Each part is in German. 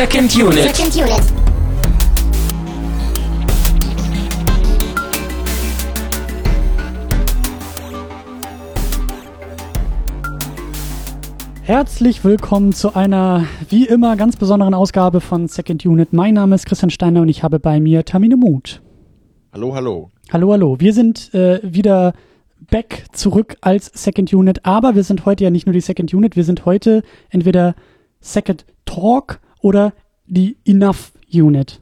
Second Unit. Second Unit. Herzlich willkommen zu einer wie immer ganz besonderen Ausgabe von Second Unit. Mein Name ist Christian Steiner und ich habe bei mir Tamine Mut. Hallo, hallo. Hallo, hallo. Wir sind äh, wieder back zurück als Second Unit, aber wir sind heute ja nicht nur die Second Unit, wir sind heute entweder Second Talk oder die Enough Unit.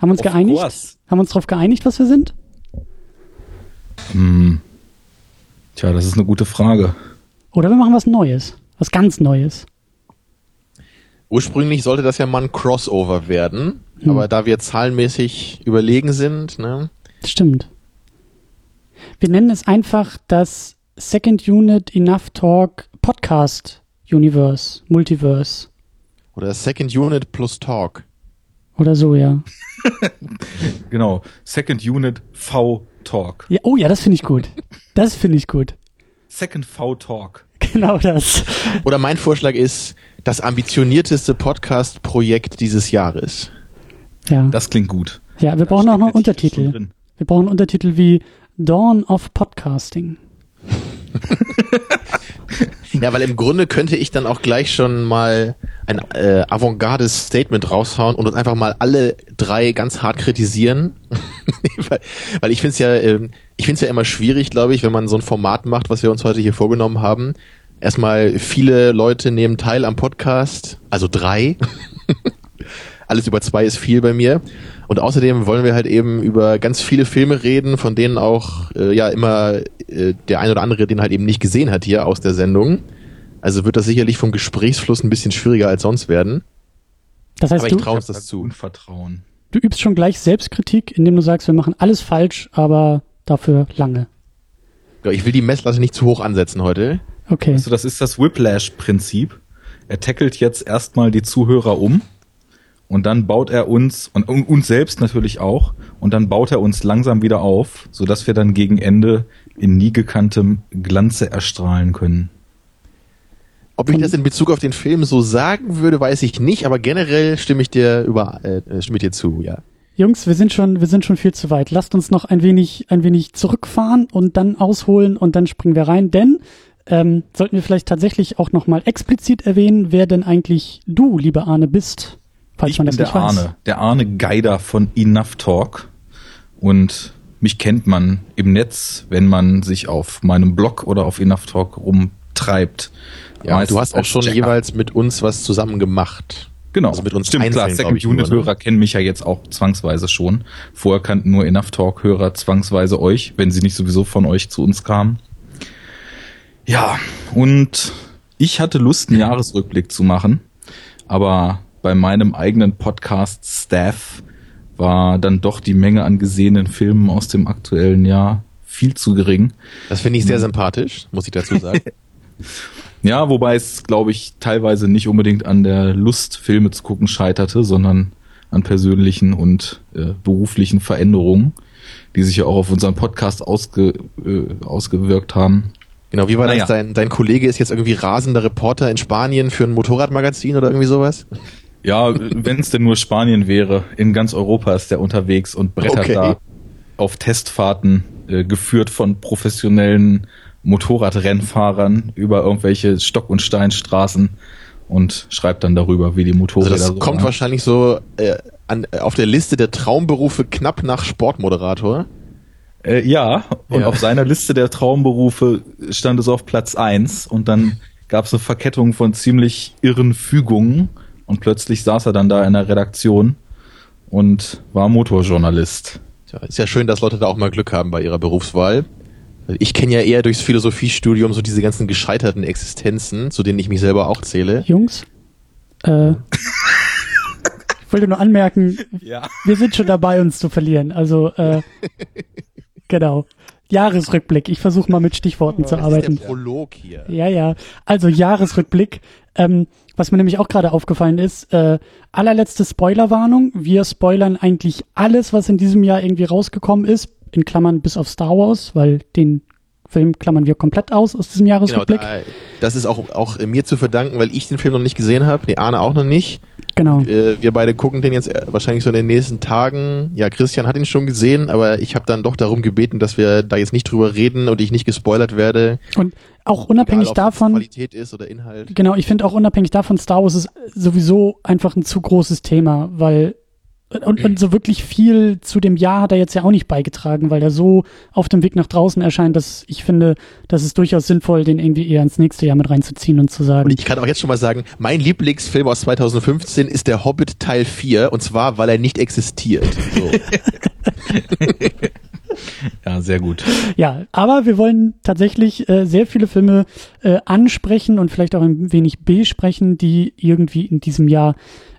Haben wir uns Of geeinigt? course. Haben wir uns darauf geeinigt, was wir sind? Hm. Tja, das ist eine gute Frage. Oder wir machen was Neues. Was ganz Neues. Ursprünglich sollte das ja mal ein Crossover werden, Hm. aber da wir zahlenmäßig überlegen sind, ne, Stimmt. Wir nennen es einfach das Second Unit Enough Talk Podcast Universe, Multiverse oder Second Unit plus Talk. oder so, ja. Genau. Second Unit V Talk. ja oh ja, das finde ich gut. Das finde ich gut. Second V Talk. Genau das. Oder mein Vorschlag ist das ambitionierteste Podcast-Projekt dieses Jahres. Ja. Das klingt gut. ja, wir brauchen auch noch Untertitel. Wir brauchen Untertitel wie Dawn of Podcasting. Ja, weil im Grunde könnte ich dann auch gleich schon mal ein äh, avantgardes Statement raushauen und uns einfach mal alle drei ganz hart kritisieren. weil, weil ich finde es ja, ähm, ich finde ja immer schwierig, glaube ich, wenn man so ein Format macht, was wir uns heute hier vorgenommen haben. Erstmal viele Leute nehmen teil am Podcast, also drei. Alles über zwei ist viel bei mir. Und außerdem wollen wir halt eben über ganz viele Filme reden, von denen auch äh, ja immer äh, der ein oder andere den halt eben nicht gesehen hat hier aus der Sendung. Also wird das sicherlich vom Gesprächsfluss ein bisschen schwieriger als sonst werden. Das heißt, Aber ich du, traue uns das zu. Unvertrauen. du übst schon gleich Selbstkritik, indem du sagst, wir machen alles falsch, aber dafür lange. Ja, Ich will die Messlatte nicht zu hoch ansetzen heute. Okay. Also das ist das Whiplash-Prinzip. Er tackelt jetzt erstmal die Zuhörer um und dann baut er uns und, uns selbst natürlich auch und dann baut er uns langsam wieder auf, sodass wir dann gegen Ende in nie gekanntem Glanze erstrahlen können. Ob ich das in Bezug auf den Film so sagen würde, weiß ich nicht, aber generell stimme ich dir über äh, stimme ich dir zu, ja. Jungs, wir sind schon, wir sind schon viel zu weit. Lasst uns noch ein wenig, ein wenig zurückfahren und dann ausholen und dann springen wir rein. Denn ähm, sollten wir vielleicht tatsächlich auch noch mal explizit erwähnen, wer denn eigentlich du, lieber Arne, bist, falls ich man bin das der nicht weiß. Arne, der Arne Geider von Enough Talk und mich kennt man im Netz, wenn man sich auf meinem Blog oder auf Enough Talk rumtreibt. Ja, du hast auch schon Jacker. jeweils mit uns was zusammen gemacht. Genau, Also mit uns stimmt, klar, einzeln, Second Unit ne? Hörer kennen mich ja jetzt auch zwangsweise schon. Vorher kannten nur Enough Talk Hörer zwangsweise euch, wenn sie nicht sowieso von euch zu uns kamen. Ja, und ich hatte Lust, einen Jahresrückblick zu machen, aber bei meinem eigenen Podcast Staff war dann doch die Menge an gesehenen Filmen aus dem aktuellen Jahr viel zu gering. Das finde ich sehr sympathisch, muss ich dazu sagen. Ja, wobei es, glaube ich, teilweise nicht unbedingt an der Lust, Filme zu gucken, scheiterte, sondern an persönlichen und äh, beruflichen Veränderungen, die sich ja auch auf unseren Podcast ausge, äh, ausgewirkt haben. genau, wie war Naja. das? Dein, dein Kollege ist jetzt irgendwie rasender Reporter in Spanien für ein Motorradmagazin oder irgendwie sowas? Ja, wenn es denn nur Spanien wäre, in ganz Europa ist der unterwegs und brettert Okay. da auf Testfahrten, äh, geführt von professionellen Motorradrennfahrern über irgendwelche Stock- und Steinstraßen und schreibt dann darüber, wie die Also Motorräder das so kommt waren. wahrscheinlich so äh, an, auf der Liste der Traumberufe knapp nach Sportmoderator. Äh, ja, und Ja. auf seiner Liste der Traumberufe stand es auf Platz eins und dann gab es eine Verkettung von ziemlich irren Fügungen und plötzlich saß er dann da in der Redaktion und war Motorjournalist. Tja, ist ja schön, dass Leute da auch mal Glück haben bei ihrer Berufswahl. Ich kenne ja eher durchs Philosophiestudium so diese ganzen gescheiterten Existenzen, zu denen ich mich selber auch zähle. Jungs, äh, ich wollte nur anmerken, Ja. wir sind schon dabei, uns zu verlieren. Also, äh, genau. Jahresrückblick. Ich versuche mal mit Stichworten zu Das arbeiten. ist der Prolog hier. Ja, ja. Also Jahresrückblick. Ähm, was mir nämlich auch gerade aufgefallen ist, äh, allerletzte Spoilerwarnung. Wir spoilern eigentlich alles, was in diesem Jahr irgendwie rausgekommen ist, in Klammern bis auf Star Wars, weil den Film klammern wir komplett aus aus diesem Jahresrückblick. Genau, da, das ist auch, auch mir zu verdanken, weil ich den Film noch nicht gesehen habe. Nee, Arne auch noch nicht. Genau. Äh, wir beide gucken den jetzt äh, wahrscheinlich so in den nächsten Tagen. Ja, Christian hat ihn schon gesehen, aber ich habe dann doch darum gebeten, dass wir da jetzt nicht drüber reden und ich nicht gespoilert werde. Und auch unabhängig Egal, davon, Qualität ist oder Inhalt. genau, ich finde auch unabhängig davon, Star Wars ist sowieso einfach ein zu großes Thema, weil und, und so wirklich viel zu dem Jahr hat er jetzt ja auch nicht beigetragen, weil er so auf dem Weg nach draußen erscheint, dass ich finde, dass es durchaus sinnvoll, den irgendwie eher ins nächste Jahr mit reinzuziehen und zu sagen. Und ich kann auch jetzt schon mal sagen, mein Lieblingsfilm aus 2015 ist der Hobbit Teil 4 und zwar, weil er nicht existiert. So. Ja, sehr gut. Ja, aber wir wollen tatsächlich äh, sehr viele Filme äh, ansprechen und vielleicht auch ein wenig besprechen, die irgendwie in diesem Jahr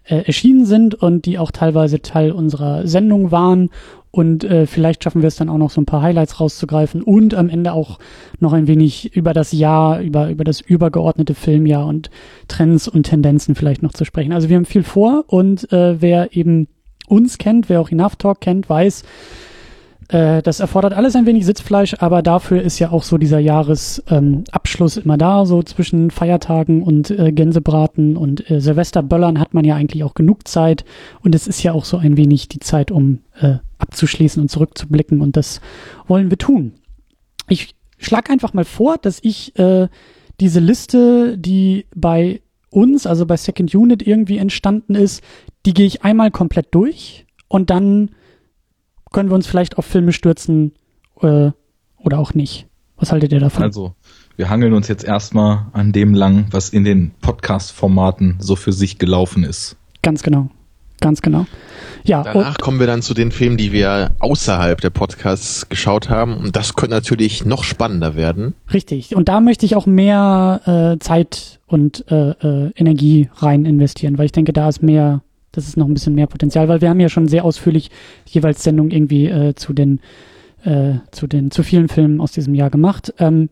äh, erschienen sind und die auch teilweise Teil unserer Sendung waren. Und äh, vielleicht schaffen wir es dann auch noch so ein paar Highlights rauszugreifen und am Ende auch noch ein wenig über das Jahr, über, über das übergeordnete Filmjahr und Trends und Tendenzen vielleicht noch zu sprechen. Also wir haben viel vor und äh, wer eben uns kennt, wer auch Enough Talk kennt, weiß, das erfordert alles ein wenig Sitzfleisch, aber dafür ist ja auch so dieser Jahresabschluss ähm, immer da, so zwischen Feiertagen und äh, Gänsebraten und äh, Silvesterböllern hat man ja eigentlich auch genug Zeit. Und es ist ja auch so ein wenig die Zeit, um äh, abzuschließen und zurückzublicken. Und das wollen wir tun. Ich schlag einfach mal vor, dass ich äh, diese Liste, die bei uns, also bei Second Unit irgendwie entstanden ist, die gehe ich einmal komplett durch. Und dann können wir uns vielleicht auf Filme stürzen äh, oder auch nicht. Was haltet ihr davon? Also, wir hangeln uns jetzt erstmal an dem lang, was in den Podcast-Formaten so für sich gelaufen ist. Ganz genau. Ganz genau. Ja, Danach kommen wir dann zu den Filmen, die wir außerhalb der Podcasts geschaut haben. Und das könnte natürlich noch spannender werden. Richtig. Und da möchte ich auch mehr äh, Zeit und äh, äh, Energie rein investieren, weil ich denke, da ist mehr das ist noch ein bisschen mehr Potenzial, weil wir haben ja schon sehr ausführlich jeweils Sendungen irgendwie äh, zu den äh, zu den zu vielen Filmen aus diesem Jahr gemacht. Ähm,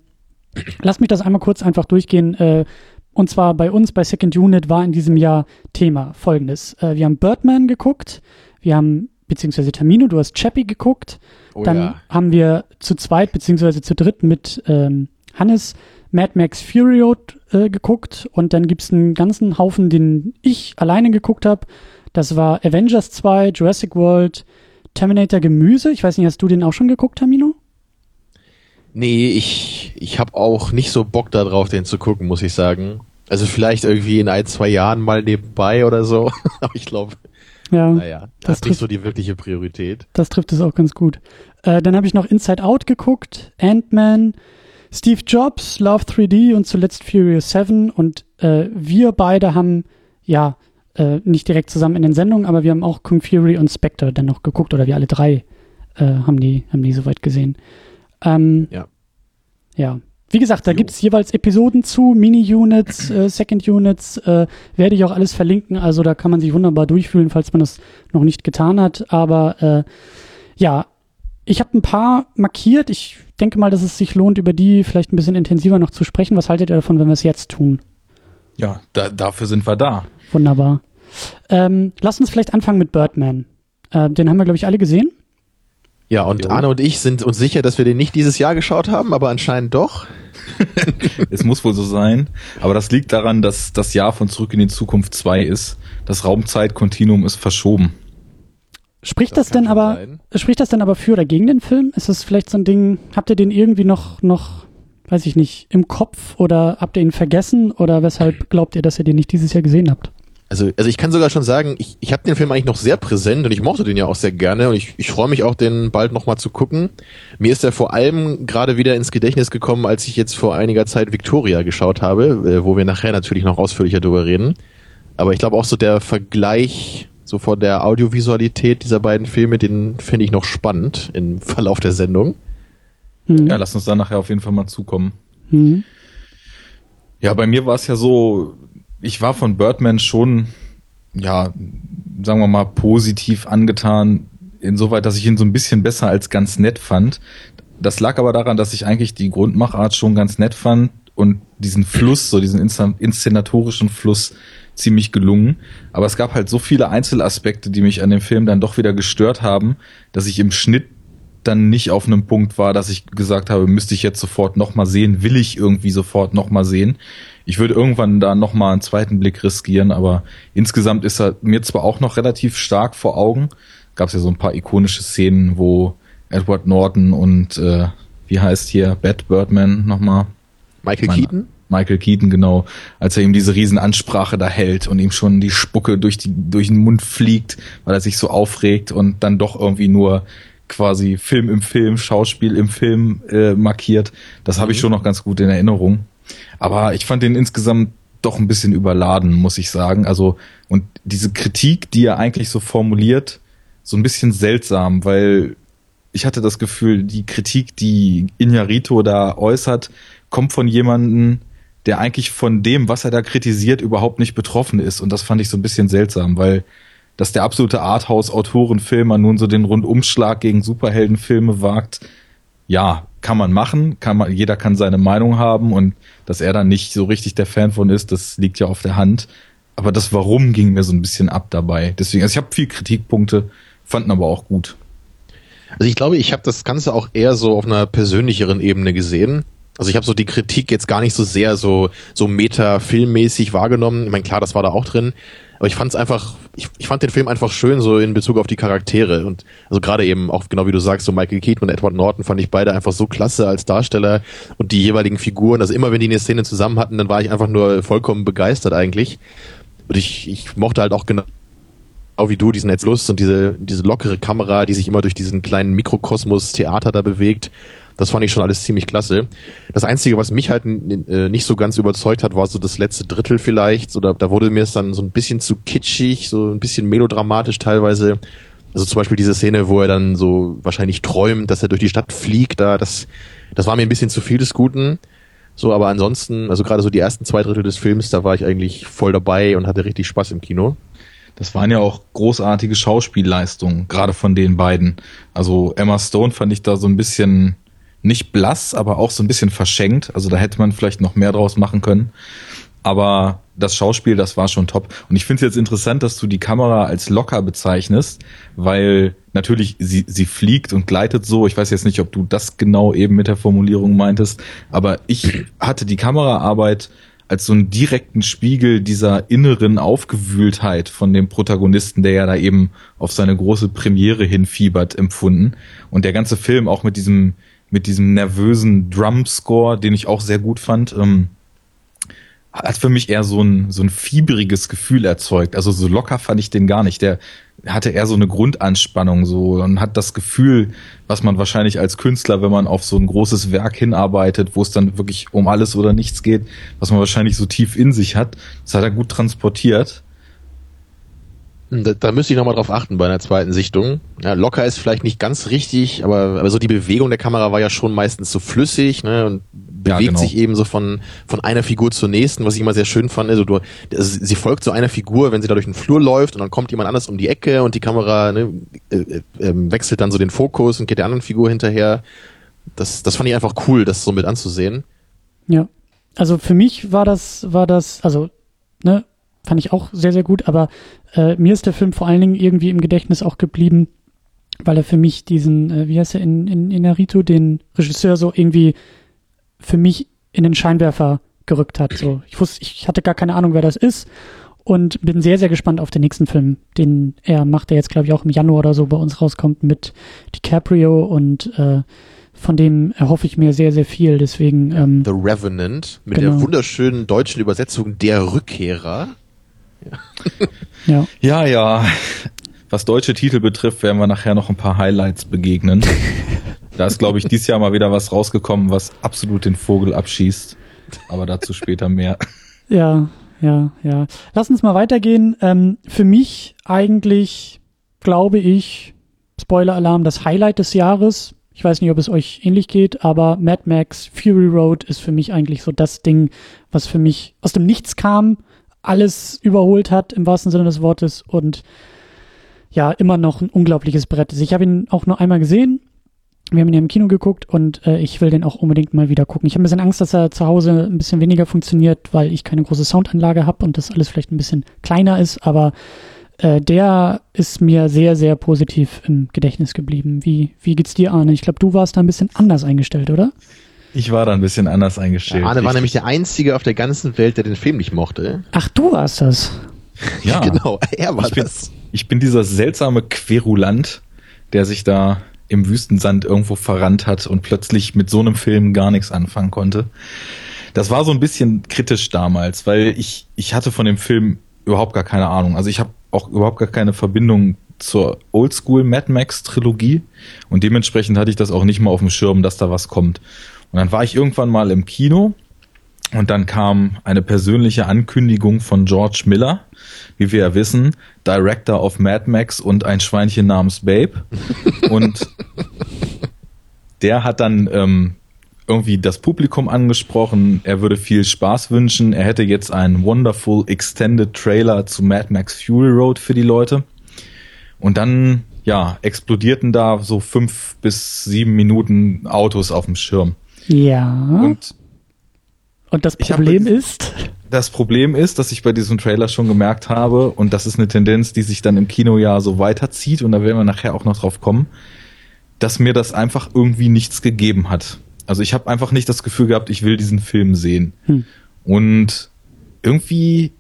lass mich das einmal kurz einfach durchgehen. Äh, und zwar bei uns bei Second Unit war in diesem Jahr Thema folgendes. Äh, wir haben Birdman geguckt, wir haben beziehungsweise Termino, du hast Chappie geguckt, Oh dann ja. haben wir zu zweit beziehungsweise zu dritt mit ähm, Hannes Mad Max Fury Road äh, geguckt und dann gibt's einen ganzen Haufen, den ich alleine geguckt habe. Das war Avengers 2, Jurassic World, Terminator Gemüse. Ich weiß nicht, hast du den auch schon geguckt, Tamino? Nee, ich, ich habe auch nicht so Bock darauf, den zu gucken, muss ich sagen. Also vielleicht irgendwie in ein, zwei Jahren mal nebenbei oder so. Aber ich glaube, Ja, naja, das ist trifft- nicht so die wirkliche Priorität. das trifft es auch ganz gut. Äh, dann habe ich noch Inside Out geguckt, Ant-Man, Steve Jobs, Love 3D und zuletzt Furious 7. Und äh, wir beide haben, ja, äh, nicht direkt zusammen in den Sendungen, aber wir haben auch Kung Fury und Spectre dann noch geguckt oder wir alle drei äh, haben die, haben die soweit gesehen. Ähm, Ja. Ja. Wie gesagt, da Jo. gibt's jeweils Episoden zu, Mini-Units, äh, Second-Units, äh, werde ich auch alles verlinken, also da kann man sich wunderbar durchfühlen, falls man das noch nicht getan hat. Aber äh, ja, ich habe ein paar markiert. Ich denke mal, dass es sich lohnt, über die vielleicht ein bisschen intensiver noch zu sprechen. Was haltet ihr davon, wenn wir es jetzt tun? Ja, da, dafür sind wir da. Wunderbar. Ähm, lasst uns vielleicht anfangen mit Birdman. Äh, den haben wir, glaube ich, alle gesehen. Ja, und Jo. Arne und ich sind uns sicher, dass wir den nicht dieses Jahr geschaut haben, aber anscheinend doch. Es muss wohl so sein. Aber das liegt daran, dass das Jahr von Zurück in die Zukunft 2 ist. Das Raumzeitkontinuum ist verschoben. Spricht Das das, denn aber, sein. spricht das denn aber für oder gegen den Film? Ist das vielleicht so ein Ding, habt ihr den irgendwie noch, noch, weiß ich nicht, im Kopf oder habt ihr ihn vergessen oder weshalb glaubt ihr, dass ihr den nicht dieses Jahr gesehen habt? Also, also ich kann sogar schon sagen, ich, ich habe den Film eigentlich noch sehr präsent und ich mochte den ja auch sehr gerne und ich, ich freue mich auch, den bald nochmal zu gucken. Mir ist er vor allem gerade wieder ins Gedächtnis gekommen, als ich jetzt vor einiger Zeit Victoria geschaut habe, äh, wo wir nachher natürlich noch ausführlicher drüber reden. Aber ich glaube auch so der Vergleich so von der Audiovisualität dieser beiden Filme, den finde ich noch spannend im Verlauf der Sendung. Hm. Ja, lass uns da nachher auf jeden Fall mal zukommen. Hm. Ja, bei mir war es ja so, ich war von Birdman schon, ja, sagen wir mal, positiv angetan, insoweit, dass ich ihn so ein bisschen besser als ganz nett fand. Das lag aber daran, dass ich eigentlich die Grundmachart schon ganz nett fand und diesen Fluss, so diesen inszenatorischen Fluss ziemlich gelungen. Aber es gab halt so viele Einzelaspekte, die mich an dem Film dann doch wieder gestört haben, dass ich im Schnitt dann nicht auf einem Punkt war, dass ich gesagt habe, müsste ich jetzt sofort nochmal sehen, will ich irgendwie sofort nochmal sehen. Ich würde irgendwann da nochmal einen zweiten Blick riskieren, aber insgesamt ist er mir zwar auch noch relativ stark vor Augen. Gab es ja so ein paar ikonische Szenen, wo Edward Norton und äh, wie heißt hier Bad Birdman nochmal? Michael Keaton? Michael Keaton, genau, als er ihm diese Riesenansprache da hält und ihm schon die Spucke durch, die, durch den Mund fliegt, weil er sich so aufregt und dann doch irgendwie nur quasi Film im Film, Schauspiel im Film äh, markiert. Das habe ich mhm. schon noch ganz gut in Erinnerung. Aber ich fand den insgesamt doch ein bisschen überladen, muss ich sagen. Also, und diese Kritik, die er eigentlich so formuliert, so ein bisschen seltsam, weil ich hatte das Gefühl, die Kritik, die Inyarito da äußert, kommt von jemandem, der eigentlich von dem, was er da kritisiert, überhaupt nicht betroffen ist. Und das fand ich so ein bisschen seltsam, weil dass der absolute Arthouse-Autorenfilmer nun so den Rundumschlag gegen Superheldenfilme wagt, ja, kann man machen, kann man, jeder kann seine Meinung haben und dass er dann nicht so richtig der Fan von ist, das liegt ja auf der Hand. Aber das Warum ging mir so ein bisschen ab dabei. Deswegen, also ich habe viel Kritikpunkte, fanden aber auch gut. Also ich glaube, ich habe das Ganze auch eher so auf einer persönlicheren Ebene gesehen. Also ich habe so die Kritik jetzt gar nicht so sehr so so meta-filmmäßig wahrgenommen. Ich meine, klar, das war da auch drin, aber ich fand es einfach, ich, ich fand den Film einfach schön so in Bezug auf die Charaktere und also gerade eben auch genau wie du sagst, so Michael Keaton und Edward Norton fand ich beide einfach so klasse als Darsteller und die jeweiligen Figuren. Also immer wenn die eine Szene zusammen hatten, dann war ich einfach nur vollkommen begeistert eigentlich. Und ich, ich mochte halt auch genau wie du diesen Netzlust und diese diese lockere Kamera, die sich immer durch diesen kleinen Mikrokosmos Theater da bewegt das fand ich schon alles ziemlich klasse. Das Einzige, was mich halt äh, nicht so ganz überzeugt hat, war so das letzte Drittel vielleicht. Oder da wurde mir es dann so ein bisschen zu kitschig, so ein bisschen melodramatisch teilweise. Also zum Beispiel diese Szene, wo er dann so wahrscheinlich träumt, dass er durch die Stadt fliegt, da, das, das war mir ein bisschen zu viel des Guten. So, aber ansonsten, also gerade so die ersten zwei Drittel des Films, da war ich eigentlich voll dabei und hatte richtig Spaß im Kino. Das waren ja auch großartige Schauspielleistungen, gerade von den beiden. Also Emma Stone fand ich da so ein bisschen nicht blass, aber auch so ein bisschen verschenkt. Also da hätte man vielleicht noch mehr draus machen können. Aber das Schauspiel, das war schon top. Und ich finde es jetzt interessant, dass du die Kamera als locker bezeichnest, weil natürlich sie, sie fliegt und gleitet so. Ich weiß jetzt nicht, ob du das genau eben mit der Formulierung meintest, aber ich hatte die Kameraarbeit als so einen direkten Spiegel dieser inneren Aufgewühltheit von dem Protagonisten, der ja da eben auf seine große Premiere hinfiebert, empfunden. Und der ganze Film auch mit diesem, mit diesem nervösen Drum-Score, den ich auch sehr gut fand, ähm, hat für mich eher so ein, so ein fieberiges Gefühl erzeugt. Also so locker fand ich den gar nicht. Der hatte eher so eine Grundanspannung so und hat das Gefühl, was man wahrscheinlich als Künstler, wenn man auf so ein großes Werk hinarbeitet, wo es dann wirklich um alles oder nichts geht, was man wahrscheinlich so tief in sich hat, das hat er gut transportiert. Da, da müsste ich nochmal drauf achten bei einer zweiten Sichtung. Ja, locker ist vielleicht nicht ganz richtig, aber, aber so die Bewegung der Kamera war ja schon meistens so flüssig ne, und bewegt ja, genau. sich eben so von, von einer Figur zur nächsten, was ich immer sehr schön fand. Also du, also sie folgt so einer Figur, wenn sie da durch den Flur läuft und dann kommt jemand anders um die Ecke und die Kamera ne, äh, äh, ähm, wechselt dann so den Fokus und geht der anderen Figur hinterher. Das, das fand ich einfach cool, das so mit anzusehen. Ja, also für mich war das, war das, also ne, fand ich auch sehr, sehr gut, aber äh, mir ist der Film vor allen Dingen irgendwie im Gedächtnis auch geblieben, weil er für mich diesen, äh, wie heißt er, in, in, in Naruto, den Regisseur so irgendwie für mich in den Scheinwerfer gerückt hat. So, ich wusste, ich hatte gar keine Ahnung, wer das ist und bin sehr, sehr gespannt auf den nächsten Film, den er macht, der jetzt, glaube ich, auch im Januar oder so bei uns rauskommt mit DiCaprio und äh, von dem erhoffe ich mir sehr, sehr viel. Deswegen ähm, The Revenant mit genau. der wunderschönen deutschen Übersetzung Der Rückkehrer. Ja. ja, ja. Was deutsche Titel betrifft, werden wir nachher noch ein paar Highlights begegnen. da ist, glaube ich, dieses Jahr mal wieder was rausgekommen, was absolut den Vogel abschießt. Aber dazu später mehr. Ja, ja, ja. Lass uns mal weitergehen. Ähm, für mich eigentlich, glaube ich, Spoiler-Alarm, das Highlight des Jahres. Ich weiß nicht, ob es euch ähnlich geht, aber Mad Max Fury Road ist für mich eigentlich so das Ding, was für mich aus dem Nichts kam alles überholt hat, im wahrsten Sinne des Wortes, und ja, immer noch ein unglaubliches Brett ist. Ich habe ihn auch nur einmal gesehen. Wir haben ihn ja im Kino geguckt und äh, ich will den auch unbedingt mal wieder gucken. Ich habe ein bisschen Angst, dass er zu Hause ein bisschen weniger funktioniert, weil ich keine große Soundanlage habe und das alles vielleicht ein bisschen kleiner ist, aber äh, der ist mir sehr, sehr positiv im Gedächtnis geblieben. Wie, wie geht's dir, Arne? Ich glaube, du warst da ein bisschen anders eingestellt, oder? Ich war da ein bisschen anders eingestellt. Ja, Arne war ich, nämlich der Einzige auf der ganzen Welt, der den Film nicht mochte. Ach, du warst das. Ja, genau, er war ich bin, das. ich bin dieser seltsame Querulant, der sich da im Wüstensand irgendwo verrannt hat und plötzlich mit so einem Film gar nichts anfangen konnte. Das war so ein bisschen kritisch damals, weil ich, ich hatte von dem Film überhaupt gar keine Ahnung. Also ich habe auch überhaupt gar keine Verbindung zur Oldschool Mad Max Trilogie und dementsprechend hatte ich das auch nicht mal auf dem Schirm, dass da was kommt. Und dann war ich irgendwann mal im Kino und dann kam eine persönliche Ankündigung von George Miller, wie wir ja wissen, Director of Mad Max und ein Schweinchen namens Babe. Und der hat dann ähm, irgendwie das Publikum angesprochen, er würde viel Spaß wünschen, er hätte jetzt einen wonderful extended Trailer zu Mad Max Fury Road für die Leute. Und dann, ja, explodierten da so fünf bis sieben Minuten Autos auf dem Schirm. Ja. Und Und das hab Problem jetzt- ist, das Problem ist, dass ich bei diesem Trailer schon gemerkt habe, und das ist eine Tendenz, die sich dann im Kinojahr so weiterzieht, und da werden wir nachher auch noch drauf kommen, dass mir das einfach irgendwie nichts gegeben hat. Also ich habe einfach nicht das Gefühl gehabt, ich will diesen Film sehen. Hm. Und irgendwie,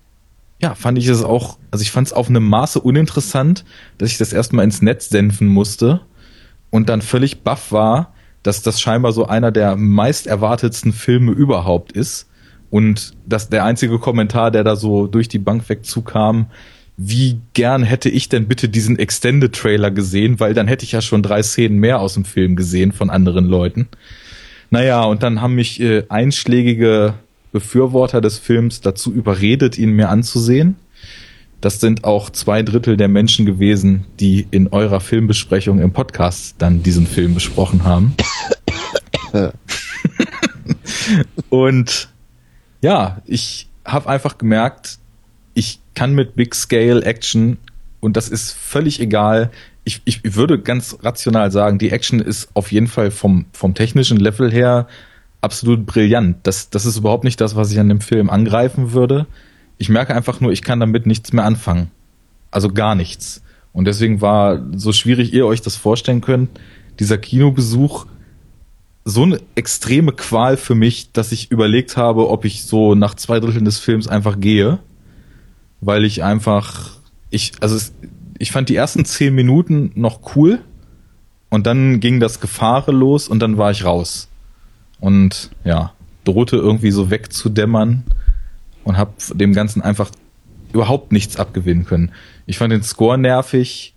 ja, fand ich es auch, also ich fand es auf einem Maße uninteressant, dass ich das erstmal ins Netz senfen musste und dann völlig baff war, dass das scheinbar so einer der meist erwartetsten Filme überhaupt ist. Und dass der einzige Kommentar, der da so durch die Bank weg zukam, wie gern hätte ich denn bitte diesen Extended Trailer gesehen, weil dann hätte ich ja schon drei Szenen mehr aus dem Film gesehen von anderen Leuten. Naja, und dann haben mich äh, einschlägige Befürworter des Films dazu überredet, ihn mir anzusehen. Das sind auch zwei Drittel der Menschen gewesen, die in eurer Filmbesprechung im Podcast dann diesen Film besprochen haben. und ja, ich habe einfach gemerkt, ich kann mit Big Scale Action und das ist völlig egal. Ich, ich würde ganz rational sagen, die Action ist auf jeden Fall vom, vom technischen Level her absolut brillant. Das, das ist überhaupt nicht das, was ich an dem Film angreifen würde. Ich merke einfach nur, ich kann damit nichts mehr anfangen. Also gar nichts. Und deswegen war so schwierig ihr euch das vorstellen könnt, dieser Kinobesuch so eine extreme Qual für mich, dass ich überlegt habe, ob ich so nach zwei Dritteln des Films einfach gehe, weil ich einfach, ich, also es, ich fand die ersten zehn Minuten noch cool und dann ging das Gefahre los und dann war ich raus und ja, drohte irgendwie so wegzudämmern und habe dem Ganzen einfach überhaupt nichts abgewinnen können. Ich fand den Score nervig.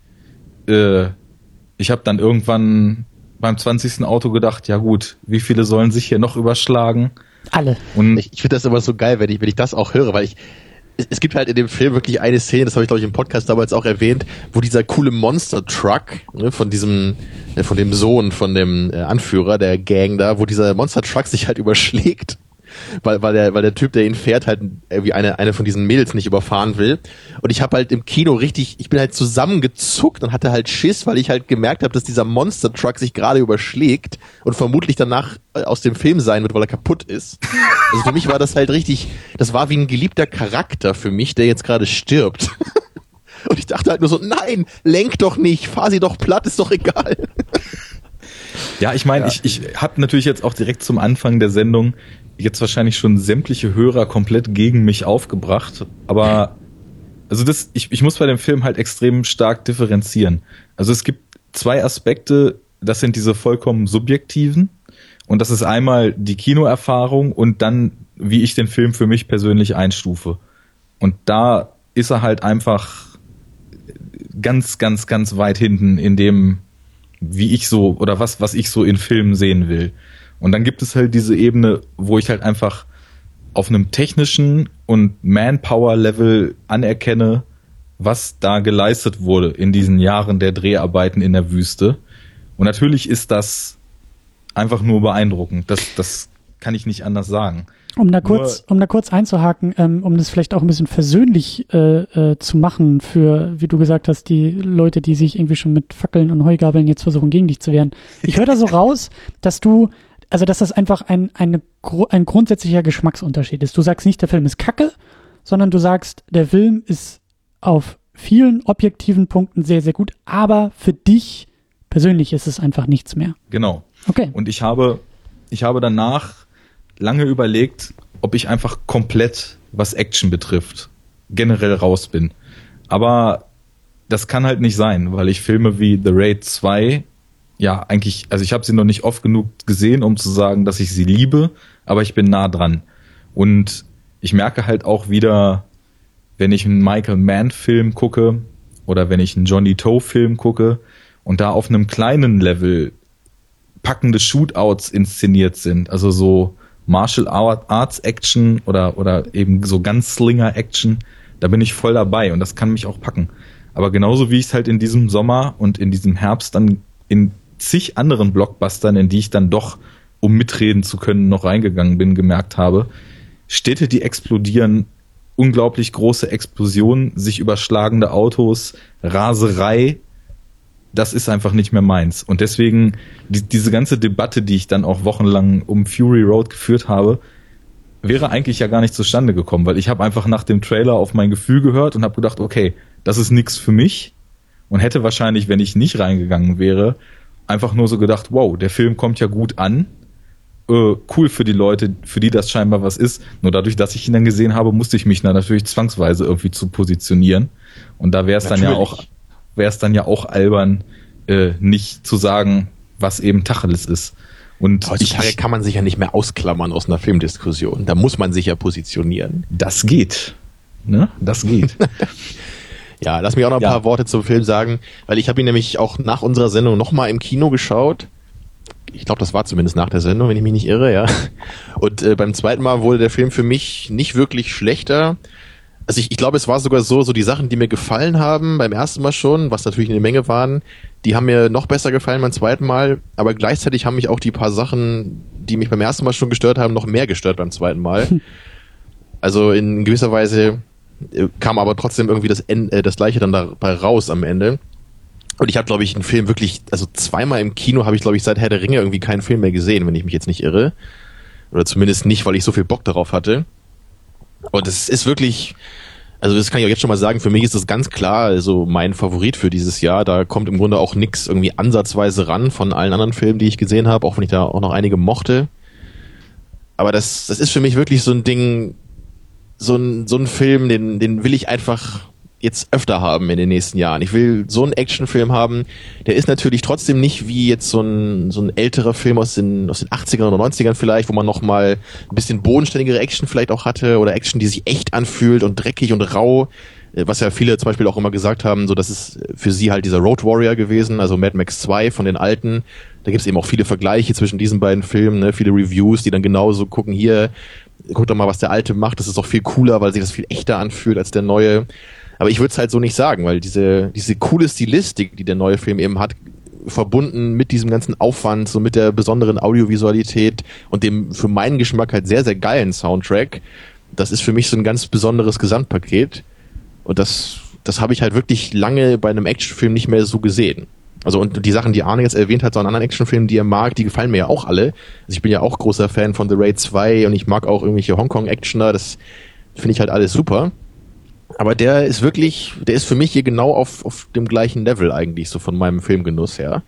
Äh, ich habe dann irgendwann beim 20. Auto gedacht, ja gut, wie viele sollen sich hier noch überschlagen? alle. Und Ich, ich finde das immer so geil, wenn ich, wenn ich das auch höre, weil ich, es, es gibt halt in dem Film wirklich eine Szene, das habe ich glaube ich im Podcast damals auch erwähnt, wo dieser coole Monster Truck ne, von diesem, äh, von dem Sohn von dem äh, Anführer der Gang da, wo dieser Monster Truck sich halt überschlägt. Weil, weil, der, weil der Typ, der ihn fährt, halt irgendwie eine, eine von diesen Mädels nicht überfahren will. Und ich habe halt im Kino richtig, ich bin halt zusammengezuckt und hatte halt Schiss, weil ich halt gemerkt habe, dass dieser Monster Truck sich gerade überschlägt und vermutlich danach äh, aus dem Film sein wird, weil er kaputt ist. Also für mich war das halt richtig, das war wie ein geliebter Charakter für mich, der jetzt gerade stirbt. Und ich dachte halt nur so, nein, lenk doch nicht, fahr sie doch platt, ist doch egal. Ja, ich meine, ich, ich habe natürlich jetzt auch direkt zum Anfang der Sendung jetzt wahrscheinlich schon sämtliche Hörer komplett gegen mich aufgebracht, aber also das, ich, ich muss bei dem Film halt extrem stark differenzieren. Also es gibt zwei Aspekte, das sind diese vollkommen subjektiven und das ist einmal die Kinoerfahrung und dann, wie ich den Film für mich persönlich einstufe. Und da ist er halt einfach ganz, ganz, ganz weit hinten in dem, wie ich so oder was, was ich so in Filmen sehen will. Und dann gibt es halt diese Ebene, wo ich halt einfach auf einem technischen und Manpower-Level anerkenne, was da geleistet wurde in diesen Jahren der Dreharbeiten in der Wüste. Und natürlich ist das einfach nur beeindruckend. Das, das kann ich nicht anders sagen. Um da kurz, um da kurz einzuhaken, ähm, um das vielleicht auch ein bisschen versöhnlich äh, äh, zu machen für, wie du gesagt hast, die Leute, die sich irgendwie schon mit Fackeln und Heugabeln jetzt versuchen, gegen dich zu wehren. Ich höre da so raus, dass du, also dass das einfach ein, eine, ein grundsätzlicher Geschmacksunterschied ist. Du sagst nicht, der Film ist kacke, sondern du sagst, der Film ist auf vielen objektiven Punkten sehr, sehr gut, aber für dich persönlich ist es einfach nichts mehr. Genau. Okay. Und ich habe, ich habe danach lange überlegt, ob ich einfach komplett, was Action betrifft, generell raus bin. Aber das kann halt nicht sein, weil ich Filme wie The Raid 2 ja eigentlich, also ich habe sie noch nicht oft genug gesehen, um zu sagen, dass ich sie liebe, aber ich bin nah dran. Und ich merke halt auch wieder, wenn ich einen Michael Mann Film gucke oder wenn ich einen Johnny Toe Film gucke und da auf einem kleinen Level packende Shootouts inszeniert sind, also so Martial Arts Action oder, oder eben so ganz Slinger Action, da bin ich voll dabei und das kann mich auch packen. Aber genauso wie ich es halt in diesem Sommer und in diesem Herbst dann in zig anderen Blockbustern, in die ich dann doch, um mitreden zu können, noch reingegangen bin, gemerkt habe, Städte, die explodieren, unglaublich große Explosionen, sich überschlagende Autos, Raserei, das ist einfach nicht mehr meins. Und deswegen, die, diese ganze Debatte, die ich dann auch wochenlang um Fury Road geführt habe, wäre eigentlich ja gar nicht zustande gekommen, weil ich habe einfach nach dem Trailer auf mein Gefühl gehört und habe gedacht, okay, das ist nichts für mich und hätte wahrscheinlich, wenn ich nicht reingegangen wäre, einfach nur so gedacht, wow, der Film kommt ja gut an, äh, cool für die Leute, für die das scheinbar was ist. Nur dadurch, dass ich ihn dann gesehen habe, musste ich mich dann natürlich zwangsweise irgendwie zu positionieren. Und da wäre es dann ja auch, wäre es dann ja auch albern, äh, nicht zu sagen, was eben Tacheles ist. Und Heutzutage ich, kann man sich ja nicht mehr ausklammern aus einer Filmdiskussion. Da muss man sich ja positionieren. Das geht. Ne? Das geht. ja, lass mich auch noch ein ja. paar Worte zum Film sagen, weil ich habe ihn nämlich auch nach unserer Sendung nochmal im Kino geschaut ich glaube, das war zumindest nach der Sendung, wenn ich mich nicht irre, ja. Und äh, beim zweiten Mal wurde der Film für mich nicht wirklich schlechter. Also ich, ich glaube, es war sogar so, so die Sachen, die mir gefallen haben beim ersten Mal schon, was natürlich eine Menge waren, die haben mir noch besser gefallen beim zweiten Mal, aber gleichzeitig haben mich auch die paar Sachen, die mich beim ersten Mal schon gestört haben, noch mehr gestört beim zweiten Mal. Also in gewisser Weise äh, kam aber trotzdem irgendwie das, äh, das gleiche dann dabei raus am Ende. Und ich habe, glaube ich, einen Film wirklich, also zweimal im Kino habe ich, glaube ich, seit Herr der Ringe irgendwie keinen Film mehr gesehen, wenn ich mich jetzt nicht irre. Oder zumindest nicht, weil ich so viel Bock darauf hatte. Und es ist wirklich, also das kann ich auch jetzt schon mal sagen, für mich ist das ganz klar also mein Favorit für dieses Jahr. Da kommt im Grunde auch nichts irgendwie ansatzweise ran von allen anderen Filmen, die ich gesehen habe, auch wenn ich da auch noch einige mochte. Aber das, das ist für mich wirklich so ein Ding, so ein, so ein Film, den, den will ich einfach jetzt öfter haben in den nächsten Jahren. Ich will so einen Actionfilm haben, der ist natürlich trotzdem nicht wie jetzt so ein, so ein älterer Film aus den, aus den 80ern oder 90ern vielleicht, wo man nochmal ein bisschen bodenständigere Action vielleicht auch hatte oder Action, die sich echt anfühlt und dreckig und rau, äh, was ja viele zum Beispiel auch immer gesagt haben, so das ist für sie halt dieser Road Warrior gewesen, also Mad Max 2 von den alten. Da gibt es eben auch viele Vergleiche zwischen diesen beiden Filmen, ne? viele Reviews, die dann genauso gucken, hier, guck doch mal, was der alte macht, das ist auch viel cooler, weil sich das viel echter anfühlt als der neue. Aber ich würde es halt so nicht sagen, weil diese, diese coole Stilistik, die der neue Film eben hat, verbunden mit diesem ganzen Aufwand, so mit der besonderen Audiovisualität und dem für meinen Geschmack halt sehr, sehr geilen Soundtrack, das ist für mich so ein ganz besonderes Gesamtpaket. Und das, das habe ich halt wirklich lange bei einem Actionfilm nicht mehr so gesehen. Also und die Sachen, die Arne jetzt erwähnt hat, so an anderen Actionfilmen, die er mag, die gefallen mir ja auch alle. Also ich bin ja auch großer Fan von The Raid 2 und ich mag auch irgendwelche Hongkong-Actioner, das finde ich halt alles super. Aber der ist wirklich, der ist für mich hier genau auf, auf dem gleichen Level eigentlich, so von meinem Filmgenuss her.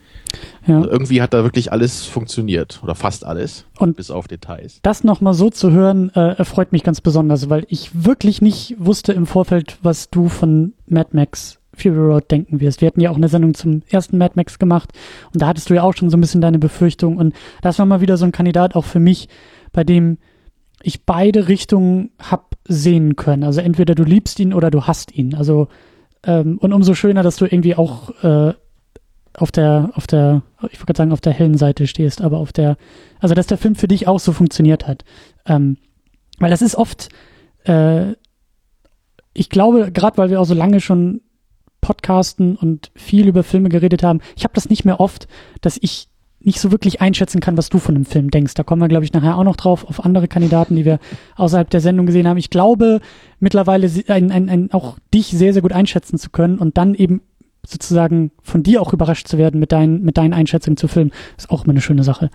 Ja. Also irgendwie hat da wirklich alles funktioniert oder fast alles, und bis auf Details. Das nochmal so zu hören, äh, erfreut mich ganz besonders, weil ich wirklich nicht wusste im Vorfeld, was du von Mad Max Fury Road denken wirst. Wir hatten ja auch eine Sendung zum ersten Mad Max gemacht und da hattest du ja auch schon so ein bisschen deine Befürchtung und das war mal wieder so ein Kandidat auch für mich, bei dem ich beide Richtungen hab sehen können. Also entweder du liebst ihn oder du hasst ihn. Also ähm, und umso schöner, dass du irgendwie auch äh, auf der, auf der, ich wollte sagen, auf der hellen Seite stehst, aber auf der, also dass der Film für dich auch so funktioniert hat. Ähm, weil das ist oft, äh, ich glaube, gerade weil wir auch so lange schon podcasten und viel über Filme geredet haben, ich habe das nicht mehr oft, dass ich nicht so wirklich einschätzen kann, was du von dem Film denkst. Da kommen wir, glaube ich, nachher auch noch drauf, auf andere Kandidaten, die wir außerhalb der Sendung gesehen haben. Ich glaube mittlerweile ein, ein, ein, auch dich sehr, sehr gut einschätzen zu können und dann eben sozusagen von dir auch überrascht zu werden mit, deinen mit deinen Einschätzungen zu Filmen, ist auch immer eine schöne Sache.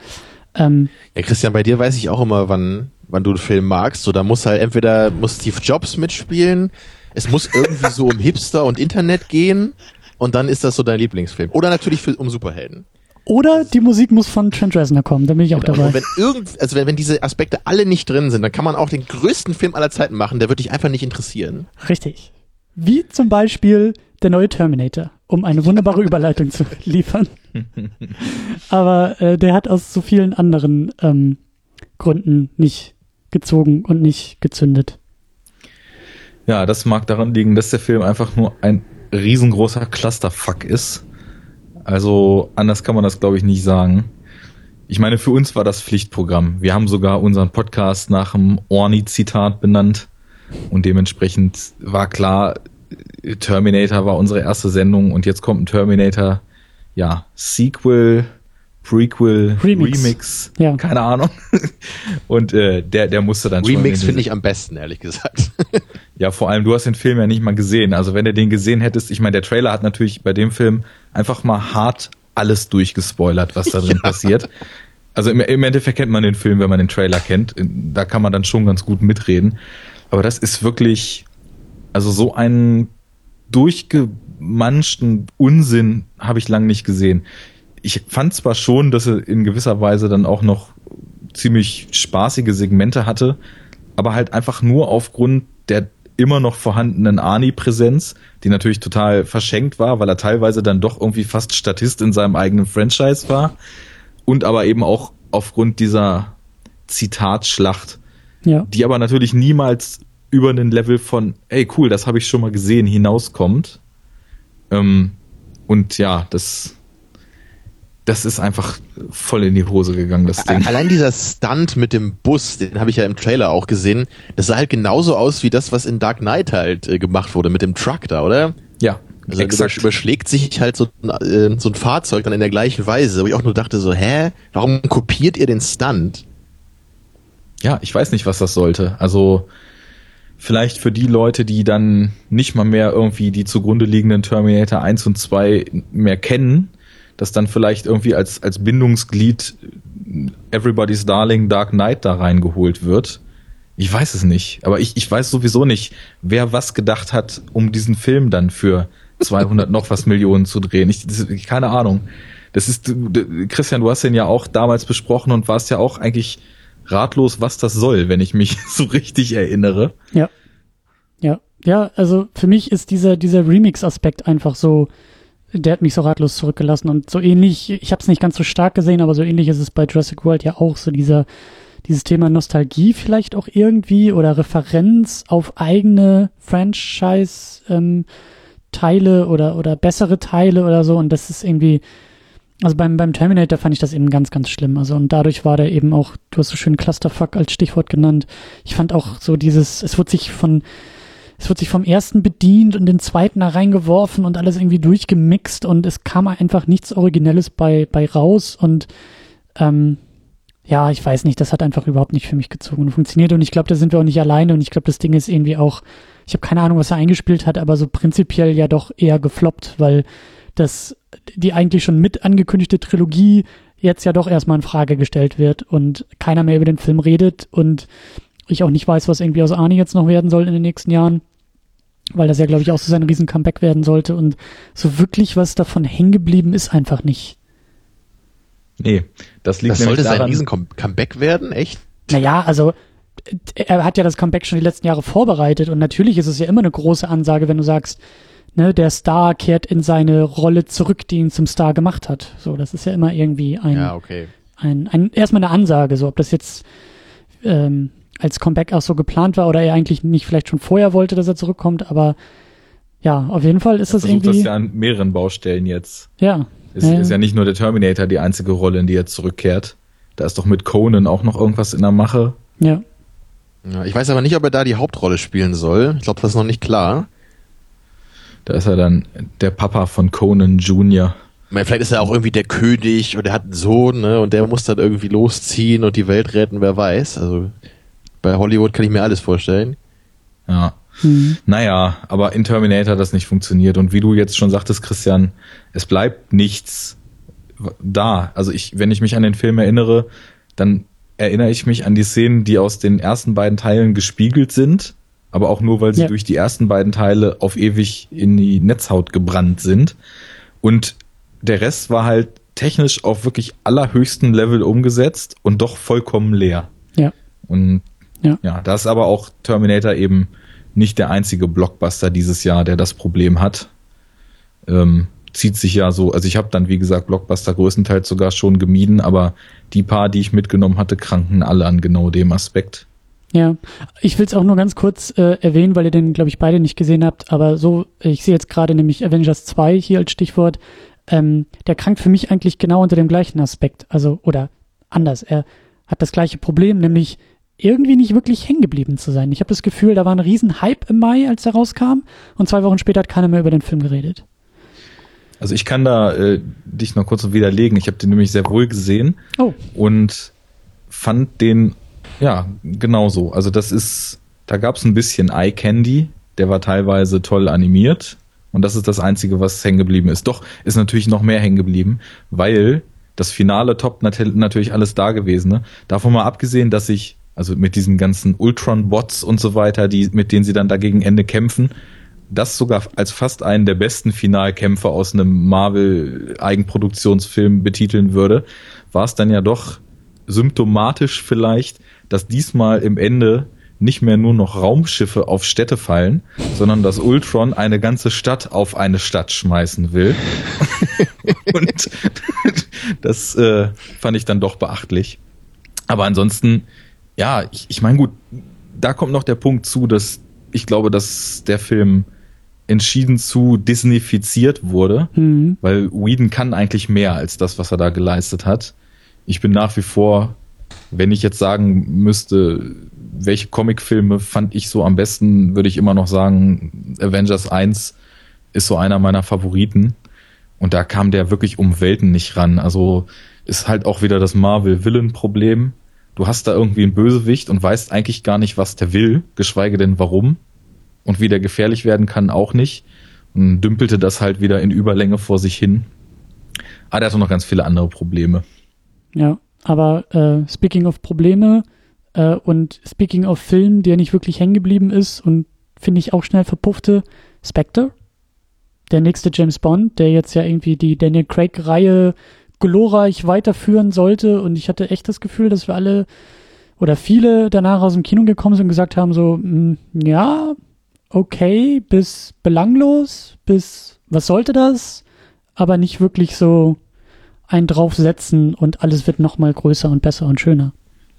Ähm, ja, Christian, bei dir weiß ich auch immer, wann, wann du einen Film magst. So, da muss halt entweder muss Steve Jobs mitspielen es muss irgendwie so um Hipster und Internet gehen und dann ist das so dein Lieblingsfilm. Oder natürlich für, um Superhelden. Oder die Musik muss von Trent Reznor kommen, da bin ich auch Genau. dabei. Und wenn irgend, also wenn, wenn diese Aspekte alle nicht drin sind, dann kann man auch den größten Film aller Zeiten machen, der wird dich einfach nicht interessieren. Richtig. Wie zum Beispiel der neue Terminator, um eine wunderbare Überleitung zu liefern. Aber äh, der hat aus so vielen anderen ähm, Gründen nicht gezogen und nicht gezündet. Ja, das mag daran liegen, dass der Film einfach nur ein riesengroßer Clusterfuck ist. Also anders kann man das, glaube ich, nicht sagen. Ich meine, für uns war das Pflichtprogramm. Wir haben sogar unseren Podcast nach einem Orni-Zitat benannt. Und dementsprechend war klar, Terminator war unsere erste Sendung und jetzt kommt ein Terminator, ja, Sequel, Prequel, Remix. Remix, Ja. keine Ahnung. Und äh, der, der musste dann schon. Remix in finde ich am besten, ehrlich gesagt. ja, vor allem, du hast den Film ja nicht mal gesehen. Also wenn du den gesehen hättest, ich meine, der Trailer hat natürlich bei dem Film einfach mal hart alles durchgespoilert, was da drin passiert. Also im, im Endeffekt kennt man den Film, wenn man den Trailer kennt. Da kann man dann schon ganz gut mitreden. Aber das ist wirklich, also so einen durchgemanschten Unsinn habe ich lange nicht gesehen. Ich fand zwar schon, dass er in gewisser Weise dann auch noch ziemlich spaßige Segmente hatte, aber halt einfach nur aufgrund der immer noch vorhandenen Arnie-Präsenz, die natürlich total verschenkt war, weil er teilweise dann doch irgendwie fast Statist in seinem eigenen Franchise war und aber eben auch aufgrund dieser Zitatschlacht, Ja. die aber natürlich niemals über den Level von, ey cool, das habe ich schon mal gesehen, hinauskommt. Ähm, und ja, das, das ist einfach voll in die Hose gegangen, das Ding. Allein dieser Stunt mit dem Bus, den habe ich ja im Trailer auch gesehen, das sah halt genauso aus wie das, was in Dark Knight halt äh, gemacht wurde mit dem Truck da, oder? Ja, Also exakt. über, überschlägt sich halt so, äh, so ein Fahrzeug dann in der gleichen Weise, wo ich auch nur dachte so, hä, warum kopiert ihr den Stunt? Ja, ich weiß nicht, was das sollte. Also vielleicht für die Leute, die dann nicht mal mehr irgendwie die zugrunde liegenden Terminator 1 und 2 mehr kennen, dass dann vielleicht irgendwie als, als Bindungsglied Everybody's Darling Dark Knight da reingeholt wird. Ich weiß es nicht. Aber ich, ich weiß sowieso nicht, wer was gedacht hat, um diesen Film dann für 200 noch was Millionen zu drehen. Ich, das, keine Ahnung. Das ist, du- Christian, du hast den ja auch damals besprochen und warst ja auch eigentlich ratlos, was das soll, wenn ich mich so richtig erinnere. Ja. Ja. Ja, also für mich ist dieser, dieser Remix-Aspekt einfach so, der hat mich so ratlos zurückgelassen und so ähnlich, ich habe es nicht ganz so stark gesehen, aber so ähnlich ist es bei Jurassic World ja auch so dieser, dieses Thema Nostalgie vielleicht auch irgendwie oder Referenz auf eigene Franchise ähm, Teile oder oder bessere Teile oder so und das ist irgendwie also beim beim Terminator fand ich das eben ganz ganz schlimm also und dadurch war der eben auch du hast so schön Clusterfuck als Stichwort genannt. Ich fand auch so dieses es wurde sich von es wird sich vom ersten bedient und den zweiten da reingeworfen und alles irgendwie durchgemixt und es kam einfach nichts Originelles bei, bei raus und ähm, ja, ich weiß nicht, das hat einfach überhaupt nicht für mich gezogen und funktioniert und ich glaube, da sind wir auch nicht alleine und ich glaube, das Ding ist irgendwie auch, ich habe keine Ahnung, was er eingespielt hat, aber so prinzipiell ja doch eher gefloppt, weil das, die eigentlich schon mit angekündigte Trilogie jetzt ja doch erstmal in Frage gestellt wird und keiner mehr über den Film redet und ich auch nicht weiß, was irgendwie aus Arnie jetzt noch werden soll in den nächsten Jahren weil das ja, glaube ich, auch so sein riesen Comeback werden sollte. Und so wirklich was davon hängen geblieben ist einfach nicht. Nee, das liegt Das sollte sein daran, riesen Com- Comeback werden, echt? Naja, also er hat ja das Comeback schon die letzten Jahre vorbereitet und natürlich ist es ja immer eine große Ansage, wenn du sagst, ne, der Star kehrt in seine Rolle zurück, die ihn zum Star gemacht hat. So, das ist ja immer irgendwie ein, Ja, okay. ein, ein erstmal eine Ansage, so ob das jetzt ähm, als Comeback auch so geplant war oder er eigentlich nicht vielleicht schon vorher wollte, dass er zurückkommt, aber ja, auf jeden Fall ist das versucht irgendwie, das ja an mehreren Baustellen jetzt. ja, Es Ja, ist ja nicht nur der Terminator die einzige Rolle, in die er zurückkehrt. Da ist doch mit Conan auch noch irgendwas in der Mache. ja. Ja, ich weiß aber nicht, ob er da die Hauptrolle spielen soll. Ich glaube, das ist noch nicht klar. Da ist er dann der Papa von Conan Jr. Ich meine, Vielleicht ist er auch irgendwie der König und er hat einen Sohn, ne? Und der muss dann irgendwie losziehen und die Welt retten, wer weiß. Also bei Hollywood kann ich mir alles vorstellen. Ja. Hm. Naja, aber in Terminator hat das nicht funktioniert. Und wie du jetzt schon sagtest, Christian, es bleibt nichts da. Also ich, wenn ich mich an den Film erinnere, dann erinnere ich mich an die Szenen, die aus den ersten beiden Teilen gespiegelt sind. aber auch nur, weil sie Ja. durch die ersten beiden Teile auf ewig in die Netzhaut gebrannt sind. Und der Rest war halt technisch auf wirklich allerhöchstem Level umgesetzt und doch vollkommen leer. Ja. Und Ja. ja, da ist aber auch Terminator eben nicht der einzige Blockbuster dieses Jahr, der das Problem hat. Ähm, zieht sich ja so, also ich habe dann, wie gesagt, Blockbuster größtenteils sogar schon gemieden, aber die paar, die ich mitgenommen hatte, kranken alle an genau dem Aspekt. Ja, ich will es auch nur ganz kurz äh, erwähnen, weil ihr den, glaube ich, beide nicht gesehen habt, aber so, ich sehe jetzt gerade nämlich Avengers 2 hier als Stichwort, ähm, der krankt für mich eigentlich genau unter dem gleichen Aspekt, also, oder anders, er hat das gleiche Problem, nämlich irgendwie nicht wirklich hängen geblieben zu sein. Ich habe das Gefühl, da war ein riesen Hype im Mai, als er rauskam, und zwei Wochen später hat keiner mehr über den Film geredet. Also ich kann da äh, dich noch kurz widerlegen. Ich habe den nämlich sehr wohl gesehen Oh, und fand den ja genauso. Also das ist, da gab es ein bisschen Eye Candy, der war teilweise toll animiert und das ist das Einzige, was hängen geblieben ist. Doch ist natürlich noch mehr hängen geblieben, weil das Finale top nat natürlich alles da gewesen. Ne? Davon mal abgesehen, dass ich also mit diesen ganzen Ultron-Bots und so weiter, die mit denen sie dann dagegen Ende kämpfen, das sogar als fast einen der besten Finalkämpfe aus einem Marvel-Eigenproduktionsfilm betiteln würde, war es dann ja doch symptomatisch vielleicht, dass diesmal im Ende nicht mehr nur noch Raumschiffe auf Städte fallen, sondern dass Ultron eine ganze Stadt auf eine Stadt schmeißen will. Und das äh, fand ich dann doch beachtlich. Aber ansonsten, ja, ich, ich meine, gut, da kommt noch der Punkt zu, dass ich glaube, dass der Film entschieden zu Disneyfiziert wurde, hm, weil Whedon kann eigentlich mehr als das, was er da geleistet hat. Ich bin nach wie vor, wenn ich jetzt sagen müsste, welche Comicfilme fand ich so am besten, würde ich immer noch sagen, Avengers 1 ist so einer meiner Favoriten. Und da kam der wirklich um Welten nicht ran. Also ist halt auch wieder das Marvel-Villain-Problem. Du hast da irgendwie einen Bösewicht und weißt eigentlich gar nicht, was der will, geschweige denn warum. Und wie der gefährlich werden kann, auch nicht. Und dümpelte das halt wieder in Überlänge vor sich hin. Aber der hat auch noch ganz viele andere Probleme. ja, aber äh, speaking of Probleme äh, und speaking of Film, der nicht wirklich hängen geblieben ist und finde ich auch schnell verpuffte, Spectre, der nächste James Bond, der jetzt ja irgendwie die Daniel Craig-Reihe glorreich weiterführen sollte und ich hatte echt das Gefühl, dass wir alle oder viele danach aus dem Kino gekommen sind und gesagt haben so, mh, ja, okay, bis belanglos, bis was sollte das, aber nicht wirklich so ein draufsetzen und alles wird noch mal größer und besser und schöner.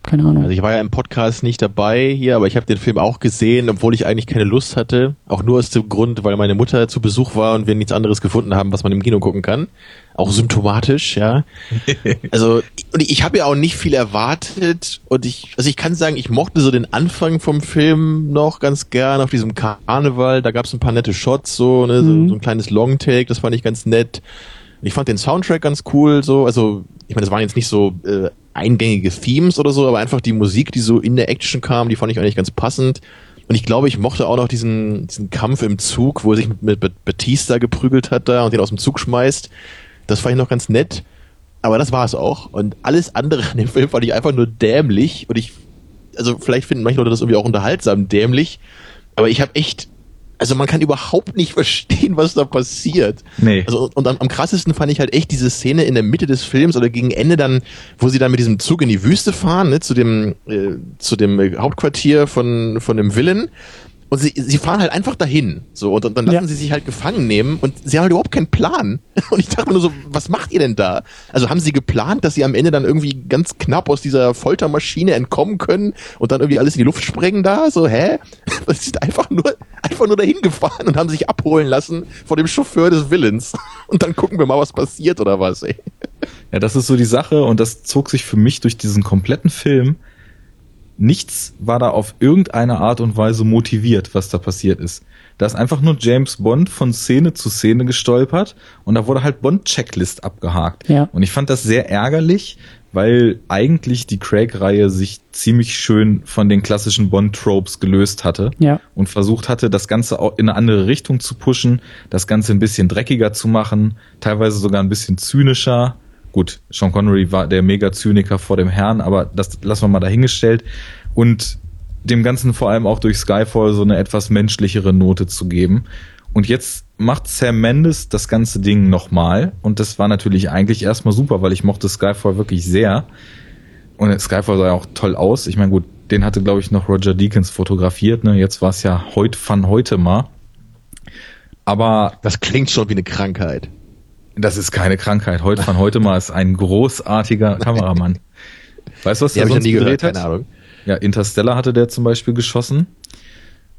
Keine Ahnung. Also ich war ja im Podcast nicht dabei hier, aber ich habe den Film auch gesehen, obwohl ich eigentlich keine Lust hatte. Auch nur aus dem Grund, weil meine Mutter zu Besuch war und wir nichts anderes gefunden haben, was man im Kino gucken kann. Auch symptomatisch, ja. Also und ich habe ja auch nicht viel erwartet und ich, also ich kann sagen, ich mochte so den Anfang vom Film noch ganz gern auf diesem Karneval. Da gab es ein paar nette Shots, so, ne, Mhm. so, so ein kleines Longtake, das fand ich ganz nett. Ich fand den Soundtrack ganz cool, so, also ich meine, das waren jetzt nicht so äh, eingängige Themes oder so, aber einfach die Musik, die so in der Action kam, die fand ich eigentlich ganz passend. Und ich glaube, ich mochte auch noch diesen, diesen Kampf im Zug, wo er sich mit Batista geprügelt hat da und den aus dem Zug schmeißt. Das fand ich noch ganz nett. Aber das war es auch. Und alles andere an dem Film fand ich einfach nur dämlich. Und ich, also vielleicht finden manche Leute das irgendwie auch unterhaltsam dämlich. Aber ich habe echt, also man kann überhaupt nicht verstehen, was da passiert. Nee. Also und am, am krassesten fand ich halt echt diese Szene in der Mitte des Films oder gegen Ende dann, wo sie dann mit diesem Zug in die Wüste fahren, ne, zu dem äh, zu dem Hauptquartier von von dem Villain. Und sie, sie fahren halt einfach dahin. So, und, und dann lassen Ja. sie sich halt gefangen nehmen und sie haben halt überhaupt keinen Plan. Und ich dachte mir nur so, was macht ihr denn da? Also haben sie geplant, dass sie am Ende dann irgendwie ganz knapp aus dieser Foltermaschine entkommen können und dann irgendwie alles in die Luft sprengen da? So, hä? Sie sind einfach nur, einfach nur dahin gefahren und haben sich abholen lassen von dem Chauffeur des Villains. Und dann gucken wir mal, was passiert oder was, ey. Ja, das ist so die Sache und das zog sich für mich durch diesen kompletten Film. Nichts war da auf irgendeine Art und Weise motiviert, was da passiert ist. Da ist einfach nur James Bond von Szene zu Szene gestolpert und da wurde halt Bond-Checklist abgehakt. Ja. Und ich fand das sehr ärgerlich, weil eigentlich die Craig-Reihe sich ziemlich schön von den klassischen Bond-Tropes gelöst hatte Ja. und versucht hatte, das Ganze auch in eine andere Richtung zu pushen, das Ganze ein bisschen dreckiger zu machen, teilweise sogar ein bisschen zynischer. Gut, Sean Connery war der Mega-Zyniker vor dem Herrn, aber das lassen wir mal dahingestellt. Und dem Ganzen vor allem auch durch Skyfall so eine etwas menschlichere Note zu geben. Und jetzt macht Sam Mendes das ganze Ding nochmal. Und das war natürlich eigentlich erstmal super, weil ich mochte Skyfall wirklich sehr. Und Skyfall sah ja auch toll aus. Ich meine, gut, den hatte, glaube ich, noch Roger Deakins fotografiert. Ne? Jetzt war es ja heut von heute mal. Aber. Das klingt schon wie eine Krankheit. Das ist keine Krankheit. Heute von heute mal ist ein großartiger Kameramann. Weißt du, was der sonst gedreht hat? Keine Ahnung. Ja, Interstellar hatte der zum Beispiel geschossen.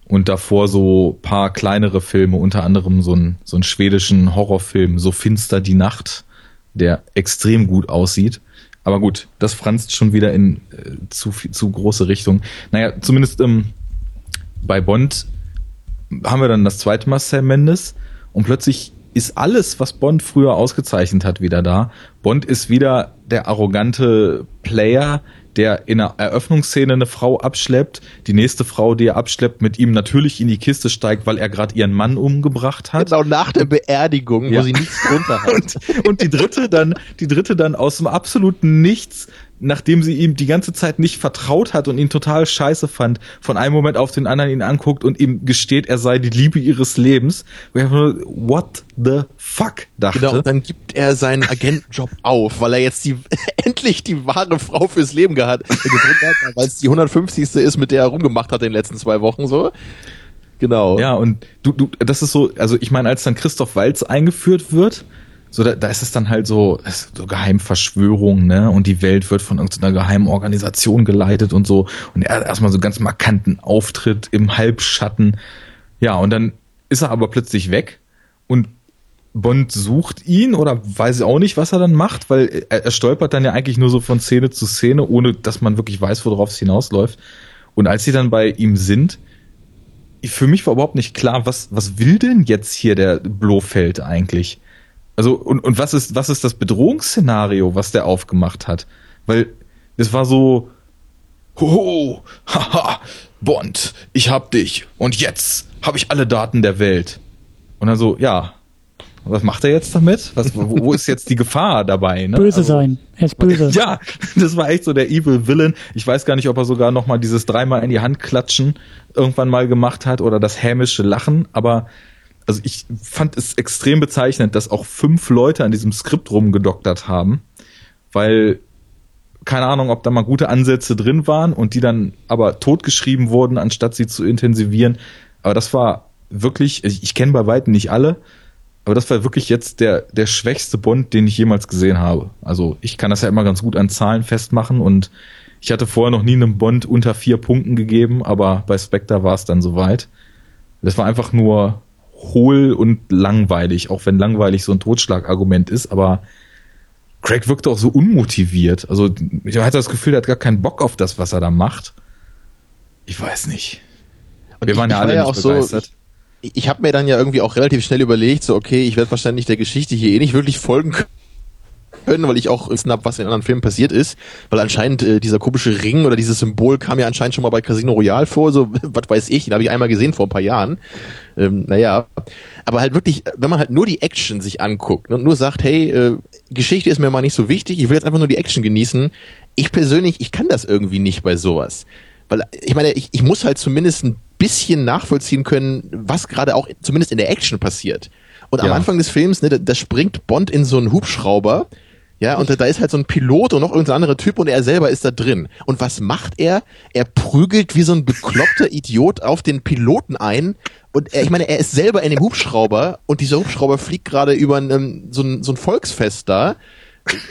Und davor so paar kleinere Filme, unter anderem so einen, so einen schwedischen Horrorfilm, So finster die Nacht, der extrem gut aussieht. Aber gut, das franzt schon wieder in äh, zu, zu große Richtung. Naja, zumindest ähm, bei Bond haben wir dann das zweite Mal Sam Mendes und plötzlich ist alles, was Bond früher ausgezeichnet hat, wieder da. Bond ist wieder der arrogante Player, der in einer Eröffnungsszene eine Frau abschleppt, die nächste Frau, die er abschleppt, mit ihm natürlich in die Kiste steigt, weil er gerade ihren Mann umgebracht hat. Genau nach der Beerdigung, ja. wo sie nichts drunter hat. und, und die dritte dann, die dritte dann aus dem absoluten Nichts nachdem sie ihm die ganze Zeit nicht vertraut hat und ihn total scheiße fand, von einem Moment auf den anderen ihn anguckt und ihm gesteht, er sei die Liebe ihres Lebens. Nur, what the fuck dachte. Genau, und dann gibt er seinen Agentenjob auf, weil er jetzt die endlich die wahre Frau fürs Leben gehabt hat, weil es die 150. ist, mit der er rumgemacht hat in den letzten zwei Wochen so. Genau. Ja, und du, du, das ist so, also ich meine, als dann Christoph Walz eingeführt wird, so da, da ist es dann halt so, so Geheimverschwörung, ne? Und die Welt wird von irgendeiner geheimen Organisation geleitet und so. Und er hat erstmal so ganz markanten Auftritt im Halbschatten. Ja, und dann ist er aber plötzlich weg und Bond sucht ihn oder weiß auch nicht, was er dann macht, weil er, er stolpert dann ja eigentlich nur so von Szene zu Szene, ohne dass man wirklich weiß, worauf es hinausläuft. Und als sie dann bei ihm sind, für mich war überhaupt nicht klar, was, was will denn jetzt hier der Blofeld eigentlich? Also, und, und was ist, was ist das Bedrohungsszenario, was der aufgemacht hat? Weil es war so, hoho, haha, Bond, ich hab dich und jetzt habe ich alle Daten der Welt. Und dann so, ja, was macht er jetzt damit? Was, wo, wo ist jetzt die Gefahr dabei? Ne? Böse also, sein. Er ist böse. Ja, das war echt so der Evil Villain. Ich weiß gar nicht, ob er sogar noch mal dieses dreimal in die Hand klatschen irgendwann mal gemacht hat oder das hämische Lachen, aber also ich fand es extrem bezeichnend, dass auch fünf Leute an diesem Skript rumgedoktert haben, weil keine Ahnung, ob da mal gute Ansätze drin waren und die dann aber totgeschrieben wurden, anstatt sie zu intensivieren. Aber das war wirklich, ich, ich kenne bei weitem nicht alle, aber das war wirklich jetzt der, der schwächste Bond, den ich jemals gesehen habe. Also ich kann das ja immer ganz gut an Zahlen festmachen und ich hatte vorher noch nie einem Bond unter vier Punkten gegeben, aber bei Spectre war es dann soweit. Das war einfach nur hohl und langweilig, auch wenn langweilig so ein Totschlagargument ist, aber Craig wirkte auch so unmotiviert. Also ich hatte das Gefühl, er hat gar keinen Bock auf das, was er da macht. Ich weiß nicht. Und Wir waren ja alle war ja nicht begeistert. So, ich, ich habe mir dann ja irgendwie auch relativ schnell überlegt, so okay, ich werde wahrscheinlich der Geschichte hier eh nicht wirklich folgen können können, weil ich auch wissen habe, was in anderen Filmen passiert ist, weil anscheinend äh, dieser komische Ring oder dieses Symbol kam ja anscheinend schon mal bei Casino Royale vor, so was weiß ich, den habe ich einmal gesehen vor ein paar Jahren. Ähm, naja, aber halt wirklich, wenn man halt nur die Action sich anguckt und nur sagt, hey, äh, Geschichte ist mir mal nicht so wichtig, ich will jetzt einfach nur die Action genießen. Ich persönlich, ich kann das irgendwie nicht bei sowas. Weil ich meine, ich, ich muss halt zumindest ein bisschen nachvollziehen können, was gerade auch zumindest in der Action passiert. Und ja. am Anfang des Films, ne, da, da springt Bond in so einen Hubschrauber ja, und da ist halt so ein Pilot und noch irgendein anderer Typ und er selber ist da drin. Und was macht er? Er prügelt wie so ein bekloppter Idiot auf den Piloten ein. Und er, ich meine, er ist selber in dem Hubschrauber und dieser Hubschrauber fliegt gerade über ein, so, ein, so ein Volksfest da.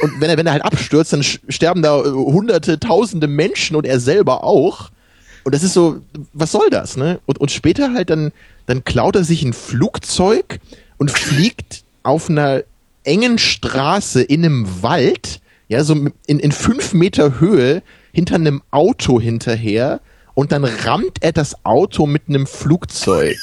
Und wenn er, wenn er halt abstürzt, dann sterben da äh, hunderte, tausende Menschen und er selber auch. Und das ist so, was soll das, ne? Und, und später halt dann, dann klaut er sich ein Flugzeug und fliegt auf einer engen Straße in einem Wald, ja, so in, in fünf Meter Höhe hinter einem Auto hinterher und dann rammt er das Auto mit einem Flugzeug.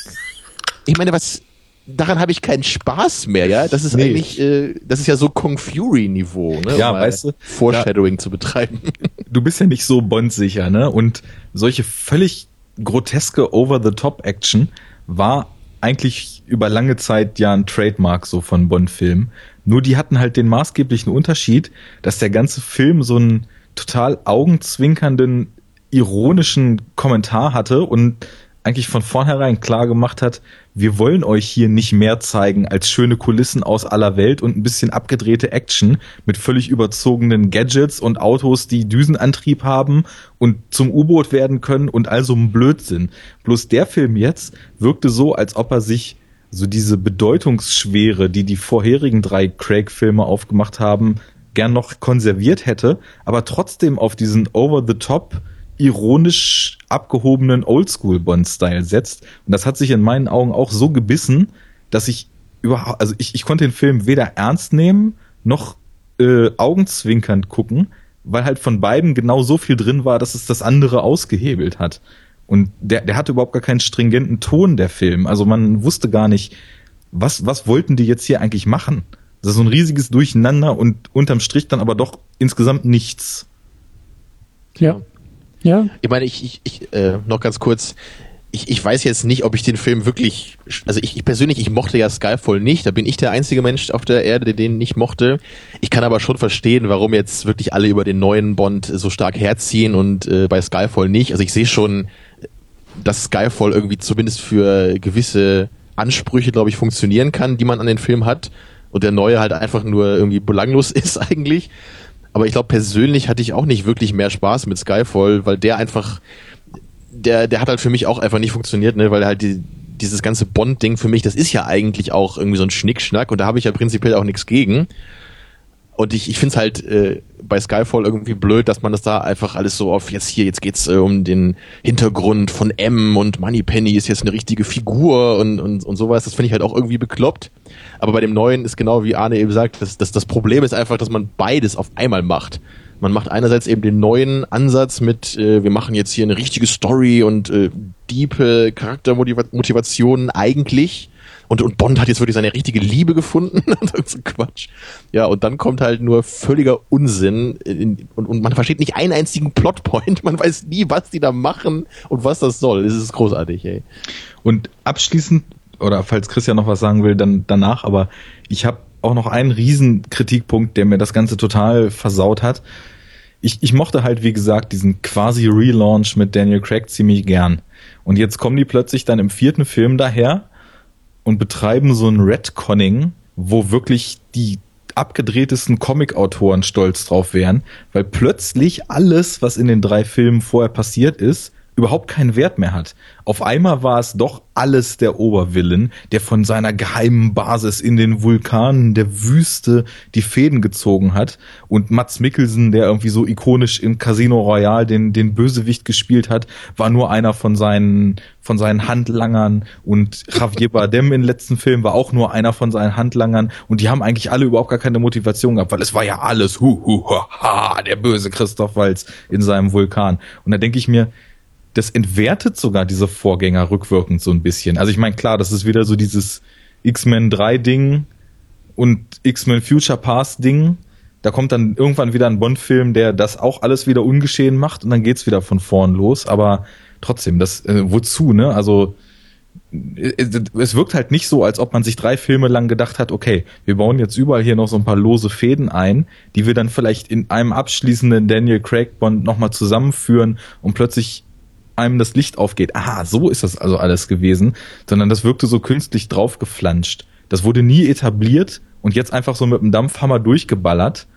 Ich meine, was, daran habe ich keinen Spaß mehr, ja. Das ist nee. eigentlich, äh, das ist ja so Kong Fury Niveau, ne? Ja, um weißt du, Foreshadowing ja, zu betreiben. Du bist ja nicht so bondsicher, ne? Und solche völlig groteske Over-the-Top-Action war eigentlich über lange Zeit ja ein Trademark so von Bond-Filmen. Nur die hatten halt den maßgeblichen Unterschied, dass der ganze Film so einen total augenzwinkernden ironischen Kommentar hatte und eigentlich von vornherein klar gemacht hat, wir wollen euch hier nicht mehr zeigen als schöne Kulissen aus aller Welt und ein bisschen abgedrehte Action mit völlig überzogenen Gadgets und Autos, die Düsenantrieb haben und zum U-Boot werden können und also ein Blödsinn. Bloß der Film jetzt wirkte so, als ob er sich so diese Bedeutungsschwere, die die vorherigen drei Craig-Filme aufgemacht haben, gern noch konserviert hätte, aber trotzdem auf diesen Over-the-Top ironisch abgehobenen Oldschool-Bond-Style setzt. Und das hat sich in meinen Augen auch so gebissen, dass ich überhaupt, also ich, ich konnte den Film weder ernst nehmen, noch äh, augenzwinkernd gucken, weil halt von beiden genau so viel drin war, dass es das andere ausgehebelt hat. Und der, der hatte überhaupt gar keinen stringenten Ton, der Film. Also man wusste gar nicht, was, was wollten die jetzt hier eigentlich machen? Das ist so ein riesiges Durcheinander und unterm Strich dann aber doch insgesamt nichts. Ja. Ja. Ich meine, ich, ich, ich äh, noch ganz kurz, ich, ich weiß jetzt nicht, ob ich den Film wirklich, also ich, ich persönlich, ich mochte ja Skyfall nicht, da bin ich der einzige Mensch auf der Erde, der den nicht mochte. Ich kann aber schon verstehen, warum jetzt wirklich alle über den neuen Bond so stark herziehen und äh, bei Skyfall nicht. Also ich sehe schon, dass Skyfall irgendwie zumindest für gewisse Ansprüche, glaube ich, funktionieren kann, die man an den Film hat und der neue halt einfach nur irgendwie belanglos ist eigentlich. Aber ich glaube, persönlich hatte ich auch nicht wirklich mehr Spaß mit Skyfall, weil der einfach, der, der hat halt für mich auch einfach nicht funktioniert, ne, weil halt die, dieses ganze Bond-Ding für mich, das ist ja eigentlich auch irgendwie so ein Schnickschnack und da habe ich ja prinzipiell auch nichts gegen. Und ich, ich finde es halt äh, bei Skyfall irgendwie blöd, dass man das da einfach alles so auf jetzt hier, jetzt geht's äh, um den Hintergrund von M und Moneypenny ist jetzt eine richtige Figur und, und, und sowas. Das finde ich halt auch irgendwie bekloppt. Aber bei dem neuen ist genau wie Arne eben sagt, das, das, das Problem ist einfach, dass man beides auf einmal macht. Man macht einerseits eben den neuen Ansatz mit, äh, wir machen jetzt hier eine richtige Story und äh, diepe Charaktermotivationen eigentlich und, und Bond hat jetzt wirklich seine richtige Liebe gefunden. so Quatsch. Ja, und dann kommt halt nur völliger Unsinn in, und, und man versteht nicht einen einzigen Plotpoint. Man weiß nie, was die da machen und was das soll. Das ist großartig, ey. Und abschließend, oder falls Christian noch was sagen will, dann danach, aber ich habe auch noch einen riesen Kritikpunkt, der mir das Ganze total versaut hat. Ich, ich mochte halt, wie gesagt, diesen quasi Relaunch mit Daniel Craig ziemlich gern. Und jetzt kommen die plötzlich dann im vierten Film daher und betreiben so ein Redconning, wo wirklich die abgedrehtesten Comic-Autoren stolz drauf wären, weil plötzlich alles, was in den drei Filmen vorher passiert ist, überhaupt keinen Wert mehr hat. Auf einmal war es doch alles der Oberwillen, der von seiner geheimen Basis in den Vulkanen der Wüste die Fäden gezogen hat und Mats Mikkelsen, der irgendwie so ikonisch im Casino Royale den, den Bösewicht gespielt hat, war nur einer von seinen, von seinen Handlangern und Javier Bardem im letzten Film war auch nur einer von seinen Handlangern und die haben eigentlich alle überhaupt gar keine Motivation gehabt, weil es war ja alles, hu, hu, ha, der böse Christoph Walz in seinem Vulkan. Und da denke ich mir, das entwertet sogar diese Vorgänger rückwirkend so ein bisschen. Also ich meine, klar, das ist wieder so dieses X-Men 3 Ding und X-Men Future Past Ding. Da kommt dann irgendwann wieder ein Bond-Film, der das auch alles wieder ungeschehen macht und dann geht's wieder von vorn los. Aber trotzdem, das äh, wozu, ne? Also äh, es wirkt halt nicht so, als ob man sich drei Filme lang gedacht hat, okay, wir bauen jetzt überall hier noch so ein paar lose Fäden ein, die wir dann vielleicht in einem abschließenden Daniel Craig Bond nochmal zusammenführen und plötzlich einem das Licht aufgeht, aha, so ist das also alles gewesen, sondern das wirkte so künstlich draufgeflanscht. Das wurde nie etabliert und jetzt einfach so mit dem Dampfhammer durchgeballert.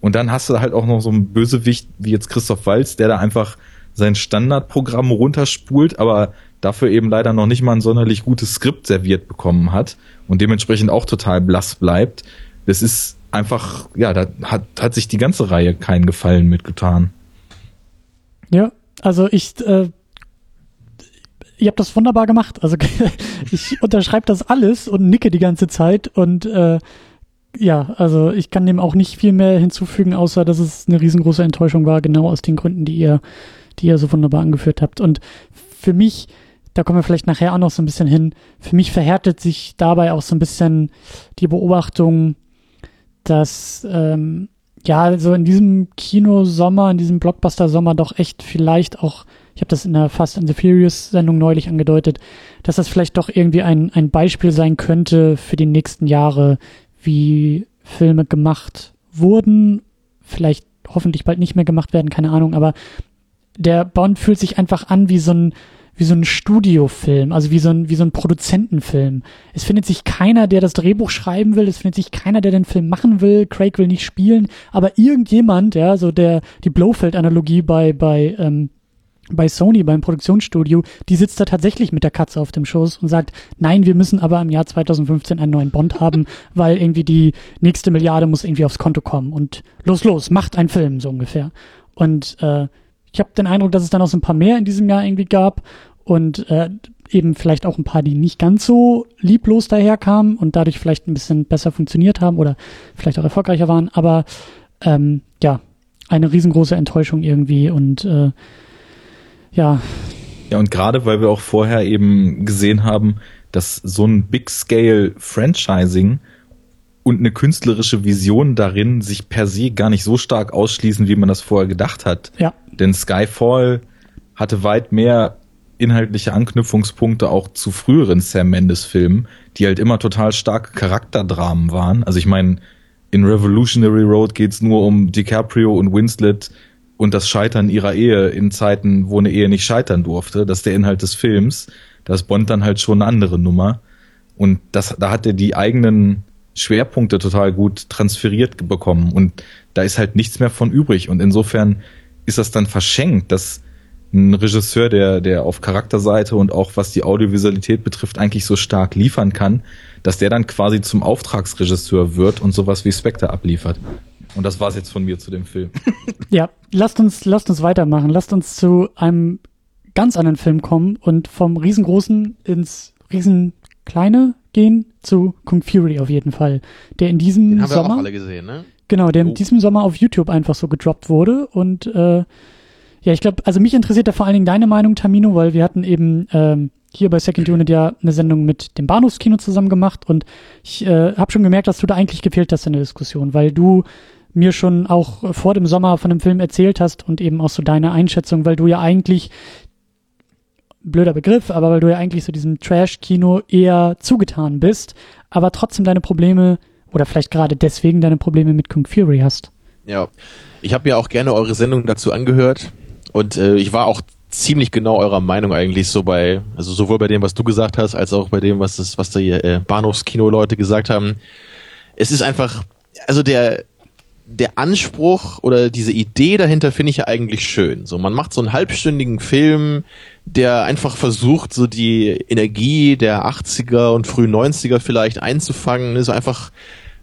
Und dann hast du halt auch noch so einen Bösewicht wie jetzt Christoph Walz, der da einfach sein Standardprogramm runterspult, aber dafür eben leider noch nicht mal ein sonderlich gutes Skript serviert bekommen hat und dementsprechend auch total blass bleibt. Das ist einfach, ja, da hat, hat sich die ganze Reihe keinen Gefallen mitgetan. Ja, also ich äh, ihr habt das wunderbar gemacht. Also ich unterschreibe das alles und nicke die ganze Zeit und äh, ja, also ich kann dem auch nicht viel mehr hinzufügen, außer dass es eine riesengroße Enttäuschung war, genau aus den Gründen, die ihr, die ihr so wunderbar angeführt habt. Und für mich, da kommen wir vielleicht nachher auch noch so ein bisschen hin, für mich verhärtet sich dabei auch so ein bisschen die Beobachtung, dass ähm, ja, so in diesem Kinosommer, in diesem Blockbuster-Sommer doch echt vielleicht auch ich habe das in der Fast and the Furious Sendung neulich angedeutet, dass das vielleicht doch irgendwie ein, ein Beispiel sein könnte für die nächsten Jahre, wie Filme gemacht wurden, vielleicht hoffentlich bald nicht mehr gemacht werden, keine Ahnung, aber der Bond fühlt sich einfach an wie so ein, wie so ein Studiofilm, also wie so ein, wie so ein Produzentenfilm. Es findet sich keiner, der das Drehbuch schreiben will, es findet sich keiner, der den Film machen will, Craig will nicht spielen, aber irgendjemand, ja, so der, die Blofeld-Analogie bei, bei, ähm, bei Sony, beim Produktionsstudio, die sitzt da tatsächlich mit der Katze auf dem Schoß und sagt, nein, wir müssen aber im Jahr 2015 einen neuen Bond haben, weil irgendwie die nächste Milliarde muss irgendwie aufs Konto kommen und los, los, macht einen Film, so ungefähr. Und äh, ich habe den Eindruck, dass es dann auch so ein paar mehr in diesem Jahr irgendwie gab und äh, eben vielleicht auch ein paar, die nicht ganz so lieblos daherkamen und dadurch vielleicht ein bisschen besser funktioniert haben oder vielleicht auch erfolgreicher waren, aber ähm, ja, eine riesengroße Enttäuschung irgendwie und äh, ja. Ja, und gerade weil wir auch vorher eben gesehen haben, dass so ein Big-Scale-Franchising und eine künstlerische Vision darin sich per se gar nicht so stark ausschließen, wie man das vorher gedacht hat. Ja. Denn Skyfall hatte weit mehr inhaltliche Anknüpfungspunkte auch zu früheren Sam Mendes Filmen, die halt immer total starke Charakterdramen waren. Also ich meine, in Revolutionary Road geht's nur um DiCaprio und Winslet und das Scheitern ihrer Ehe in Zeiten, wo eine Ehe nicht scheitern durfte. Das ist der Inhalt des Films. Da ist Bond dann halt schon eine andere Nummer. Und das, da hat er die eigenen Schwerpunkte total gut transferiert bekommen. Und da ist halt nichts mehr von übrig. Und insofern ist das dann verschenkt, dass ein Regisseur, der, der auf Charakterseite und auch was die Audiovisualität betrifft, eigentlich so stark liefern kann, dass der dann quasi zum Auftragsregisseur wird und sowas wie Spectre abliefert. Und das war's jetzt von mir zu dem Film. ja, lasst uns, lasst uns weitermachen. Lasst uns zu einem ganz anderen Film kommen und vom riesengroßen ins riesenkleine gehen zu Kung Fury auf jeden Fall. Der in diesem Den haben Sommer. wir auch alle gesehen, ne? Genau, der Oh. in diesem Sommer auf YouTube einfach so gedroppt wurde und äh, ja, ich glaube, also mich interessiert da vor allen Dingen deine Meinung, Tamino, weil wir hatten eben ähm, hier bei Second Unit ja eine Sendung mit dem Bahnhofskino zusammen gemacht und ich äh, habe schon gemerkt, dass du da eigentlich gefehlt hast in der Diskussion, weil du mir schon auch vor dem Sommer von dem Film erzählt hast und eben auch so deine Einschätzung, weil du ja eigentlich blöder Begriff, aber weil du ja eigentlich so diesem Trash-Kino eher zugetan bist, aber trotzdem deine Probleme oder vielleicht gerade deswegen deine Probleme mit Kung Fury hast. Ja. Ich habe mir auch gerne eure Sendung dazu angehört und äh, ich war auch ziemlich genau eurer Meinung eigentlich so bei, also sowohl bei dem, was du gesagt hast, als auch bei dem, was das, was die äh, Bahnhofskino-Leute gesagt haben. Es ist einfach, also der, der Anspruch oder diese Idee dahinter finde ich ja eigentlich schön. So, man macht so einen halbstündigen Film, der einfach versucht, so die Energie der 80er und frühen 90er vielleicht einzufangen, so einfach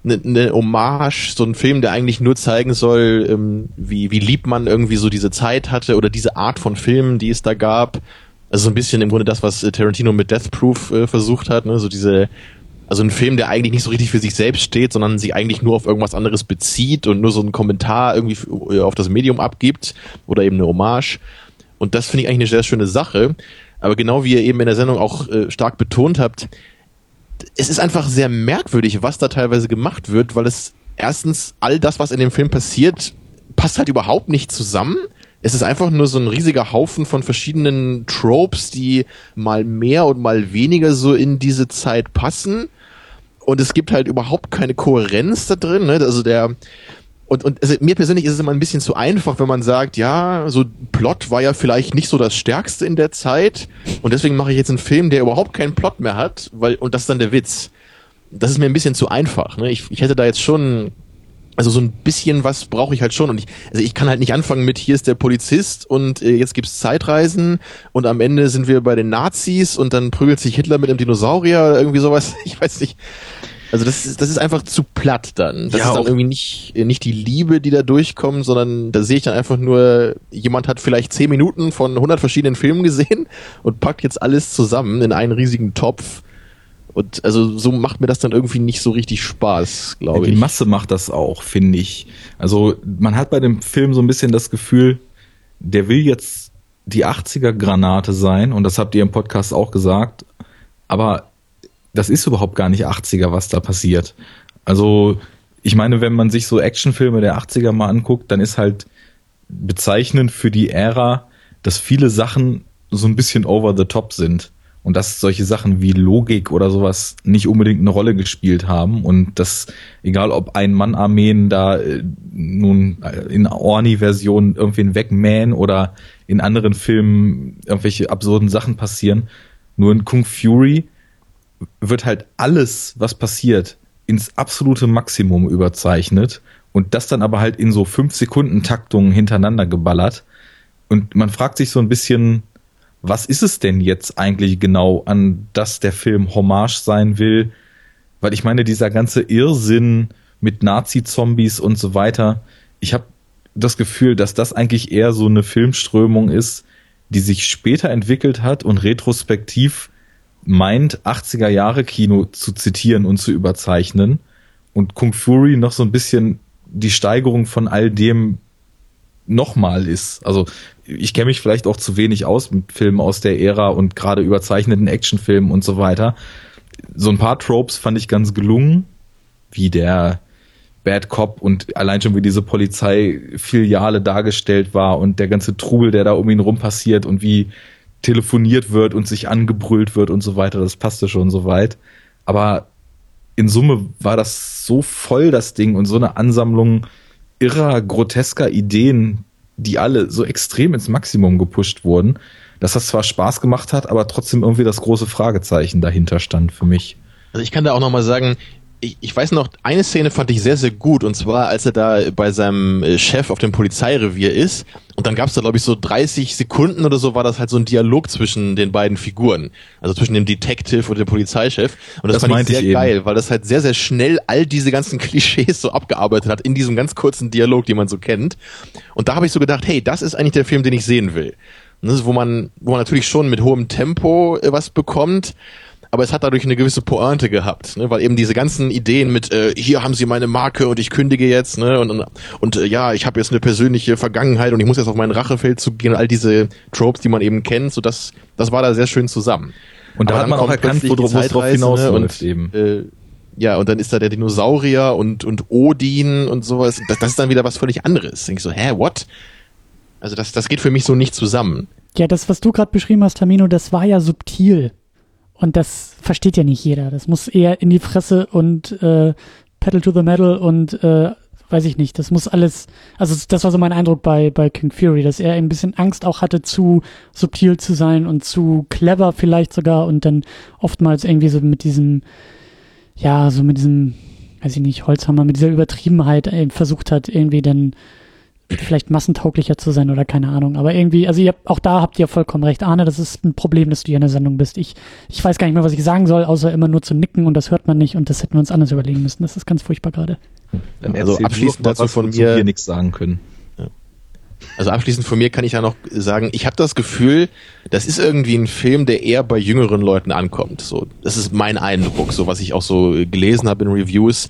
eine, eine Hommage, so ein Film, der eigentlich nur zeigen soll, ähm, wie, wie lieb man irgendwie so diese Zeit hatte oder diese Art von Filmen, die es da gab. Also so ein bisschen im Grunde das, was äh, Tarantino mit Death Proof äh, versucht hat, ne? so diese, also ein Film, der eigentlich nicht so richtig für sich selbst steht, sondern sich eigentlich nur auf irgendwas anderes bezieht und nur so einen Kommentar irgendwie äh, auf das Medium abgibt oder eben eine Hommage. Und das finde ich eigentlich eine sehr schöne Sache. Aber genau wie ihr eben in der Sendung auch äh, stark betont habt, es ist einfach sehr merkwürdig, was da teilweise gemacht wird, weil es erstens all das, was in dem Film passiert, passt halt überhaupt nicht zusammen. Es ist einfach nur so ein riesiger Haufen von verschiedenen Tropes, die mal mehr und mal weniger so in diese Zeit passen. Und es gibt halt überhaupt keine Kohärenz da drin. Ne? Also der und, und also mir persönlich ist es immer ein bisschen zu einfach, wenn man sagt, ja, so Plot war ja vielleicht nicht so das Stärkste in der Zeit und deswegen mache ich jetzt einen Film, der überhaupt keinen Plot mehr hat, weil und das ist dann der Witz. Das ist mir ein bisschen zu einfach. Ne? Ich, ich hätte da jetzt schon, also so ein bisschen was brauche ich halt schon und ich, also ich kann halt nicht anfangen mit hier ist der Polizist und äh, jetzt gibt's Zeitreisen und am Ende sind wir bei den Nazis und dann prügelt sich Hitler mit einem Dinosaurier oder irgendwie sowas. Ich weiß nicht. Also das ist, das ist einfach zu platt dann. Das Ja, ist dann auch- irgendwie nicht, nicht die Liebe, die da durchkommt, sondern da sehe ich dann einfach nur, jemand hat vielleicht zehn Minuten von 100 verschiedenen Filmen gesehen und packt jetzt alles zusammen in einen riesigen Topf. Und also so macht mir das dann irgendwie nicht so richtig Spaß, glaube Die ich. Masse macht das auch, finde ich. Also man hat bei dem Film so ein bisschen das Gefühl, der will jetzt die 80er-Granate sein und das habt ihr im Podcast auch gesagt, aber das ist überhaupt gar nicht 80er, was da passiert. Also ich meine, wenn man sich so Actionfilme der 80er mal anguckt, dann ist halt bezeichnend für die Ära, dass viele Sachen so ein bisschen over the top sind und dass solche Sachen wie Logik oder sowas nicht unbedingt eine Rolle gespielt haben und dass egal ob ein Mann Armeen da äh, nun in Orni-Version irgendwen wegmähen oder in anderen Filmen irgendwelche absurden Sachen passieren. Nur in Kung Fury wird halt alles, was passiert, ins absolute Maximum überzeichnet und das dann aber halt in so fünf Sekunden Taktungen hintereinander geballert. Und man fragt sich so ein bisschen, was ist es denn jetzt eigentlich genau, an das der Film Hommage sein will? Weil ich meine, dieser ganze Irrsinn mit Nazi-Zombies und so weiter, ich habe das Gefühl, dass das eigentlich eher so eine Filmströmung ist, die sich später entwickelt hat und retrospektiv meint, 80er Jahre Kino zu zitieren und zu überzeichnen und Kung Fury noch so ein bisschen die Steigerung von all dem nochmal ist. Also ich kenne mich vielleicht auch zu wenig aus mit Filmen aus der Ära und gerade überzeichneten Actionfilmen und so weiter. So ein paar Tropes fand ich ganz gelungen, wie der Bad Cop und allein schon wie diese Polizeifiliale dargestellt war und der ganze Trubel, der da um ihn rum passiert und wie telefoniert wird und sich angebrüllt wird und so weiter, das passte schon so weit. Aber in Summe war das so voll, das Ding, und so eine Ansammlung irrer, grotesker Ideen, die alle so extrem ins Maximum gepusht wurden, dass das zwar Spaß gemacht hat, aber trotzdem irgendwie das große Fragezeichen dahinter stand für mich. Also ich kann da auch nochmal sagen, ich, ich weiß noch, eine Szene fand ich sehr, sehr gut, und zwar, als er da bei seinem äh, Chef auf dem Polizeirevier ist, und dann gab es da, glaube ich, so 30 Sekunden oder so, war das halt so ein Dialog zwischen den beiden Figuren, also zwischen dem Detective und dem Polizeichef, und das, das fand ich sehr ich geil, weil das halt sehr, sehr schnell all diese ganzen Klischees so abgearbeitet hat in diesem ganz kurzen Dialog, den man so kennt, und da habe ich so gedacht, hey, das ist eigentlich der Film, den ich sehen will. Ne, wo man, wo man natürlich schon mit hohem Tempo äh, was bekommt, aber es hat dadurch eine gewisse Pointe gehabt, ne? weil eben diese ganzen Ideen mit äh, hier haben Sie meine Marke und ich kündige jetzt ne? und und, und äh, ja ich habe jetzt eine persönliche Vergangenheit und ich muss jetzt auf meinen Rachefeld zugehen all diese Tropes, die man eben kennt, so das das war da sehr schön zusammen. Und da Aber hat man auch erkannt, wo drauf hinausläuft ne? eben. Äh, ja, und dann ist da der Dinosaurier und, und Odin und sowas. Das, das ist dann wieder was völlig anderes. Denk ich so, hä, what? Also das, das geht für mich so nicht zusammen. Ja, das, was du gerade beschrieben hast, Tamino, das war ja subtil. Und das versteht ja nicht jeder. Das muss eher in die Fresse und äh, Pedal to the Metal und äh, weiß ich nicht. Das muss alles, also das war so mein Eindruck bei, bei King Fury, dass er ein bisschen Angst auch hatte, zu subtil zu sein und zu clever vielleicht sogar und dann oftmals irgendwie so mit diesem, ja, so mit diesem, weiß ich nicht, Holzhammer, mit dieser Übertriebenheit eben versucht hat, irgendwie dann vielleicht massentauglicher zu sein oder keine Ahnung. Aber irgendwie, also ihr, auch da habt ihr vollkommen recht. Arne, das ist ein Problem, dass du hier in der Sendung bist. Ich, ich weiß gar nicht mehr, was ich sagen soll, außer immer nur zu nicken und das hört man nicht und das hätten wir uns anders überlegen müssen. Das ist ganz furchtbar gerade. Dann also abschließend dazu von mir hier nichts sagen können. Also abschließend von mir kann ich ja noch sagen, ich habe das Gefühl, das ist irgendwie ein Film, der eher bei jüngeren Leuten ankommt. So, das ist mein Eindruck, so was ich auch so gelesen habe in Reviews.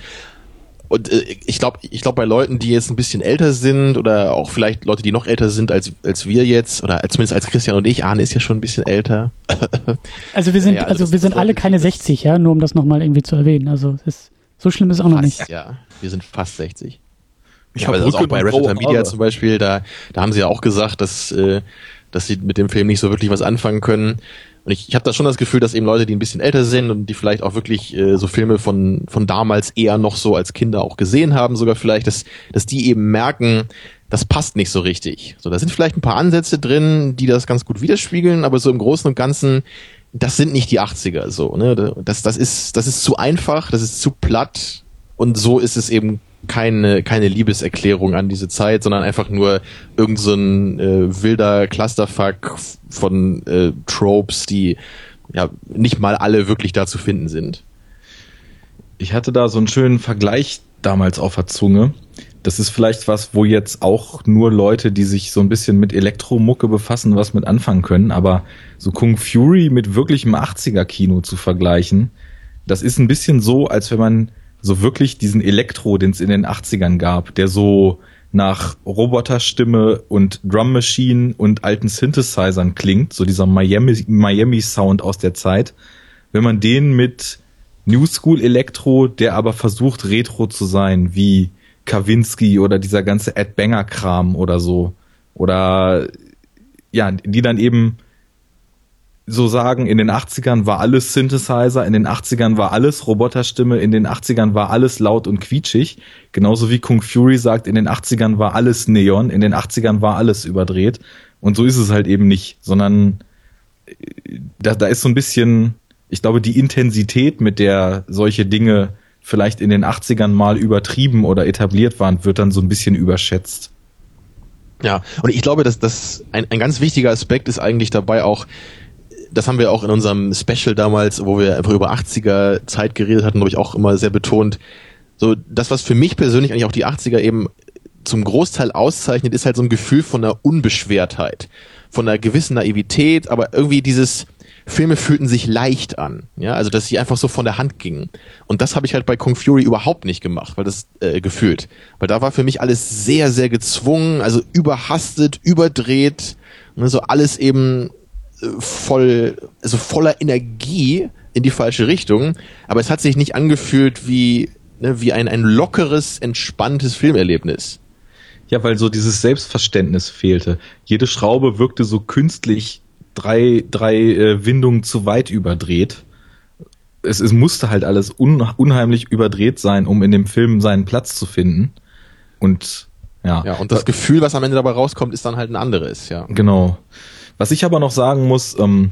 Und äh, ich glaube, ich glaube bei Leuten, die jetzt ein bisschen älter sind oder auch vielleicht Leute, die noch älter sind als als wir jetzt oder zumindest als Christian und ich, Arne ist ja schon ein bisschen älter. also wir sind ja, also, also wir sind alle keine 60, ja, nur um das nochmal irgendwie zu erwähnen. Also ist, so schlimm ist auch noch nicht. Ja, wir sind fast 60. Ich ja, habe also auch bei Red Media zum Beispiel, da da haben sie ja auch gesagt, dass äh, dass sie mit dem Film nicht so wirklich was anfangen können. Und ich, ich habe da schon das Gefühl, dass eben Leute, die ein bisschen älter sind und die vielleicht auch wirklich äh, so Filme von, von damals eher noch so als Kinder auch gesehen haben, sogar vielleicht, dass, dass die eben merken, das passt nicht so richtig. So, da sind vielleicht ein paar Ansätze drin, die das ganz gut widerspiegeln, aber so im Großen und Ganzen, das sind nicht die 80er so, ne? Das, das ist, das ist zu einfach, das ist zu platt und so ist es eben keine, keine Liebeserklärung an diese Zeit, sondern einfach nur irgendein so äh, wilder Clusterfuck von äh, Tropes, die ja nicht mal alle wirklich da zu finden sind. Ich hatte da so einen schönen Vergleich damals auf der Zunge. Das ist vielleicht was, wo jetzt auch nur Leute, die sich so ein bisschen mit Elektromucke befassen, was mit anfangen können. Aber so Kung Fury mit wirklichem 80er-Kino zu vergleichen, das ist ein bisschen so, als wenn man so wirklich diesen Elektro, den es in den 80ern gab, der so nach Roboterstimme und Drum Machine und alten Synthesizern klingt, so dieser Miami, Miami Sound aus der Zeit, wenn man den mit New School Elektro, der aber versucht Retro zu sein, wie Kawinski oder dieser ganze Ed Banger Kram oder so, oder ja, die dann eben so sagen, in den 80ern war alles Synthesizer, in den 80ern war alles Roboterstimme, in den 80ern war alles laut und quietschig. Genauso wie Kung Fury sagt, in den 80ern war alles Neon, in den 80ern war alles überdreht. Und so ist es halt eben nicht, sondern äh, da, da ist so ein bisschen, ich glaube, die Intensität, mit der solche Dinge vielleicht in den 80ern mal übertrieben oder etabliert waren, wird dann so ein bisschen überschätzt. Ja, und ich glaube, dass das ein, ein ganz wichtiger Aspekt ist eigentlich dabei auch, das haben wir auch in unserem Special damals, wo wir einfach über 80er Zeit geredet hatten, glaube ich auch immer sehr betont. So, das, was für mich persönlich eigentlich auch die 80er eben zum Großteil auszeichnet, ist halt so ein Gefühl von einer Unbeschwertheit, von einer gewissen Naivität, aber irgendwie dieses, Filme fühlten sich leicht an, ja, also dass sie einfach so von der Hand gingen. Und das habe ich halt bei Kung Fury überhaupt nicht gemacht, weil das äh, gefühlt, weil da war für mich alles sehr, sehr gezwungen, also überhastet, überdreht, ne, so alles eben voll, also voller Energie in die falsche Richtung, aber es hat sich nicht angefühlt wie, ne, wie ein, ein lockeres, entspanntes Filmerlebnis. Ja, weil so dieses Selbstverständnis fehlte. Jede Schraube wirkte so künstlich drei, drei äh, Windungen zu weit überdreht. Es, es musste halt alles un, unheimlich überdreht sein, um in dem Film seinen Platz zu finden. Und ja. Ja, und das Gefühl, was am Ende dabei rauskommt, ist dann halt ein anderes, ja. Genau. Was ich aber noch sagen muss, ähm,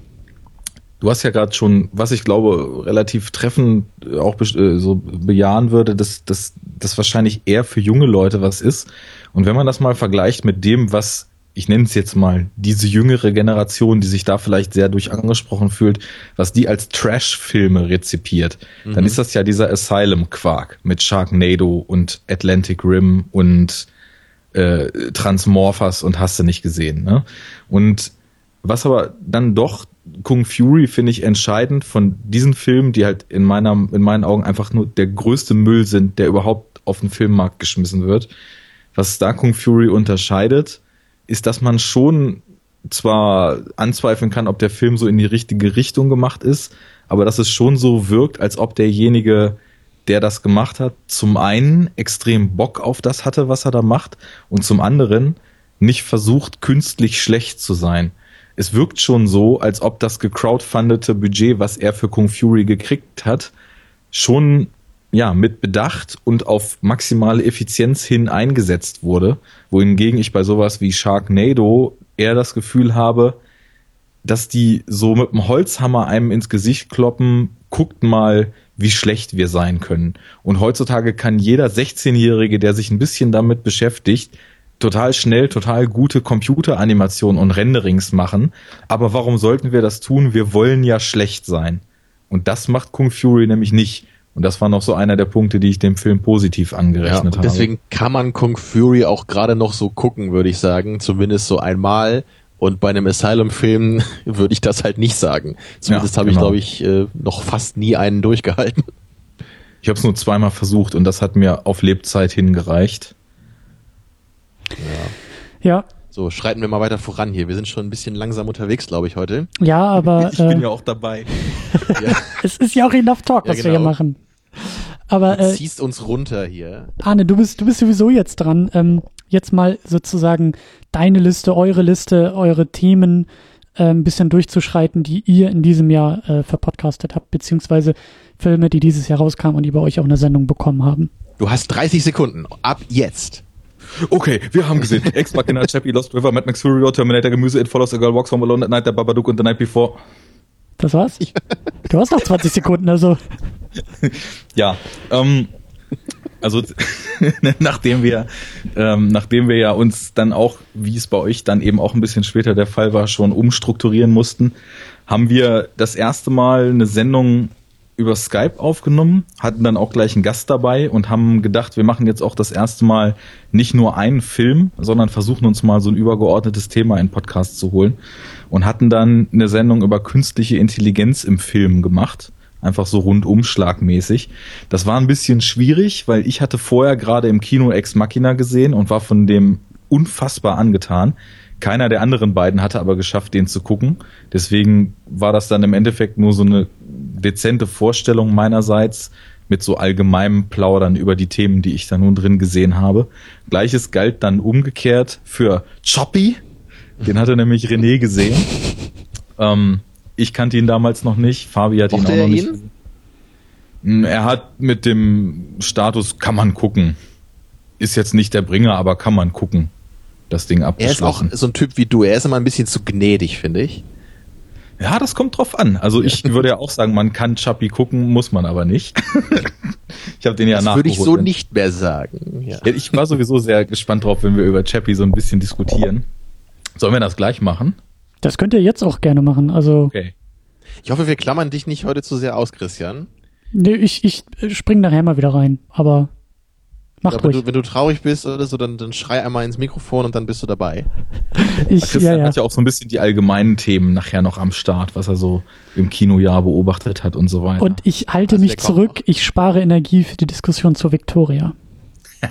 du hast ja gerade schon, was ich glaube, relativ treffend auch äh, so bejahen würde, dass dass das wahrscheinlich eher für junge Leute was ist. Und wenn man das mal vergleicht mit dem, was ich nenne es jetzt mal, diese jüngere Generation, die sich da vielleicht sehr durch angesprochen fühlt, was die als Trash-Filme rezipiert, mhm. dann ist das ja dieser Asylum-Quark mit Sharknado und Atlantic Rim und äh, Transmorphers und hast du nicht gesehen. Ne? Und was aber dann doch Kung Fury finde ich entscheidend von diesen Filmen, die halt in meiner, in meinen Augen einfach nur der größte Müll sind, der überhaupt auf den Filmmarkt geschmissen wird. Was da Kung Fury unterscheidet, ist, dass man schon zwar anzweifeln kann, ob der Film so in die richtige Richtung gemacht ist, aber dass es schon so wirkt, als ob derjenige, der das gemacht hat, zum einen extrem Bock auf das hatte, was er da macht, und zum anderen nicht versucht, künstlich schlecht zu sein es wirkt schon so, als ob das gecrowdfundete Budget, was er für Kung Fury gekriegt hat, schon ja, mit Bedacht und auf maximale Effizienz hin eingesetzt wurde, wohingegen ich bei sowas wie Sharknado eher das Gefühl habe, dass die so mit dem Holzhammer einem ins Gesicht kloppen, guckt mal, wie schlecht wir sein können. Und heutzutage kann jeder 16-Jährige, der sich ein bisschen damit beschäftigt, total schnell, total gute Computeranimationen und Renderings machen. Aber warum sollten wir das tun? Wir wollen ja schlecht sein. Und das macht Kung Fury nämlich nicht. Und das war noch so einer der Punkte, die ich dem Film positiv angerechnet ja, habe. Deswegen kann man Kung Fury auch gerade noch so gucken, würde ich sagen. Zumindest so einmal. Und bei einem Asylum-Film würde ich das halt nicht sagen. Zumindest ja, habe genau. ich, glaube ich, äh, noch fast nie einen durchgehalten. Ich habe es nur zweimal versucht und das hat mir auf Lebzeit hingereicht. Ja. ja. So, schreiten wir mal weiter voran hier. Wir sind schon ein bisschen langsam unterwegs, glaube ich, heute. Ja, aber. Ich bin äh, ja auch dabei. ja. Es ist ja auch enough talk, was ja, genau. wir hier machen. Aber. Du äh, ziehst uns runter hier. Arne, du bist, du bist sowieso jetzt dran. Ähm, jetzt mal sozusagen deine Liste, eure Liste, eure Themen äh, ein bisschen durchzuschreiten, die ihr in diesem Jahr äh, verpodcastet habt, beziehungsweise Filme, die dieses Jahr rauskamen und die bei euch auch eine Sendung bekommen haben. Du hast 30 Sekunden. Ab jetzt. Okay, wir haben gesehen. Ex Machina, Chappie, Lost River, Mad Max Fury Road, Terminator, Gemüse, It Follows, A Girl Walks Home Alone at Night, The Babadook und The Night Before. Das war's? Du hast noch 20 Sekunden, also. ja, ähm, also nachdem wir, ähm, nachdem wir ja uns dann auch, wie es bei euch dann eben auch ein bisschen später der Fall war, schon umstrukturieren mussten, haben wir das erste Mal eine Sendung über Skype aufgenommen, hatten dann auch gleich einen Gast dabei und haben gedacht, wir machen jetzt auch das erste Mal nicht nur einen Film, sondern versuchen uns mal so ein übergeordnetes Thema in Podcast zu holen und hatten dann eine Sendung über künstliche Intelligenz im Film gemacht. Einfach so rundumschlagmäßig. Das war ein bisschen schwierig, weil ich hatte vorher gerade im Kino Ex Machina gesehen und war von dem unfassbar angetan. Keiner der anderen beiden hatte aber geschafft, den zu gucken. Deswegen war das dann im Endeffekt nur so eine dezente Vorstellung meinerseits mit so allgemeinem Plaudern über die Themen, die ich da nun drin gesehen habe. Gleiches galt dann umgekehrt für Choppy. Den hatte nämlich René gesehen. Ähm, Ich kannte ihn damals noch nicht. Fabi hat Mochte ihn auch noch nicht. ihn? Hm, Er hat mit dem Status kann man gucken. Ist jetzt nicht der Bringer, aber kann man gucken. Das Ding Er ist auch abgeschlossen. so ein Typ wie du. Er ist immer ein bisschen zu gnädig, finde ich. Ja, das kommt drauf an. Also ich würde ja auch sagen, man kann Chappie gucken, muss man aber nicht. ich habe den ja das nachgeholt. würde ich so nicht mehr sagen. Ja. Ich war sowieso sehr gespannt drauf, wenn wir über Chappie so ein bisschen diskutieren. Sollen wir das gleich machen? Das könnt ihr jetzt auch gerne machen. Also, Okay. Ich hoffe, wir klammern dich nicht heute zu sehr aus, Christian. nee, ich, ich spring nachher mal wieder rein. Aber macht Aber wenn ruhig. du, wenn du traurig bist oder so, dann, dann schrei einmal ins Mikrofon und dann bist du dabei. Ich, Christian ja, ja. hat ja auch so ein bisschen die allgemeinen Themen nachher noch am Start, was er so im Kinojahr beobachtet hat und so weiter. Und ich halte Also mich zurück. Ich spare Energie für die Diskussion zur Victoria.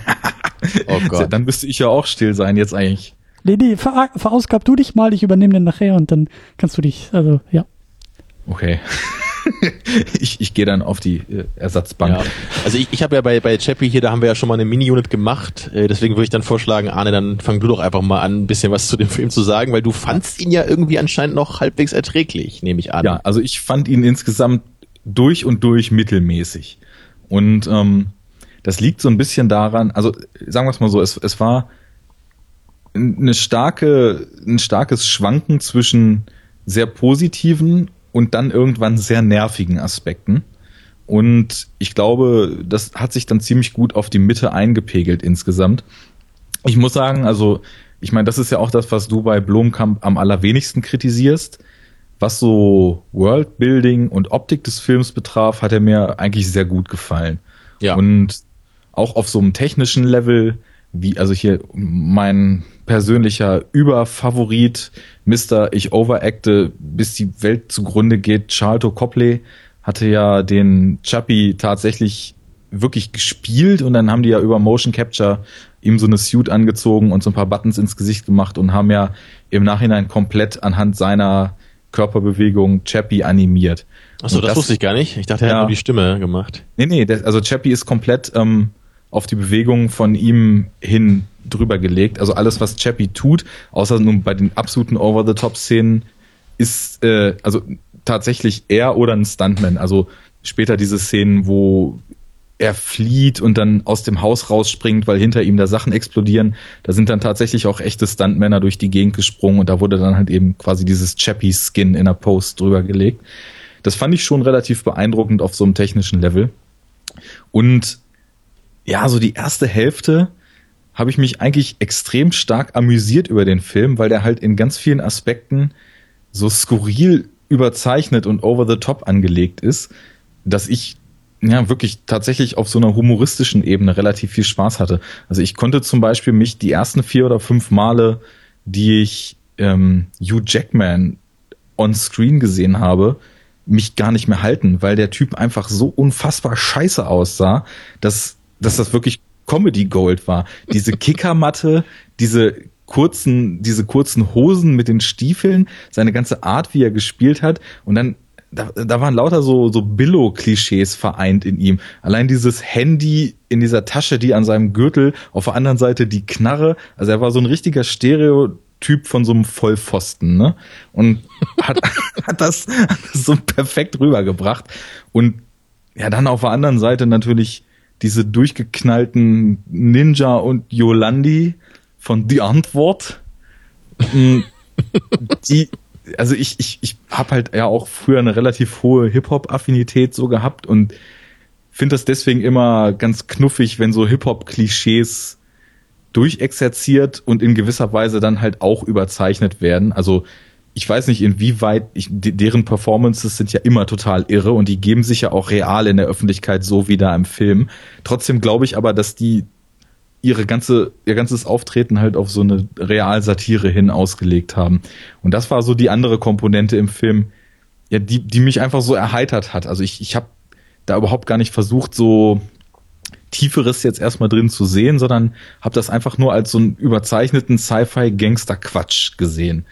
Oh Gott. dann müsste ich ja auch still sein jetzt eigentlich. Nee, nee, ver verausgab du dich mal, ich übernehme den nachher und dann kannst du dich, also, ja. Okay. ich ich gehe dann auf die äh, Ersatzbank. Ja. Also ich, ich habe ja bei, bei Chappie hier, da haben wir ja schon mal eine Mini-Unit gemacht. Äh, deswegen würde ich dann vorschlagen, Arne, dann fang du doch einfach mal an, ein bisschen was zu dem Film zu sagen, weil du fandst ihn ja irgendwie anscheinend noch halbwegs erträglich, nehme ich an. Ja, also ich fand ihn insgesamt durch und durch mittelmäßig. Und ähm, das liegt so ein bisschen daran, also sagen wir es mal so, es, es war eine starke, ein starkes Schwanken zwischen sehr positiven und dann irgendwann sehr nervigen Aspekten. Und ich glaube, das hat sich dann ziemlich gut auf die Mitte eingepegelt insgesamt. Ich muss sagen, also, ich meine, das ist ja auch das, was du bei Blomkamp am allerwenigsten kritisierst. Was so Worldbuilding und Optik des Films betraf, hat er mir eigentlich sehr gut gefallen. Ja. Und auch auf so einem technischen Level, wie, also hier mein persönlicher Überfavorit, Mr. Ich overacte, bis die Welt zugrunde geht, Charlton Copley, hatte ja den Chappie tatsächlich wirklich gespielt und dann haben die ja über Motion Capture ihm so eine Suit angezogen und so ein paar Buttons ins Gesicht gemacht und haben ja im Nachhinein komplett anhand seiner Körperbewegung Chappie animiert. Achso, Und das, wusste ich gar nicht. Ich dachte, er Ja. hat nur die Stimme gemacht. Nee, nee, das, also Chappie ist komplett ähm, auf die Bewegung von ihm hin drüber gelegt. Also alles, was Chappie tut, außer nun bei den absoluten Over-the-Top-Szenen, ist äh, also tatsächlich er oder ein Stuntman. Also später diese Szenen, wo er flieht und dann aus dem Haus rausspringt, weil hinter ihm da Sachen explodieren. Da sind dann tatsächlich auch echte Stuntmänner durch die Gegend gesprungen und da wurde dann halt eben quasi dieses Chappie-Skin in der Post drüber gelegt. Das fand ich schon relativ beeindruckend auf so einem technischen Level. Und ja, so die erste Hälfte habe ich mich eigentlich extrem stark amüsiert über den Film, weil der halt in ganz vielen Aspekten so skurril überzeichnet und over the top angelegt ist, dass ich ja wirklich tatsächlich auf so einer humoristischen Ebene relativ viel Spaß hatte. Also ich konnte zum Beispiel mich die ersten vier oder fünf Male, die ich ähm, Hugh Jackman on Screen gesehen habe, mich gar nicht mehr halten, weil der Typ einfach so unfassbar scheiße aussah, dass, dass das wirklich Comedy Gold war. Diese Kickermatte, diese kurzen, diese kurzen Hosen mit den Stiefeln, seine ganze Art, wie er gespielt hat und dann da, da waren lauter so, so Billo-Klischees vereint in ihm. Allein dieses Handy in dieser Tasche, die an seinem Gürtel, auf der anderen Seite die Knarre. Also er war so ein richtiger Stereotyp von so einem Vollpfosten, ne? Und hat, hat, das, hat das so perfekt rübergebracht. Und ja, dann auf der anderen Seite natürlich diese durchgeknallten Ninja und Yolandi von Die Antwort. Mm, die, also ich, ich, ich habe halt ja auch früher eine relativ hohe Hip-Hop-Affinität so gehabt und finde das deswegen immer ganz knuffig, wenn so Hip-Hop-Klischees durchexerziert und in gewisser Weise dann halt auch überzeichnet werden. Also ich weiß nicht, inwieweit ich, deren Performances sind ja immer total irre und die geben sich ja auch real in der Öffentlichkeit so wie da im Film. Trotzdem glaube ich aber, dass die ihre ganze, ihr ganzes Auftreten halt auf so eine Realsatire hin ausgelegt haben. Und das war so die andere Komponente im Film, ja, die, die mich einfach so erheitert hat. Also ich, ich habe da überhaupt gar nicht versucht, so Tieferes jetzt erstmal drin zu sehen, sondern habe das einfach nur als so einen überzeichneten Sci-Fi-Gangster-Quatsch gesehen.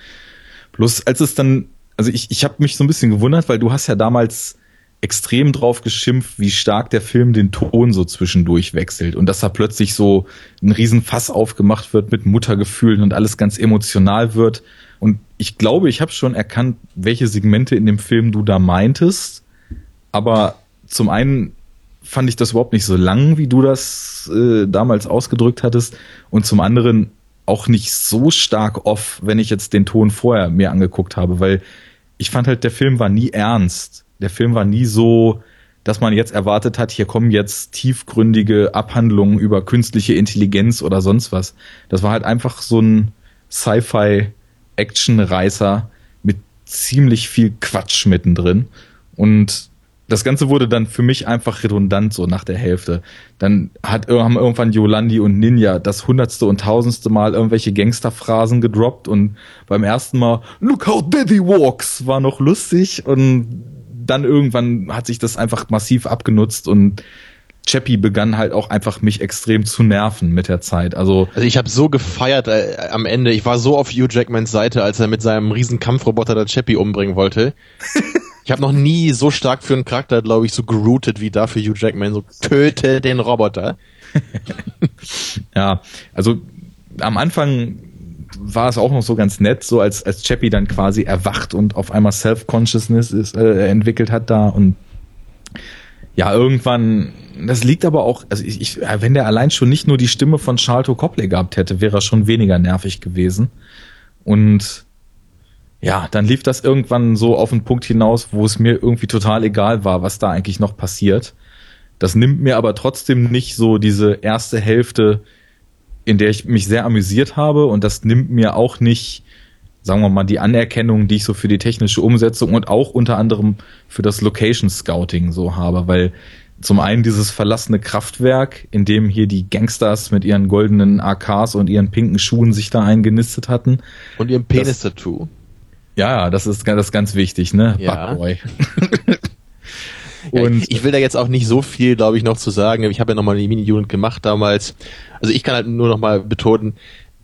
Bloß als es dann, also ich, ich habe mich so ein bisschen gewundert, weil du hast ja damals extrem drauf geschimpft, wie stark der Film den Ton so zwischendurch wechselt und dass da plötzlich so ein Riesenfass aufgemacht wird mit Muttergefühlen und alles ganz emotional wird. Und ich glaube, ich habe schon erkannt, welche Segmente in dem Film du da meintest. Aber zum einen fand ich das überhaupt nicht so lang, wie du das äh, damals ausgedrückt hattest. Und zum anderen auch nicht so stark off, wenn ich jetzt den Ton vorher mir angeguckt habe, weil ich fand halt, der Film war nie ernst der Film war nie so, dass man jetzt erwartet hat, hier kommen jetzt tiefgründige Abhandlungen über künstliche Intelligenz oder sonst was. Das war halt einfach so ein Sci-Fi-Action-Reißer mit ziemlich viel Quatsch mittendrin. Und das Ganze wurde dann für mich einfach redundant so nach der Hälfte. Dann hat, haben irgendwann Yolandi und Ninja das hundertste und tausendste Mal irgendwelche Gangsterphrasen gedroppt und beim ersten Mal Look how Daddy walks war noch lustig und dann irgendwann hat sich das einfach massiv abgenutzt und Chappie begann halt auch einfach mich extrem zu nerven mit der Zeit. Also, also ich habe so gefeiert äh, am Ende. Ich war so auf Hugh Jackmans Seite, als er mit seinem riesen Kampfroboter der Chappie umbringen wollte. ich habe noch nie so stark für einen Charakter, glaube ich, so geroutet wie da für Hugh Jackman. So töte den Roboter. ja, also am Anfang war es auch noch so ganz nett, so als, als Chappie dann quasi erwacht und auf einmal Self-Consciousness ist, äh, entwickelt hat da und ja, irgendwann, das liegt aber auch, also ich, ich, wenn der allein schon nicht nur die Stimme von Charlton Copley gehabt hätte, wäre er schon weniger nervig gewesen. Und ja, dann lief das irgendwann so auf den Punkt hinaus, wo es mir irgendwie total egal war, was da eigentlich noch passiert. Das nimmt mir aber trotzdem nicht so diese erste Hälfte in der ich mich sehr amüsiert habe und das nimmt mir auch nicht, sagen wir mal, die Anerkennung, die ich so für die technische Umsetzung und auch unter anderem für das Location Scouting so habe, weil zum einen dieses verlassene Kraftwerk, in dem hier die Gangsters mit ihren goldenen AKs und ihren pinken Schuhen sich da eingenistet hatten. Und ihrem Penis-Tattoo. Ja, das ist, das ist ganz wichtig, ne? Ja. Bugboy. Ja, ich, ich, will da jetzt auch nicht so viel, glaube ich, noch zu sagen. Ich habe ja nochmal die Mini-Unit gemacht damals. Also ich kann halt nur nochmal betonen,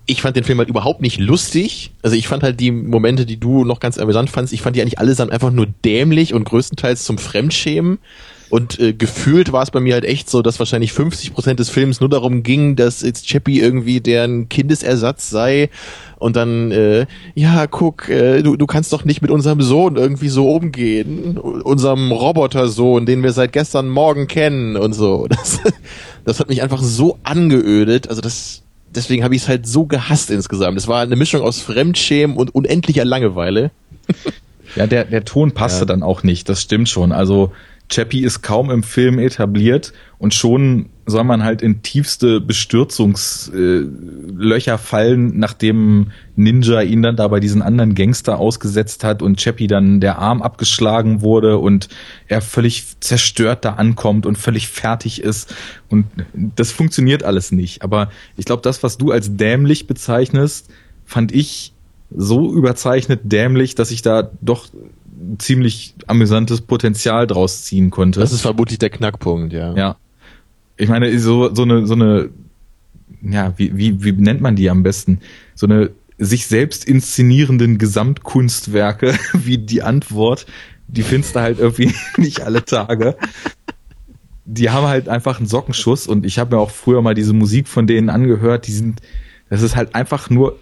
ich fand den Film halt überhaupt nicht lustig. Also ich fand halt die Momente, die du noch ganz amüsant fandst, ich fand die eigentlich allesamt einfach nur dämlich und größtenteils zum Fremdschämen. Und äh, gefühlt war es bei mir halt echt so, dass wahrscheinlich 50 Prozent des Films nur darum ging, dass jetzt Chappie irgendwie deren Kindesersatz sei. Und dann, äh, ja, guck, äh, du, du kannst doch nicht mit unserem Sohn irgendwie so umgehen. Unserem Robotersohn, den wir seit gestern Morgen kennen und so. Das, das hat mich einfach so angeödet. Also das, deswegen habe ich es halt so gehasst insgesamt. Es war eine Mischung aus Fremdschämen und unendlicher Langeweile. Ja, der, der Ton passte ja. dann auch nicht, das stimmt schon. Also Chappie ist kaum im Film etabliert und schon soll man halt in tiefste Bestürzungslöcher fallen, nachdem Ninja ihn dann da bei diesen anderen Gangster ausgesetzt hat und Chappie dann der Arm abgeschlagen wurde und er völlig zerstört da ankommt und völlig fertig ist. Und das funktioniert alles nicht. Aber ich glaube, das, was du als dämlich bezeichnest, fand ich so überzeichnet dämlich, dass ich da doch ziemlich amüsantes Potenzial draus ziehen konnte. Das ist vermutlich der Knackpunkt, ja. Ja. Ich meine, so, so eine, so eine, ja, wie, wie, wie nennt man die am besten? So eine sich selbst inszenierenden Gesamtkunstwerke wie die Antwort, die findest du halt irgendwie nicht alle Tage. Die haben halt einfach einen Sockenschuss und ich habe mir auch früher mal diese Musik von denen angehört, die sind, das ist halt einfach nur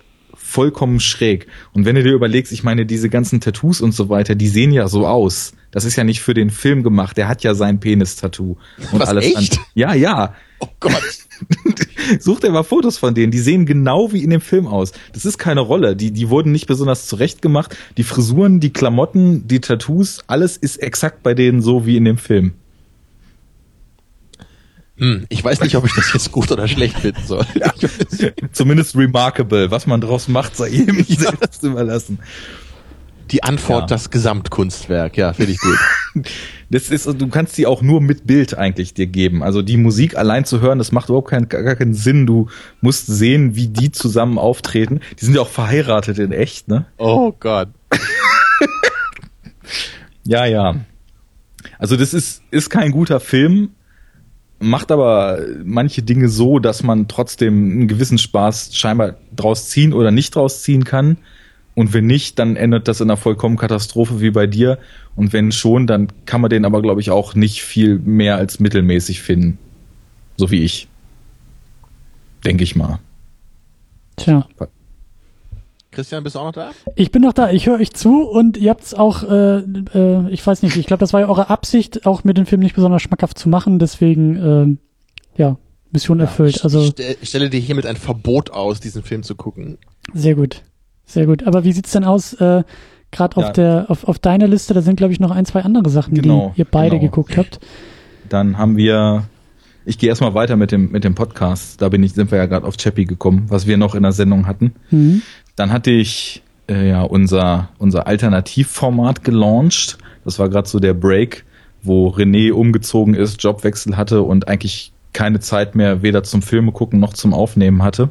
vollkommen schräg. Und wenn du dir überlegst, ich meine, diese ganzen Tattoos und so weiter, die sehen ja so aus. Das ist ja nicht für den Film gemacht. Der hat ja sein Penis-Tattoo und Was, alles echt? Ja, ja. Oh Gott. Such dir mal Fotos von denen. Die sehen genau wie in dem Film aus. Das ist keine Rolle. Die, die wurden nicht besonders zurecht gemacht. Die Frisuren, die Klamotten, die Tattoos, alles ist exakt bei denen so wie in dem Film. Hm, ich weiß nicht, ob ich das jetzt gut oder schlecht finden soll. Ja, zumindest remarkable. Was man daraus macht, sei jedem ja. selbst überlassen. Die Antwort, ja. das Gesamtkunstwerk, ja, finde ich gut. Das ist, du kannst sie auch nur mit Bild eigentlich dir geben. Also die Musik allein zu hören, das macht überhaupt keinen, gar keinen Sinn. Du musst sehen, wie die zusammen auftreten. Die sind ja auch verheiratet in echt, ne? Oh Gott. ja, ja. Also das ist, ist kein guter Film, macht aber manche Dinge so, dass man trotzdem einen gewissen Spaß scheinbar draus ziehen oder nicht draus ziehen kann. Und wenn nicht, dann endet das in einer vollkommen Katastrophe wie bei dir. Und wenn schon, dann kann man den aber, glaube ich, auch nicht viel mehr als mittelmäßig finden. So wie ich. Denke ich mal. Tja. Christian, bist du auch noch da? Ich bin noch da, ich höre euch zu und ihr habt es auch, äh, äh, ich weiß nicht, ich glaube, das war ja eure Absicht, auch mit dem Film nicht besonders schmackhaft zu machen, deswegen, äh, ja, Mission erfüllt. Also ich stell, stelle dir hiermit ein Verbot aus, diesen Film zu gucken. Sehr gut, sehr gut. Aber wie sieht's denn aus, äh, gerade auf Ja. der, auf, auf deiner Liste, da sind glaube ich noch ein, zwei andere Sachen, Genau, die ihr beide genau. geguckt habt. Dann haben wir, ich gehe erstmal weiter mit dem, mit dem Podcast. Da bin ich, sind wir ja gerade auf Chappie gekommen, was wir noch in der Sendung hatten. Mhm. Dann hatte ich äh, ja unser, unser Alternativformat gelauncht. Das war gerade so der Break, wo René umgezogen ist, Jobwechsel hatte und eigentlich keine Zeit mehr weder zum Filme gucken noch zum Aufnehmen hatte.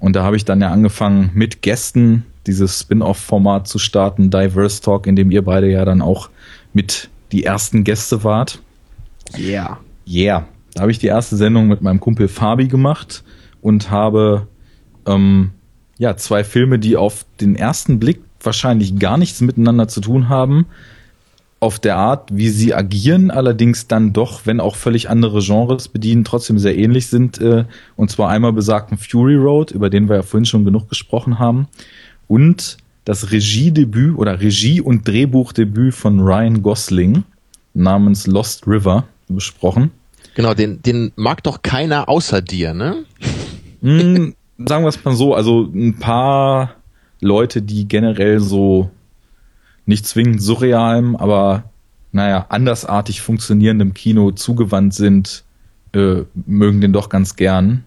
Und da habe ich dann ja angefangen mit Gästen dieses Spin-off-Format zu starten, Diverse Talk, in dem ihr beide ja dann auch mit die ersten Gäste wart. Yeah. Yeah. Da habe ich die erste Sendung mit meinem Kumpel Fabi gemacht und habe ähm, ja zwei Filme, die auf den ersten Blick wahrscheinlich gar nichts miteinander zu tun haben, auf der Art, wie sie agieren, allerdings dann doch, wenn auch völlig andere Genres bedienen, trotzdem sehr ähnlich sind. Äh, und zwar einmal besagten Fury Road, über den wir ja vorhin schon genug gesprochen haben, und das Regiedebüt oder Regie- und Drehbuchdebüt von Ryan Gosling namens Lost River besprochen. Genau, den, den mag doch keiner außer dir, ne? Hm, sagen wir es mal so, also ein paar Leute, die generell so nicht zwingend surrealem, aber naja, andersartig funktionierendem Kino zugewandt sind, äh, mögen den doch ganz gern.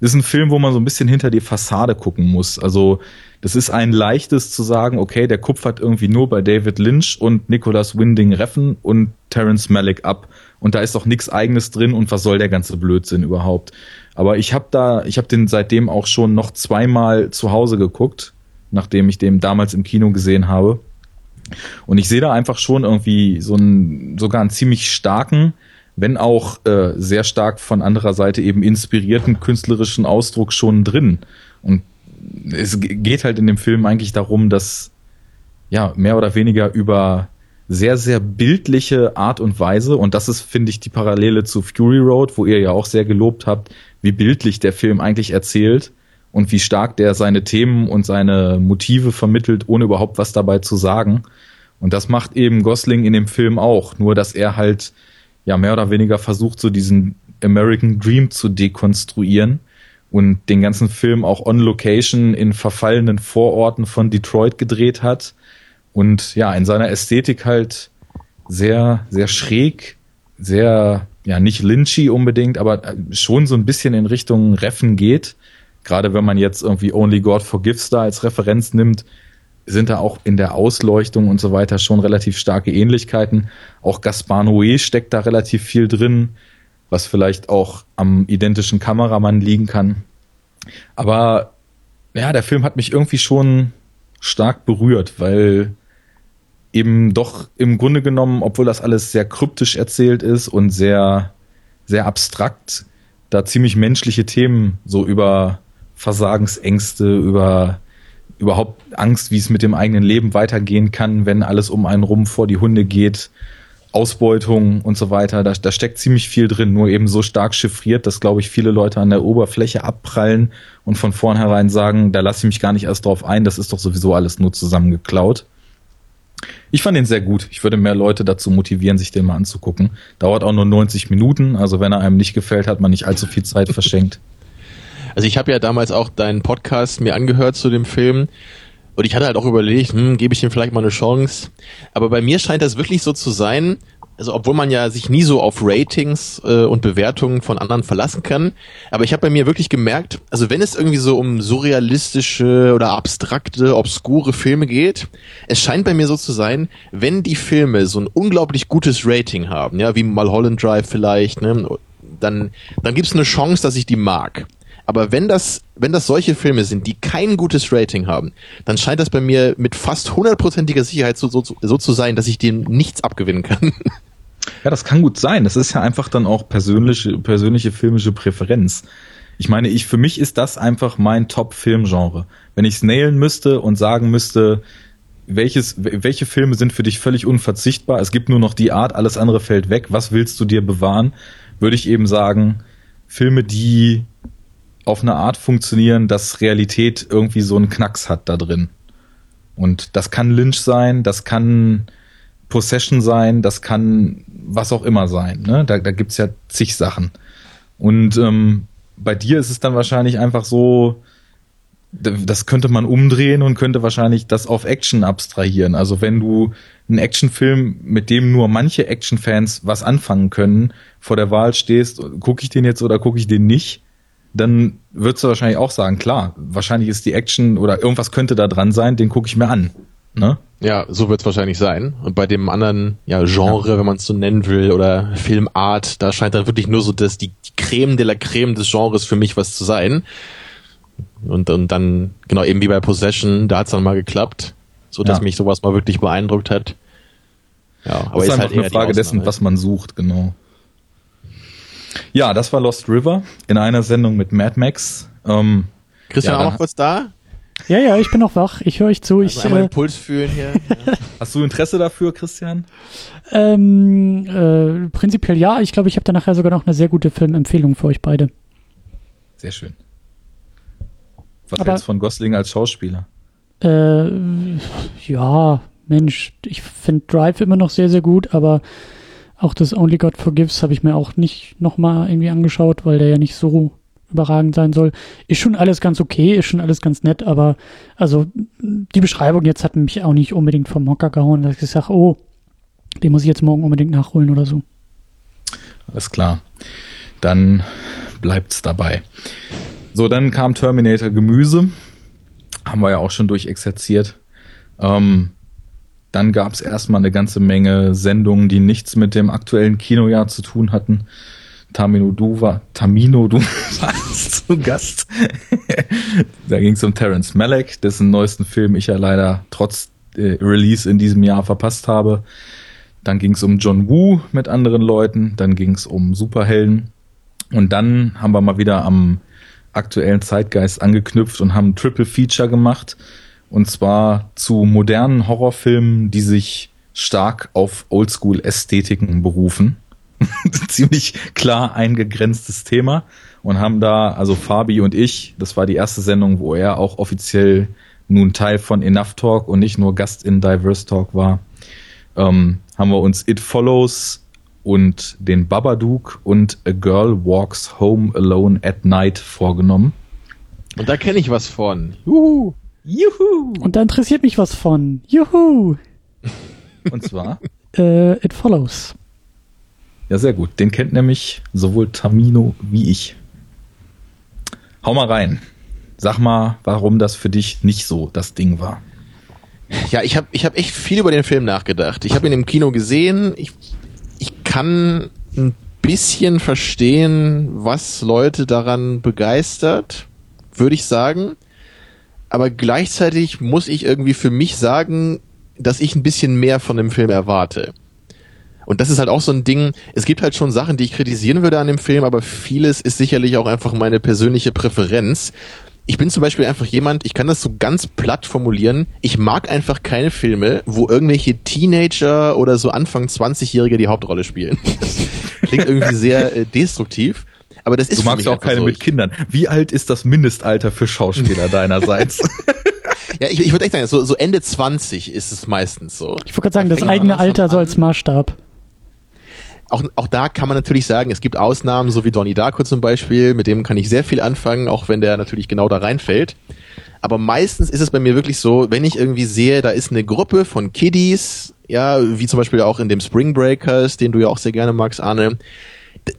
Das ist ein Film, wo man so ein bisschen hinter die Fassade gucken muss. Also das ist ein leichtes zu sagen, okay, der kupfert irgendwie nur bei David Lynch und Nicholas Winding Reffen und Terence Malick ab. Und da ist doch nichts eigenes drin und was soll der ganze Blödsinn überhaupt? Aber ich habe da, ich habe den seitdem auch schon noch zweimal zu Hause geguckt, nachdem ich den damals im Kino gesehen habe. Und ich sehe da einfach schon irgendwie so einen, sogar einen ziemlich starken, wenn auch äh, sehr stark von anderer Seite eben inspirierten künstlerischen Ausdruck schon drin. Und es ge- geht halt in dem Film eigentlich darum, dass ja mehr oder weniger über sehr, sehr bildliche Art und Weise, und das ist, finde ich, die Parallele zu Fury Road, wo ihr ja auch sehr gelobt habt, wie bildlich der Film eigentlich erzählt und wie stark der seine Themen und seine Motive vermittelt, ohne überhaupt was dabei zu sagen. Und das macht eben Gosling in dem Film auch, nur dass er halt ja mehr oder weniger versucht, so diesen American Dream zu dekonstruieren und den ganzen Film auch on Location in verfallenen Vororten von Detroit gedreht hat und ja, in seiner Ästhetik halt sehr, sehr schräg, sehr, ja, nicht lynchy unbedingt, aber schon so ein bisschen in Richtung Reffen geht. Gerade wenn man jetzt irgendwie Only God Forgives da als Referenz nimmt, sind da auch in der Ausleuchtung und so weiter schon relativ starke Ähnlichkeiten. Auch Gaspar Noé steckt da relativ viel drin, was vielleicht auch am identischen Kameramann liegen kann. Aber ja, der Film hat mich irgendwie schon stark berührt, weil eben doch im Grunde genommen, obwohl das alles sehr kryptisch erzählt ist und sehr, sehr abstrakt, da ziemlich menschliche Themen so über Versagensängste, über überhaupt Angst, wie es mit dem eigenen Leben weitergehen kann, wenn alles um einen rum vor die Hunde geht, Ausbeutung und so weiter. Da, da steckt ziemlich viel drin, nur eben so stark chiffriert, dass, glaube ich, viele Leute an der Oberfläche abprallen und von vornherein sagen, da lasse ich mich gar nicht erst drauf ein, das ist doch sowieso alles nur zusammengeklaut. Ich fand den sehr gut. Ich würde mehr Leute dazu motivieren, sich den mal anzugucken. Dauert auch nur 90 Minuten, also wenn er einem nicht gefällt, hat man nicht allzu viel Zeit verschenkt. Also ich habe ja damals auch deinen Podcast mir angehört zu dem Film und ich hatte halt auch überlegt, hm, gebe ich dem vielleicht mal eine Chance. Aber bei mir scheint das wirklich so zu sein, also obwohl man ja sich nie so auf Ratings äh, und Bewertungen von anderen verlassen kann, aber ich habe bei mir wirklich gemerkt, also wenn es irgendwie so um surrealistische oder abstrakte, obskure Filme geht, es scheint bei mir so zu sein, wenn die Filme so ein unglaublich gutes Rating haben, ja, wie Mulholland Drive vielleicht, ne, dann dann gibt's eine Chance, dass ich die mag. Aber wenn das, wenn das solche Filme sind, die kein gutes Rating haben, dann scheint das bei mir mit fast hundertprozentiger Sicherheit so, so, so zu sein, dass ich dem nichts abgewinnen kann. Ja, das kann gut sein. Das ist ja einfach dann auch persönliche, persönliche filmische Präferenz. Ich meine, ich, für mich ist das einfach mein Top-Filmgenre. Wenn ich es nailen müsste und sagen müsste, welches, welche Filme sind für dich völlig unverzichtbar? Es gibt nur noch die Art, alles andere fällt weg. Was willst du dir bewahren? Würde ich eben sagen, Filme, die auf eine Art funktionieren, dass Realität irgendwie so einen Knacks hat da drin. Und das kann Lynch sein, das kann Possession sein, das kann was auch immer sein. Ne? Da, da gibt's ja zig Sachen. Und ähm, bei dir ist es dann wahrscheinlich einfach so, das könnte man umdrehen und könnte wahrscheinlich das auf Action abstrahieren. Also wenn du einen Actionfilm, mit dem nur manche Actionfans was anfangen können, vor der Wahl stehst, gucke ich den jetzt oder gucke ich den nicht, dann würdest du wahrscheinlich auch sagen, klar, wahrscheinlich ist die Action oder irgendwas könnte da dran sein, den gucke ich mir an. Ne? Ja, so wird es wahrscheinlich sein. Und bei dem anderen ja, Genre, ja. wenn man es so nennen will, oder Filmart, da scheint dann wirklich nur so das, die, Creme de la Creme des Genres für mich was zu sein. Und, und dann, genau, eben wie bei Possession, da hat es dann mal geklappt, so dass ja. mich sowas mal wirklich beeindruckt hat. Ja, aber das ist, ist halt eine Frage dessen, was man sucht, genau. Ja, das war Lost River in einer Sendung mit Mad Max. Ähm, Christian ja, auch noch kurz da? Ja, ja, ich bin noch wach. Ich höre euch zu. Also ich einmal äh, den Puls fühlen hier. Hast du Interesse dafür, Christian? Ähm, äh, prinzipiell ja. Ich glaube, ich habe da nachher sogar noch eine sehr gute Filmempfehlung für euch beide. Sehr schön. Was hältst du von Gosling als Schauspieler? Äh, ja, Mensch, ich finde Drive immer noch sehr, sehr gut, aber auch das Only God Forgives habe ich mir auch nicht nochmal irgendwie angeschaut, weil der ja nicht so überragend sein soll. Ist schon alles ganz okay, ist schon alles ganz nett, aber also die Beschreibung jetzt hat mich auch nicht unbedingt vom Hocker gehauen, dass ich sage, oh, den muss ich jetzt morgen unbedingt nachholen oder so. Alles klar. Dann bleibt's dabei. So, dann kam Terminator Gemüse. Haben wir ja auch schon durchexerziert. Ähm, dann gab es erstmal eine ganze Menge Sendungen, die nichts mit dem aktuellen Kinojahr zu tun hatten. Tamino Du war, Tamino Du warst zu Gast. da ging es um Terence Malick, dessen neuesten Film ich ja leider trotz äh, Release in diesem Jahr verpasst habe. Dann ging es um John Woo mit anderen Leuten. Dann ging es um Superhelden. Und dann haben wir mal wieder am aktuellen Zeitgeist angeknüpft und haben Triple Feature gemacht. Und zwar zu modernen Horrorfilmen, die sich stark auf Oldschool-Ästhetiken berufen. Ziemlich klar eingegrenztes Thema. Und haben da, also Fabi und ich, das war die erste Sendung, wo er auch offiziell nun Teil von Enough Talk und nicht nur Gast in Diverse Talk war, ähm, haben wir uns It Follows und den Babadook und A Girl Walks Home Alone at Night vorgenommen. Und da kenne ich was von. Juhu! Juhu! Und da interessiert mich was von. Juhu! Und zwar? äh, It Follows. Ja, sehr gut. Den kennt nämlich sowohl Tamino wie ich. Hau mal rein. Sag mal, warum das für dich nicht so das Ding war. Ja, ich habe ich hab echt viel über den Film nachgedacht. Ich habe ihn im Kino gesehen. Ich ich kann ein bisschen verstehen, was Leute daran begeistert, würde ich sagen. Aber gleichzeitig muss ich irgendwie für mich sagen, dass ich ein bisschen mehr von dem Film erwarte. Und das ist halt auch so ein Ding, es gibt halt schon Sachen, die ich kritisieren würde an dem Film, aber vieles ist sicherlich auch einfach meine persönliche Präferenz ich bin zum Beispiel einfach jemand, ich kann das so ganz platt formulieren, ich mag einfach keine Filme, wo irgendwelche Teenager oder so Anfang 20-Jährige die Hauptrolle spielen. Das klingt irgendwie sehr äh, destruktiv. Aber das ist Du magst auch keine so. mit Kindern. Wie alt ist das Mindestalter für Schauspieler deinerseits? ja, ich, ich würde echt sagen, so, so Ende 20 ist es meistens so. Ich wollte gerade sagen, das eigene Alter so als Maßstab auch, auch da kann man natürlich sagen, es gibt Ausnahmen, so wie Donnie Darko zum Beispiel, mit dem kann ich sehr viel anfangen, auch wenn der natürlich genau da reinfällt. Aber meistens ist es bei mir wirklich so, wenn ich irgendwie sehe, da ist eine Gruppe von Kiddies, ja, wie zum Beispiel auch in dem Spring Breakers, den du ja auch sehr gerne magst, Arne.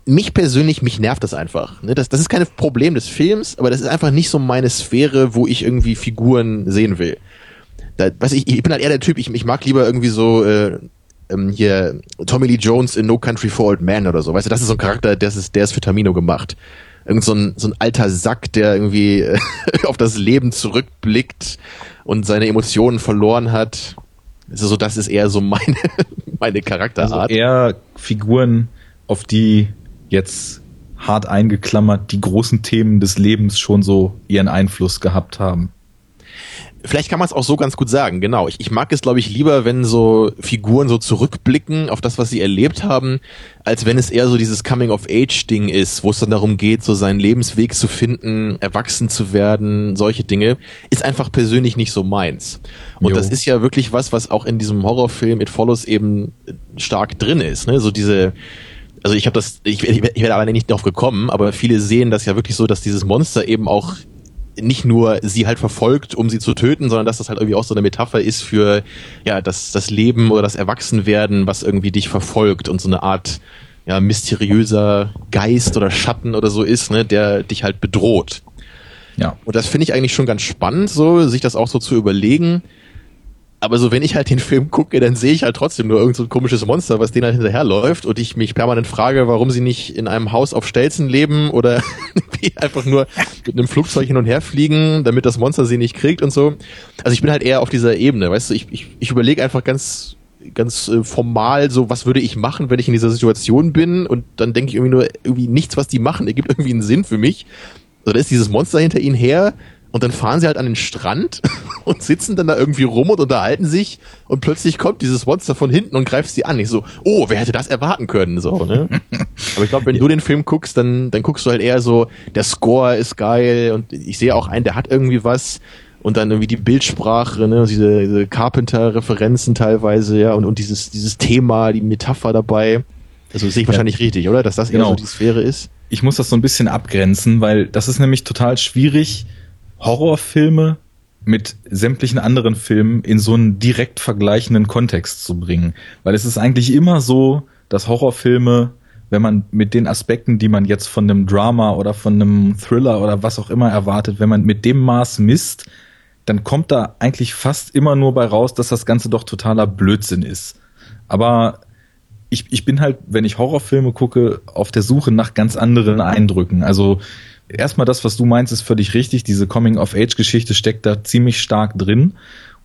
Mich persönlich, mich nervt das einfach. Ne? Das, das ist kein Problem des Films, aber das ist einfach nicht so meine Sphäre, wo ich irgendwie Figuren sehen will. Da, weiß ich, ich bin halt eher der Typ, ich, ich mag lieber irgendwie so äh, ähm, hier Tommy Lee Jones in No Country for Old Men oder so. Weißt du, das ist so ein Charakter, der ist, der ist für Tamino gemacht. Irgend so ein, so ein alter Sack, der irgendwie auf das Leben zurückblickt und seine Emotionen verloren hat. Also so, das ist eher so meine, meine Charakterart. Also eher Figuren, auf die jetzt hart eingeklammert, die großen Themen des Lebens schon so ihren Einfluss gehabt haben. Vielleicht kann man es auch so ganz gut sagen, genau. Ich, ich mag es, glaube ich, lieber, wenn so Figuren so zurückblicken auf das, was sie erlebt haben, als wenn es eher so dieses Coming-of-Age-Ding ist, wo es dann darum geht, so seinen Lebensweg zu finden, erwachsen zu werden, solche Dinge, ist einfach persönlich nicht so meins. Und jo. das ist ja wirklich was, was auch in diesem Horrorfilm It Follows eben stark drin ist, ne? So diese, also ich habe das, ich, ich, ich werde alleine nicht darauf gekommen, aber viele sehen das ja wirklich so, dass dieses Monster eben auch nicht nur sie halt verfolgt, um sie zu töten, sondern dass das halt irgendwie auch so eine Metapher ist für ja das das Leben oder das Erwachsenwerden, was irgendwie dich verfolgt und so eine Art ja mysteriöser Geist oder Schatten oder so ist, ne, der dich halt bedroht. Ja. Und das finde ich eigentlich schon ganz spannend, so sich das auch so zu überlegen aber so, wenn ich halt den Film gucke, dann sehe ich halt trotzdem nur irgend so ein komisches Monster, was denen halt hinterherläuft und ich mich permanent frage, warum sie nicht in einem Haus auf Stelzen leben oder einfach nur mit einem Flugzeug hin und her fliegen, damit das Monster sie nicht kriegt und so. Also ich bin halt eher auf dieser Ebene, weißt du, ich, ich, ich überlege einfach ganz ganz äh, formal so, was würde ich machen, wenn ich in dieser Situation bin und dann denke ich irgendwie nur, irgendwie nichts, was die machen, ergibt irgendwie einen Sinn für mich. So, da ist dieses Monster hinter ihnen her, und dann fahren sie halt an den Strand und sitzen dann da irgendwie rum und unterhalten sich und plötzlich kommt dieses Monster von hinten und greift sie an. Ich so, oh, wer hätte das erwarten können? So, ne? Aber ich glaube, wenn du den Film guckst, dann, dann guckst du halt eher so, der Score ist geil und ich sehe auch einen, der hat irgendwie was und dann irgendwie die Bildsprache, ne, diese, diese Carpenter-Referenzen teilweise, ja, und, und dieses, dieses Thema, die Metapher dabei. Also sehe ich wahrscheinlich ja. richtig, oder? Dass das genau. eher so die Sphäre ist. Ich muss das so ein bisschen abgrenzen, weil das ist nämlich total schwierig, Horrorfilme mit sämtlichen anderen Filmen in so einen direkt vergleichenden Kontext zu bringen. Weil es ist eigentlich immer so, dass Horrorfilme, wenn man mit den Aspekten, die man jetzt von einem Drama oder von einem Thriller oder was auch immer erwartet, wenn man mit dem Maß misst, dann kommt da eigentlich fast immer nur bei raus, dass das Ganze doch totaler Blödsinn ist. Aber ich, ich bin halt, wenn ich Horrorfilme gucke, auf der Suche nach ganz anderen Eindrücken. Also erstmal das, was du meinst, ist völlig richtig. Diese Coming-of-Age-Geschichte steckt da ziemlich stark drin.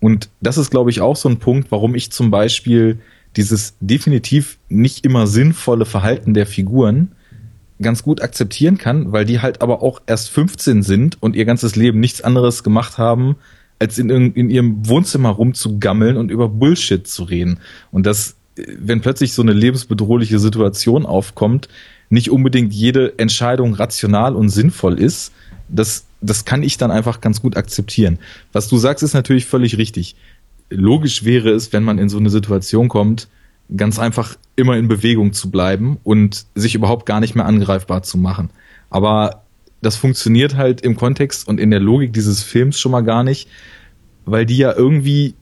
Und das ist, glaube ich, auch so ein Punkt, warum ich zum Beispiel dieses definitiv nicht immer sinnvolle Verhalten der Figuren ganz gut akzeptieren kann, weil die halt aber auch erst 15 sind und ihr ganzes Leben nichts anderes gemacht haben, als in, in ihrem Wohnzimmer rumzugammeln und über Bullshit zu reden. Und das, wenn plötzlich so eine lebensbedrohliche Situation aufkommt, nicht unbedingt jede Entscheidung rational und sinnvoll ist, das, das kann ich dann einfach ganz gut akzeptieren. Was du sagst, ist natürlich völlig richtig. Logisch wäre es, wenn man in so eine Situation kommt, ganz einfach immer in Bewegung zu bleiben und sich überhaupt gar nicht mehr angreifbar zu machen. Aber das funktioniert halt im Kontext und in der Logik dieses Films schon mal gar nicht, weil die ja irgendwie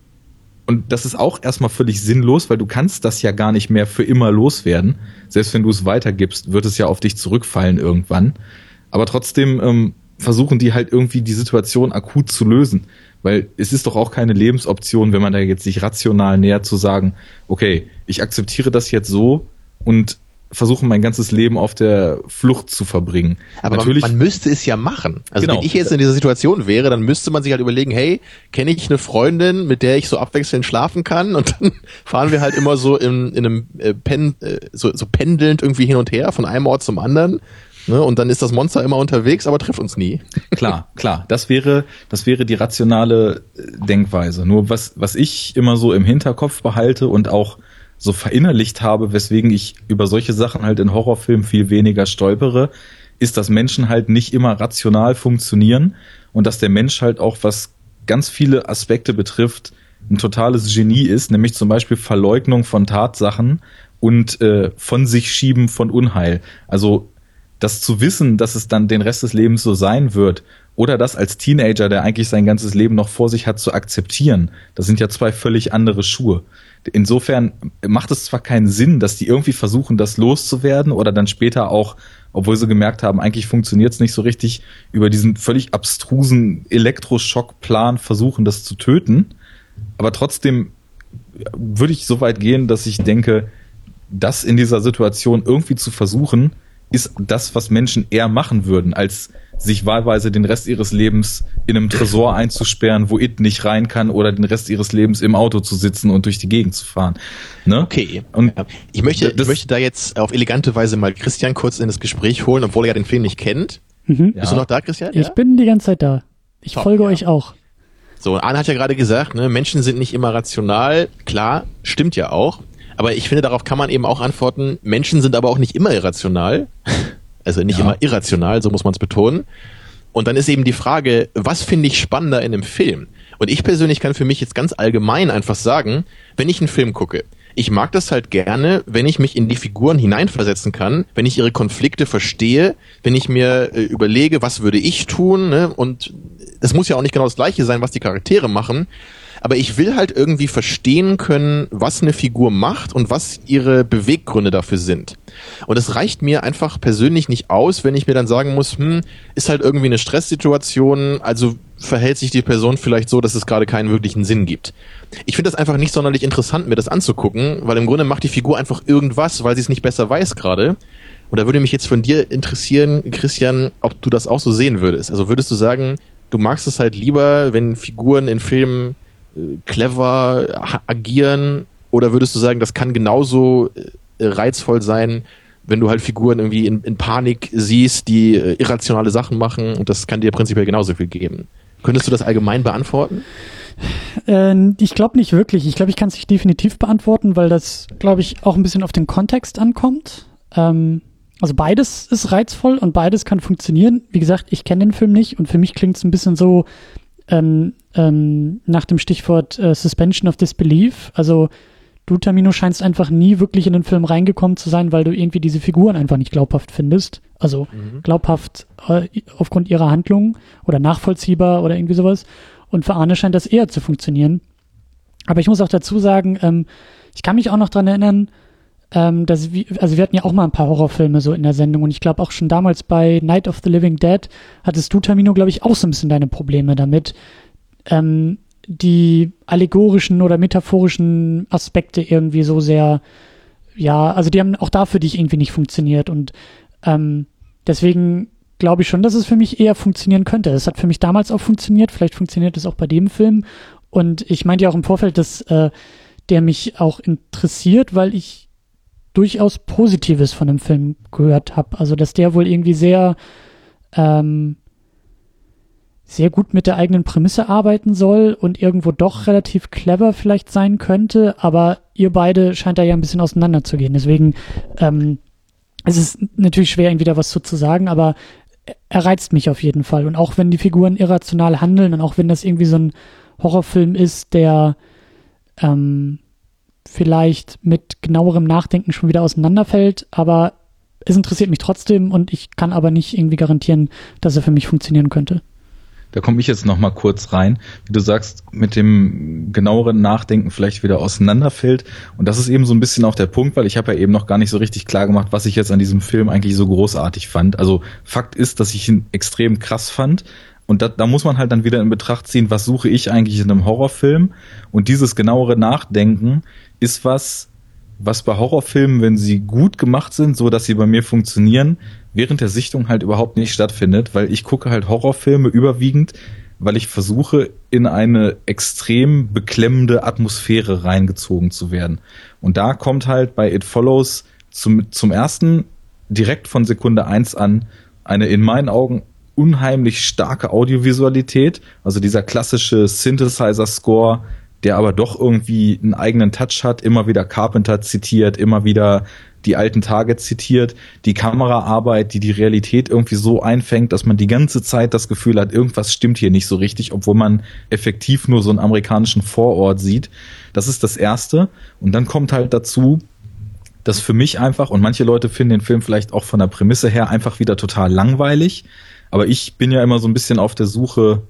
und das ist auch erstmal völlig sinnlos, weil du kannst das ja gar nicht mehr für immer loswerden. Selbst wenn du es weitergibst, wird es ja auf dich zurückfallen irgendwann. Aber trotzdem ähm, versuchen die halt irgendwie die Situation akut zu lösen. Weil es ist doch auch keine Lebensoption, wenn man da jetzt sich rational nähert zu sagen, okay, ich akzeptiere das jetzt so und versuchen, mein ganzes Leben auf der Flucht zu verbringen. Aber Natürlich, man, man müsste es ja machen. Also genau. wenn ich jetzt in dieser Situation wäre, dann müsste man sich halt überlegen, hey, kenne ich eine Freundin, mit der ich so abwechselnd schlafen kann? Und dann fahren wir halt immer so in, in einem äh, Pen, äh, so, so pendelnd irgendwie hin und her von einem Ort zum anderen. Ne? Und dann ist das Monster immer unterwegs, aber trifft uns nie. Klar, klar. Das wäre, das wäre die rationale äh, Denkweise. Nur was, was ich immer so im Hinterkopf behalte und auch so verinnerlicht habe, weswegen ich über solche Sachen halt in Horrorfilmen viel weniger stolpere, ist, dass Menschen halt nicht immer rational funktionieren und dass der Mensch halt auch, was ganz viele Aspekte betrifft, ein totales Genie ist, nämlich zum Beispiel Verleugnung von Tatsachen und äh, von sich schieben von Unheil. Also das zu wissen, dass es dann den Rest des Lebens so sein wird oder das als Teenager, der eigentlich sein ganzes Leben noch vor sich hat, zu akzeptieren, das sind ja zwei völlig andere Schuhe. Insofern macht es zwar keinen Sinn, dass die irgendwie versuchen, das loszuwerden oder dann später auch, obwohl sie gemerkt haben, eigentlich funktioniert es nicht so richtig, über diesen völlig abstrusen Elektroschockplan versuchen, das zu töten. Aber trotzdem würde ich so weit gehen, dass ich denke, das in dieser Situation irgendwie zu versuchen, ist das, was Menschen eher machen würden, als sich wahlweise den Rest ihres Lebens in einem Tresor einzusperren, wo It nicht rein kann, oder den Rest ihres Lebens im Auto zu sitzen und durch die Gegend zu fahren. Ne? Okay. Und ich möchte, ich möchte da jetzt auf elegante Weise mal Christian kurz in das Gespräch holen, obwohl er ja den Film nicht kennt. Mhm. Bist ja. du noch da, Christian? Ich ja? bin die ganze Zeit da. Ich Top, folge ja. euch auch. So, Arne hat ja gerade gesagt, ne, Menschen sind nicht immer rational. Klar, stimmt ja auch. Aber ich finde, darauf kann man eben auch antworten, Menschen sind aber auch nicht immer irrational. Also nicht ja. immer irrational, so muss man es betonen. Und dann ist eben die Frage, was finde ich spannender in einem Film? Und ich persönlich kann für mich jetzt ganz allgemein einfach sagen, wenn ich einen Film gucke, ich mag das halt gerne, wenn ich mich in die Figuren hineinversetzen kann, wenn ich ihre Konflikte verstehe, wenn ich mir äh, überlege, was würde ich tun, ne? und das muss ja auch nicht genau das gleiche sein, was die Charaktere machen, aber ich will halt irgendwie verstehen können, was eine Figur macht und was ihre Beweggründe dafür sind. Und es reicht mir einfach persönlich nicht aus, wenn ich mir dann sagen muss, hm, ist halt irgendwie eine Stresssituation, also verhält sich die Person vielleicht so, dass es gerade keinen wirklichen Sinn gibt. Ich finde das einfach nicht sonderlich interessant, mir das anzugucken, weil im Grunde macht die Figur einfach irgendwas, weil sie es nicht besser weiß gerade. Und da würde mich jetzt von dir interessieren, Christian, ob du das auch so sehen würdest. Also würdest du sagen, du magst es halt lieber, wenn Figuren in Filmen clever agieren? Oder würdest du sagen, das kann genauso äh, reizvoll sein, wenn du halt Figuren irgendwie in, in Panik siehst, die äh, irrationale Sachen machen und das kann dir prinzipiell genauso viel geben? Könntest du das allgemein beantworten? ich glaube nicht wirklich. Ich glaube, ich kann es nicht definitiv beantworten, weil das, glaube ich, auch ein bisschen auf den Kontext ankommt. Ähm, also beides ist reizvoll und beides kann funktionieren. Wie gesagt, ich kenne den Film nicht und für mich klingt es ein bisschen so, ähm, ähm, nach dem Stichwort äh, Suspension of Disbelief. Also du, Tamino, scheinst einfach nie wirklich in den Film reingekommen zu sein, weil du irgendwie diese Figuren einfach nicht glaubhaft findest. Also mhm. glaubhaft äh, aufgrund ihrer Handlung oder nachvollziehbar oder irgendwie sowas. Und für Arne scheint das eher zu funktionieren. Aber ich muss auch dazu sagen, ähm, ich kann mich auch noch dran erinnern, ähm, dass wir, also wir hatten ja auch mal ein paar Horrorfilme so in der Sendung und ich glaube auch schon damals bei Night of the Living Dead hattest du, Tamino, glaube ich, auch so ein bisschen deine Probleme damit, ähm, die allegorischen oder metaphorischen Aspekte irgendwie so sehr, ja, also die haben auch da für dich irgendwie nicht funktioniert und ähm, deswegen glaube ich schon, dass es für mich eher funktionieren könnte. Es hat für mich damals auch funktioniert, vielleicht funktioniert es auch bei dem Film und ich meinte ja auch im Vorfeld, dass äh, der mich auch interessiert, weil ich durchaus Positives von dem Film gehört habe. Also, dass der wohl irgendwie sehr, ähm, sehr gut mit der eigenen Prämisse arbeiten soll und irgendwo doch relativ clever vielleicht sein könnte, aber ihr beide scheint da ja ein bisschen auseinander zu gehen. Deswegen ähm, es ist natürlich schwer, irgendwie da was zu, zu sagen, aber er reizt mich auf jeden Fall. Und auch wenn die Figuren irrational handeln und auch wenn das irgendwie so ein Horrorfilm ist, der ähm, vielleicht mit genauerem Nachdenken schon wieder auseinanderfällt, aber es interessiert mich trotzdem und ich kann aber nicht irgendwie garantieren, dass er für mich funktionieren könnte. Da komme ich jetzt noch mal kurz rein, wie du sagst, mit dem genaueren Nachdenken vielleicht wieder auseinanderfällt. Und das ist eben so ein bisschen auch der Punkt, weil ich habe ja eben noch gar nicht so richtig klar gemacht, was ich jetzt an diesem Film eigentlich so großartig fand. Also Fakt ist, dass ich ihn extrem krass fand, und da, da muss man halt dann wieder in Betracht ziehen, was suche ich eigentlich in einem Horrorfilm? Und dieses genauere Nachdenken ist was, was bei Horrorfilmen, wenn sie gut gemacht sind, so dass sie bei mir funktionieren, während der Sichtung halt überhaupt nicht stattfindet, weil ich gucke halt Horrorfilme überwiegend, weil ich versuche, in eine extrem beklemmende Atmosphäre reingezogen zu werden. Und da kommt halt bei It Follows zum, zum ersten direkt von Sekunde eins an eine in meinen Augen unheimlich starke Audiovisualität, also dieser klassische Synthesizer-Score, der aber doch irgendwie einen eigenen Touch hat, immer wieder Carpenter zitiert, immer wieder die alten Tage zitiert, die Kameraarbeit, die die Realität irgendwie so einfängt, dass man die ganze Zeit das Gefühl hat, irgendwas stimmt hier nicht so richtig, obwohl man effektiv nur so einen amerikanischen Vorort sieht. Das ist das Erste. Und dann kommt halt dazu, dass für mich einfach, und manche Leute finden den Film vielleicht auch von der Prämisse her einfach wieder total langweilig, aber ich bin ja immer so ein bisschen auf der Suche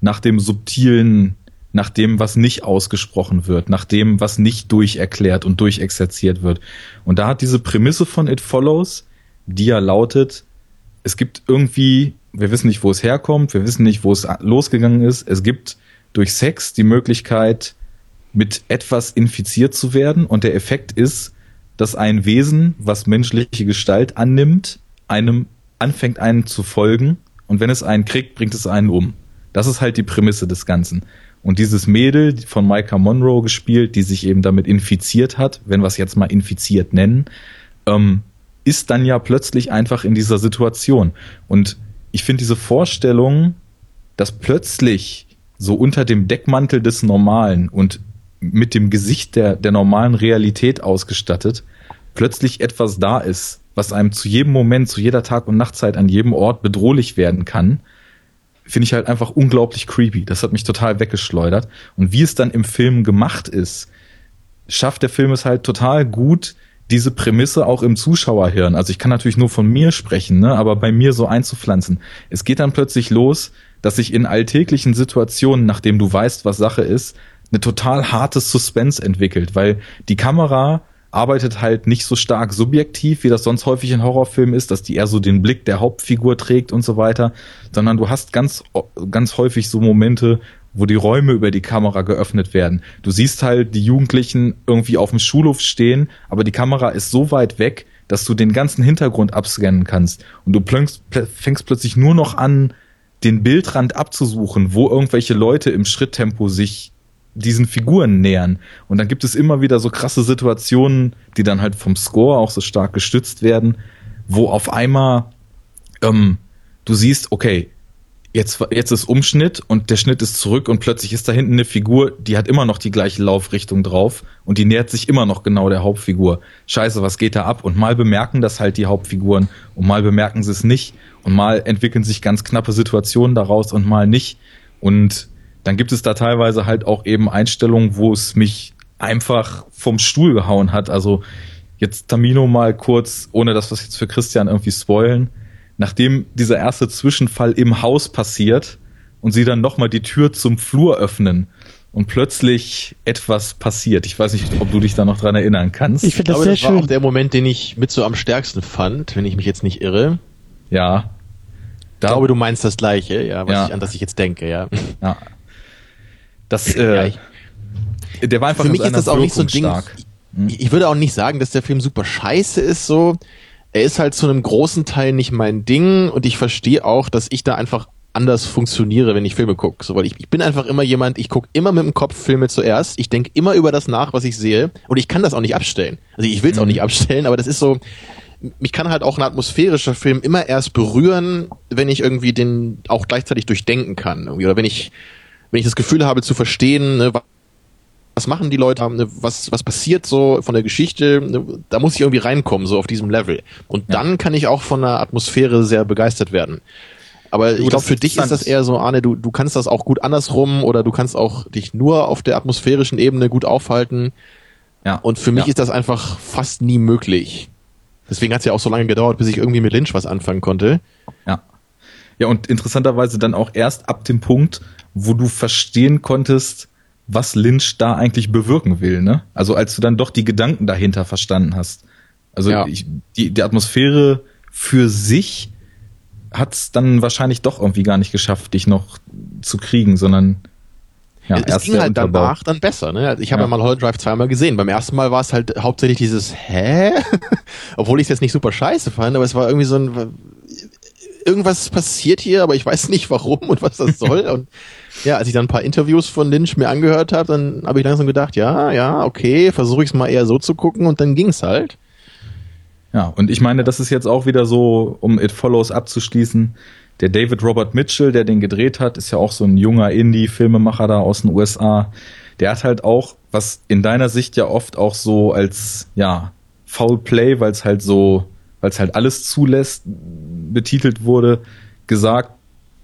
nach dem subtilen, nach dem, was nicht ausgesprochen wird, nach dem, was nicht durcherklärt und durchexerziert wird. Und da hat diese Prämisse von It Follows, die ja lautet, es gibt irgendwie, wir wissen nicht, wo es herkommt, wir wissen nicht, wo es losgegangen ist. Es gibt durch Sex die Möglichkeit, mit etwas infiziert zu werden. Und der Effekt ist, dass ein Wesen, was menschliche Gestalt annimmt, einem anfängt, einem zu folgen und wenn es einen kriegt, bringt es einen um. Das ist halt die Prämisse des Ganzen. Und dieses Mädel von Micah Monroe gespielt, die sich eben damit infiziert hat, wenn wir es jetzt mal infiziert nennen, ähm, ist dann ja plötzlich einfach in dieser Situation. Und ich finde diese Vorstellung, dass plötzlich so unter dem Deckmantel des Normalen und mit dem Gesicht der, der normalen Realität ausgestattet, plötzlich etwas da ist, was einem zu jedem Moment, zu jeder Tag- und Nachtzeit an jedem Ort bedrohlich werden kann, finde ich halt einfach unglaublich creepy. Das hat mich total weggeschleudert. Und wie es dann im Film gemacht ist, schafft der Film es halt total gut, diese Prämisse auch im Zuschauerhirn, also ich kann natürlich nur von mir sprechen, ne, aber bei mir so einzupflanzen. Es geht dann plötzlich los, dass sich in alltäglichen Situationen, nachdem du weißt, was Sache ist, eine total hartes Suspense entwickelt, weil die Kamera arbeitet halt nicht so stark subjektiv, wie das sonst häufig in Horrorfilmen ist, dass die eher so den Blick der Hauptfigur trägt und so weiter, sondern du hast ganz, ganz häufig so Momente, wo die Räume über die Kamera geöffnet werden. Du siehst halt die Jugendlichen irgendwie auf dem Schulhof stehen, aber die Kamera ist so weit weg, dass du den ganzen Hintergrund abscannen kannst und du fängst, fängst plötzlich nur noch an, den Bildrand abzusuchen, wo irgendwelche Leute im Schritttempo sich diesen Figuren nähern. Und dann gibt es immer wieder so krasse Situationen, die dann halt vom Score auch so stark gestützt werden, wo auf einmal ähm, du siehst, okay, jetzt, jetzt ist Umschnitt und der Schnitt ist zurück und plötzlich ist da hinten eine Figur, die hat immer noch die gleiche Laufrichtung drauf und die nähert sich immer noch genau der Hauptfigur. Scheiße, was geht da ab? Und mal bemerken das halt die Hauptfiguren und mal bemerken sie es nicht und mal entwickeln sich ganz knappe Situationen daraus und mal nicht. Und dann gibt es da teilweise halt auch eben Einstellungen, wo es mich einfach vom Stuhl gehauen hat. Also jetzt Tamino mal kurz, ohne dass wir es jetzt für Christian irgendwie spoilen, nachdem dieser erste Zwischenfall im Haus passiert und sie dann nochmal die Tür zum Flur öffnen und plötzlich etwas passiert. Ich weiß nicht, ob du dich da noch dran erinnern kannst. Ich finde das sehr das war schön. auch der Moment, den ich mit so am stärksten fand, wenn ich mich jetzt nicht irre. Ja. Da, ich glaube, du meinst das Gleiche, ja, was ja. Ich, an das ich jetzt denke, ja. Ja. Das, äh, ja, ich, der war einfach Für mich ist das auch nicht so ein Ding. Stark. Hm? Ich würde auch nicht sagen, dass der Film super scheiße ist, so. Er ist halt zu einem großen Teil nicht mein Ding und ich verstehe auch, dass ich da einfach anders funktioniere, wenn ich Filme gucke. So, weil ich, ich bin einfach immer jemand, ich gucke immer mit dem Kopf Filme zuerst. Ich denke immer über das nach, was ich sehe. Und ich kann das auch nicht abstellen. Also ich will es mhm. auch nicht abstellen, aber das ist so, mich kann halt auch ein atmosphärischer Film immer erst berühren, wenn ich irgendwie den auch gleichzeitig durchdenken kann. Irgendwie. Oder wenn ich wenn ich das Gefühl habe zu verstehen, ne, was machen die Leute, ne, was, was passiert so von der Geschichte, ne, da muss ich irgendwie reinkommen, so auf diesem Level. Und ja. dann kann ich auch von der Atmosphäre sehr begeistert werden. Aber ich glaube, für dich ist das eher so, Arne, du, du kannst das auch gut andersrum oder du kannst auch dich nur auf der atmosphärischen Ebene gut aufhalten. Ja. Und für mich ja. ist das einfach fast nie möglich. Deswegen hat es ja auch so lange gedauert, bis ich irgendwie mit Lynch was anfangen konnte. Ja. Ja, und interessanterweise dann auch erst ab dem Punkt, wo du verstehen konntest, was Lynch da eigentlich bewirken will, ne? Also als du dann doch die Gedanken dahinter verstanden hast. Also ja. ich, die, die Atmosphäre für sich hat es dann wahrscheinlich doch irgendwie gar nicht geschafft, dich noch zu kriegen, sondern ja, es erst ging halt Unterbau. danach dann besser. Ne? Also ich habe ja. ja mal Hollow Drive zweimal gesehen. Beim ersten Mal war es halt hauptsächlich dieses Hä? Obwohl ich es jetzt nicht super scheiße fand, aber es war irgendwie so ein irgendwas passiert hier, aber ich weiß nicht warum und was das soll. und ja, als ich dann ein paar Interviews von Lynch mir angehört habe, dann habe ich langsam gedacht, ja, ja, okay, versuche ich es mal eher so zu gucken und dann ging's halt. Ja, und ich meine, das ist jetzt auch wieder so, um It Follows abzuschließen. Der David Robert Mitchell, der den gedreht hat, ist ja auch so ein junger Indie-Filmemacher da aus den USA. Der hat halt auch, was in deiner Sicht ja oft auch so als, ja, Foul Play, weil es halt so weil es halt alles zulässt, betitelt wurde, gesagt,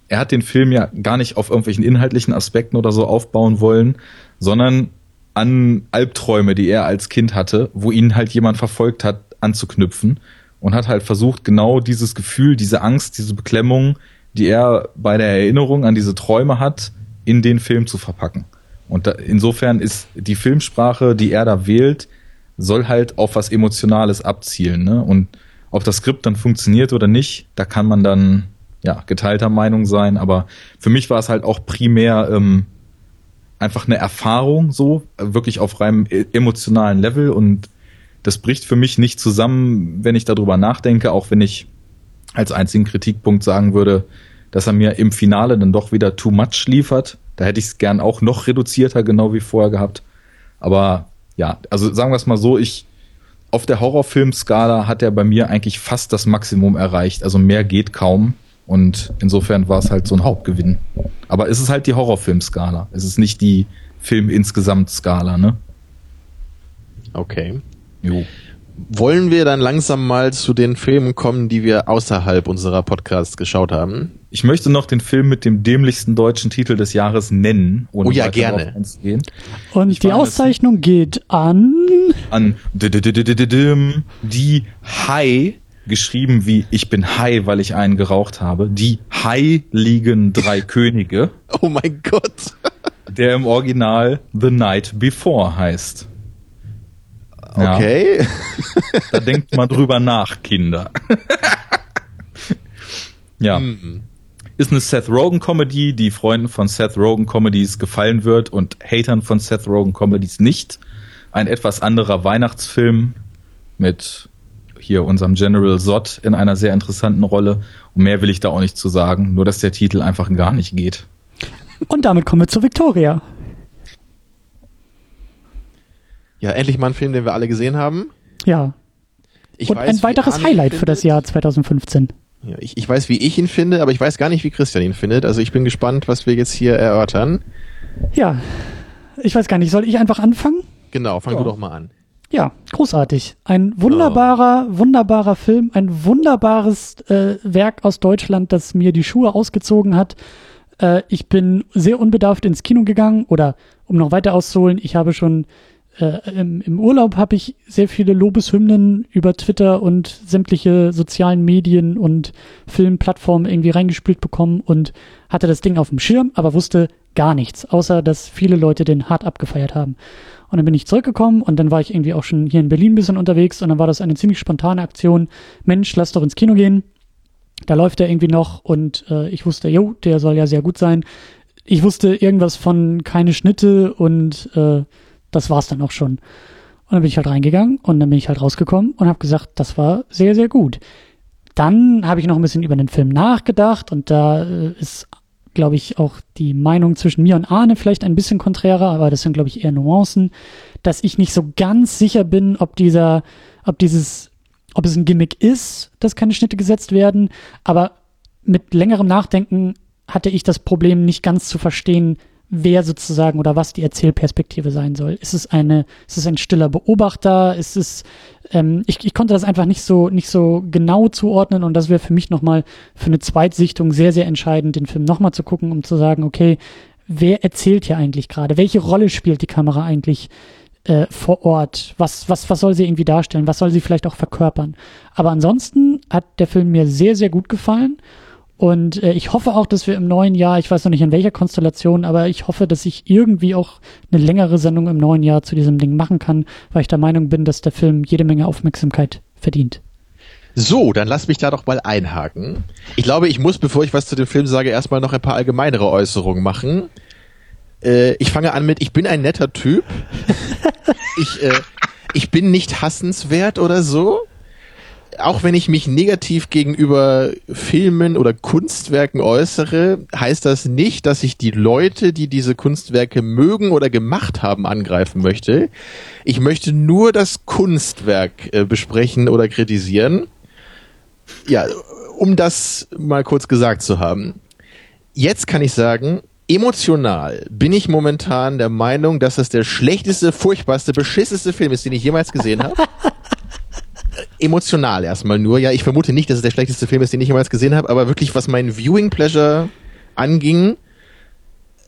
er hat den Film ja gar nicht auf irgendwelchen inhaltlichen Aspekten oder so aufbauen wollen, sondern an Albträume, die er als Kind hatte, wo ihn halt jemand verfolgt hat, anzuknüpfen und hat halt versucht, genau dieses Gefühl, diese Angst, diese Beklemmung, die er bei der Erinnerung an diese Träume hat, in den Film zu verpacken. Und da, insofern ist die Filmsprache, die er da wählt, soll halt auf was Emotionales abzielen. Ne? Und ob das Skript dann funktioniert oder nicht, da kann man dann ja geteilter Meinung sein. Aber für mich war es halt auch primär ähm, einfach eine Erfahrung, so wirklich auf reinem e-, emotionalen Level und das bricht für mich nicht zusammen, wenn ich darüber nachdenke, auch wenn ich als einzigen Kritikpunkt sagen würde, dass er mir im Finale dann doch wieder too much liefert. Da hätte ich es gern auch noch reduzierter, genau wie vorher gehabt. Aber ja, also sagen wir es mal so, ich auf der Horrorfilm-Skala hat er bei mir eigentlich fast das Maximum erreicht. Also mehr geht kaum. Und insofern war es halt so ein Hauptgewinn. Aber es ist halt die Horrorfilm-Skala. Es ist nicht die Film-Insgesamt-Skala, ne? Okay. Jo. Wollen wir dann langsam mal zu den Filmen kommen, die wir außerhalb unserer Podcasts geschaut haben? Ich möchte noch den Film mit dem dämlichsten deutschen Titel des Jahres nennen. Oh ja, gerne. Und Ich die Auszeichnung geht an. An die Hai, geschrieben wie ich bin Hai, weil ich einen geraucht habe. Die Heiligen drei Könige, Oh mein Gott. der im Original The Night Before heißt. Ja. Okay. Da denkt mal drüber nach, Kinder. ja. Hm. Ist eine Seth Rogen Comedy, die Freunden von Seth Rogen Comedies gefallen wird und Hatern von Seth Rogen Comedies nicht. Ein etwas anderer Weihnachtsfilm mit hier unserem General Zod in einer sehr interessanten Rolle. Und mehr will ich da auch nicht zu sagen, nur dass der Titel einfach gar nicht geht. Und damit kommen wir zu Victoria. Ja, endlich mal ein Film, den wir alle gesehen haben. Ja. Ich Und weiß, ein weiteres Highlight für das. Jahr 2015. Ja, ich, ich weiß, wie ich ihn finde, aber ich weiß gar nicht, wie Christian ihn findet. Also ich bin gespannt, was wir jetzt hier erörtern. Ja. Ich weiß gar nicht, soll ich einfach anfangen? Genau, fang Ja. du doch mal an. Ja, großartig. Ein wunderbarer, wunderbarer Film, ein wunderbares äh, Werk aus Deutschland, das mir die Schuhe ausgezogen hat. Äh, ich bin sehr unbedarft ins Kino gegangen oder um noch weiter auszuholen, ich habe schon äh, im, im Urlaub habe ich sehr viele Lobeshymnen über Twitter und sämtliche sozialen Medien und Filmplattformen irgendwie reingespielt bekommen und hatte das Ding auf dem Schirm, aber wusste gar nichts, außer dass viele Leute den hart abgefeiert haben. Und dann bin ich zurückgekommen und dann war ich irgendwie auch schon hier in Berlin ein bisschen unterwegs und dann war das eine ziemlich spontane Aktion. Mensch, lass doch ins Kino gehen. Da läuft er irgendwie noch und äh, ich wusste, jo, der soll ja sehr gut sein. Ich wusste irgendwas von keine Schnitte und äh, das war's dann auch schon. Und dann bin ich halt reingegangen und dann bin ich halt rausgekommen und habe gesagt, das war sehr, sehr gut. Dann habe ich noch ein bisschen über den Film nachgedacht und da äh, ist, glaube ich, auch die Meinung zwischen mir und Arne vielleicht ein bisschen konträrer, aber das sind, glaube ich, eher Nuancen, dass ich nicht so ganz sicher bin, ob dieser, ob dieses, ob es ein Gimmick ist, dass keine Schnitte gesetzt werden, aber mit längerem Nachdenken hatte ich das Problem, nicht ganz zu verstehen, wer sozusagen oder was die Erzählperspektive sein soll. Ist es eine, ist es ein stiller Beobachter? Ist es, ähm, ich, ich konnte das einfach nicht so, nicht so genau zuordnen und das wäre für mich nochmal für eine Zweitsichtung sehr, sehr entscheidend, den Film nochmal zu gucken, um zu sagen, okay, wer erzählt hier eigentlich gerade? Welche Rolle spielt die Kamera eigentlich äh, vor Ort? Was, was, was soll sie irgendwie darstellen? Was soll sie vielleicht auch verkörpern? Aber ansonsten hat der Film mir sehr, sehr gut gefallen. Und äh, ich hoffe auch, dass wir im neuen Jahr, ich weiß noch nicht in welcher Konstellation, aber ich hoffe, dass ich irgendwie auch eine längere Sendung im neuen Jahr zu diesem Ding machen kann, weil ich der Meinung bin, dass der Film jede Menge Aufmerksamkeit verdient. So, dann lass mich da doch mal einhaken. Ich glaube, ich muss, bevor ich was zu dem Film sage, erstmal noch ein paar allgemeinere Äußerungen machen. Äh, ich fange an mit, ich bin ein netter Typ. ich, äh, ich bin nicht hassenswert oder so. Auch wenn ich mich negativ gegenüber Filmen oder Kunstwerken äußere, heißt das nicht, dass ich die Leute, die diese Kunstwerke mögen oder gemacht haben, angreifen möchte. Ich möchte nur das Kunstwerk äh, besprechen oder kritisieren. Ja, um das mal kurz gesagt zu haben. Jetzt kann ich sagen, emotional bin ich momentan der Meinung, dass das der schlechteste, furchtbarste, beschisseste Film ist, den ich jemals gesehen habe. emotional erstmal nur. Ja, ich vermute nicht, dass es der schlechteste Film ist, den ich jemals gesehen habe, aber wirklich, was mein Viewing Pleasure anging,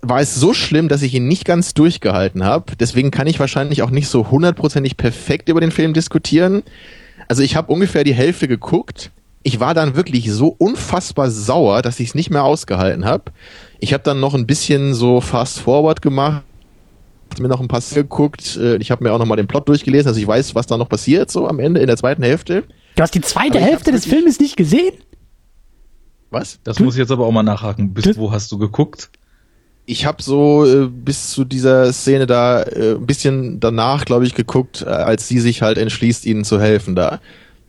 war es so schlimm, dass ich ihn nicht ganz durchgehalten habe. Deswegen kann ich wahrscheinlich auch nicht so hundertprozentig perfekt über den Film diskutieren. Also ich habe ungefähr die Hälfte geguckt. Ich war dann wirklich so unfassbar sauer, dass ich es nicht mehr ausgehalten habe. Ich habe dann noch ein bisschen so fast forward gemacht, mir noch ein paar Szenen geguckt. Äh, Ich habe mir auch noch mal den Plot durchgelesen, also ich weiß, was da noch passiert so am Ende in der zweiten Hälfte. Du hast die zweite Hälfte des Filmes nicht gesehen? Was? Das Du- muss ich jetzt aber auch mal nachhaken. Bis Du- wo hast du geguckt? Ich habe so äh, bis zu dieser Szene da äh, ein bisschen danach, glaube ich, geguckt, äh, als sie sich halt entschließt, ihnen zu helfen da.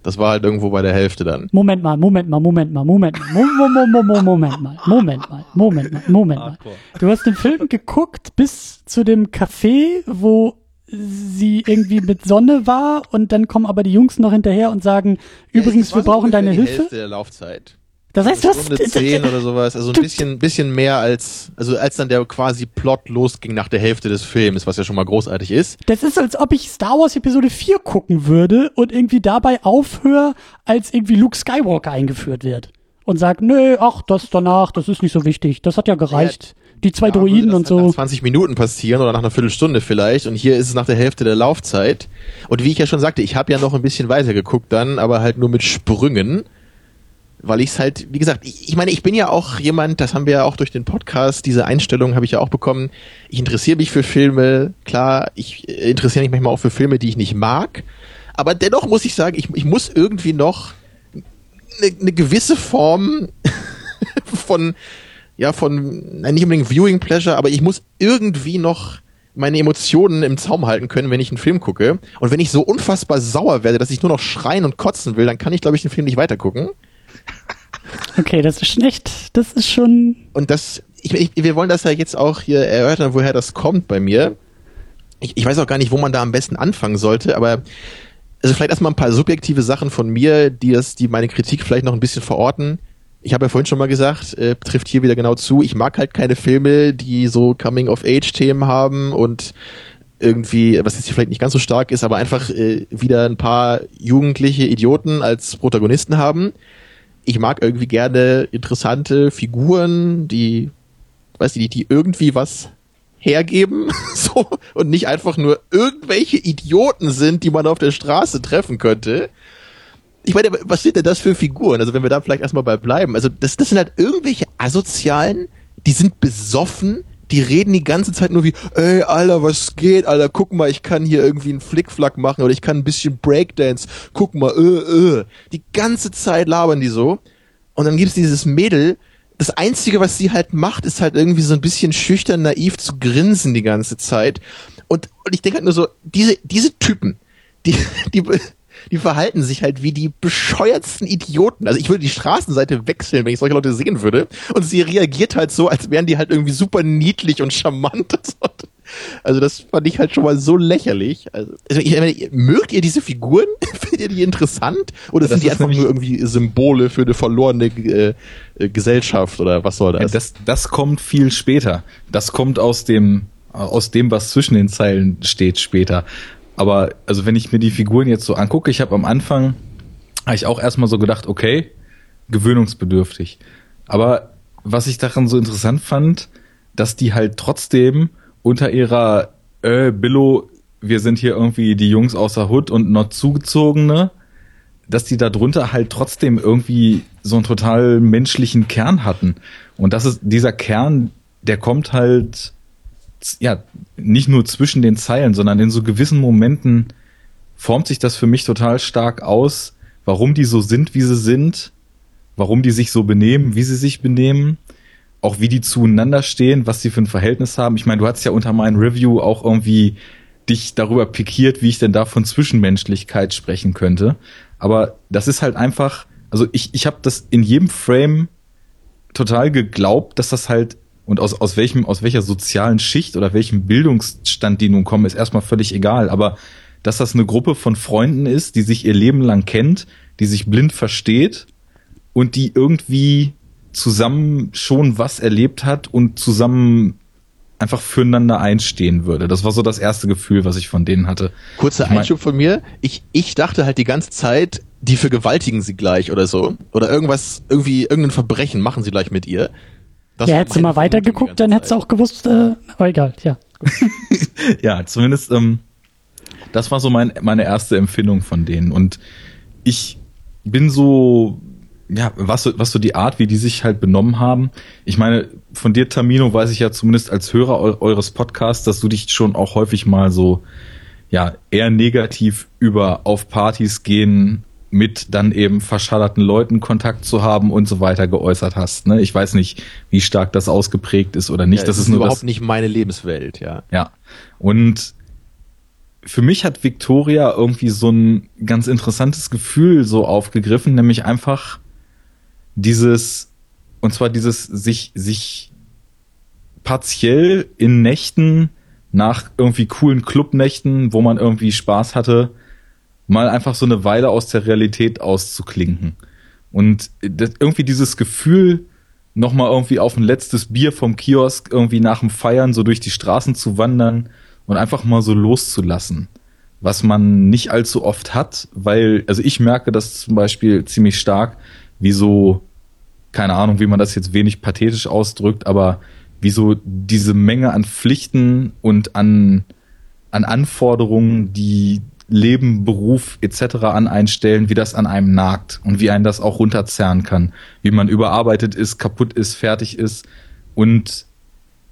Das war halt irgendwo bei der Hälfte dann. Moment mal, Moment mal, Moment mal, Moment mal, Mo- Mo- Mo- Mo- Mo- Moment mal, Moment mal, Moment mal, Moment mal. Du hast den Film geguckt bis zu dem Café, wo sie irgendwie mit Sonne war und dann kommen aber die Jungs noch hinterher und sagen, übrigens, Ja, wir brauchen deine die Hilfe. Hälfte der Laufzeit. Das heißt, du hast, Stunde 10 oder sowas, also ein bisschen, bisschen mehr als, also als dann der quasi Plot losging nach der Hälfte des Films, was ja schon mal großartig ist. das ist, als ob ich Star Wars Episode 4 gucken würde und irgendwie dabei aufhöre, als irgendwie Luke Skywalker eingeführt wird. Und sag, nö, ach, das danach, das ist nicht so wichtig. Das hat ja gereicht. Die zwei Ja, Droiden das und so. Nach 20 Minuten passieren oder nach einer Viertelstunde vielleicht. Und hier ist es nach der Hälfte der Laufzeit. Und wie ich ja schon sagte, ich habe ja noch ein bisschen weiter geguckt dann, aber halt nur mit Sprüngen. Weil ich es halt, wie gesagt, ich, ich meine, ich bin ja auch jemand, das haben wir ja auch durch den Podcast, diese Einstellung habe ich ja auch bekommen. Ich interessiere mich für Filme, klar, ich äh, interessiere mich manchmal auch für Filme, die ich nicht mag. Aber dennoch muss ich sagen, ich, ich muss irgendwie noch eine, eine gewisse Form von, ja, von, nein, nicht unbedingt Viewing Pleasure, aber ich muss irgendwie noch meine Emotionen im Zaum halten können, wenn ich einen Film gucke. Und wenn ich so unfassbar sauer werde, dass ich nur noch schreien und kotzen will, dann kann ich, glaube ich, den Film nicht weitergucken. Okay, das ist schon echt, das ist schon, Und das, ich, ich, wir wollen das ja jetzt auch hier erörtern, woher das kommt bei mir. Ich, ich weiß auch gar nicht, wo man da am besten anfangen sollte, aber also vielleicht erstmal ein paar subjektive Sachen von mir, die das, die meine Kritik vielleicht noch ein bisschen verorten. Ich habe ja vorhin schon mal gesagt, äh, trifft hier wieder genau zu. Ich mag halt keine Filme, die so Coming-of-Age-Themen haben und irgendwie, was jetzt hier vielleicht nicht ganz so stark ist, aber einfach äh, wieder ein paar jugendliche Idioten als Protagonisten haben. Ich mag irgendwie gerne interessante Figuren, die, weiß ich nicht, die irgendwie was hergeben, so, und nicht einfach nur irgendwelche Idioten sind, die man auf der Straße treffen könnte. Ich meine, was sind denn das für Figuren? Also wenn wir da vielleicht erstmal bei bleiben. Also das, das sind halt irgendwelche Asozialen, die sind besoffen, die reden die ganze Zeit nur wie, ey, Alter, was geht, Alter, guck mal, ich kann hier irgendwie einen Flickflack machen oder ich kann ein bisschen Breakdance, guck mal, äh, äh. Die ganze Zeit labern die so. Und dann gibt's dieses Mädel, das Einzige, was sie halt macht, ist halt irgendwie so ein bisschen schüchtern, naiv zu grinsen die ganze Zeit. Und, und ich denke halt nur so, diese, diese Typen, die, die, die verhalten sich halt wie die bescheuertsten Idioten. Also ich würde die Straßenseite wechseln, wenn ich solche Leute sehen würde. Und sie reagiert halt so, als wären die halt irgendwie super niedlich und charmant. Also das fand ich halt schon mal so lächerlich. Also, also ich meine, mögt ihr diese Figuren? Findet ihr die interessant? Oder Das sind die einfach nur irgendwie Symbole für eine verlorene äh, äh, Gesellschaft oder was soll das? das, das kommt viel später. Das kommt aus dem, aus dem, was zwischen den Zeilen steht später. Aber also wenn ich mir die Figuren jetzt so angucke, ich habe am Anfang, habe ich auch erstmal so gedacht, okay, gewöhnungsbedürftig. Aber was ich daran so interessant fand, dass die halt trotzdem unter ihrer äh, Billo, wir sind hier irgendwie die Jungs aus der Hood und noch zugezogene, dass die da drunter halt trotzdem irgendwie so einen total menschlichen Kern hatten. Und das ist dieser Kern, der kommt halt ja nicht nur zwischen den Zeilen, sondern in so gewissen Momenten formt sich das für mich total stark aus, warum die so sind, wie sie sind, warum die sich so benehmen, wie sie sich benehmen, auch wie die zueinander stehen, was sie für ein Verhältnis haben. Ich meine, du hast ja unter meinem Review auch irgendwie dich darüber pikiert, wie ich denn da von Zwischenmenschlichkeit sprechen könnte. Aber das ist halt einfach, also ich, ich habe das in jedem Frame total geglaubt, dass das halt und aus, aus welchem, aus welcher sozialen Schicht oder welchem Bildungsstand die nun kommen, ist erstmal völlig egal. Aber dass das eine Gruppe von Freunden ist, die sich ihr Leben lang kennt, die sich blind versteht und die irgendwie zusammen schon was erlebt hat und zusammen einfach füreinander einstehen würde. Das war so das erste Gefühl, was ich von denen hatte. Kurzer Ich mein- Einschub von mir. Ich, ich dachte halt die ganze Zeit, die vergewaltigen sie gleich oder so. Oder irgendwas, irgendwie, irgendein Verbrechen machen sie gleich mit ihr. Das ja, hättest du mal weitergeguckt, dann hättest du auch gewusst, äh, aber egal, ja. ja, zumindest, ähm, das war so mein, meine erste Empfindung von denen. Und ich bin so, ja, was so, was so die Art, wie die sich halt benommen haben. Ich meine, von dir, Tamino, weiß ich ja zumindest als Hörer eu eures Podcasts, dass du dich schon auch häufig mal so, ja, eher negativ über auf Partys gehen mit dann eben verschallerten Leuten Kontakt zu haben und so weiter geäußert hast. Ne? Ich weiß nicht, wie stark das ausgeprägt ist oder nicht. Ja, das ist nur überhaupt das, nicht meine Lebenswelt, ja. ja. Und für mich hat Victoria irgendwie so ein ganz interessantes Gefühl so aufgegriffen, nämlich einfach dieses, und zwar dieses sich, sich partiell in Nächten nach irgendwie coolen Clubnächten, wo man irgendwie Spaß hatte, mal einfach so eine Weile aus der Realität auszuklinken. Und das, irgendwie dieses Gefühl, nochmal irgendwie auf ein letztes Bier vom Kiosk irgendwie nach dem Feiern so durch die Straßen zu wandern und einfach mal so loszulassen. Was man nicht allzu oft hat, weil, also ich merke das zum Beispiel ziemlich stark, wie so, keine Ahnung, wie man das jetzt wenig pathetisch ausdrückt, aber wie so diese Menge an Pflichten und an, an Anforderungen, die Leben, Beruf etc. an einstellen, wie das an einem nagt und wie einen das auch runterzerren kann, wie man überarbeitet ist, kaputt ist, fertig ist und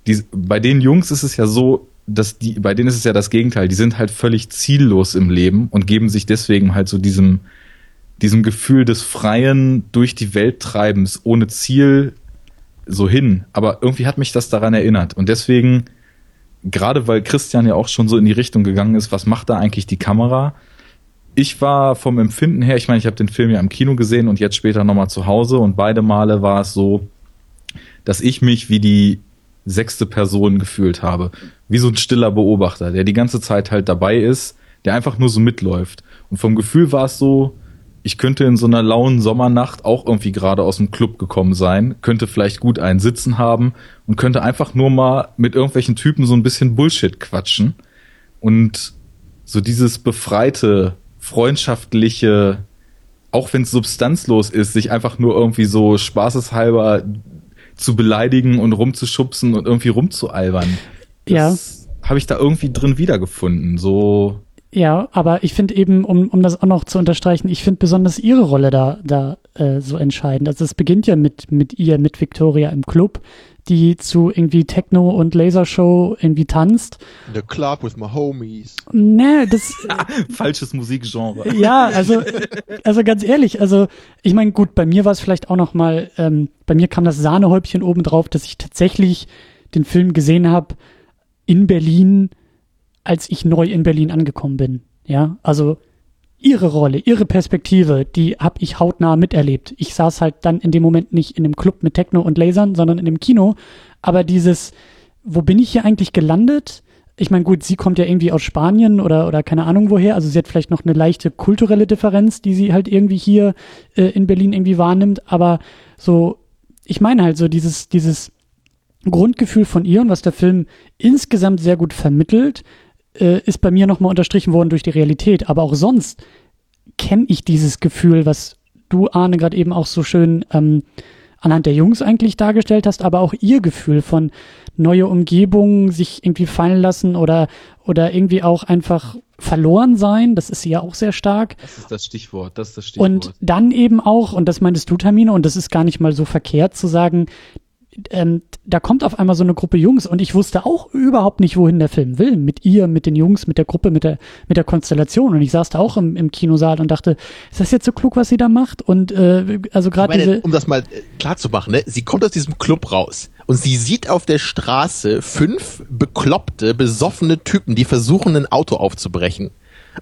die, bei den Jungs ist es ja so, dass die, bei denen ist es ja das Gegenteil, die sind halt völlig ziellos im Leben und geben sich deswegen halt so diesem, diesem Gefühl des freien durch die Welt treibens ohne Ziel so hin. Aber irgendwie hat mich das daran erinnert und deswegen gerade weil Christian ja auch schon so in die Richtung gegangen ist, was macht da eigentlich die Kamera? Ich war vom Empfinden her, ich meine, ich habe den Film ja im Kino gesehen und jetzt später nochmal zu Hause und beide Male war es so, dass ich mich wie die sechste Person gefühlt habe. Wie so ein stiller Beobachter, der die ganze Zeit halt dabei ist, der einfach nur so mitläuft. Und vom Gefühl war es so, ich könnte in so einer lauen Sommernacht auch irgendwie gerade aus dem Club gekommen sein, könnte vielleicht gut einen Sitzen haben und könnte einfach nur mal mit irgendwelchen Typen so ein bisschen Bullshit quatschen und so dieses befreite, freundschaftliche, auch wenn es substanzlos ist, sich einfach nur irgendwie so spaßeshalber zu beleidigen und rumzuschubsen und irgendwie rumzualbern. Das ja. habe ich da irgendwie drin wiedergefunden. So ja, aber ich finde eben, um, um das auch noch zu unterstreichen, ich finde besonders ihre Rolle da, da äh, so entscheidend. Also es beginnt ja mit, mit ihr, mit Victoria im Club, die zu irgendwie Techno und Lasershow irgendwie tanzt. In the club with my homies. Nee, das. Falsches Musikgenre. Ja, also, also ganz ehrlich, also ich meine, gut, bei mir war es vielleicht auch noch mal, ähm, bei mir kam das Sahnehäubchen oben drauf, dass ich tatsächlich den Film gesehen habe in Berlin als ich neu in Berlin angekommen bin. Ja, also ihre Rolle, ihre Perspektive, die habe ich hautnah miterlebt. Ich saß halt dann in dem Moment nicht in dem Club mit Techno und Lasern, sondern in dem Kino. Aber dieses, wo bin ich hier eigentlich gelandet? Ich meine, gut, sie kommt ja irgendwie aus Spanien oder, oder keine Ahnung woher. Also sie hat vielleicht noch eine leichte kulturelle Differenz, die sie halt irgendwie hier äh, in Berlin irgendwie wahrnimmt. Aber so, ich meine halt so dieses, dieses Grundgefühl von ihr und was der Film insgesamt sehr gut vermittelt, äh, ist bei mir nochmal unterstrichen worden durch die Realität. Aber auch sonst kenne ich dieses Gefühl, was du, Arne, gerade eben auch so schön ähm, anhand der Jungs eigentlich dargestellt hast, aber auch ihr Gefühl von neue Umgebungen, sich irgendwie fallen lassen oder, oder irgendwie auch einfach verloren sein. Das ist ja auch sehr stark. Das ist das Stichwort. Das ist das Stichwort. Und dann eben auch, und das meintest du, Termine, und das ist gar nicht mal so verkehrt zu sagen, ähm, da kommt auf einmal so eine Gruppe Jungs und ich wusste auch überhaupt nicht, wohin der Film will. Mit ihr, mit den Jungs, mit der Gruppe, mit der, mit der Konstellation. Und ich saß da auch im, im Kinosaal und dachte, ist das jetzt so klug, was sie da macht? Und äh, also gerade diese. Um das mal äh, klar zu machen, ne? sie kommt aus diesem Club raus und sie sieht auf der Straße fünf bekloppte, besoffene Typen, die versuchen, ein Auto aufzubrechen.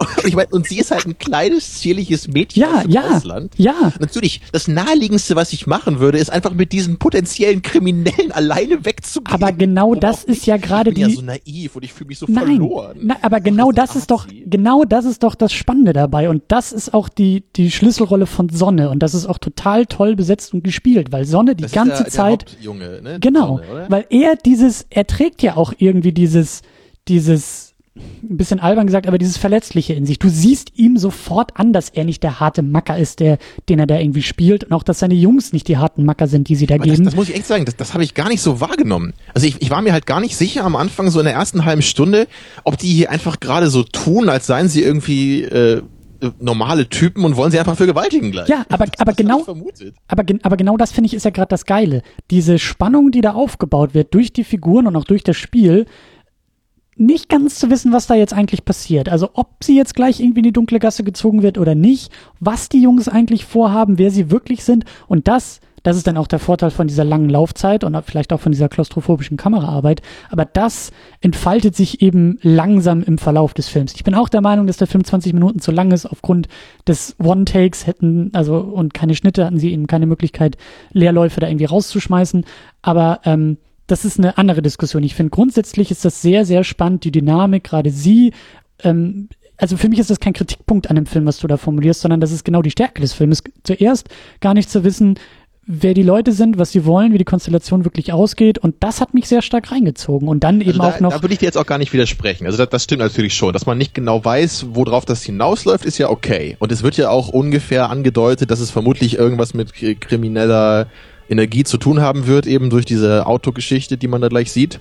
Und, ich mein, und sie ist halt ein kleines, zierliches Mädchen ja, aus dem ja, Ausland. Ja. Natürlich, das naheliegendste, was ich machen würde, ist einfach mit diesen potenziellen Kriminellen alleine wegzugehen. Aber genau das ist ja gerade die. Ich bin ja so naiv und ich fühle mich so nein, verloren. Nein, aber genau das, das ist doch, genau das ist doch das Spannende dabei. Und das ist auch die, die Schlüsselrolle von Sonne. Und das ist auch total toll besetzt und gespielt, weil Sonne die das ganze der, Zeit. Der Junge, ne? Genau. Sonne, weil er dieses, er trägt ja auch irgendwie dieses, dieses, ein bisschen albern gesagt, aber dieses Verletzliche in sich. Du siehst ihm sofort an, dass er nicht der harte Macker ist, der, den er da irgendwie spielt und auch, dass seine Jungs nicht die harten Macker sind, die sie da aber geben. Das, das muss ich echt sagen, das, das habe ich gar nicht so wahrgenommen. Also ich, ich war mir halt gar nicht sicher am Anfang, so in der ersten halben Stunde, ob die hier einfach gerade so tun, als seien sie irgendwie äh, normale Typen und wollen sie einfach vergewaltigen gleich. Ja, aber, aber genau, aber, aber genau das finde ich ist ja gerade das Geile. Diese Spannung, die da aufgebaut wird durch die Figuren und auch durch das Spiel, nicht ganz zu wissen, was da jetzt eigentlich passiert. Also ob sie jetzt gleich irgendwie in die dunkle Gasse gezogen wird oder nicht, was die Jungs eigentlich vorhaben, wer sie wirklich sind und das, Das ist dann auch der Vorteil von dieser langen Laufzeit und vielleicht auch von dieser klaustrophobischen Kameraarbeit. Aber das entfaltet sich eben langsam im Verlauf des Films. Ich bin auch der Meinung, dass der Film 20 Minuten zu lang ist. Aufgrund des One-Takes hätten, also und keine Schnitte hatten sie eben keine Möglichkeit, Leerläufe da irgendwie rauszuschmeißen. Aber ähm, das ist eine andere Diskussion. Ich finde grundsätzlich ist das sehr, sehr spannend, die Dynamik, gerade sie. Ähm, also für mich ist das kein Kritikpunkt an dem Film, was du da formulierst, sondern das ist genau die Stärke des Films. Zuerst gar nicht zu wissen, wer die Leute sind, was sie wollen, wie die Konstellation wirklich ausgeht. Und das hat mich sehr stark reingezogen. Und dann eben also da, auch noch. Da würde ich dir jetzt auch gar nicht widersprechen. Also das, das stimmt natürlich schon. Dass man nicht genau weiß, worauf das hinausläuft, ist ja okay. Und es wird ja auch ungefähr angedeutet, dass es vermutlich irgendwas mit krimineller Energie zu tun haben wird, eben durch diese Autogeschichte, die man da gleich sieht.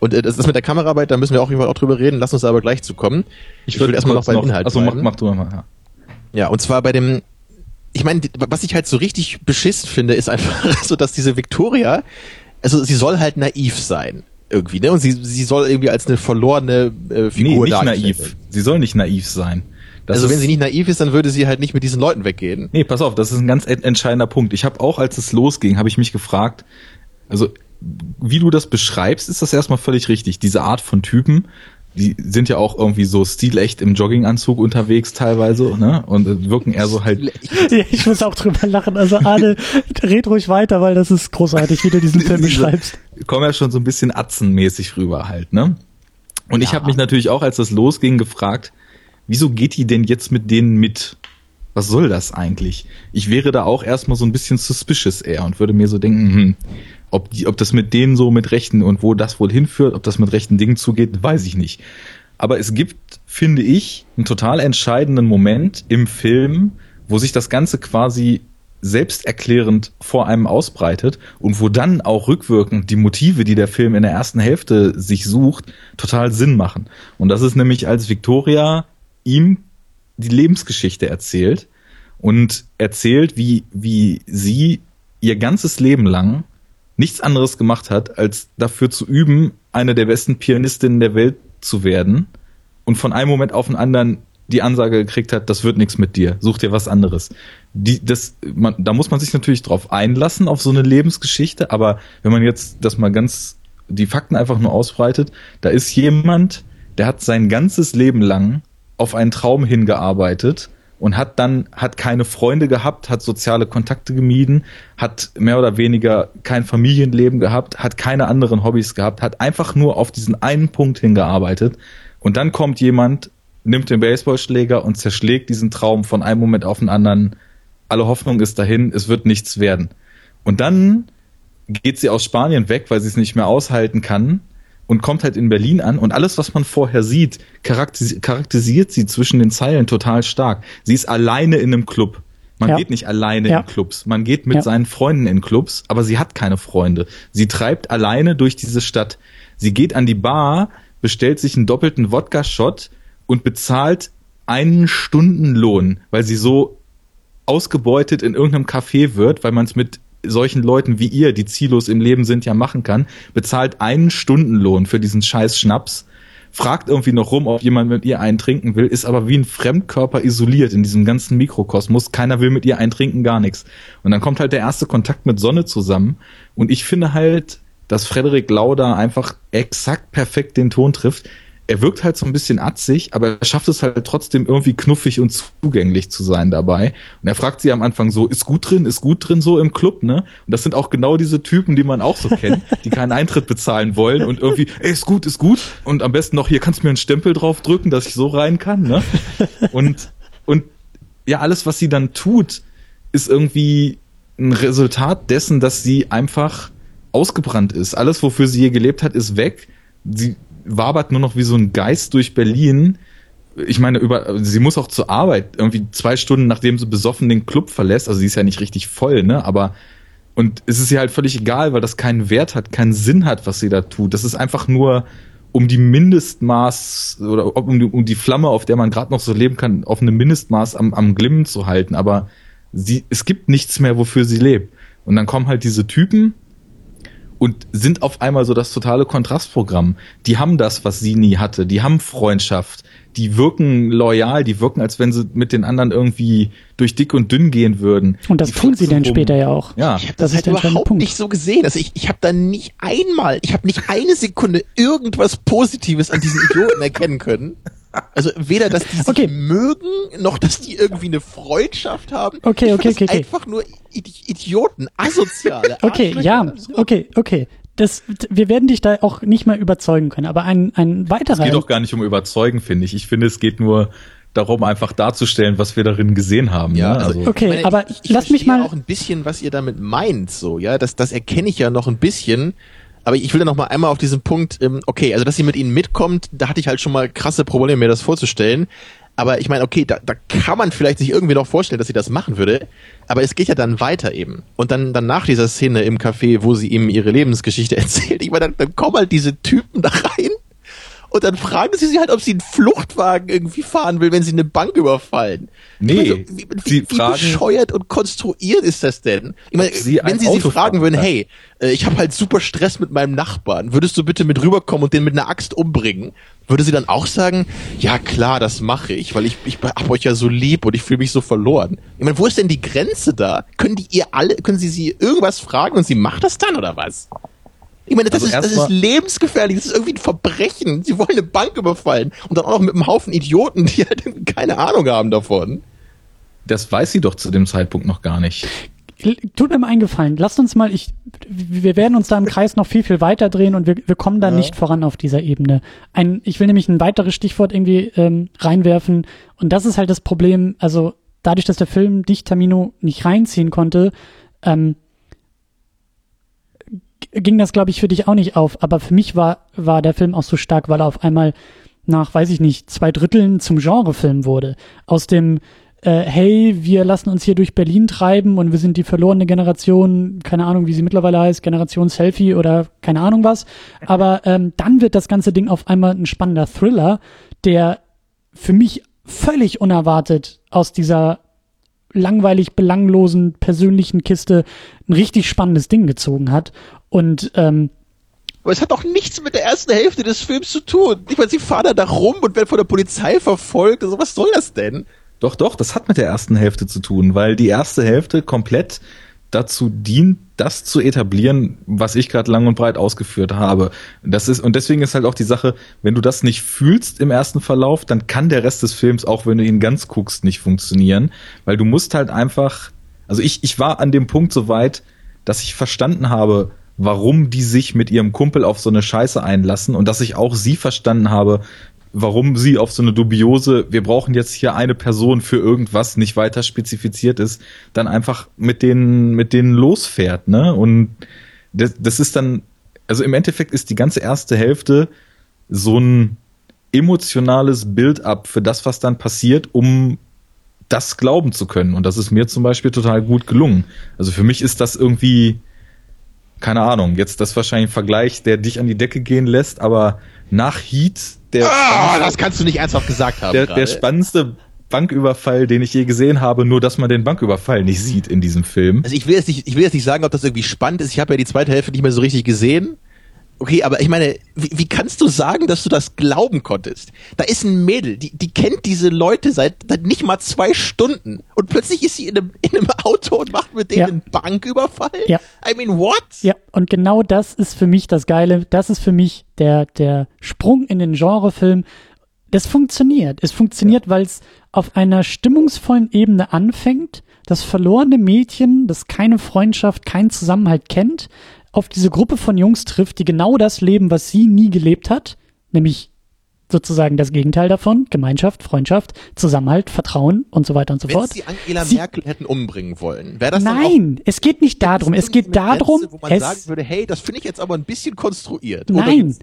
Und äh, das ist mit der Kameraarbeit, da müssen wir auch irgendwann auch drüber reden. Lass uns aber gleich zu kommen. Ich, ich würde erstmal noch beim Inhalt Also mach, mach du mal. Ja. ja, und zwar bei dem ich meine, was ich halt so richtig beschissen finde, ist einfach so, dass diese Victoria, also sie soll halt naiv sein irgendwie, ne? Und sie, sie soll irgendwie als eine verlorene äh, Figur nee, nicht naiv. Sie soll nicht naiv sein. Das also wenn sie nicht naiv ist, dann würde sie halt nicht mit diesen Leuten weggehen. Nee, pass auf, das ist ein ganz entscheidender Punkt. Ich habe auch, als es losging, habe ich mich gefragt, also wie du das beschreibst, ist das erstmal völlig richtig. Diese Art von Typen, die sind ja auch irgendwie so stilecht im Jogginganzug unterwegs teilweise, ne? Und wirken eher so halt. Ja, ich muss auch drüber lachen. Also Arne, red ruhig weiter, weil das ist großartig, wie du diesen Film beschreibst. Kommen ja schon so ein bisschen atzenmäßig rüber halt, ne? Und ja. ich habe mich natürlich auch, als das losging, gefragt, wieso geht die denn jetzt mit denen mit? Was soll das eigentlich? Ich wäre da auch erstmal so ein bisschen suspicious eher und würde mir so denken, hm, ob, die, ob das mit denen so mit Rechten und wo das wohl hinführt, ob das mit rechten Dingen zugeht, weiß ich nicht. Aber es gibt, finde ich, einen total entscheidenden Moment im Film, wo sich das Ganze quasi selbsterklärend vor einem ausbreitet und wo dann auch rückwirkend die Motive, die der Film in der ersten Hälfte sich sucht, total Sinn machen. Und das ist nämlich, als Victoria ihm die Lebensgeschichte erzählt und erzählt, wie, wie sie ihr ganzes Leben lang nichts anderes gemacht hat, als dafür zu üben, eine der besten Pianistinnen der Welt zu werden und von einem Moment auf den anderen die Ansage gekriegt hat, das wird nichts mit dir, such dir was anderes. Die, das, man, da muss man sich natürlich drauf einlassen, auf so eine Lebensgeschichte, aber wenn man jetzt das mal ganz, die Fakten einfach nur ausbreitet, da ist jemand, der hat sein ganzes Leben lang auf einen Traum hingearbeitet und hat dann, hat keine Freunde gehabt, hat soziale Kontakte gemieden, hat mehr oder weniger kein Familienleben gehabt, hat keine anderen Hobbys gehabt, hat einfach nur auf diesen einen Punkt hingearbeitet und dann kommt jemand, nimmt den Baseballschläger und zerschlägt diesen Traum von einem Moment auf den anderen. Alle Hoffnung ist dahin, es wird nichts werden. Und dann geht sie aus Spanien weg, weil sie es nicht mehr aushalten kann und kommt halt in Berlin an und alles, was man vorher sieht, charakterisiert, charakterisiert sie zwischen den Zeilen total stark. Sie ist alleine in einem Club. Man ja. geht nicht alleine ja. in Clubs. Man geht mit ja. seinen Freunden in Clubs, aber sie hat keine Freunde. Sie treibt alleine durch diese Stadt. Sie geht an die Bar, bestellt sich einen doppelten Wodka-Shot und bezahlt einen Stundenlohn, weil sie so ausgebeutet in irgendeinem Café wird, weil man es mit solchen Leuten wie ihr, die ziellos im Leben sind, ja machen kann, bezahlt einen Stundenlohn für diesen scheiß Schnaps, fragt irgendwie noch rum, ob jemand mit ihr einen trinken will, ist aber wie ein Fremdkörper isoliert in diesem ganzen Mikrokosmos. Keiner will mit ihr einen trinken, gar nichts. Und dann kommt halt der erste Kontakt mit Sonne zusammen. Und ich finde halt, dass Frederik Lauda einfach exakt perfekt den Ton trifft er wirkt halt so ein bisschen atzig, aber er schafft es halt trotzdem irgendwie knuffig und zugänglich zu sein dabei. Und er fragt sie am Anfang so, ist gut drin, ist gut drin so im Club, ne? Und das sind auch genau diese Typen, die man auch so kennt, die keinen Eintritt bezahlen wollen und irgendwie, ey, ist gut, ist gut. Und am besten noch, hier kannst du mir einen Stempel drauf drücken, dass ich so rein kann, ne? Und, und ja, alles, was sie dann tut, ist irgendwie ein Resultat dessen, dass sie einfach ausgebrannt ist. Alles, wofür sie je gelebt hat, ist weg. Sie wabert nur noch wie so ein Geist durch Berlin. Ich meine, über, sie muss auch zur Arbeit, irgendwie zwei Stunden nachdem sie besoffen den Club verlässt. Also sie ist ja nicht richtig voll, ne? Aber, und es ist ihr halt völlig egal, weil das keinen Wert hat, keinen Sinn hat, was sie da tut. Das ist einfach nur, um die Mindestmaß oder um die, um die Flamme, auf der man gerade noch so leben kann, auf einem Mindestmaß am, am Glimmen zu halten. Aber sie, es gibt nichts mehr, wofür sie lebt. Und dann kommen halt diese Typen und sind auf einmal so das totale Kontrastprogramm. Die haben das, was sie nie hatte. Die haben Freundschaft. Die wirken loyal. Die wirken, als wenn sie mit den anderen irgendwie durch dick und dünn gehen würden. Und das die tun sie dann rum. später ja auch. Ja. Ich habe Das das, ist halt überhaupt Punkt. nicht so gesehen. Also ich, ich habe da nicht einmal, ich habe nicht eine Sekunde irgendwas Positives an diesen Idioten erkennen können. Also weder, dass die sich Okay. mögen, noch dass die irgendwie eine Freundschaft haben. Okay, okay, okay, okay. Einfach nur Idi- Idioten, asoziale. Okay, ja, okay, okay. Das, wir werden dich da auch nicht mehr überzeugen können. Aber ein, ein Es weiterer. geht doch gar nicht um überzeugen, finde ich. Ich finde, es geht nur darum, einfach darzustellen, was wir darin gesehen haben. Ja, ne? also, Okay, ich meine, aber ich, ich lass mich mal- auch ein bisschen, was ihr damit meint, so, ja, das, das erkenne ich ja noch ein bisschen. Aber ich will da noch mal einmal auf diesen Punkt, ähm, okay, also dass sie mit ihnen mitkommt, da hatte ich halt schon mal krasse Probleme, mir das vorzustellen. Aber ich meine, okay, da, da kann man vielleicht sich irgendwie noch vorstellen, dass sie das machen würde. Aber es geht ja dann weiter eben. Und dann, dann nach dieser Szene im Café, wo sie ihm ihre Lebensgeschichte erzählt, ich meine, dann, dann kommen halt diese Typen da rein und dann fragen sie sie halt, ob sie einen Fluchtwagen irgendwie fahren will, wenn sie eine Bank überfallen. Nee, meine, wie, sie wie, wie fragen- bescheuert und konstruiert ist das denn? Ich meine, sie wenn sie sie Auto fragen fahren würden, hey, äh, ich habe halt super Stress mit meinem Nachbarn, würdest du bitte mit rüberkommen und den mit einer Axt umbringen? Würde sie dann auch sagen, ja klar, das mache ich, weil ich, ich hab euch ja so lieb und ich fühle mich so verloren. Ich meine, wo ist denn die Grenze da? Können die ihr alle, können sie sie irgendwas fragen und sie macht das dann oder was? Ich meine, das, Also ist, das ist lebensgefährlich, das ist irgendwie ein Verbrechen. Sie wollen eine Bank überfallen und dann auch noch mit einem Haufen Idioten, die halt keine Ahnung haben davon. Das weiß sie doch zu dem Zeitpunkt noch gar nicht. Tut mir mal einen Gefallen. Lasst uns mal, ich, wir werden uns da im Kreis noch viel, viel weiter drehen und wir, wir kommen da nicht voran auf dieser Ebene. Ein, ich will nämlich ein weiteres Stichwort irgendwie ähm, reinwerfen und das ist halt das Problem, also dadurch, dass der Film dich, Tamino, nicht reinziehen konnte, ähm, ging das, glaube ich, für dich auch nicht auf. Aber für mich war, war der Film auch so stark, weil er auf einmal nach, weiß ich nicht, zwei Dritteln zum Genrefilm wurde. Aus dem, äh, hey, wir lassen uns hier durch Berlin treiben und wir sind die verlorene Generation, keine Ahnung, wie sie mittlerweile heißt, Generation Selfie oder keine Ahnung was. Aber ähm, dann wird das ganze Ding auf einmal ein spannender Thriller, der für mich völlig unerwartet aus dieser langweilig belanglosen persönlichen Kiste ein richtig spannendes Ding gezogen hat. Und ähm, Aber es hat doch nichts mit der ersten Hälfte des Films zu tun. Ich meine, sie fahren da, da rum und werden von der Polizei verfolgt. Also was soll das denn? Doch, doch, das hat mit der ersten Hälfte zu tun, weil die erste Hälfte komplett dazu dient, das zu etablieren, was ich gerade lang und breit ausgeführt habe. Das ist und deswegen ist halt auch die Sache, wenn du das nicht fühlst im ersten Verlauf, dann kann der Rest des Films auch, wenn du ihn ganz guckst, nicht funktionieren, weil du musst halt einfach, also ich ich war an dem Punkt so weit, dass ich verstanden habe, warum die sich mit ihrem Kumpel auf so eine Scheiße einlassen und dass ich auch sie verstanden habe, warum sie auf so eine dubiose, wir brauchen jetzt hier eine Person für irgendwas nicht weiter spezifiziert ist, dann einfach mit denen, mit denen losfährt, ne? Und das, das ist dann, also im Endeffekt ist die ganze erste Hälfte so ein emotionales Build-up für das, was dann passiert, um das glauben zu können. Und das ist mir zum Beispiel total gut gelungen. Also für mich ist das irgendwie, keine Ahnung, jetzt das wahrscheinlich ein Vergleich, der dich an die Decke gehen lässt, aber nach Heat, der, Ah, das kannst du nicht ernsthaft gesagt haben. der, der spannendste Banküberfall, den ich je gesehen habe, nur dass man den Banküberfall nicht sieht in diesem Film. Also ich will jetzt nicht, ich will jetzt nicht sagen, ob das irgendwie spannend ist. Ich habe ja die zweite Hälfte nicht mehr so richtig gesehen. Okay, aber ich meine, wie, wie kannst du sagen, dass du das glauben konntest? Da ist ein Mädel, die, die kennt diese Leute seit, seit nicht mal zwei Stunden und plötzlich ist sie in einem, in einem Auto und macht mit denen Ja. einen Banküberfall? Ja. I mean, what? Ja, und genau das ist für mich das Geile. Das ist für mich der, der Sprung in den Genrefilm. Das funktioniert. Es funktioniert, weil es auf einer stimmungsvollen Ebene anfängt. Das verlorene Mädchen, das keine Freundschaft, keinen Zusammenhalt kennt, auf diese Gruppe von Jungs trifft, die genau das leben, was sie nie gelebt hat, nämlich sozusagen das Gegenteil davon, Gemeinschaft, Freundschaft, Zusammenhalt, Vertrauen und so weiter und so Wenn fort. sie Angela Sie- Merkel hätten umbringen wollen, wäre das dann auch Nein, es geht nicht darum. Es geht darum, Grenze, wo man es, sagen würde, hey, das finde ich jetzt aber ein bisschen konstruiert. Nein.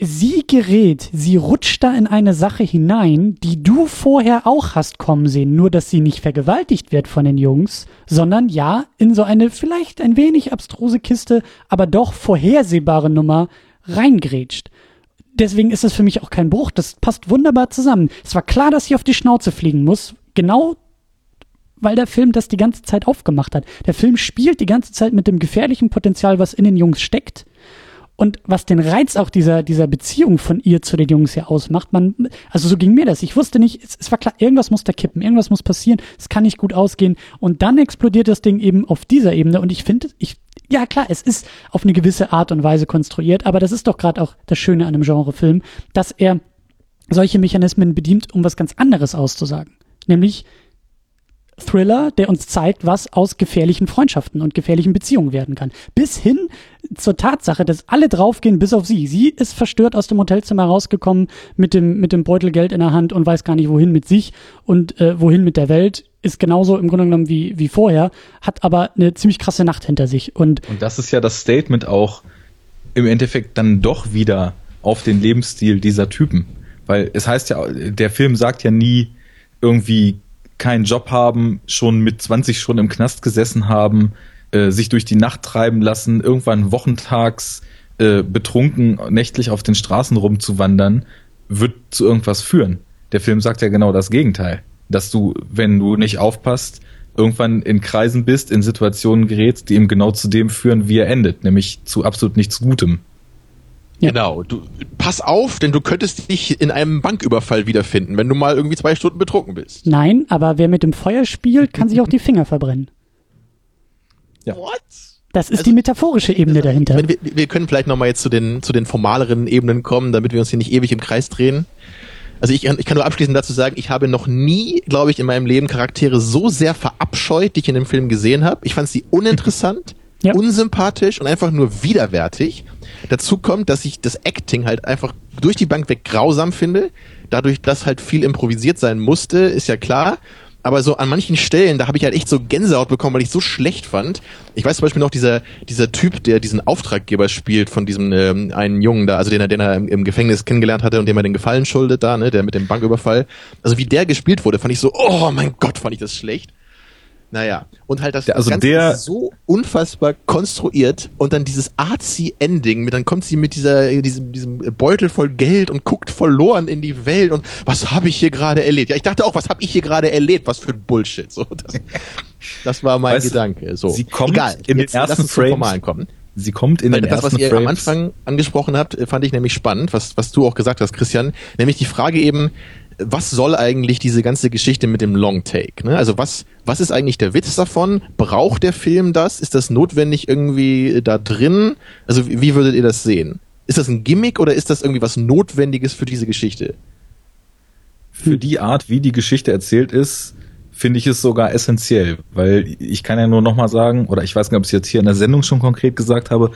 Sie gerät, sie rutscht da in eine Sache hinein, die du vorher auch hast kommen sehen, nur dass sie nicht vergewaltigt wird von den Jungs, sondern ja, in so eine vielleicht ein wenig abstruse Kiste, aber doch vorhersehbare Nummer reingrätscht. Deswegen ist es für mich auch kein Bruch, das passt wunderbar zusammen. Es war klar, dass sie auf die Schnauze fliegen muss, genau weil der Film das die ganze Zeit aufgemacht hat. Der Film spielt die ganze Zeit mit dem gefährlichen Potenzial, was in den Jungs steckt. Und was den Reiz auch dieser, dieser Beziehung von ihr zu den Jungs ja ausmacht, man, also so ging mir das. Ich wusste nicht, es, es war klar, irgendwas muss da kippen, irgendwas muss passieren, es kann nicht gut ausgehen. Und dann explodiert das Ding eben auf dieser Ebene. Und ich finde, ich, ja klar, es ist auf eine gewisse Art und Weise konstruiert, aber das ist doch gerade auch das Schöne an einem Genrefilm, dass er solche Mechanismen bedient, um was ganz anderes auszusagen. Nämlich Thriller, der uns zeigt, was aus gefährlichen Freundschaften und gefährlichen Beziehungen werden kann. Bis hin zur Tatsache, dass alle draufgehen, bis auf sie. Sie ist verstört aus dem Hotelzimmer rausgekommen mit dem, mit dem Beutel Geld in der Hand und weiß gar nicht, wohin mit sich und äh, wohin mit der Welt. Ist genauso im Grunde genommen wie, wie vorher, hat aber eine ziemlich krasse Nacht hinter sich. Und, und das ist ja das Statement auch im Endeffekt dann doch wieder auf den Lebensstil dieser Typen. Weil es heißt ja, der Film sagt ja nie irgendwie keinen Job haben, schon mit 20 schon im Knast gesessen haben, äh, sich durch die Nacht treiben lassen, irgendwann wochentags äh, betrunken nächtlich auf den Straßen rumzuwandern, wird zu irgendwas führen. Der Film sagt ja genau das Gegenteil. Dass du, wenn du nicht aufpasst, irgendwann in Kreisen bist, in Situationen gerätst, die ihm genau zu dem führen, wie er endet, nämlich zu absolut nichts Gutem. Ja. Genau. Du, pass auf, denn du könntest dich in einem Banküberfall wiederfinden, wenn du mal irgendwie zwei Stunden betrunken bist. Nein, aber wer mit dem Feuer spielt, kann sich auch die Finger verbrennen. Ja. What? Das ist also, die metaphorische Ebene also, dahinter. Wir, wir können vielleicht nochmal jetzt zu den, zu den formaleren Ebenen kommen, damit wir uns hier nicht ewig im Kreis drehen. Also ich, ich kann nur abschließend dazu sagen, ich habe noch nie, glaube ich, in meinem Leben Charaktere so sehr verabscheut, die ich in dem Film gesehen habe. Ich fand sie uninteressant, ja. unsympathisch und einfach nur widerwärtig. Dazu kommt, dass ich das Acting halt einfach durch die Bank weg grausam finde. Dadurch, dass halt viel improvisiert sein musste, ist ja klar. Aber so an manchen Stellen, da habe ich halt echt so Gänsehaut bekommen, weil ich so schlecht fand. Ich weiß zum Beispiel noch dieser dieser Typ, der diesen Auftraggeber spielt von diesem ähm, einen Jungen da, also den er den er im, im Gefängnis kennengelernt hatte und dem er den Gefallen schuldet da, ne, der mit dem Banküberfall. Also wie der gespielt wurde, fand ich so, oh mein Gott, fand ich das schlecht. Naja, und halt das, also Ganze der, ist so unfassbar konstruiert und dann dieses artsy Ending, dann kommt sie mit dieser, diesem, diesem Beutel voll Geld und guckt verloren in die Welt und was habe ich hier gerade erlebt? Ja, ich dachte auch, was habe ich hier gerade erlebt? Was für ein Bullshit. So, das, das war mein weißt Gedanke. So, sie kommt Egal, in den ersten Frames. Kommen. Sie kommt in Weil den das, was ihr Frames. am Anfang angesprochen habt, fand ich nämlich spannend, was, was du auch gesagt hast, Christian. Nämlich die Frage eben, was soll eigentlich diese ganze Geschichte mit dem Long Take? Ne? Also was, was ist eigentlich der Witz davon? Braucht der Film das? Ist das notwendig irgendwie da drin? Also wie, wie würdet ihr das sehen? Ist das ein Gimmick oder ist das irgendwie was Notwendiges für diese Geschichte? Für die Art, wie die Geschichte erzählt ist, finde ich es sogar essentiell, weil ich kann ja nur nochmal sagen, oder ich weiß nicht, ob ich es jetzt hier in der Sendung schon konkret gesagt habe,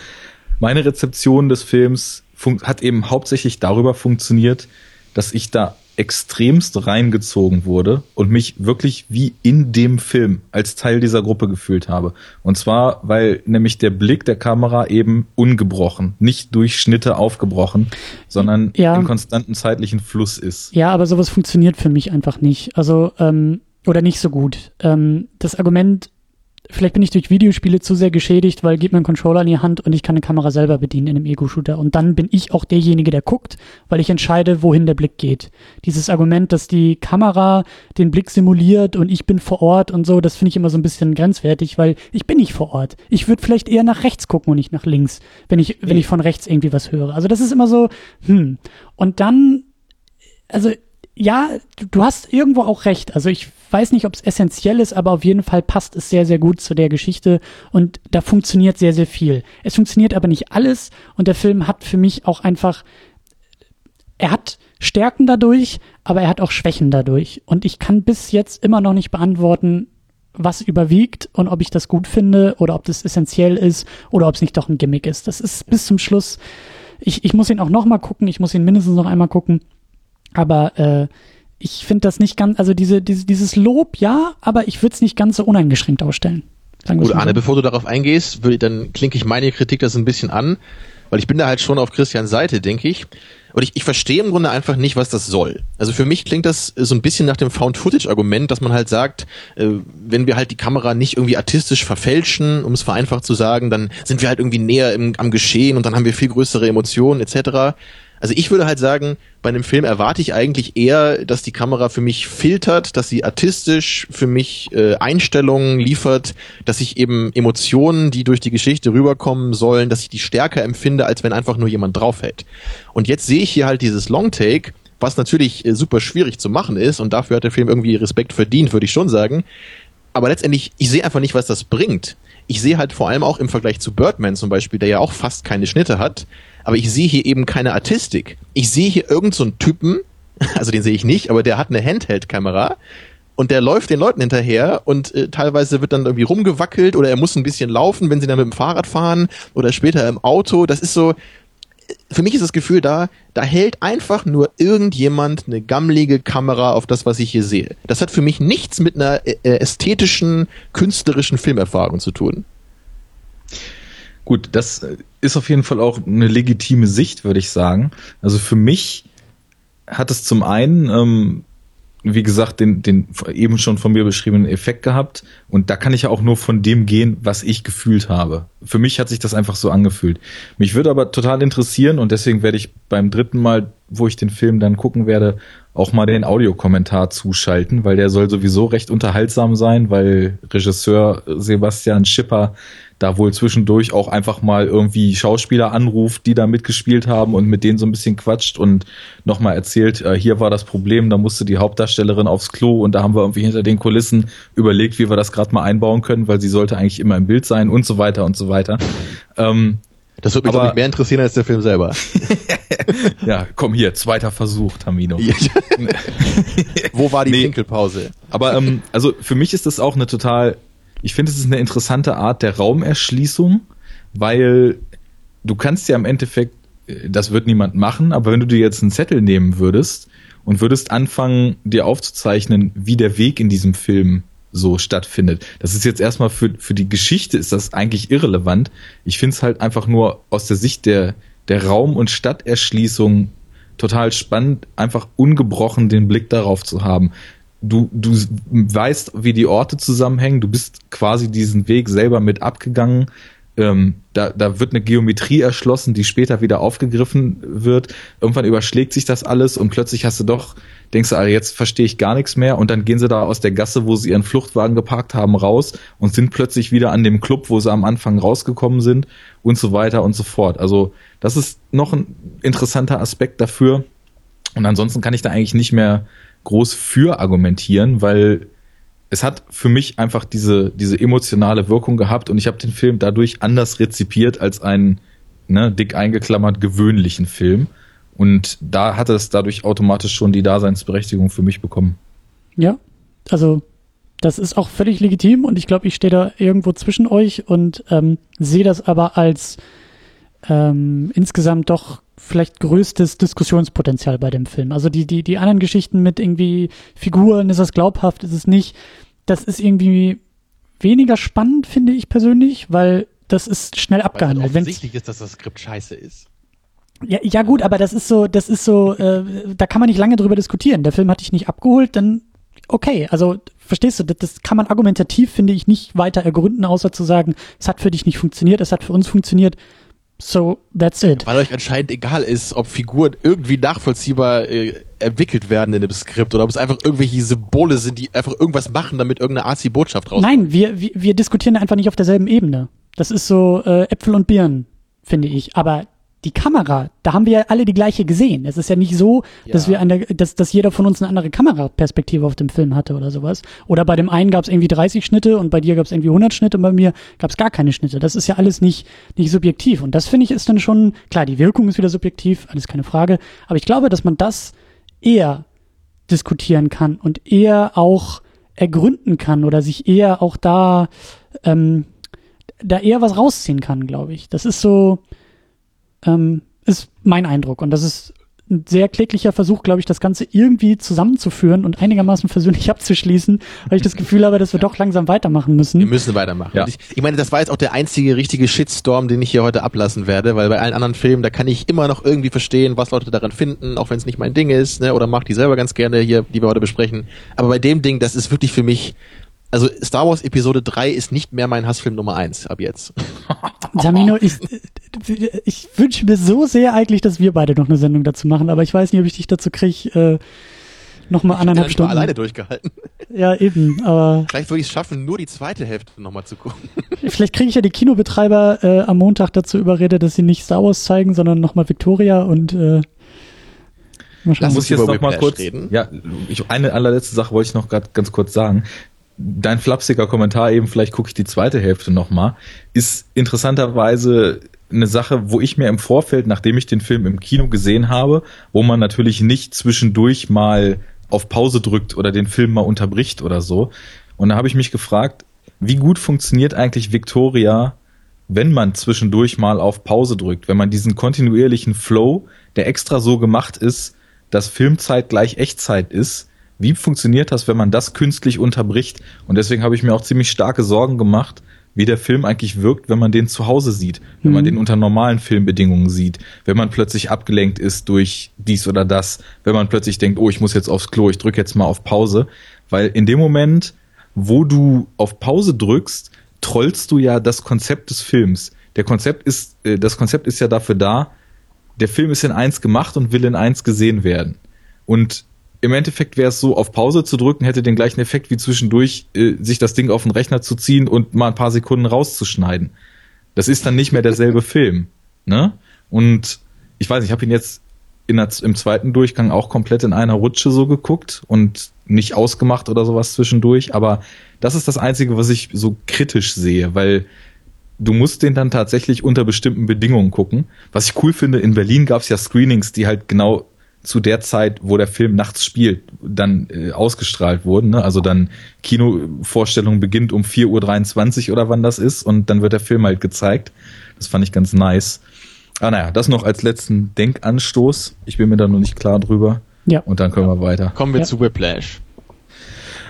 meine Rezeption des Films hat eben hauptsächlich darüber funktioniert, dass ich da extremst reingezogen wurde und mich wirklich wie in dem Film als Teil dieser Gruppe gefühlt habe. Und zwar, weil nämlich der Blick der Kamera eben ungebrochen, nicht durch Schnitte aufgebrochen, sondern ja. im konstanten zeitlichen Fluss ist. Ja, aber sowas funktioniert für mich einfach nicht. Also, ähm, oder nicht so gut. Ähm, das Argument, vielleicht bin ich durch Videospiele zu sehr geschädigt, weil gibt mir einen Controller in die Hand und ich kann eine Kamera selber bedienen in einem Ego-Shooter. Und dann bin ich auch derjenige, der guckt, weil ich entscheide, wohin der Blick geht. Dieses Argument, dass die Kamera den Blick simuliert und ich bin vor Ort und so, das finde ich immer so ein bisschen grenzwertig, weil ich bin nicht vor Ort. Ich würde vielleicht eher nach rechts gucken und nicht nach links, wenn ich, wenn ich von rechts irgendwie was höre. Also das ist immer so, hm. Und dann, also ja, du hast irgendwo auch recht. Also ich weiß nicht, ob es essentiell ist, aber auf jeden Fall passt es sehr, sehr gut zu der Geschichte und da funktioniert sehr, sehr viel. Es funktioniert aber nicht alles und der Film hat für mich auch einfach, er hat Stärken dadurch, aber er hat auch Schwächen dadurch und ich kann bis jetzt immer noch nicht beantworten, was überwiegt und ob ich das gut finde oder ob das essentiell ist oder ob es nicht doch ein Gimmick ist. Das ist bis zum Schluss. Ich, ich muss ihn auch noch mal gucken, ich muss ihn mindestens noch einmal gucken aber äh, ich finde das nicht ganz, also diese, diese, dieses Lob, ja, aber ich würde es nicht ganz so uneingeschränkt ausstellen. Gut, Arne, so. bevor du darauf eingehst, würde, dann klinke ich meine Kritik das ein bisschen an, weil ich bin da halt schon auf Christians Seite, denke ich. Und ich, ich verstehe im Grunde einfach nicht, was das soll. Also für mich klingt das so ein bisschen nach dem Found-Footage-Argument, dass man halt sagt, äh, wenn wir halt die Kamera nicht irgendwie artistisch verfälschen, um es vereinfacht zu sagen, dann sind wir halt irgendwie näher im, am Geschehen und dann haben wir viel größere Emotionen etc. Also ich würde halt sagen, bei einem Film erwarte ich eigentlich eher, dass die Kamera für mich filtert, dass sie artistisch für mich äh, Einstellungen liefert, dass ich eben Emotionen, die durch die Geschichte rüberkommen sollen, dass ich die stärker empfinde, als wenn einfach nur jemand draufhält. Und jetzt sehe ich hier halt dieses Longtake, was natürlich äh, super schwierig zu machen ist und dafür hat der Film irgendwie Respekt verdient, würde ich schon sagen. Aber letztendlich, ich sehe einfach nicht, was das bringt. Ich sehe halt vor allem auch im Vergleich zu Birdman zum Beispiel, der ja auch fast keine Schnitte hat, aber ich sehe hier eben keine Artistik. Ich sehe hier irgendeinen so Typen, also den sehe ich nicht, aber der hat eine Handheld-Kamera und der läuft den Leuten hinterher und äh, teilweise wird dann irgendwie rumgewackelt oder er muss ein bisschen laufen, wenn sie dann mit dem Fahrrad fahren oder später im Auto. Das ist so, für mich ist das Gefühl da, da hält einfach nur irgendjemand eine gammlige Kamera auf das, was ich hier sehe. Das hat für mich nichts mit einer äh, ästhetischen, künstlerischen Filmerfahrung zu tun. Gut, das ist auf jeden Fall auch eine legitime Sicht, würde ich sagen. Also für mich hat es zum einen, ähm, wie gesagt, den, den eben schon von mir beschriebenen Effekt gehabt. Und da kann ich ja auch nur von dem gehen, was ich gefühlt habe. Für mich hat sich das einfach so angefühlt. Mich würde aber total interessieren und deswegen werde ich beim dritten Mal, wo ich den Film dann gucken werde, auch mal den Audiokommentar zuschalten, weil der soll sowieso recht unterhaltsam sein, weil Regisseur Sebastian Schipper da wohl zwischendurch auch einfach mal irgendwie Schauspieler anruft, die da mitgespielt haben und mit denen so ein bisschen quatscht und nochmal erzählt, äh, hier war das Problem, da musste die Hauptdarstellerin aufs Klo und da haben wir irgendwie hinter den Kulissen überlegt, wie wir das gerade mal einbauen können, weil sie sollte eigentlich immer im Bild sein und so weiter und so weiter. Ähm, das würde mich aber, mehr interessieren als der Film selber. ja, komm hier, zweiter Versuch, Tamino. Wo war die nee, Pinkelpause? Aber ähm, also für mich ist das auch eine total, ich finde, es ist eine interessante Art der Raumerschließung, weil du kannst ja im Endeffekt, äh, das wird niemand machen, aber wenn du dir jetzt einen Zettel nehmen würdest und würdest anfangen, dir aufzuzeichnen, wie der Weg in diesem Film so stattfindet. Das ist jetzt erstmal für, für die Geschichte ist das eigentlich irrelevant. Ich finde es halt einfach nur aus der Sicht der, der Raum- und Stadterschließung total spannend, einfach ungebrochen den Blick darauf zu haben. Du, du weißt, wie die Orte zusammenhängen, du bist quasi diesen Weg selber mit abgegangen. Ähm, da, da wird eine Geometrie erschlossen, die später wieder aufgegriffen wird. Irgendwann überschlägt sich das alles und plötzlich hast du doch denkst du, ah, jetzt verstehe ich gar nichts mehr und dann gehen sie da aus der Gasse, wo sie ihren Fluchtwagen geparkt haben, raus und sind plötzlich wieder an dem Club, wo sie am Anfang rausgekommen sind und so weiter und so fort. Also das ist noch ein interessanter Aspekt dafür. Und ansonsten kann ich da eigentlich nicht mehr groß für argumentieren, weil es hat für mich einfach diese, diese emotionale Wirkung gehabt und ich habe den Film dadurch anders rezipiert als einen ne, dick eingeklammert gewöhnlichen Film. Und da hat es dadurch automatisch schon die Daseinsberechtigung für mich bekommen. Ja, also das ist auch völlig legitim und ich glaube, ich stehe da irgendwo zwischen euch und ähm, sehe das aber als ähm, insgesamt doch vielleicht größtes Diskussionspotenzial bei dem Film. Also die, die, die anderen Geschichten mit irgendwie Figuren, ist das glaubhaft, ist es nicht, das ist irgendwie weniger spannend, finde ich persönlich, weil das ist schnell abgehandelt. Weil offensichtlich ist, dass das Skript scheiße ist. Ja, ja gut, aber das ist so, das ist so, äh, da kann man nicht lange drüber diskutieren. Der Film hat dich nicht abgeholt, dann okay. Also verstehst du, das, das kann man argumentativ, finde ich, nicht weiter ergründen, außer zu sagen, es hat für dich nicht funktioniert, es hat für uns funktioniert. So, that's it. Weil euch anscheinend egal ist, ob Figuren irgendwie nachvollziehbar äh, entwickelt werden in dem Skript oder ob es einfach irgendwelche Symbole sind, die einfach irgendwas machen, damit irgendeine Asi-Botschaft rauskommt. Nein, wir, wir, wir diskutieren einfach nicht auf derselben Ebene. Das ist so äh, Äpfel und Birnen, finde ich. Aber die Kamera, da haben wir ja alle die gleiche gesehen. Es ist ja nicht so, ja. dass wir eine, dass, dass jeder von uns eine andere Kameraperspektive auf dem Film hatte oder sowas. Oder bei dem einen gab es irgendwie 30 Schnitte und bei dir gab es irgendwie 100 Schnitte und bei mir gab es gar keine Schnitte. Das ist ja alles nicht, nicht subjektiv. Und das finde ich ist dann schon, klar, die Wirkung ist wieder subjektiv, alles keine Frage. Aber ich glaube, dass man das eher diskutieren kann und eher auch ergründen kann oder sich eher auch da, ähm, da eher was rausziehen kann, glaube ich. Das ist so, ähm, ist mein Eindruck. Und das ist ein sehr kläglicher Versuch, glaube ich, das Ganze irgendwie zusammenzuführen und einigermaßen versöhnlich abzuschließen, weil ich das Gefühl habe, dass wir doch langsam weitermachen müssen. Wir müssen weitermachen. Ja. Ich, ich, meine, das war jetzt auch der einzige richtige Shitstorm, den ich hier heute ablassen werde, weil bei allen anderen Filmen, da kann ich immer noch irgendwie verstehen, was Leute daran finden, auch wenn es nicht mein Ding ist, ne, oder macht die selber ganz gerne hier, die wir heute besprechen. Aber bei dem Ding, das ist wirklich für mich Also Star Wars Episode 3 ist nicht mehr mein Hassfilm Nummer 1 ab jetzt. Tamino, ich, ich wünsche mir so sehr eigentlich, dass wir beide noch eine Sendung dazu machen, aber ich weiß nicht, ob ich dich dazu kriege, äh, nochmal anderthalb Stunden. alleine durchgehalten. Ja, eben, aber. Vielleicht würde ich es schaffen, nur die zweite Hälfte nochmal zu gucken. Vielleicht kriege ich ja die Kinobetreiber äh, am Montag dazu überredet, dass sie nicht Star Wars zeigen, sondern nochmal Victoria und äh, Lass muss ich jetzt noch mal kurz reden. Ja, ich, eine allerletzte Sache wollte ich noch gerade ganz kurz sagen. Dein flapsiger Kommentar eben, vielleicht gucke ich die zweite Hälfte noch mal, ist interessanterweise eine Sache, wo ich mir im Vorfeld, nachdem ich den Film im Kino gesehen habe, wo man natürlich nicht zwischendurch mal auf Pause drückt oder den Film mal unterbricht oder so. Und da habe ich mich gefragt, wie gut funktioniert eigentlich Victoria, wenn man zwischendurch mal auf Pause drückt, wenn man diesen kontinuierlichen Flow, der extra so gemacht ist, dass Filmzeit gleich Echtzeit ist. Wie funktioniert das, wenn man das künstlich unterbricht? Und deswegen habe ich mir auch ziemlich starke Sorgen gemacht, wie der Film eigentlich wirkt, wenn man den zu Hause sieht, wenn mhm. man den unter normalen Filmbedingungen sieht, wenn man plötzlich abgelenkt ist durch dies oder das, wenn man plötzlich denkt, oh, ich muss jetzt aufs Klo, ich drücke jetzt mal auf Pause, weil in dem Moment, wo du auf Pause drückst, trollst du ja das Konzept des Films. Der Konzept ist, äh, das Konzept ist ja dafür da, der Film ist in eins gemacht und will in eins gesehen werden. Und im Endeffekt wäre es so, auf Pause zu drücken, hätte den gleichen Effekt wie zwischendurch, äh, sich das Ding auf den Rechner zu ziehen und mal ein paar Sekunden rauszuschneiden. Das ist dann nicht mehr derselbe Film. Ne? Und ich weiß, ich habe ihn jetzt der, im zweiten Durchgang auch komplett in einer Rutsche so geguckt und nicht ausgemacht oder sowas zwischendurch. Aber das ist das Einzige, was ich so kritisch sehe, weil du musst den dann tatsächlich unter bestimmten Bedingungen gucken. Was ich cool finde, in Berlin gab es ja Screenings, die halt genau zu der Zeit, wo der Film nachts spielt, dann äh, ausgestrahlt wurden. Ne? Also dann Kinovorstellung beginnt um 4.23 Uhr oder wann das ist und dann wird der Film halt gezeigt. Das fand ich ganz nice. Ah naja, das noch als letzten Denkanstoß. Ich bin mir da noch nicht klar drüber. Ja. Und dann können wir weiter. Kommen wir ja. zu Whiplash.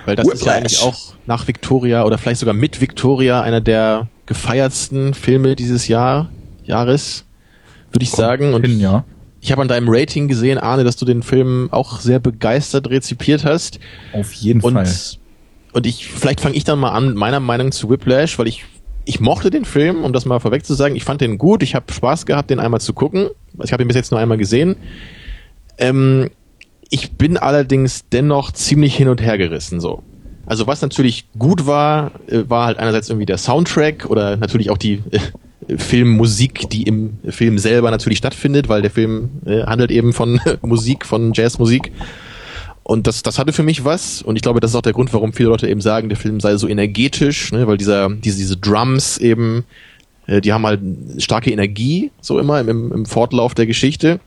Weil das Whiplash. ist ja eigentlich auch nach Victoria oder vielleicht sogar mit Victoria einer der gefeiertsten Filme dieses Jahr, Jahres, würde ich sagen. Und hin, ja. Ich habe an deinem Rating gesehen, Arne, dass du den Film auch sehr begeistert rezipiert hast. Auf jeden und, Fall. Und ich, vielleicht fange ich dann mal an, meiner Meinung zu Whiplash, weil ich, ich mochte den Film, um das mal vorweg zu sagen. Ich fand den gut, ich habe Spaß gehabt, den einmal zu gucken. Ich habe ihn bis jetzt nur einmal gesehen. Ähm, ich bin allerdings dennoch ziemlich hin und her gerissen, so. Also was natürlich gut war, äh, war halt einerseits irgendwie der Soundtrack oder natürlich auch die äh, Filmmusik, die im Film selber natürlich stattfindet, weil der Film äh, handelt eben von Musik, von Jazzmusik. Und das, das hatte für mich was. Und ich glaube, das ist auch der Grund, warum viele Leute eben sagen, der Film sei so energetisch, ne? weil dieser, diese, diese Drums eben, äh, die haben halt starke Energie, so immer im, im Fortlauf der Geschichte.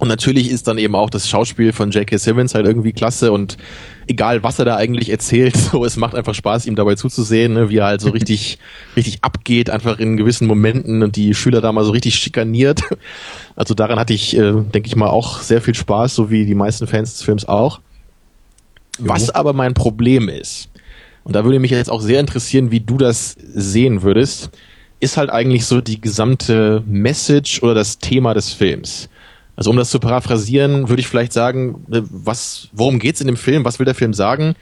Und natürlich ist dann eben auch das Schauspiel von J.K. Simmons halt irgendwie klasse und egal was er da eigentlich erzählt, so es macht einfach Spaß, ihm dabei zuzusehen, ne, wie er halt so richtig, richtig abgeht, einfach in gewissen Momenten und die Schüler da mal so richtig schikaniert. Also daran hatte ich, äh, denke ich mal, auch sehr viel Spaß, so wie die meisten Fans des Films auch. Was aber mein Problem ist, und da würde mich jetzt auch sehr interessieren, wie du das sehen würdest, ist halt eigentlich so die gesamte Message oder das Thema des Films. Also um das zu paraphrasieren, würde ich vielleicht sagen, äh, was, worum geht's in dem Film? Was will der Film sagen?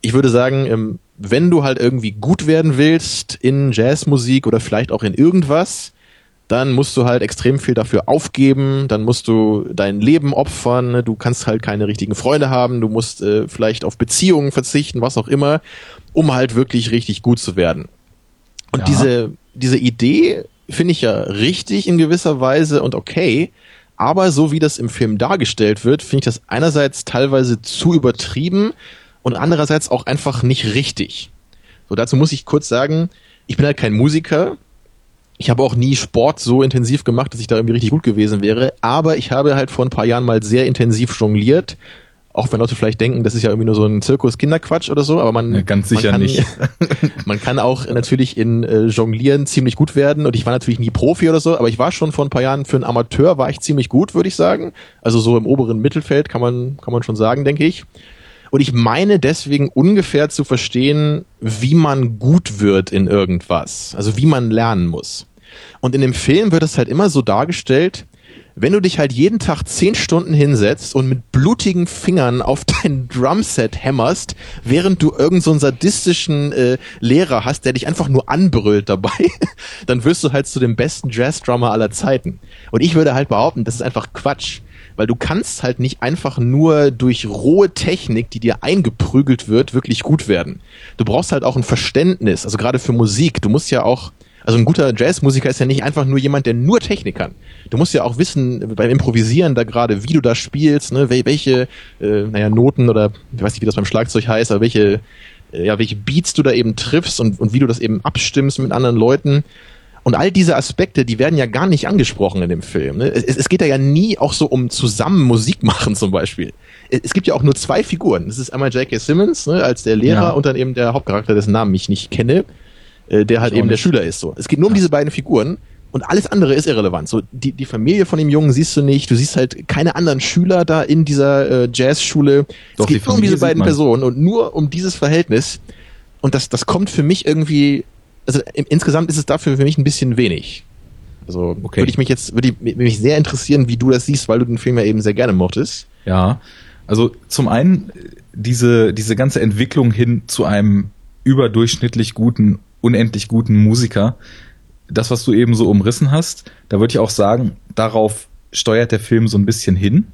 Ich würde sagen, ähm, wenn du halt irgendwie gut werden willst in Jazzmusik oder vielleicht auch in irgendwas, dann musst du halt extrem viel dafür aufgeben, dann musst du dein Leben opfern, du kannst halt keine richtigen Freunde haben, du musst äh, vielleicht auf Beziehungen verzichten, was auch immer, um halt wirklich richtig gut zu werden. Und ja. diese, diese Idee finde ich ja richtig in gewisser Weise und okay, aber so wie das im Film dargestellt wird, finde ich das einerseits teilweise zu übertrieben und andererseits auch einfach nicht richtig. So, dazu muss ich kurz sagen, ich bin halt kein Musiker. Ich habe auch nie Sport so intensiv gemacht, dass ich da irgendwie richtig gut gewesen wäre. Aber ich habe halt vor ein paar Jahren mal sehr intensiv jongliert auch wenn Leute vielleicht denken, das ist ja irgendwie nur so ein Zirkus-Kinderquatsch oder so, aber man, ja, ganz sicher man kann, nicht. man kann auch natürlich in äh, Jonglieren ziemlich gut werden und ich war natürlich nie Profi oder so, aber ich war schon vor ein paar Jahren für einen Amateur war ich ziemlich gut, würde ich sagen. Also so im oberen Mittelfeld kann man kann man schon sagen, denke ich. Und ich meine deswegen ungefähr zu verstehen, wie man gut wird in irgendwas, also wie man lernen muss. Und in dem Film wird es halt immer so dargestellt, wenn du dich halt jeden Tag zehn Stunden hinsetzt und mit blutigen Fingern auf dein Drumset hämmerst, während du irgendeinen so sadistischen äh, Lehrer hast, der dich einfach nur anbrüllt dabei, dann wirst du halt zu dem besten Jazz-Drummer aller Zeiten. Und ich würde halt behaupten, das ist einfach Quatsch weil du kannst halt nicht einfach nur durch rohe Technik, die dir eingeprügelt wird, wirklich gut werden. Du brauchst halt auch ein Verständnis, also gerade für Musik. Du musst ja auch, also ein guter Jazzmusiker ist ja nicht einfach nur jemand, der nur Technik kann. Du musst ja auch wissen beim Improvisieren da gerade, wie du da spielst, ne, welche, äh, naja, Noten oder ich weiß nicht, wie das beim Schlagzeug heißt, aber welche, äh, ja, welche Beats du da eben triffst und, und wie du das eben abstimmst mit anderen Leuten. Und all diese Aspekte, die werden ja gar nicht angesprochen in dem Film. Ne? Es, es geht da ja nie auch so um zusammen Musik machen zum Beispiel. Es, es gibt ja auch nur zwei Figuren. Das ist einmal J.K. Simmons ne, als der Lehrer ja. und dann eben der Hauptcharakter, dessen Namen ich nicht kenne, äh, der halt eben nicht. der Schüler ist. So, Es geht nur ja. um diese beiden Figuren. Und alles andere ist irrelevant. So, die, die Familie von dem Jungen siehst du nicht. Du siehst halt keine anderen Schüler da in dieser äh, Jazzschule. Es geht nur um diese beiden Personen und nur um dieses Verhältnis. Und das, das kommt für mich irgendwie also im, insgesamt ist es dafür für mich ein bisschen wenig. Also okay. würde ich mich jetzt, würde ich, mich sehr interessieren, wie du das siehst, weil du den Film ja eben sehr gerne mochtest. Ja, also zum einen diese, diese ganze Entwicklung hin zu einem überdurchschnittlich guten, unendlich guten Musiker, das, was du eben so umrissen hast, da würde ich auch sagen, darauf steuert der Film so ein bisschen hin.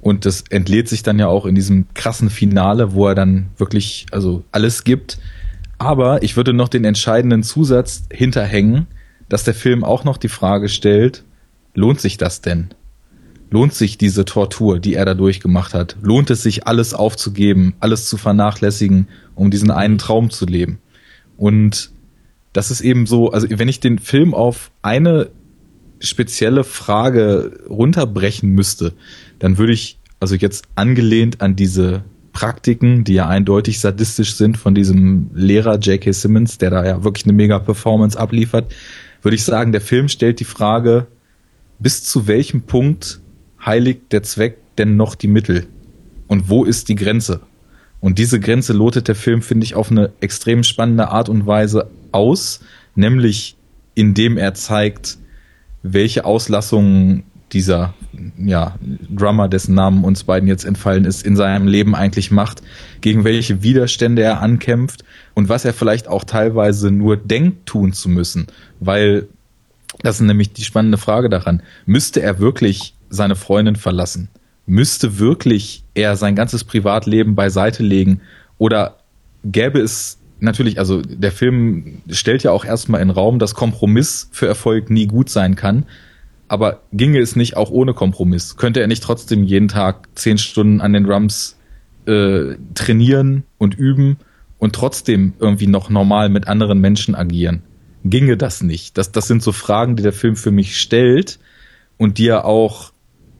Und das entlädt sich dann ja auch in diesem krassen Finale, wo er dann wirklich, also alles gibt. Aber ich würde noch den entscheidenden Zusatz hinterhängen, dass der Film auch noch die Frage stellt, lohnt sich das denn? Lohnt sich diese Tortur, die er da durchgemacht hat? Lohnt es sich, alles aufzugeben, alles zu vernachlässigen, um diesen einen Traum zu leben? Und das ist eben so, also wenn ich den Film auf eine spezielle Frage runterbrechen müsste, dann würde ich, also jetzt angelehnt an diese Praktiken, die ja eindeutig sadistisch sind von diesem Lehrer J.K. Simmons, der da ja wirklich eine mega Performance abliefert, würde ich sagen, der Film stellt die Frage, bis zu welchem Punkt heiligt der Zweck denn noch die Mittel? Und wo ist die Grenze? Und diese Grenze lotet der Film, finde ich, auf eine extrem spannende Art und Weise aus, nämlich indem er zeigt, welche Auslassungen dieser ja, Drummer, dessen Namen uns beiden jetzt entfallen ist, in seinem Leben eigentlich macht, gegen welche Widerstände er ankämpft und was er vielleicht auch teilweise nur denkt tun zu müssen, weil das ist nämlich die spannende Frage daran. Müsste er wirklich seine Freundin verlassen? Müsste wirklich er sein ganzes Privatleben beiseite legen? Oder gäbe es natürlich, also der Film stellt ja auch erstmal in Raum, dass Kompromiss für Erfolg nie gut sein kann. Aber ginge es nicht auch ohne Kompromiss? Könnte er nicht trotzdem jeden Tag zehn Stunden an den Drums äh, trainieren und üben und trotzdem irgendwie noch normal mit anderen Menschen agieren? Ginge das nicht? Das, das sind so Fragen, die der Film für mich stellt und die er auch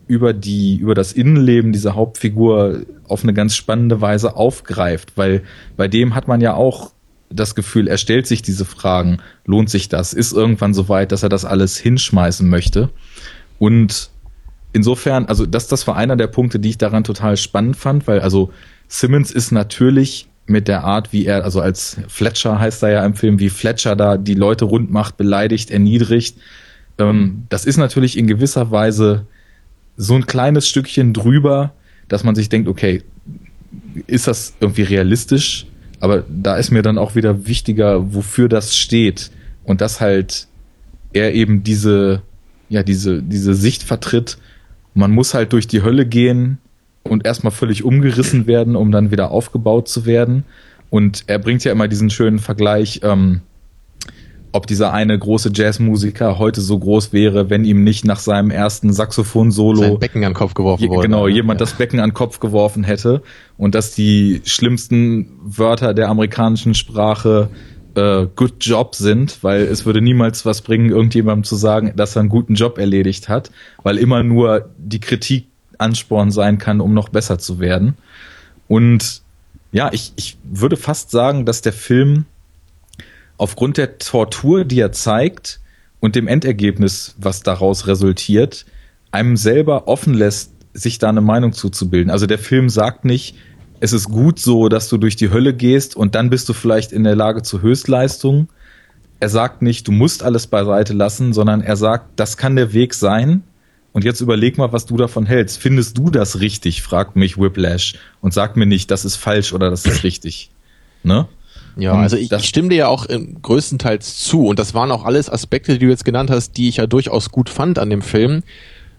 über die, über das Innenleben dieser Hauptfigur auf eine ganz spannende Weise aufgreift, weil bei dem hat man ja auch das Gefühl, er stellt sich diese Fragen, lohnt sich das, ist irgendwann so weit, dass er das alles hinschmeißen möchte. Und insofern, also das, das war einer der Punkte, die ich daran total spannend fand, weil also Simmons ist natürlich mit der Art, wie er, also als Fletcher heißt er ja im Film, wie Fletcher da die Leute rund macht, beleidigt, erniedrigt. Ähm, das ist natürlich in gewisser Weise so ein kleines Stückchen drüber, dass man sich denkt, okay, ist das irgendwie realistisch? Aber da ist mir dann auch wieder wichtiger, wofür das steht. Und dass halt er eben diese, ja, diese, diese Sicht vertritt. Man muss halt durch die Hölle gehen und erstmal völlig umgerissen werden, um dann wieder aufgebaut zu werden. Und er bringt ja immer diesen schönen Vergleich, ähm, ob dieser eine große Jazzmusiker heute so groß wäre, wenn ihm nicht nach seinem ersten Saxophon-Solo sein Becken an den Kopf geworfen wurde. Genau, jemand ja. das Becken an den Kopf geworfen hätte und dass die schlimmsten Wörter der amerikanischen Sprache äh, Good Job sind, weil es würde niemals was bringen, irgendjemandem zu sagen, dass er einen guten Job erledigt hat, weil immer nur die Kritik Ansporn sein kann, um noch besser zu werden. Und ja, ich, ich würde fast sagen, dass der Film aufgrund der Tortur, die er zeigt und dem Endergebnis, was daraus resultiert, einem selber offen lässt, sich da eine Meinung zuzubilden. Also der Film sagt nicht, es ist gut so, dass du durch die Hölle gehst und dann bist du vielleicht in der Lage zur Höchstleistung. Er sagt nicht, du musst alles beiseite lassen, sondern er sagt, das kann der Weg sein Und jetzt überleg mal, was du davon hältst. Findest du das richtig? fragt mich Whiplash und sag mir nicht, das ist falsch oder das ist richtig. Ne? Ja, und also ich, ich stimme dir ja auch größtenteils zu und das waren auch alles Aspekte, die du jetzt genannt hast, die ich ja durchaus gut fand an dem Film.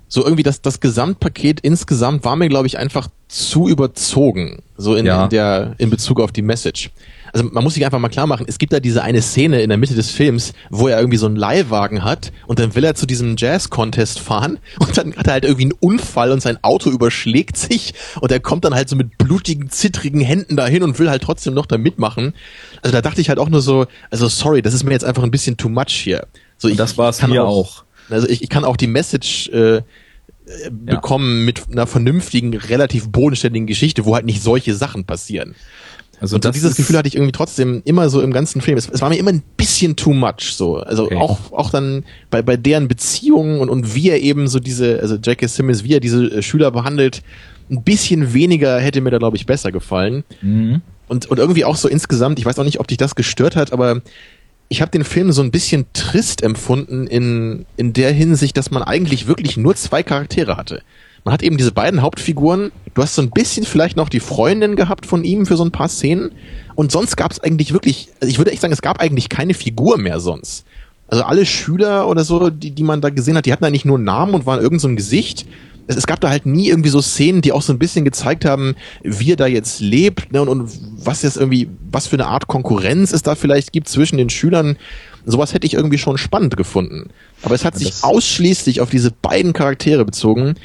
So irgendwie das, das Gesamtpaket insgesamt war mir, glaube ich, einfach zu überzogen. So in, ja. in der, in Bezug auf die Message also man muss sich einfach mal klar machen, es gibt da diese eine Szene in der Mitte des Films, wo er irgendwie so einen Leihwagen hat und dann will er zu diesem Jazz-Contest fahren und dann hat er halt irgendwie einen Unfall und sein Auto überschlägt sich und er kommt dann halt so mit blutigen, zittrigen Händen dahin und will halt trotzdem noch da mitmachen. Also da dachte ich halt auch nur so, also sorry, das ist mir jetzt einfach ein bisschen too much hier. So, ich, das war es mir auch. Also ich, ich kann auch die Message äh, bekommen ja. mit einer vernünftigen, relativ bodenständigen Geschichte, wo halt nicht solche Sachen passieren. Also und so dieses Gefühl hatte ich irgendwie trotzdem immer so im ganzen Film. Es, es war mir immer ein bisschen too much so. Also okay. auch auch dann bei bei deren Beziehungen und und wie er eben so diese also J.K. Simmons wie er diese äh, Schüler behandelt, ein bisschen weniger hätte mir da glaube ich besser gefallen. Mhm. Und und irgendwie auch so insgesamt, ich weiß auch nicht, ob dich das gestört hat, aber ich habe den Film so ein bisschen trist empfunden in in der Hinsicht, dass man eigentlich wirklich nur zwei Charaktere hatte. Man hat eben diese beiden Hauptfiguren. Du hast so ein bisschen vielleicht noch die Freundin gehabt von ihm für so ein paar Szenen. Und sonst gab es eigentlich wirklich, also ich würde echt sagen, es gab eigentlich keine Figur mehr sonst. Also alle Schüler oder so, die, die man da gesehen hat, die hatten eigentlich nur Namen und waren irgend so ein Gesicht. Es, es gab da halt nie irgendwie so Szenen, die auch so ein bisschen gezeigt haben, wie er da jetzt lebt ne, und, und was jetzt irgendwie, was für eine Art Konkurrenz es da vielleicht gibt zwischen den Schülern. Sowas hätte ich irgendwie schon spannend gefunden. Aber es hat sich ausschließlich auf diese beiden Charaktere bezogen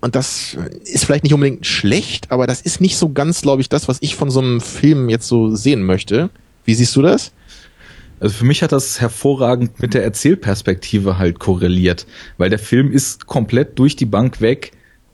und das ist vielleicht nicht unbedingt schlecht, aber das ist nicht so ganz, glaube ich, das, was ich von so einem Film jetzt so sehen möchte. Wie siehst du das? Also für mich hat das hervorragend mit der Erzählperspektive halt korreliert, weil der Film ist komplett durch die Bank weg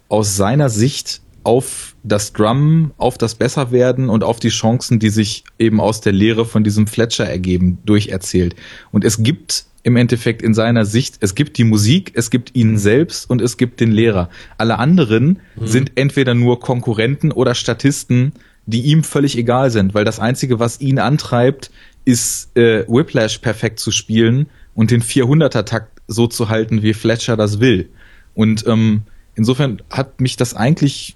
aus seiner Sicht auf das Drum, auf das Besserwerden und auf die Chancen, die sich eben aus der Lehre von diesem Fletcher ergeben, durcherzählt. Und es gibt im Endeffekt in seiner Sicht, es gibt die Musik, es gibt ihn selbst und es gibt den Lehrer. Alle anderen mhm. sind entweder nur Konkurrenten oder Statisten, die ihm völlig egal sind, weil das Einzige, was ihn antreibt, ist äh, Whiplash perfekt zu spielen und den 400er-Takt so zu halten, wie Fletcher das will. Und ähm, insofern hat mich das eigentlich,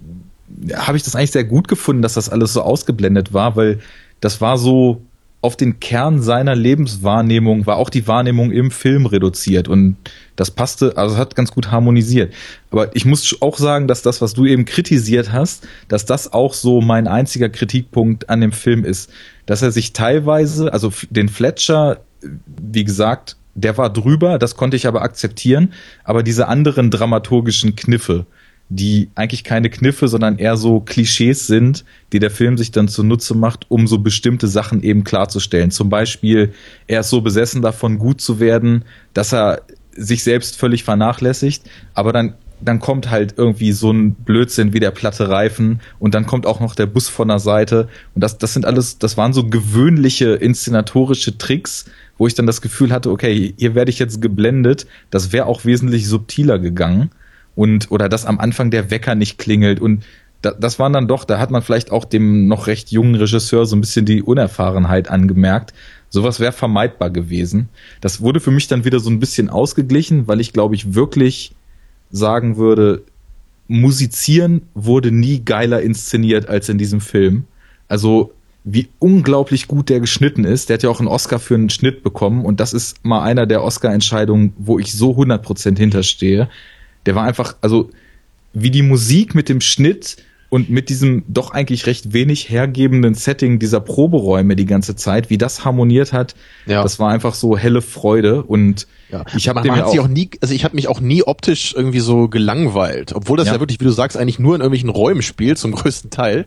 habe ich das eigentlich sehr gut gefunden, dass das alles so ausgeblendet war, weil das war so auf den Kern seiner Lebenswahrnehmung war auch die Wahrnehmung im Film reduziert und das passte, also hat ganz gut harmonisiert. Aber ich muss auch sagen, dass das, was du eben kritisiert hast, dass das auch so mein einziger Kritikpunkt an dem Film ist, dass er sich teilweise, also den Fletcher, wie gesagt, der war drüber, das konnte ich aber akzeptieren, aber diese anderen dramaturgischen Kniffe, die eigentlich keine Kniffe, sondern eher so Klischees sind, die der Film sich dann zunutze macht, um so bestimmte Sachen eben klarzustellen. Zum Beispiel, er ist so besessen davon, gut zu werden, dass er sich selbst völlig vernachlässigt, aber dann dann kommt halt irgendwie so ein Blödsinn wie der platte Reifen und dann kommt auch noch der Bus von der Seite. Und das das sind alles das waren so gewöhnliche inszenatorische Tricks, wo ich dann das Gefühl hatte, okay, hier werde ich jetzt geblendet, das wäre auch wesentlich subtiler gegangen und oder dass am Anfang der Wecker nicht klingelt und da, das waren dann doch, da hat man vielleicht auch dem noch recht jungen Regisseur so ein bisschen die Unerfahrenheit angemerkt. Sowas wäre vermeidbar gewesen. Das wurde für mich dann wieder so ein bisschen ausgeglichen, weil ich glaube ich wirklich sagen würde, musizieren wurde nie geiler inszeniert als in diesem Film. Also wie unglaublich gut der geschnitten ist. Der hat ja auch einen Oscar für einen Schnitt bekommen und das ist mal einer der Oscar-Entscheidungen, wo ich so 100% hinterstehe der war einfach, also wie die Musik mit dem Schnitt und mit diesem doch eigentlich recht wenig hergebenden Setting dieser Proberäume die ganze Zeit, wie das harmoniert hat, ja. das war einfach so helle Freude und ja. ich habe dem auch, auch nie, also ich habe mich auch nie optisch irgendwie so gelangweilt, obwohl das ja. ja. wirklich, wie du sagst, eigentlich nur in irgendwelchen Räumen spielt zum größten Teil.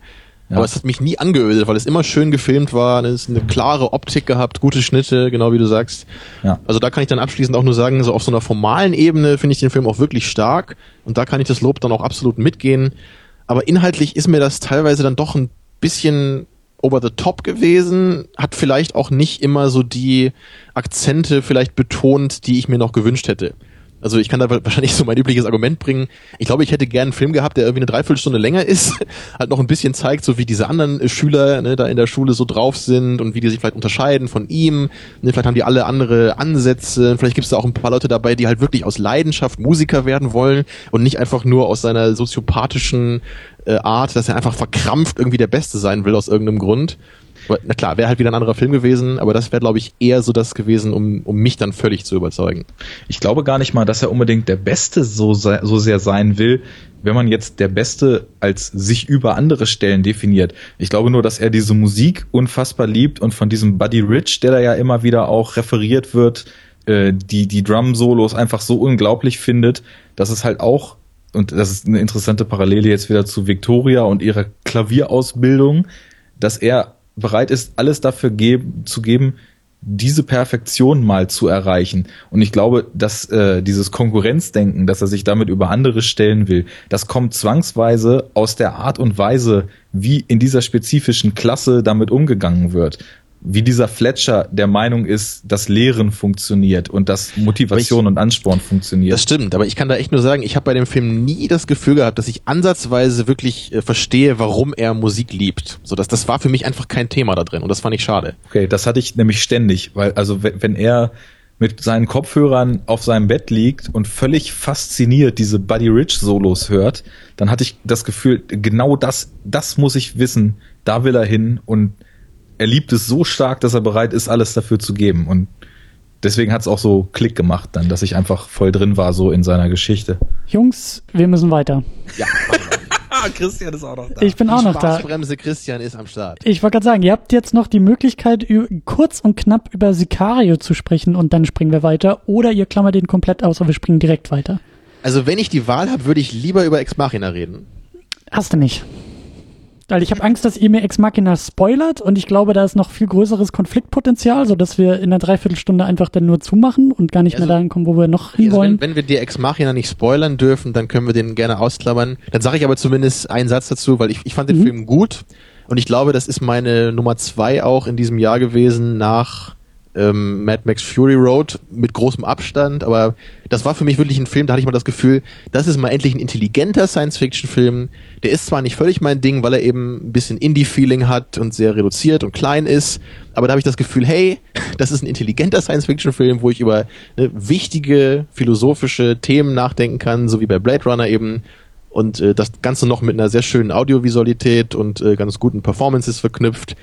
Ja. Aber es hat mich nie angeödet, weil es immer schön gefilmt war, es eine klare Optik gehabt, gute Schnitte, genau wie du sagst. Ja. Also da kann ich dann abschließend auch nur sagen, so auf so einer formalen Ebene finde ich den Film auch wirklich stark und da kann ich das Lob dann auch absolut mitgehen. Aber inhaltlich ist mir das teilweise dann doch ein bisschen over the top gewesen, hat vielleicht auch nicht immer so die Akzente vielleicht betont, die ich mir noch gewünscht hätte. Also ich kann da wahrscheinlich so mein übliches Argument bringen. Ich glaube, ich hätte gern einen Film gehabt, der irgendwie eine Dreiviertelstunde länger ist, halt noch ein bisschen zeigt, so wie diese anderen äh, Schüler ne, da in der Schule so drauf sind und wie die sich vielleicht unterscheiden von ihm. Ne, vielleicht haben die alle andere Ansätze. Vielleicht gibt es da auch ein paar Leute dabei, die halt wirklich aus Leidenschaft Musiker werden wollen und nicht einfach nur aus seiner soziopathischen äh, Art, dass er einfach verkrampft irgendwie der Beste sein will aus irgendeinem Grund. Na klar, wäre halt wieder ein anderer Film gewesen, aber das wäre, glaube ich, eher so das gewesen, um, um mich dann völlig zu überzeugen. Ich glaube gar nicht mal, dass er unbedingt der Beste so, so sehr sein will, wenn man jetzt der Beste als sich über andere Stellen definiert. Ich glaube nur, dass er diese Musik unfassbar liebt und von diesem Buddy Rich, der da ja immer wieder auch referiert wird, äh, die, die Drum-Solos einfach so unglaublich findet, dass es halt auch und das ist eine interessante Parallele jetzt wieder zu Victoria und ihrer Klavierausbildung, dass er bereit ist, alles dafür geben, zu geben, diese Perfektion mal zu erreichen. Und ich glaube, dass äh, dieses Konkurrenzdenken, dass er sich damit über andere stellen will, das kommt zwangsweise aus der Art und Weise, wie in dieser spezifischen Klasse damit umgegangen wird wie dieser Fletcher der Meinung ist, dass Lehren funktioniert und dass Motivation ich, und Ansporn funktioniert. Das stimmt, aber ich kann da echt nur sagen, ich habe bei dem Film nie das Gefühl gehabt, dass ich ansatzweise wirklich äh, verstehe, warum er Musik liebt. So, dass das war für mich einfach kein Thema da drin und das fand ich schade. Okay, das hatte ich nämlich ständig, weil also wenn, wenn er mit seinen Kopfhörern auf seinem Bett liegt und völlig fasziniert diese Buddy Rich Solos hört, dann hatte ich das Gefühl, genau das, das muss ich wissen, da will er hin und er liebt es so stark, dass er bereit ist, alles dafür zu geben. Und deswegen hat es auch so Klick gemacht dann, dass ich einfach voll drin war so in seiner Geschichte. Jungs, wir müssen weiter. Ja. Christian ist auch noch da. Ich bin die auch noch da. Bremse Christian ist am Start. Ich wollte gerade sagen, ihr habt jetzt noch die Möglichkeit, kurz und knapp über Sicario zu sprechen und dann springen wir weiter. Oder ihr klammert den komplett aus und wir springen direkt weiter. Also wenn ich die Wahl habe, würde ich lieber über Ex Machina reden. Hast du nicht. Weil ich habe Angst, dass ihr mir Ex Machina spoilert und ich glaube, da ist noch viel größeres Konfliktpotenzial, sodass wir in einer Dreiviertelstunde einfach dann nur zumachen und gar nicht also, mehr dahin kommen, wo wir noch hinwollen. Also wenn, wenn wir die Ex Machina nicht spoilern dürfen, dann können wir den gerne ausklammern. Dann sage ich aber zumindest einen Satz dazu, weil ich, ich fand den mhm. Film gut und ich glaube, das ist meine Nummer zwei auch in diesem Jahr gewesen nach ähm, Mad Max Fury Road mit großem Abstand, aber das war für mich wirklich ein Film, da hatte ich mal das Gefühl, das ist mal endlich ein intelligenter Science-Fiction-Film. Der ist zwar nicht völlig mein Ding, weil er eben ein bisschen Indie-Feeling hat und sehr reduziert und klein ist, aber da habe ich das Gefühl, hey, das ist ein intelligenter Science-Fiction-Film, wo ich über ne, wichtige philosophische Themen nachdenken kann, so wie bei Blade Runner eben und äh, das Ganze noch mit einer sehr schönen Audiovisualität und äh, ganz guten Performances verknüpft.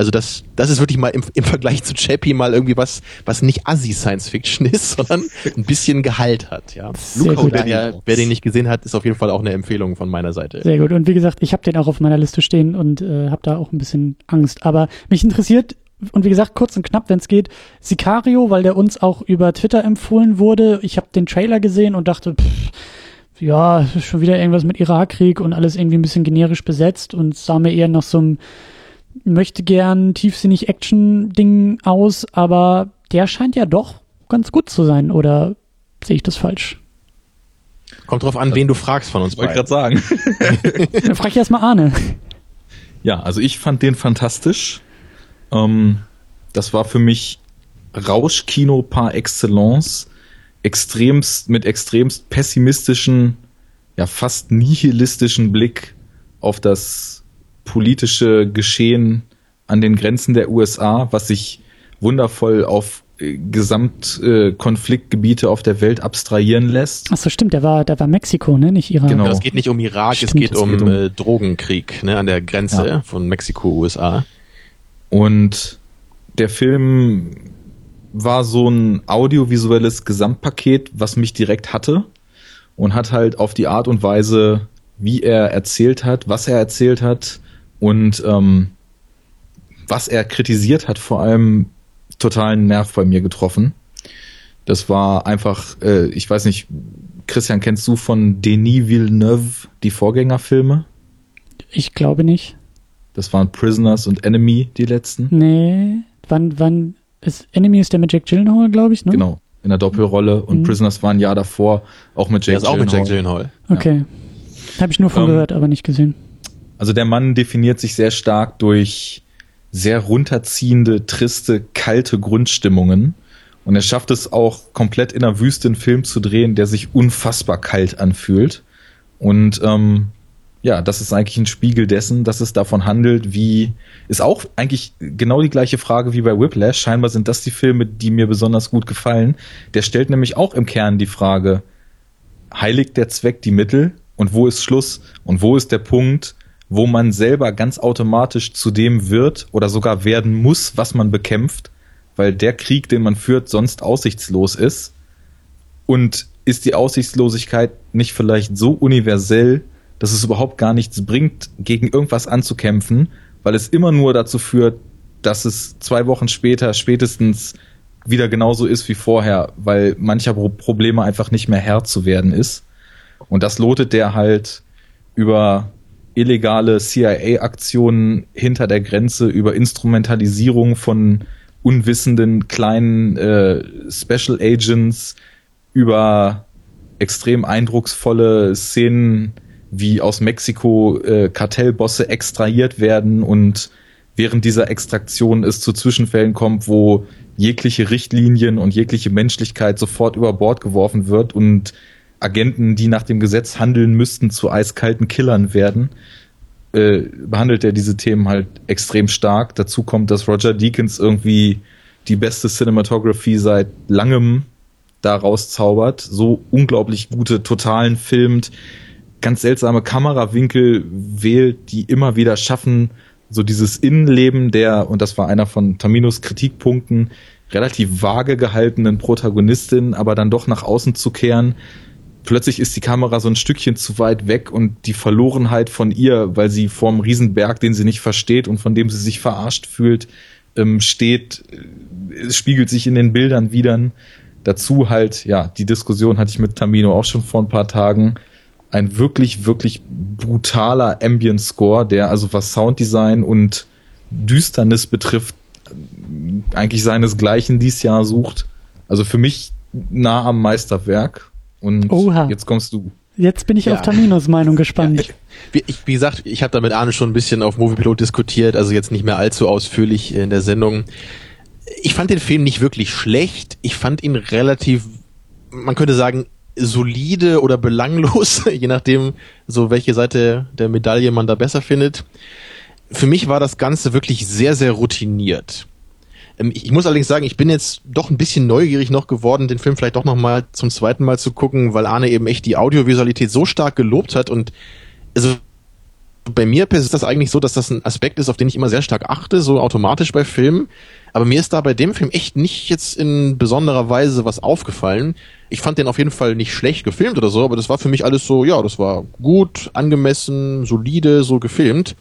Also das, das ist wirklich mal im, im Vergleich zu Chappie mal irgendwie was, was nicht assi Science Fiction ist, sondern ein bisschen Gehalt hat. Ja. Luca, wer, wer den nicht gesehen hat, ist auf jeden Fall auch eine Empfehlung von meiner Seite. Sehr gut. Und wie gesagt, ich habe den auch auf meiner Liste stehen und äh, habe da auch ein bisschen Angst. Aber mich interessiert und wie gesagt, kurz und knapp, wenn es geht, Sicario, weil der uns auch über Twitter empfohlen wurde. Ich habe den Trailer gesehen und dachte, pff, ja, schon wieder irgendwas mit Irakkrieg und alles irgendwie ein bisschen generisch besetzt und sah mir eher nach so einem möchte gern tiefsinnig Action-Ding aus, aber der scheint ja doch ganz gut zu sein, oder sehe ich das falsch? Kommt drauf an, wen du fragst von uns. Wollte gerade sagen. Dann frag ich erstmal Arne. Ja, also ich fand den fantastisch. Ähm, das war für mich Rauschkino par excellence. Extremst, mit extremst pessimistischen, ja fast nihilistischen Blick auf das politische Geschehen an den Grenzen der USA, was sich wundervoll auf äh, Gesamtkonfliktgebiete äh, auf der Welt abstrahieren lässt. Ach so, stimmt, der war, der war Mexiko, ne, nicht Iran. Genau. Es geht nicht um Irak, stimmt, es geht um, geht um äh, Drogenkrieg, ne, an der Grenze ja. von Mexiko, USA. Und der Film war so ein audiovisuelles Gesamtpaket, was mich direkt hatte und hat halt auf die Art und Weise, wie er erzählt hat, was er erzählt hat, und ähm, was er kritisiert hat, vor allem totalen Nerv bei mir getroffen. Das war einfach, äh, ich weiß nicht, Christian, kennst du von Denis Villeneuve die Vorgängerfilme? Ich glaube nicht. Das waren Prisoners und Enemy, die letzten. Nee, wann, wann, ist, Enemy ist der mit Jack Gyllenhaal, glaube ich, ne? Genau, in der Doppelrolle und mhm. Prisoners war ein Jahr davor auch mit Jack Gyllenhaal. auch mit Jack Gyllenhaal. Okay. Ja. Habe ich nur von ähm, gehört, aber nicht gesehen. Also der Mann definiert sich sehr stark durch sehr runterziehende, triste, kalte Grundstimmungen Und er schafft es auch komplett in der Wüste einen Film zu drehen, der sich unfassbar kalt anfühlt. Und ähm, ja, das ist eigentlich ein Spiegel dessen, dass es davon handelt, wie ist auch eigentlich genau die gleiche Frage wie bei Whiplash. Scheinbar sind das die Filme, die mir besonders gut gefallen. Der stellt nämlich auch im Kern die Frage, heiligt der Zweck die Mittel und wo ist Schluss und wo ist der Punkt, wo man selber ganz automatisch zu dem wird oder sogar werden muss, was man bekämpft, weil der Krieg, den man führt, sonst aussichtslos ist. Und ist die Aussichtslosigkeit nicht vielleicht so universell, dass es überhaupt gar nichts bringt, gegen irgendwas anzukämpfen, weil es immer nur dazu führt, dass es zwei Wochen später spätestens wieder genauso ist wie vorher, weil mancher Probleme einfach nicht mehr Herr zu werden ist. Und das lotet der halt über illegale CIA-Aktionen hinter der Grenze, über Instrumentalisierung von unwissenden kleinen äh, Special Agents, über extrem eindrucksvolle Szenen, wie aus Mexiko äh, Kartellbosse extrahiert werden und während dieser Extraktion es zu Zwischenfällen kommt, wo jegliche Richtlinien und jegliche Menschlichkeit sofort über Bord geworfen wird und Agenten, die nach dem Gesetz handeln müssten, zu eiskalten Killern werden, äh, behandelt er diese Themen halt extrem stark. Dazu kommt, dass Roger Deakins irgendwie die beste Cinematography seit langem daraus zaubert, so unglaublich gute Totalen filmt, ganz seltsame Kamerawinkel wählt, die immer wieder schaffen, so dieses Innenleben der, und das war einer von Taminos Kritikpunkten, relativ vage gehaltenen Protagonistin, aber dann doch nach außen zu kehren plötzlich ist die Kamera so ein Stückchen zu weit weg und die Verlorenheit von ihr, weil sie vorm Riesenberg, den sie nicht versteht und von dem sie sich verarscht fühlt, ähm, steht, äh, es spiegelt sich in den Bildern wieder. Dazu halt, ja, die Diskussion hatte ich mit Tamino auch schon vor ein paar Tagen. Ein wirklich, wirklich brutaler Ambient Score, der also was Sounddesign und Düsternis betrifft, eigentlich seinesgleichen dies Jahr sucht. Also für mich nah am Meisterwerk und Oha. jetzt kommst du. Jetzt bin ich ja. auf Taminos Meinung gespannt. Ja, ich, wie, ich, wie, gesagt, ich habe da mit Arne schon ein bisschen auf Moviepilot diskutiert, also jetzt nicht mehr allzu ausführlich in der Sendung. Ich fand den Film nicht wirklich schlecht. Ich fand ihn relativ, man könnte sagen, solide oder belanglos, je nachdem, so welche Seite der Medaille man da besser findet. Für mich war das Ganze wirklich sehr, sehr routiniert. Ähm, ich muss allerdings sagen, ich bin jetzt doch ein bisschen neugierig noch geworden, den Film vielleicht doch noch mal zum zweiten Mal zu gucken, weil Arne eben echt die Audiovisualität so stark gelobt hat und also bei mir ist das eigentlich so, dass das ein Aspekt ist, auf den ich immer sehr stark achte, so automatisch bei Filmen. Aber mir ist da bei dem Film echt nicht jetzt in besonderer Weise was aufgefallen. Ich fand den auf jeden Fall nicht schlecht gefilmt oder so, aber das war für mich alles so, ja, das war gut, angemessen, solide, so gefilmt.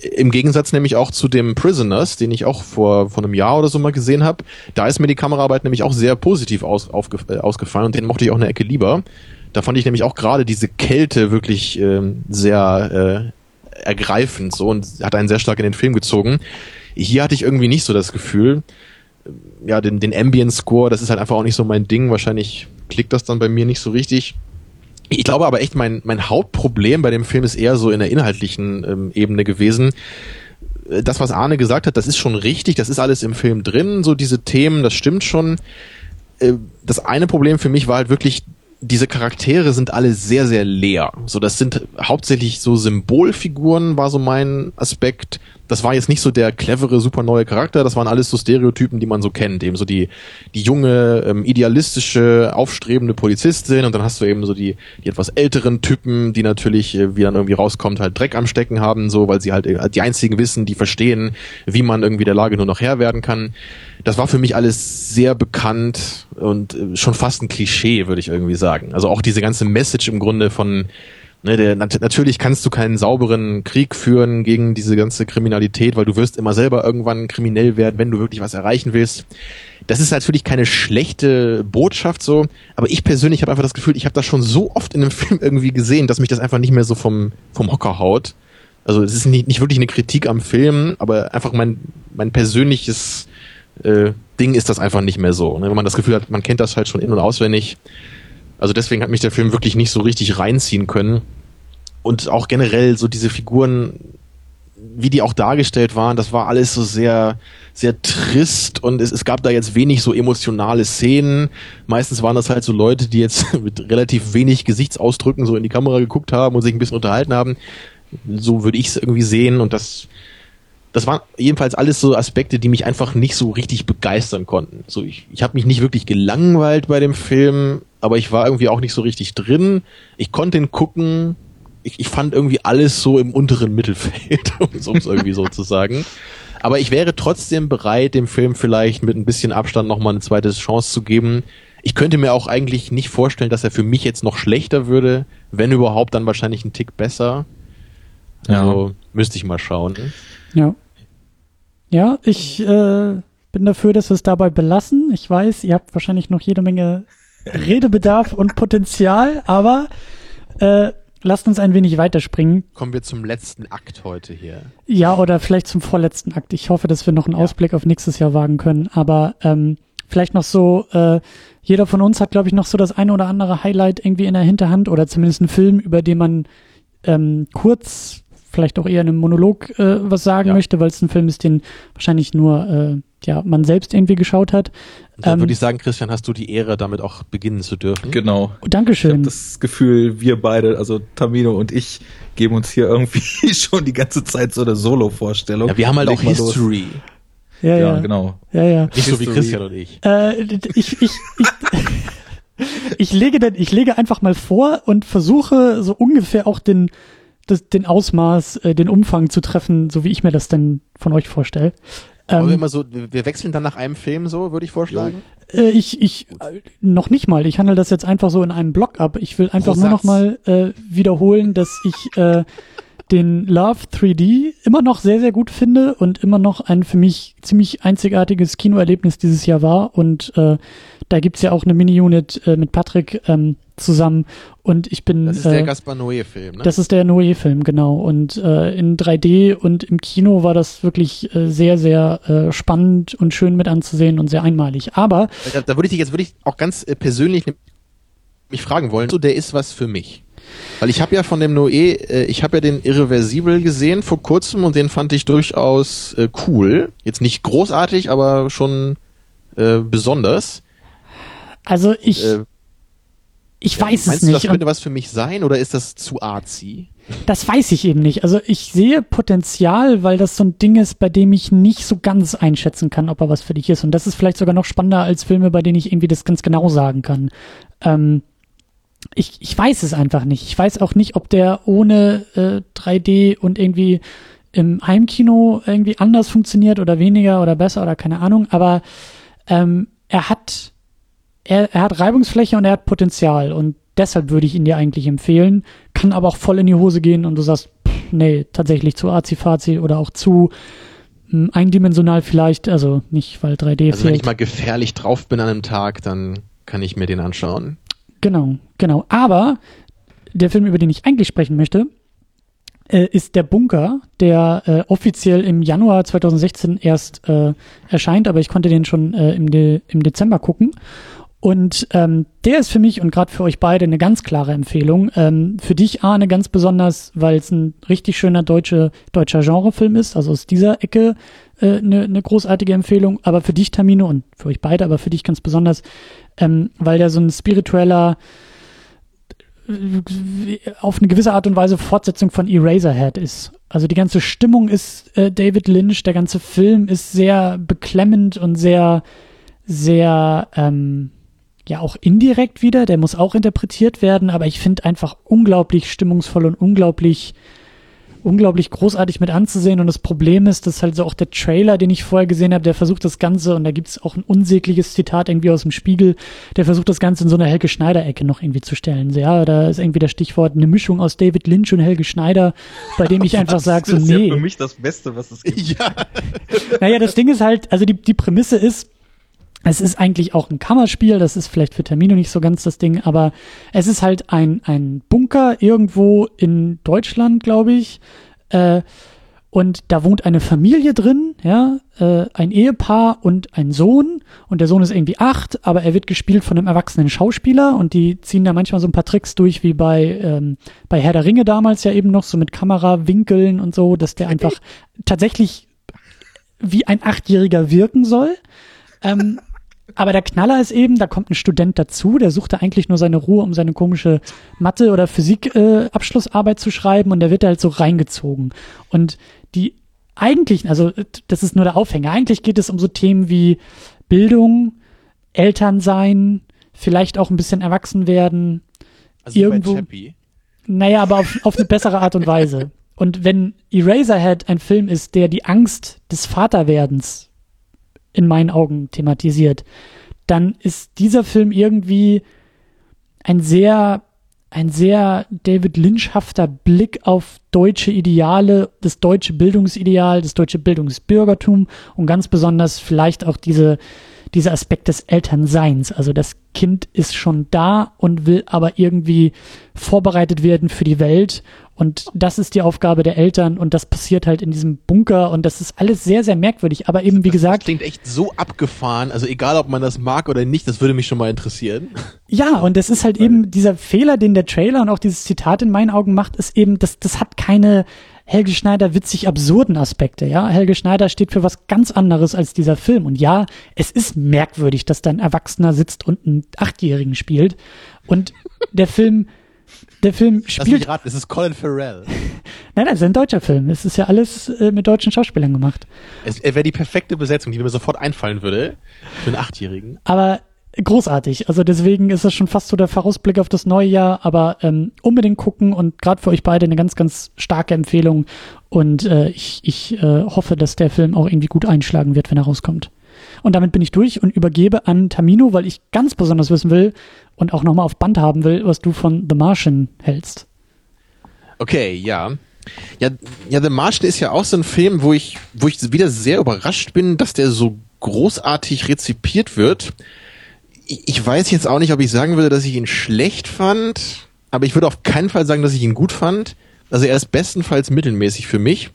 Im Gegensatz nämlich auch zu dem Prisoners, den ich auch vor, vor einem Jahr oder so mal gesehen habe. Da ist mir die Kameraarbeit nämlich auch sehr positiv aus, aufge, äh, ausgefallen und den mochte ich auch eine Ecke lieber. Da fand ich nämlich auch gerade diese Kälte wirklich ähm, sehr äh, ergreifend so und hat einen sehr stark in den Film gezogen. Hier hatte ich irgendwie nicht so das Gefühl. Ja, den, den Ambient Score, das ist halt einfach auch nicht so mein Ding. Wahrscheinlich klickt das dann bei mir nicht so richtig. Ich glaube aber echt, mein, mein Hauptproblem bei dem Film ist eher so in der inhaltlichen ähm, Ebene gewesen. Äh, das, was Arne gesagt hat, das ist schon richtig, das ist alles im Film drin, so diese Themen, das stimmt schon. Äh, das eine Problem für mich war halt wirklich diese Charaktere sind alle sehr, sehr leer. So, das sind hauptsächlich so Symbolfiguren, war so mein Aspekt. Das war jetzt nicht so der clevere, super neue Charakter, das waren alles so Stereotypen, die man so kennt. Eben so die, die junge, ähm, idealistische, aufstrebende Polizistin und dann hast du eben so die, die etwas älteren Typen, die natürlich, äh, wie dann irgendwie rauskommt, halt Dreck am Stecken haben, so, weil sie halt äh, die einzigen wissen, die verstehen, wie man irgendwie der Lage nur noch Herr werden kann das war für mich alles sehr bekannt und äh, schon fast ein Klischee, würde ich irgendwie sagen. Also auch diese ganze Message im Grunde von, ne, der, nat natürlich kannst du keinen sauberen Krieg führen gegen diese ganze Kriminalität, weil du wirst immer selber irgendwann kriminell werden, wenn du wirklich was erreichen willst. Das ist natürlich keine schlechte Botschaft so, aber ich persönlich habe einfach das Gefühl, ich habe das schon so oft in einem Film irgendwie gesehen, dass mich das einfach nicht mehr so vom, vom Hocker haut. Also es ist nicht, nicht wirklich eine Kritik am Film, aber einfach mein, mein persönliches äh, Ding ist das einfach nicht mehr so. Ne? Wenn man das Gefühl hat, man kennt das halt schon in- und auswendig. Also deswegen hat mich der Film wirklich nicht so richtig reinziehen können. Und auch generell so diese Figuren, wie die auch dargestellt waren, das war alles so sehr, sehr trist und es, es gab da jetzt wenig so emotionale Szenen. Meistens waren das halt so Leute, die jetzt mit relativ wenig Gesichtsausdrücken so in die Kamera geguckt haben und sich ein bisschen unterhalten haben. So würde ich es irgendwie sehen und das, das waren jedenfalls alles so Aspekte, die mich einfach nicht so richtig begeistern konnten. So ich, ich habe mich nicht wirklich gelangweilt bei dem Film, aber ich war irgendwie auch nicht so richtig drin. Ich konnte ihn gucken, ich, ich fand irgendwie alles so im unteren Mittelfeld, um es irgendwie so zu sagen. Aber ich wäre trotzdem bereit, dem Film vielleicht mit ein bisschen Abstand nochmal eine zweite Chance zu geben. Ich könnte mir auch eigentlich nicht vorstellen, dass er für mich jetzt noch schlechter würde. Wenn überhaupt, dann wahrscheinlich ein Tick besser. Also ja. müsste ich mal schauen. Ja. Ja, ich äh, bin dafür, dass wir es dabei belassen. Ich weiß, ihr habt wahrscheinlich noch jede Menge Redebedarf und Potenzial, aber äh, lasst uns ein wenig weiterspringen. Kommen wir zum letzten Akt heute hier. Ja, oder vielleicht zum vorletzten Akt. Ich hoffe, dass wir noch einen ja. Ausblick auf nächstes Jahr wagen können. Aber ähm, vielleicht noch so, äh, jeder von uns hat, glaube ich, noch so das eine oder andere Highlight irgendwie in der Hinterhand oder zumindest einen Film, über den man ähm, kurz, vielleicht auch eher in einem Monolog äh, was sagen ja. möchte, weil es ein Film ist, den wahrscheinlich nur äh, ja, man selbst irgendwie geschaut hat. Dann ähm, würde ich sagen, Christian, hast du die Ehre, damit auch beginnen zu dürfen. Genau. Dankeschön. Ich habe das Gefühl, wir beide, also Tamino und ich, geben uns hier irgendwie schon die ganze Zeit so eine Solo-Vorstellung. Ja, wir haben halt Leg auch History. Ja, ja, ja, genau. Ja, ja. Nicht History. so wie Christian und ich. Äh, ich, ich, ich, ich lege denn, ich lege einfach mal vor und versuche so ungefähr auch den, das, den Ausmaß, äh, den Umfang zu treffen, so wie ich mir das denn von euch vorstelle. Ähm, wir immer so, wir wechseln dann nach einem Film so, würde ich vorschlagen. Äh, ich, ich, äh, noch nicht mal. Ich handle das jetzt einfach so in einem Block ab. Ich will einfach Pro nur noch mal äh, wiederholen, dass ich äh, den Love 3D immer noch sehr, sehr gut finde und immer noch ein für mich ziemlich einzigartiges Kinoerlebnis dieses Jahr war. Und äh, da gibt's ja auch eine Mini-Unit äh, mit Patrick ähm, zusammen und ich bin. Das ist der äh, Gaspar Noé-Film, ne? Das ist der Noé-Film, genau. Und äh, in 3D und im Kino war das wirklich äh, sehr, sehr äh, spannend und schön mit anzusehen und sehr einmalig. Aber. Da, da würde ich dich jetzt würde ich auch ganz äh, persönlich mich fragen wollen, so der ist was für mich. Weil ich habe ja von dem Noé, äh, ich habe ja den Irreversibel gesehen vor kurzem und den fand ich durchaus äh, cool. Jetzt nicht großartig, aber schon äh, besonders. Also ich. Ich ja, weiß es nicht. Du, das könnte was für mich sein oder ist das zu artsy? Das weiß ich eben nicht. Also ich sehe Potenzial, weil das so ein Ding ist, bei dem ich nicht so ganz einschätzen kann, ob er was für dich ist. Und das ist vielleicht sogar noch spannender als Filme, bei denen ich irgendwie das ganz genau sagen kann. Ähm, ich, ich weiß es einfach nicht. Ich weiß auch nicht, ob der ohne äh, 3D und irgendwie im Heimkino irgendwie anders funktioniert oder weniger oder besser oder keine Ahnung. Aber ähm, er hat er, er hat Reibungsfläche und er hat Potenzial und deshalb würde ich ihn dir eigentlich empfehlen. Kann aber auch voll in die Hose gehen und du sagst, pff, nee, tatsächlich zu azi oder auch zu mh, hm, eindimensional vielleicht, also nicht, weil 3D Also fehlt. wenn ich mal gefährlich drauf bin an einem Tag, dann kann ich mir den anschauen. Genau, genau. Aber der Film, über den ich eigentlich sprechen möchte, äh, ist der Bunker, der äh, offiziell im Januar 2016 erst äh, erscheint, aber ich konnte den schon äh, im, De im Dezember gucken. Und ähm, der ist für mich und gerade für euch beide eine ganz klare Empfehlung. Ähm, für dich, Arne, ganz besonders, weil es ein richtig schöner deutsche, deutscher Genrefilm ist, also aus dieser Ecke eine äh, ne, ne großartige Empfehlung. Aber für dich, Tamino, und für euch beide, aber für dich ganz besonders, ähm, weil der so ein spiritueller, äh, auf eine gewisse Art und Weise Fortsetzung von Eraserhead ist. Also die ganze Stimmung ist äh, David Lynch, der ganze Film ist sehr beklemmend und sehr, sehr, ähm, ja auch indirekt wieder, der muss auch interpretiert werden, aber ich finde einfach unglaublich stimmungsvoll und unglaublich unglaublich großartig mit anzusehen und das Problem ist, dass halt so auch der Trailer, den ich vorher gesehen habe, der versucht das Ganze und da gibt es auch ein unsägliches Zitat irgendwie aus dem Spiegel, der versucht das Ganze in so eine Helge Schneider Ecke noch irgendwie zu stellen. So, ja, da ist irgendwie das Stichwort eine Mischung aus David Lynch und Helge Schneider, bei dem ich einfach sage so nee. Das ist ja für mich das Beste, was es gibt. Ja. naja, das Ding ist halt, also die die Prämisse ist es ist eigentlich auch ein Kammerspiel, das ist vielleicht für Termino nicht so ganz das Ding, aber es ist halt ein, ein Bunker irgendwo in Deutschland, glaube ich. Äh, Und da wohnt eine Familie drin, ja, äh, ein Ehepaar und ein Sohn. Und der Sohn ist irgendwie acht, aber er wird gespielt von einem erwachsenen Schauspieler und die ziehen da manchmal so ein paar Tricks durch, wie bei, ähm, bei Herr der Ringe damals ja eben noch, so mit Kamerawinkeln und so, dass der einfach tatsächlich wie ein Achtjähriger wirken soll. Ähm, aber der Knaller ist eben, da kommt ein Student dazu, der sucht da eigentlich nur seine Ruhe, um seine komische Mathe- oder Physik-Abschlussarbeit äh, zu schreiben und der wird halt so reingezogen. Und die eigentlichen, also das ist nur der Aufhänger, eigentlich geht es um so Themen wie Bildung, Elternsein, vielleicht auch ein bisschen erwachsen werden. Also irgendwo. Naja, aber auf, auf eine bessere Art und Weise. Und wenn Eraserhead ein Film ist, der die Angst des Vaterwerdens in meinen Augen thematisiert, dann ist dieser Film irgendwie ein sehr ein sehr David Lynchhafter Blick auf deutsche Ideale, das deutsche Bildungsideal, das deutsche Bildungsbürgertum und ganz besonders vielleicht auch diese, dieser Aspekt des Elternseins. Also das Kind ist schon da und will aber irgendwie vorbereitet werden für die Welt und das ist die Aufgabe der Eltern und das passiert halt in diesem Bunker und das ist alles sehr, sehr merkwürdig. Aber eben, wie das, gesagt. Das klingt echt so abgefahren. Also egal, ob man das mag oder nicht, das würde mich schon mal interessieren. Ja, und das ist halt eben dieser Fehler, den der Trailer und auch dieses Zitat in meinen Augen macht, ist eben, das, das hat keine Helge Schneider witzig absurden Aspekte, ja. Helge Schneider steht für was ganz anderes als dieser Film. Und ja, es ist merkwürdig, dass da ein Erwachsener sitzt und einen Achtjährigen spielt. Und der Film der Film spielt. Lass mich es ist Colin Farrell. nein, nein, es ist ein deutscher Film. Es ist ja alles äh, mit deutschen Schauspielern gemacht. Es wäre die perfekte Besetzung, die mir sofort einfallen würde für einen Achtjährigen. Aber großartig. Also deswegen ist es schon fast so der Vorausblick auf das neue Jahr, aber ähm, unbedingt gucken und gerade für euch beide eine ganz, ganz starke Empfehlung. Und äh, ich, ich äh, hoffe, dass der Film auch irgendwie gut einschlagen wird, wenn er rauskommt. Und damit bin ich durch und übergebe an Tamino, weil ich ganz besonders wissen will und auch nochmal auf Band haben will, was du von The Martian hältst. Okay, ja. Ja, ja, The Martian ist ja auch so ein Film, wo ich, wo ich wieder sehr überrascht bin, dass der so großartig rezipiert wird. Ich weiß jetzt auch nicht, ob ich sagen würde, dass ich ihn schlecht fand, aber ich würde auf keinen Fall sagen, dass ich ihn gut fand. Also er ist bestenfalls mittelmäßig für mich.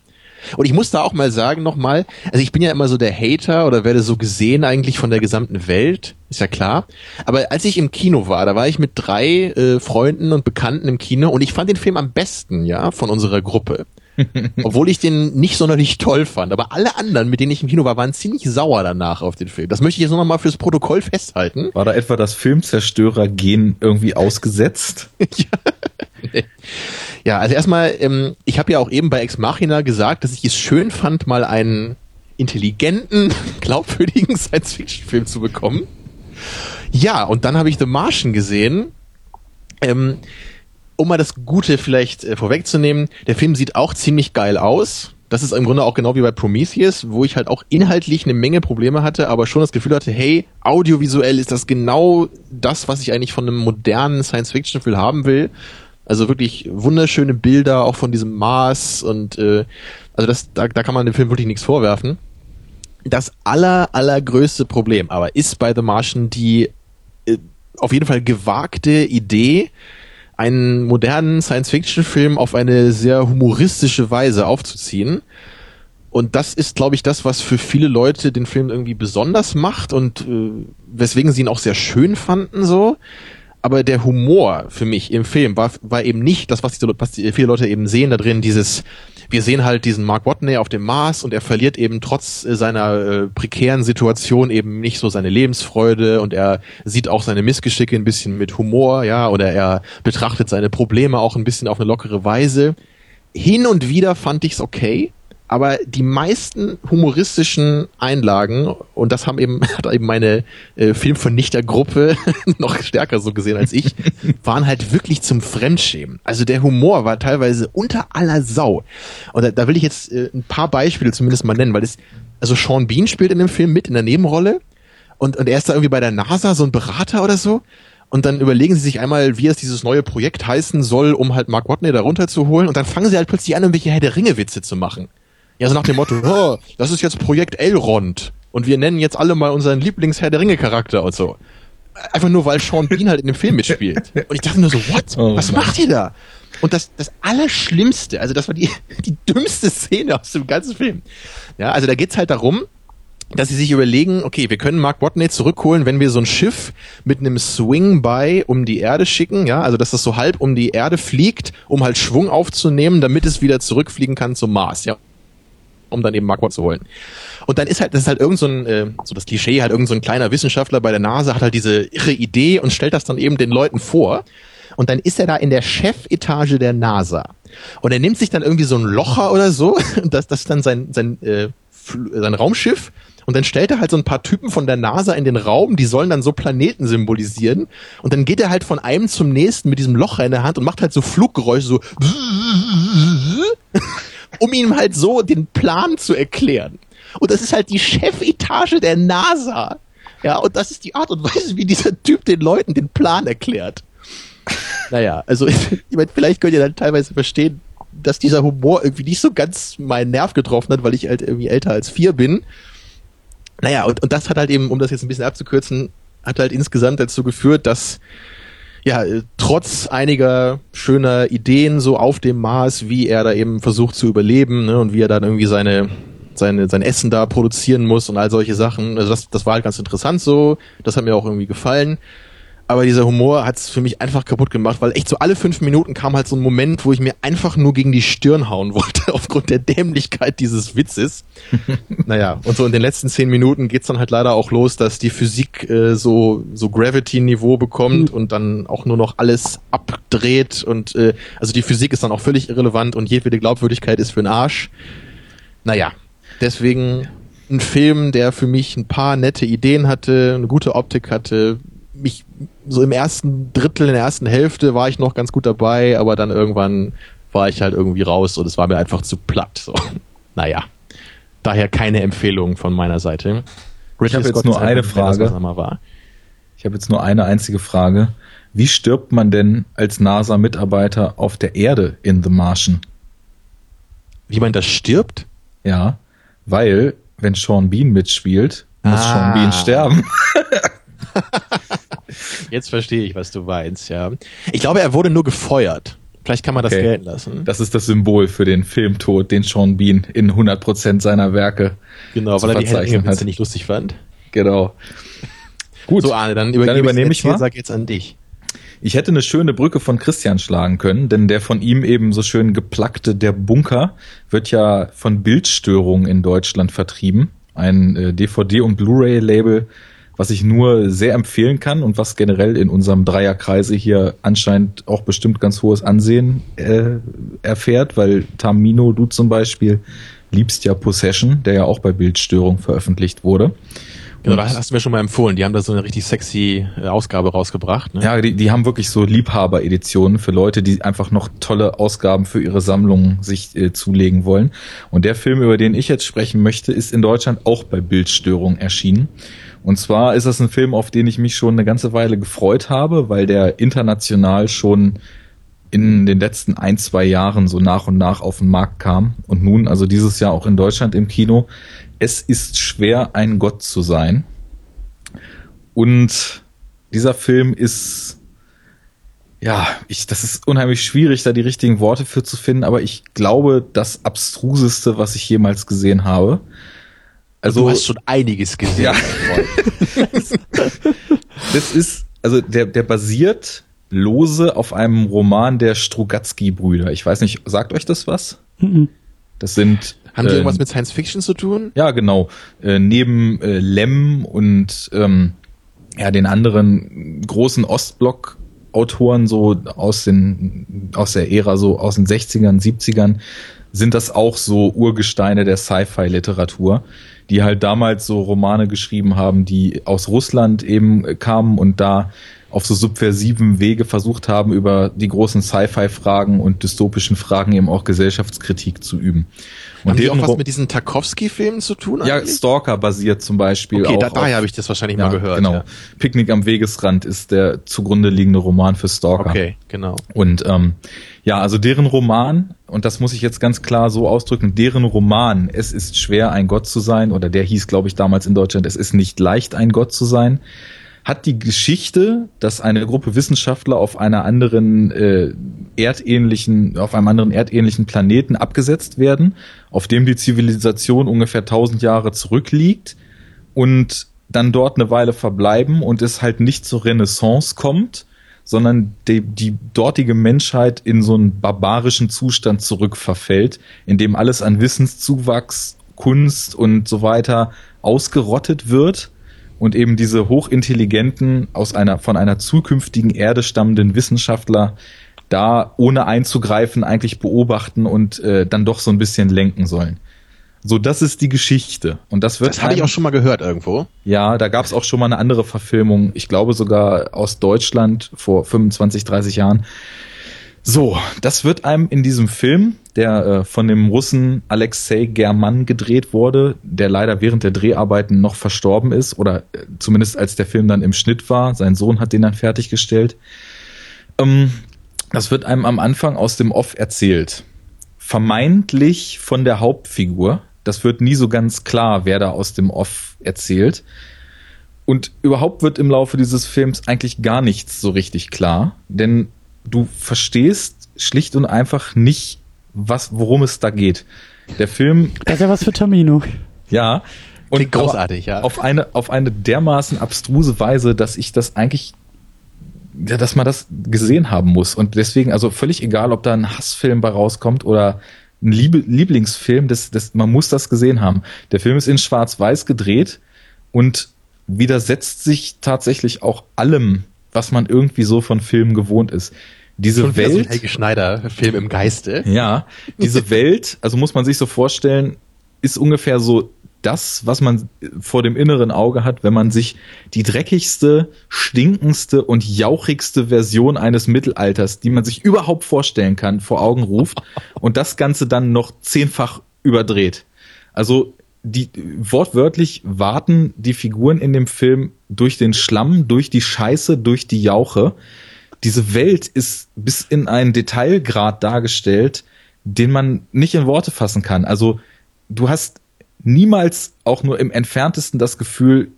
Und ich muss da auch mal sagen nochmal, also ich bin ja immer so der Hater oder werde so gesehen eigentlich von der gesamten Welt, ist ja klar. Aber als ich im Kino war, da war ich mit drei äh, Freunden und Bekannten im Kino und ich fand den Film am besten, ja, von unserer Gruppe. Obwohl ich den nicht sonderlich toll fand. Aber alle anderen, mit denen ich im Kino war, waren ziemlich sauer danach auf den Film. Das möchte ich jetzt nur noch mal fürs Protokoll festhalten. War da etwa das Filmzerstörer-Gen irgendwie ausgesetzt? ja. Ja, also erstmal, ähm, ich habe ja auch eben bei Ex Machina gesagt, dass ich es schön fand, mal einen intelligenten, glaubwürdigen Science-Fiction-Film zu bekommen. Ja, und dann habe ich The Martian gesehen. Ähm, um mal das Gute vielleicht äh, vorwegzunehmen, der Film sieht auch ziemlich geil aus. Das ist im Grunde auch genau wie bei Prometheus, wo ich halt auch inhaltlich eine Menge Probleme hatte, aber schon das Gefühl hatte, hey, audiovisuell ist das genau das, was ich eigentlich von einem modernen Science-Fiction-Film haben will. Also wirklich wunderschöne Bilder auch von diesem Mars und äh, also das, da, da kann man dem Film wirklich nichts vorwerfen. Das aller, allergrößte Problem aber ist bei The Martian die äh, auf jeden Fall gewagte Idee, einen modernen Science-Fiction-Film auf eine sehr humoristische Weise aufzuziehen. Und das ist, glaube ich, das, was für viele Leute den Film irgendwie besonders macht und äh, weswegen sie ihn auch sehr schön fanden so aber der Humor für mich im Film war, war eben nicht das, was, die, was die, viele Leute eben sehen da drin, dieses, wir sehen halt diesen Mark Watney auf dem Mars und er verliert eben trotz äh, seiner äh, prekären Situation eben nicht so seine Lebensfreude und er sieht auch seine Missgeschicke ein bisschen mit Humor, ja, oder er betrachtet seine Probleme auch ein bisschen auf eine lockere Weise. Hin und wieder fand ich's okay, aber die meisten humoristischen Einlagen, und das haben eben, hat eben meine äh, Filmvernichtergruppe noch stärker so gesehen als ich, waren halt wirklich zum Fremdschämen. Also der Humor war teilweise unter aller Sau. Und da, da will ich jetzt äh, ein paar Beispiele zumindest mal nennen, weil es, also Sean Bean spielt in dem Film mit in der Nebenrolle und, und er ist da irgendwie bei der NASA so ein Berater oder so. Und dann überlegen sie sich einmal, wie es dieses neue Projekt heißen soll, um halt Mark Watney da runterzuholen. Und dann fangen sie halt plötzlich an, irgendwelche Herr der Ringe-Witze zu machen. Ja, so nach dem Motto, oh, das ist jetzt Projekt Elrond und wir nennen jetzt alle mal unseren Lieblings-Herr der Ringe-Charakter und so. Einfach nur, weil Sean Bean halt in dem Film mitspielt. Und ich dachte nur so, what? Oh Was macht ihr da? Und das, das Allerschlimmste, also das war die, die dümmste Szene aus dem ganzen Film. Ja, also da geht's halt darum, dass sie sich überlegen, okay, wir können Mark Watney zurückholen, wenn wir so ein Schiff mit einem Swing by um die Erde schicken, ja, also dass das so halb um die Erde fliegt, um halt Schwung aufzunehmen, damit es wieder zurückfliegen kann zum Mars, ja, um dann eben Watney zu holen. Und dann ist halt, das ist halt irgend so ein, äh, so das Klischee, halt irgend so ein kleiner Wissenschaftler bei der NASA hat halt diese irre Idee und stellt das dann eben den Leuten vor. Und dann ist er da in der Chefetage der NASA. Und er nimmt sich dann irgendwie so ein Locher oder so, das, das ist dann sein, sein, äh, sein Raumschiff. Und dann stellt er halt so ein paar Typen von der NASA in den Raum, die sollen dann so Planeten symbolisieren. Und dann geht er halt von einem zum nächsten mit diesem Locher in der Hand und macht halt so Fluggeräusche, so um ihm halt so den Plan zu erklären. Und das ist halt die Chefetage der NASA. Ja, und das ist die Art und Weise, wie dieser Typ den Leuten den Plan erklärt. Naja, also ich meine, vielleicht könnt ihr dann teilweise verstehen, dass dieser Humor irgendwie nicht so ganz meinen Nerv getroffen hat, weil ich halt irgendwie älter als vier bin. Naja, und, und das hat halt eben, um das jetzt ein bisschen abzukürzen, hat halt insgesamt dazu geführt, dass ja, äh, trotz einiger schöner Ideen so auf dem Mars, wie er da eben versucht zu überleben ne, und wie er dann irgendwie seine, seine, sein Essen da produzieren muss und all solche Sachen. Also das, das war halt ganz interessant so. Das hat mir auch irgendwie gefallen. Aber dieser Humor hat es für mich einfach kaputt gemacht, weil echt so alle fünf Minuten kam halt so ein Moment, wo ich mir einfach nur gegen die Stirn hauen wollte, aufgrund der Dämlichkeit dieses Witzes. naja, und so in den letzten zehn Minuten geht's dann halt leider auch los, dass die Physik äh, so, so Gravity-Niveau bekommt und dann auch nur noch alles abdreht und äh, also die Physik ist dann auch völlig irrelevant und jedwede Glaubwürdigkeit ist für den Arsch. Naja, deswegen ein Film, der für mich ein paar nette Ideen hatte, eine gute Optik hatte, mich so im ersten Drittel, in der ersten Hälfte war ich noch ganz gut dabei, aber dann irgendwann war ich halt irgendwie raus und es war mir einfach zu platt. So. Naja, daher keine Empfehlung von meiner Seite. Ich habe jetzt nur eine das, Frage. war. Ich habe jetzt nur eine einzige Frage. Wie stirbt man denn als NASA-Mitarbeiter auf der Erde in The Martian? Wie man das stirbt? Ja, weil, wenn Sean Bean mitspielt, muss Ah. Sean Bean sterben. Jetzt verstehe ich, was du meinst, ja. Ich glaube, er wurde nur gefeuert. Vielleicht kann man das Okay. gelten lassen. Das ist das Symbol für den Filmtod, den Sean Bean in 100% seiner Werke genau, weil er die Hände nicht lustig fand. Genau. Gut, So, Arne, dann Dann übernehme ich ich mal. Sag jetzt an dich. ich hätte eine schöne Brücke von Christian schlagen können, denn der von ihm eben so schön geplackte Der Bunker wird ja von Bildstörung in Deutschland vertrieben. Ein äh, DVD- und Blu-ray-Label, was ich nur sehr empfehlen kann und was generell in unserem Dreierkreise hier anscheinend auch bestimmt ganz hohes Ansehen äh, erfährt, weil Tamino, du zum Beispiel, liebst ja Possession, der ja auch bei Bildstörung veröffentlicht wurde. Genau, da hast du mir schon mal empfohlen. Die haben da so eine richtig sexy äh, Ausgabe rausgebracht. Ne? Ja, die, die haben wirklich so Liebhaber-Editionen für Leute, die einfach noch tolle Ausgaben für ihre Sammlung sich äh, zulegen wollen. Und der Film, über den ich jetzt sprechen möchte, ist in Deutschland auch bei Bildstörung erschienen. Und zwar ist das ein Film, auf den ich mich schon eine ganze Weile gefreut habe, weil der international schon in den letzten ein, zwei Jahren so nach und nach auf den Markt kam und nun also dieses Jahr auch in Deutschland im Kino. Es ist schwer, ein Gott zu sein. Und dieser Film ist, ja, ich, das ist unheimlich schwierig, da die richtigen Worte für zu finden, aber ich glaube, das abstruseste, was ich jemals gesehen habe. Also, du hast schon einiges gesehen. Ja. das ist, also der, der basiert lose auf einem Roman der Strugatsky-Brüder. Ich weiß nicht, sagt euch das was? Mhm. Das sind. Haben die äh, irgendwas mit Science Fiction zu tun? Ja, genau. Äh, neben äh, Lem und ähm, ja, den anderen großen Ostblock-Autoren so aus den aus der Ära so aus den 60ern, 70ern sind das auch so Urgesteine der Sci-Fi-Literatur, die halt damals so Romane geschrieben haben, die aus Russland eben kamen und da auf so subversiven Wege versucht haben, über die großen Sci-Fi-Fragen und dystopischen Fragen eben auch Gesellschaftskritik zu üben. Und Haben die auch was mit diesen Tarkovsky-Filmen zu tun? ja, eigentlich? Stalker basiert zum Beispiel Okay, auch da, daher habe ich das wahrscheinlich ja, mal gehört. Genau. Ja. Picknick am Wegesrand ist der zugrunde liegende Roman für Stalker. Okay, genau. Und ähm, ja, also deren Roman, und das muss ich jetzt ganz klar so ausdrücken, deren Roman, es ist schwer, ein Gott zu sein, oder der hieß, glaube ich, damals in Deutschland, es ist nicht leicht, ein Gott zu sein, hat die Geschichte, dass eine Gruppe Wissenschaftler auf einer anderen äh, erdähnlichen, auf einem anderen erdähnlichen Planeten abgesetzt werden, auf dem die Zivilisation ungefähr 1000 Jahre zurückliegt und dann dort eine Weile verbleiben und es halt nicht zur Renaissance kommt, sondern die, die dortige Menschheit in so einen barbarischen Zustand zurückverfällt, in dem alles an Wissenszuwachs, Kunst und so weiter ausgerottet wird und eben diese hochintelligenten aus einer von einer zukünftigen Erde stammenden Wissenschaftler da ohne einzugreifen eigentlich beobachten und äh, dann doch so ein bisschen lenken sollen. So, das ist die Geschichte. Und das wird. Das habe ich auch schon mal gehört irgendwo. Ja, da gab es auch schon mal eine andere Verfilmung. Ich glaube sogar aus Deutschland vor 25, 30 Jahren. So, das wird einem in diesem Film, der äh, von dem Russen Alexei German gedreht wurde, der leider während der Dreharbeiten noch verstorben ist, oder äh, zumindest als der Film dann im Schnitt war. Sein Sohn hat den dann fertiggestellt. Ähm, das wird einem am Anfang aus dem Off erzählt. Vermeintlich von der Hauptfigur, das wird nie so ganz klar, wer da aus dem Off erzählt. Und überhaupt wird im Laufe dieses Films eigentlich gar nichts so richtig klar, denn du verstehst schlicht und einfach nicht, was, worum es da geht. Der Film. Das ist ja was für Tamino. Ja. Und Klingt großartig, ja. Auf eine, auf eine dermaßen abstruse Weise, dass ich das eigentlich, ja, dass man das gesehen haben muss. Und deswegen, also völlig egal, ob da ein Hassfilm bei rauskommt oder ein Liebe Lieblingsfilm, das, das, man muss das gesehen haben. Der Film ist in Schwarz-Weiß gedreht und widersetzt sich tatsächlich auch allem, was man irgendwie so von Filmen gewohnt ist. Diese Schon Welt. So ein Helge Schneider Film im Geiste. Ja, diese Welt, also muss man sich so vorstellen, ist ungefähr so das, was man vor dem inneren Auge hat, wenn man sich die dreckigste, stinkendste und jauchigste Version eines Mittelalters, die man sich überhaupt vorstellen kann, vor Augen ruft und das Ganze dann noch zehnfach überdreht. Also die wortwörtlich warten die Figuren in dem Film durch den Schlamm, durch die Scheiße, durch die Jauche. Diese Welt ist bis in einen Detailgrad dargestellt, den man nicht in Worte fassen kann. Also du hast niemals auch nur im entferntesten das Gefühl,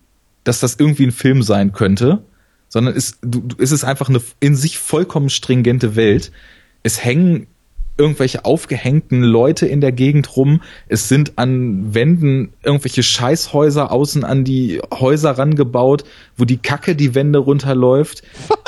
dass das irgendwie ein Film sein könnte, sondern es, du, es ist einfach eine in sich vollkommen stringente Welt. Es hängen irgendwelche aufgehängten Leute in der Gegend rum. Es sind an Wänden irgendwelche Scheißhäuser außen an die Häuser rangebaut, wo die Kacke die Wände runterläuft.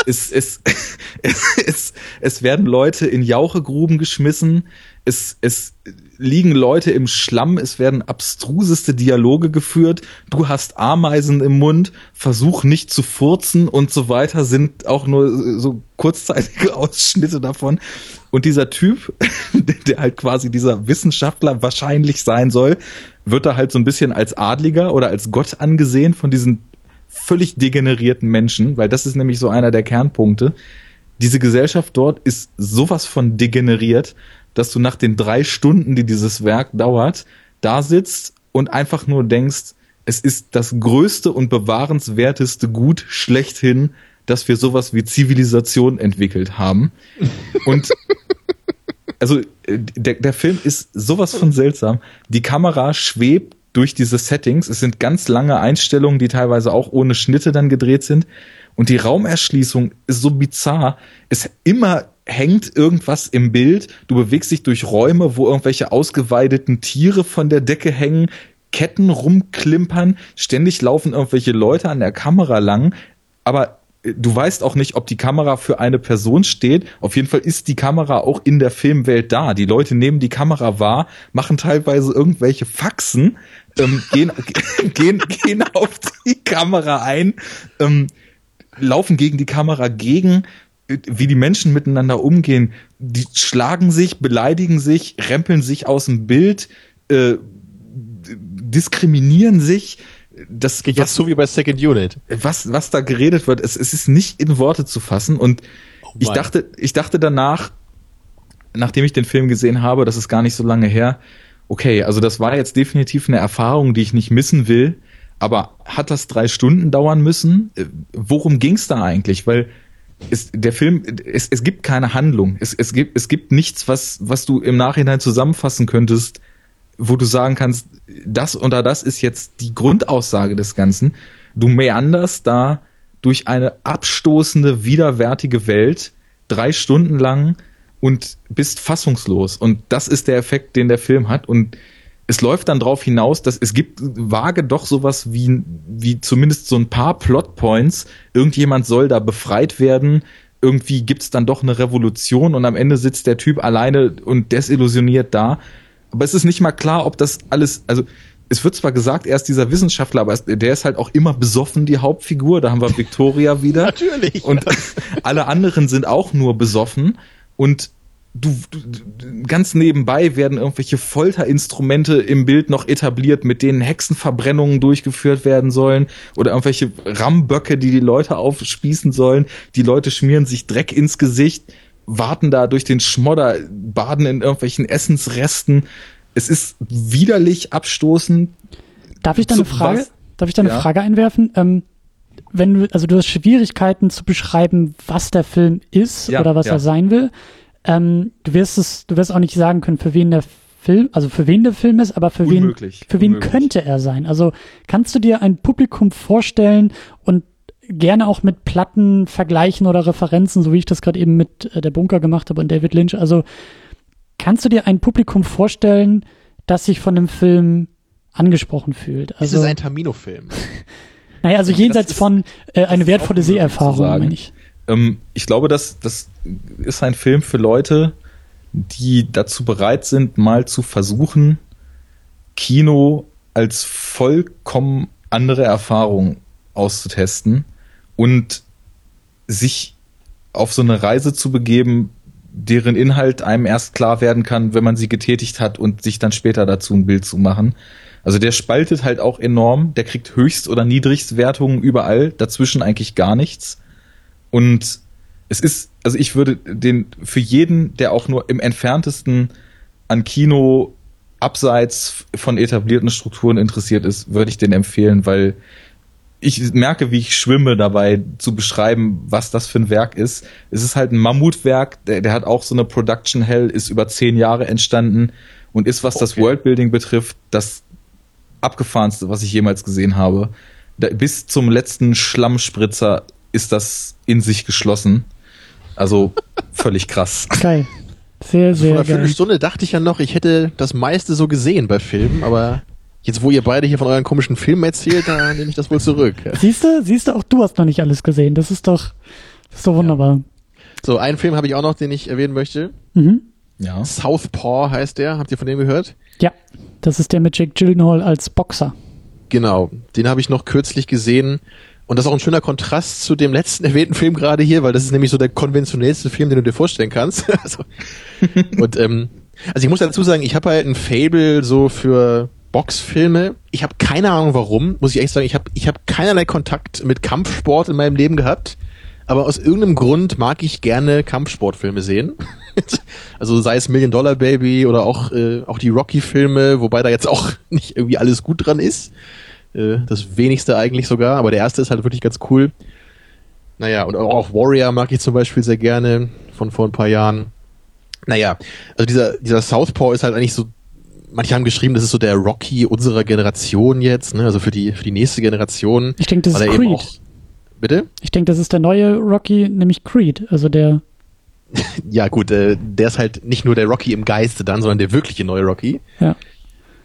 es, es, es, es, es werden Leute in Jauchegruben geschmissen. Es, es liegen Leute im Schlamm, es werden abstruseste Dialoge geführt, du hast Ameisen im Mund, versuch nicht zu furzen und so weiter, sind auch nur so kurzzeitige Ausschnitte davon. Und dieser Typ, der halt quasi dieser Wissenschaftler wahrscheinlich sein soll, wird da halt so ein bisschen als Adliger oder als Gott angesehen von diesen völlig degenerierten Menschen, weil das ist nämlich so einer der Kernpunkte. Diese Gesellschaft dort ist sowas von degeneriert, dass du nach den drei Stunden, die dieses Werk dauert, da sitzt und einfach nur denkst, es ist das größte und bewahrenswerteste Gut schlechthin, dass wir sowas wie Zivilisation entwickelt haben. Und also der, der Film ist sowas von seltsam. Die Kamera schwebt durch diese Settings. Es sind ganz lange Einstellungen, die teilweise auch ohne Schnitte dann gedreht sind. Und die Raumerschließung ist so bizarr. Es immer hängt irgendwas im Bild, du bewegst dich durch Räume, wo irgendwelche ausgeweideten Tiere von der Decke hängen, Ketten rumklimpern, ständig laufen irgendwelche Leute an der Kamera lang, aber äh, du weißt auch nicht, ob die Kamera für eine Person steht. Auf jeden Fall ist die Kamera auch in der Filmwelt da. Die Leute nehmen die Kamera wahr, machen teilweise irgendwelche Faxen, ähm, gehen, gehen, gehen auf die Kamera ein, ähm, laufen gegen die Kamera gegen, wie die Menschen miteinander umgehen. Die schlagen sich, beleidigen sich, rempeln sich aus dem Bild, äh, diskriminieren sich. Das geht jetzt so wie bei Second Unit. Was, was da geredet wird, es, es ist nicht in Worte zu fassen. Und oh ich dachte, ich dachte danach, nachdem ich den Film gesehen habe, das ist gar nicht so lange her, okay, also das war jetzt definitiv eine Erfahrung, die ich nicht missen will. Aber hat das drei Stunden dauern müssen? Äh, worum ging's da eigentlich? Weil es, der Film, es, es gibt keine Handlung. Es, es, gibt, es gibt nichts, was, was du im Nachhinein zusammenfassen könntest, wo du sagen kannst, das oder das ist jetzt die Grundaussage des Ganzen. Du meanderst da durch eine abstoßende, widerwärtige Welt, drei Stunden lang und bist fassungslos. Und das ist der Effekt, den der Film hat. Und es läuft dann darauf hinaus, dass es gibt vage doch sowas wie, wie zumindest so ein paar Plotpoints. Irgendjemand soll da befreit werden. Irgendwie gibt's dann doch eine Revolution und am Ende sitzt der Typ alleine und desillusioniert da. Aber es ist nicht mal klar, ob das alles, also es wird zwar gesagt, er ist dieser Wissenschaftler, aber der ist halt auch immer besoffen, die Hauptfigur. Da haben wir Victoria wieder. Natürlich. Und alle anderen sind auch nur besoffen. Und du, du, ganz nebenbei werden irgendwelche Folterinstrumente im Bild noch etabliert, mit denen Hexenverbrennungen durchgeführt werden sollen oder irgendwelche Ramböcke, die die Leute aufspießen sollen. Die Leute schmieren sich Dreck ins Gesicht, warten da durch den Schmodder, baden in irgendwelchen Essensresten. Es ist widerlich abstoßend. Darf ich da eine Frage, was? darf ich da eine ja. Frage einwerfen? Ähm, wenn du, also du hast Schwierigkeiten zu beschreiben, was der Film ist ja, oder was ja. er sein will. Ähm, du wirst es, du wirst auch nicht sagen können, für wen der Film, also für wen der Film ist, aber für Unmöglich. wen, für wen Unmöglich. könnte er sein? Also kannst du dir ein Publikum vorstellen und gerne auch mit Platten vergleichen oder Referenzen, so wie ich das gerade eben mit äh, der Bunker gemacht habe und David Lynch. Also kannst du dir ein Publikum vorstellen, das sich von dem Film angesprochen fühlt? Also, ist es ein Tamino-Film? naja, also jenseits ist, von äh, eine wertvolle Seherfahrung, meine ich. Ähm, ich glaube, dass das ist ein Film für Leute, die dazu bereit sind, mal zu versuchen, Kino als vollkommen andere Erfahrung auszutesten und sich auf so eine Reise zu begeben, deren Inhalt einem erst klar werden kann, wenn man sie getätigt hat und sich dann später dazu ein Bild zu machen. Also der spaltet halt auch enorm, der kriegt Höchst- oder Niedrigstwertungen überall, dazwischen eigentlich gar nichts. Und es ist, also ich würde den für jeden, der auch nur im entferntesten an Kino abseits von etablierten Strukturen interessiert ist, würde ich den empfehlen, weil ich merke, wie ich schwimme dabei zu beschreiben, was das für ein Werk ist. Es ist halt ein Mammutwerk, der, der hat auch so eine Production Hell, ist über zehn Jahre entstanden und ist, was okay. das Worldbuilding betrifft, das abgefahrenste, was ich jemals gesehen habe. Da, bis zum letzten Schlammspritzer ist das in sich geschlossen. Also völlig krass. Geil. Sehr, sehr also Vor einer Viertelstunde dachte ich ja noch, ich hätte das meiste so gesehen bei Filmen, aber Jetzt, wo ihr beide hier von euren komischen Filmen erzählt, da nehme ich das wohl zurück. Siehst du, siehst du, auch du hast noch nicht alles gesehen. Das ist doch, das ist doch wunderbar. Ja. So, einen Film habe ich auch noch, den ich erwähnen möchte. Mhm. Ja. Southpaw heißt der. Habt ihr von dem gehört? Ja, das ist der mit Jake Gyllenhaal als Boxer. Genau, den habe ich noch kürzlich gesehen. Und das ist auch ein schöner Kontrast zu dem letzten erwähnten Film gerade hier, weil das ist nämlich so der konventionellste Film, den du dir vorstellen kannst. also, und ähm, also ich muss dazu sagen, ich habe halt ein Fable so für Boxfilme. Ich habe keine Ahnung warum, muss ich echt sagen. Ich habe ich hab keinerlei Kontakt mit Kampfsport in meinem Leben gehabt. Aber aus irgendeinem Grund mag ich gerne Kampfsportfilme sehen. also sei es Million Dollar Baby oder auch, äh, auch die Rocky-Filme, wobei da jetzt auch nicht irgendwie alles gut dran ist. Äh, das wenigste eigentlich sogar, aber der erste ist halt wirklich ganz cool. Naja, und auch Warrior mag ich zum Beispiel sehr gerne von vor ein paar Jahren. Naja, also dieser, dieser Southpaw ist halt eigentlich so manche haben geschrieben, das ist so der Rocky unserer Generation jetzt, ne? also für die, für die nächste Generation. Ich denke, das ist Creed. Auch, bitte? Ich denke, das ist der neue Rocky, nämlich Creed, also der. ja, gut, äh, der ist halt nicht nur der Rocky im Geiste dann, sondern der wirkliche neue Rocky. Ja.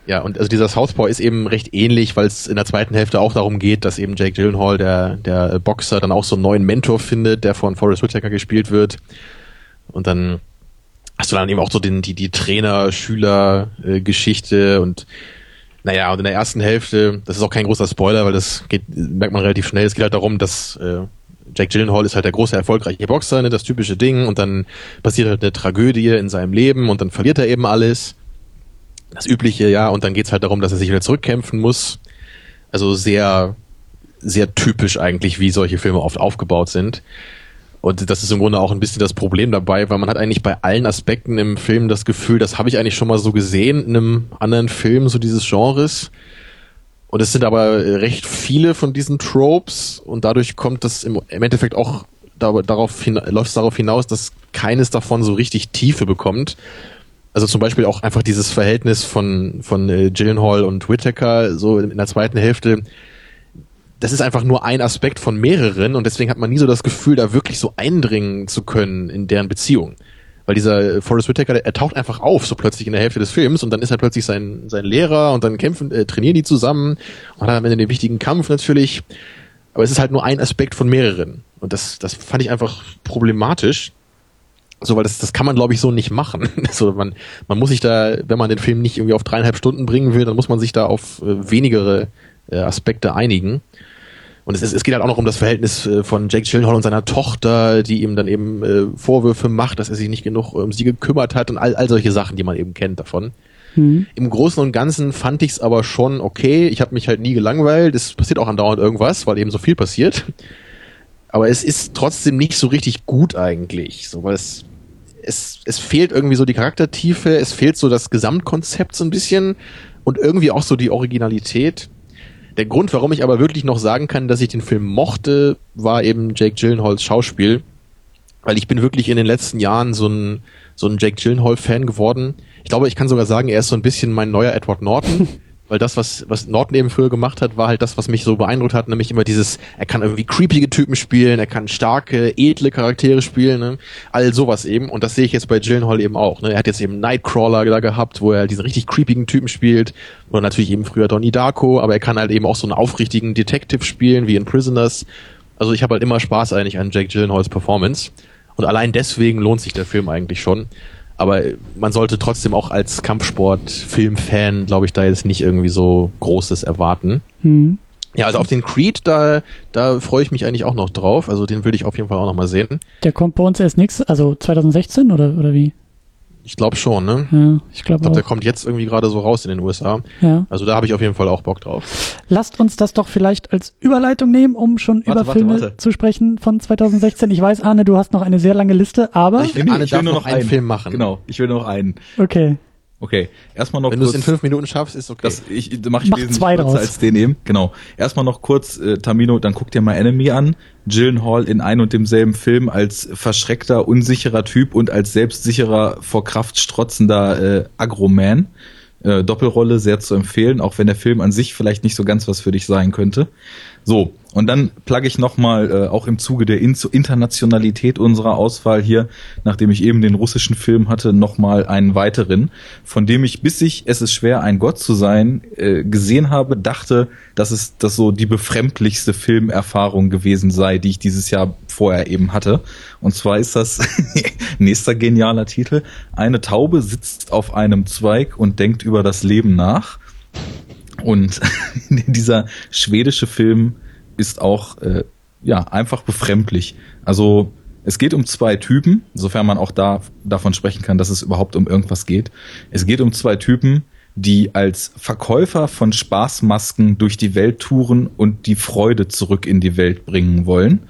Ja, und also dieser Southpaw ist eben recht ähnlich, weil es in der zweiten Hälfte auch darum geht, dass eben Jake Gyllenhaal, der, der Boxer, dann auch so einen neuen Mentor findet, der von Forrest Whitaker gespielt wird. Und dann hast du dann eben auch so den, die, die Trainer-Schüler-Geschichte und naja, und in der ersten Hälfte, das ist auch kein großer Spoiler, weil das geht, merkt man relativ schnell, es geht halt darum, dass äh, Jack Gyllenhaal ist halt der große erfolgreiche Boxer, ne, das typische Ding, und dann passiert halt eine Tragödie in seinem Leben und dann verliert er eben alles. Das übliche, ja, und dann geht's halt darum, dass er sich wieder zurückkämpfen muss. Also sehr, sehr typisch eigentlich, wie solche Filme oft aufgebaut sind. Und das ist im Grunde auch ein bisschen das Problem dabei, weil man hat eigentlich bei allen Aspekten im Film das Gefühl, das habe ich eigentlich schon mal so gesehen in einem anderen Film, so dieses Genres. Und es sind aber recht viele von diesen Tropes und dadurch kommt das im, Endeffekt auch darauf läuft es darauf hinaus, dass keines davon so richtig Tiefe bekommt. Also zum Beispiel auch einfach dieses Verhältnis von, von äh, Gyllenhaal und Whittaker so in der zweiten Hälfte das ist einfach nur ein Aspekt von mehreren und deswegen hat man nie so das Gefühl, da wirklich so eindringen zu können in deren Beziehung. Weil dieser Forrest Whitaker, der, er taucht einfach auf, so plötzlich in der Hälfte des Films und dann ist er plötzlich sein, sein Lehrer und dann kämpfen, äh, trainieren die zusammen und hat am Ende den wichtigen Kampf natürlich. Aber es ist halt nur ein Aspekt von mehreren. Und das, das fand ich einfach problematisch. So, weil das, das kann man, glaube ich, so nicht machen. Also man, man muss sich da, wenn man den Film nicht irgendwie auf dreieinhalb Stunden bringen will, dann muss man sich da auf äh, wenigere äh, Aspekte einigen. Und es, ist, es geht halt auch noch um das Verhältnis äh, von Jake Gyllenhaal und seiner Tochter, die ihm dann eben äh, Vorwürfe macht, dass er sich nicht genug um sie gekümmert hat und all, all solche Sachen, die man eben kennt davon. Mhm. Im Großen und Ganzen fand ich es aber schon okay. Ich habe mich halt nie gelangweilt. Es passiert auch andauernd irgendwas, weil eben so viel passiert. Aber es ist trotzdem nicht so richtig gut eigentlich, so weil es es, es fehlt irgendwie so die Charaktertiefe, es fehlt so das Gesamtkonzept so ein bisschen und irgendwie auch so die Originalität. Der Grund, warum ich aber wirklich noch sagen kann, dass ich den Film mochte, war eben Jake Gyllenhaals Schauspiel. Weil ich bin wirklich in den letzten Jahren so ein, so ein Jake Gyllenhaal-Fan geworden. Ich glaube, ich kann sogar sagen, er ist so ein bisschen mein neuer Edward Norton. weil das, was, was Norton eben früher gemacht hat, war halt das, was mich so beeindruckt hat, nämlich immer dieses, er kann irgendwie creepige Typen spielen, er kann starke, edle Charaktere spielen, ne? all sowas eben. Und das sehe ich jetzt bei Gyllenhaal eben auch. Ne? Er hat jetzt eben Nightcrawler da gehabt, wo er diesen richtig creepigen Typen spielt. Oder natürlich eben früher Donnie Darko, aber er kann halt eben auch so einen aufrichtigen Detective spielen, wie in Prisoners. Also ich habe halt immer Spaß eigentlich an Jake Gyllenhaals Performance. Und allein deswegen lohnt sich der Film eigentlich schon. Aber man sollte trotzdem auch als Kampfsport-Filmfan, glaube ich, da jetzt nicht irgendwie so Großes erwarten. Mhm. Ja, also auf den Creed, da, da freue ich mich eigentlich auch noch drauf. Also den würde ich auf jeden Fall auch noch mal sehen. Der kommt bei uns erst nix, also 2016 oder, oder wie? Ich glaube schon, ne? Ja, ich glaube glaub, Der kommt jetzt irgendwie gerade so raus in den USA. Ja. Also da habe ich auf jeden Fall auch Bock drauf. Lasst uns das doch vielleicht als Überleitung nehmen, um schon warte, über warte, Filme warte. zu sprechen von 2016. Ich weiß, Arne, du hast noch eine sehr lange Liste, aber... Ich, will, Arne ich will nur noch einen Film machen. Genau, ich will nur noch einen. Okay. Okay, erstmal noch Wenn du es in fünf Minuten schaffst, ist okay. Das, ich mache ich Mach zwei draus. als den eben. Genau. Erstmal noch kurz, äh, Tamino, dann guck dir mal Enemy an. Gyllenhaal in ein und demselben Film als verschreckter, unsicherer Typ und als selbstsicherer, vor Kraft strotzender äh, Agroman. Äh, Doppelrolle sehr zu empfehlen, auch wenn der Film an sich vielleicht nicht so ganz was für dich sein könnte. So, und dann plugge ich nochmal, äh, auch im Zuge der In Internationalität unserer Auswahl hier, nachdem ich eben den russischen Film hatte, nochmal einen weiteren, von dem ich, bis ich Es ist schwer, ein Gott zu sein, äh, gesehen habe, dachte, dass es das so die befremdlichste Filmerfahrung gewesen sei, die ich dieses Jahr vorher eben hatte. Und zwar ist das, nächster genialer Titel, eine Taube sitzt auf einem Zweig und denkt über das Leben nach. Und dieser schwedische Film ist auch äh, ja einfach befremdlich. Also es geht um zwei Typen, sofern man auch da davon sprechen kann, dass es überhaupt um irgendwas geht. Es geht um zwei Typen, die als Verkäufer von Spaßmasken durch die Welt touren und die Freude zurück in die Welt bringen wollen.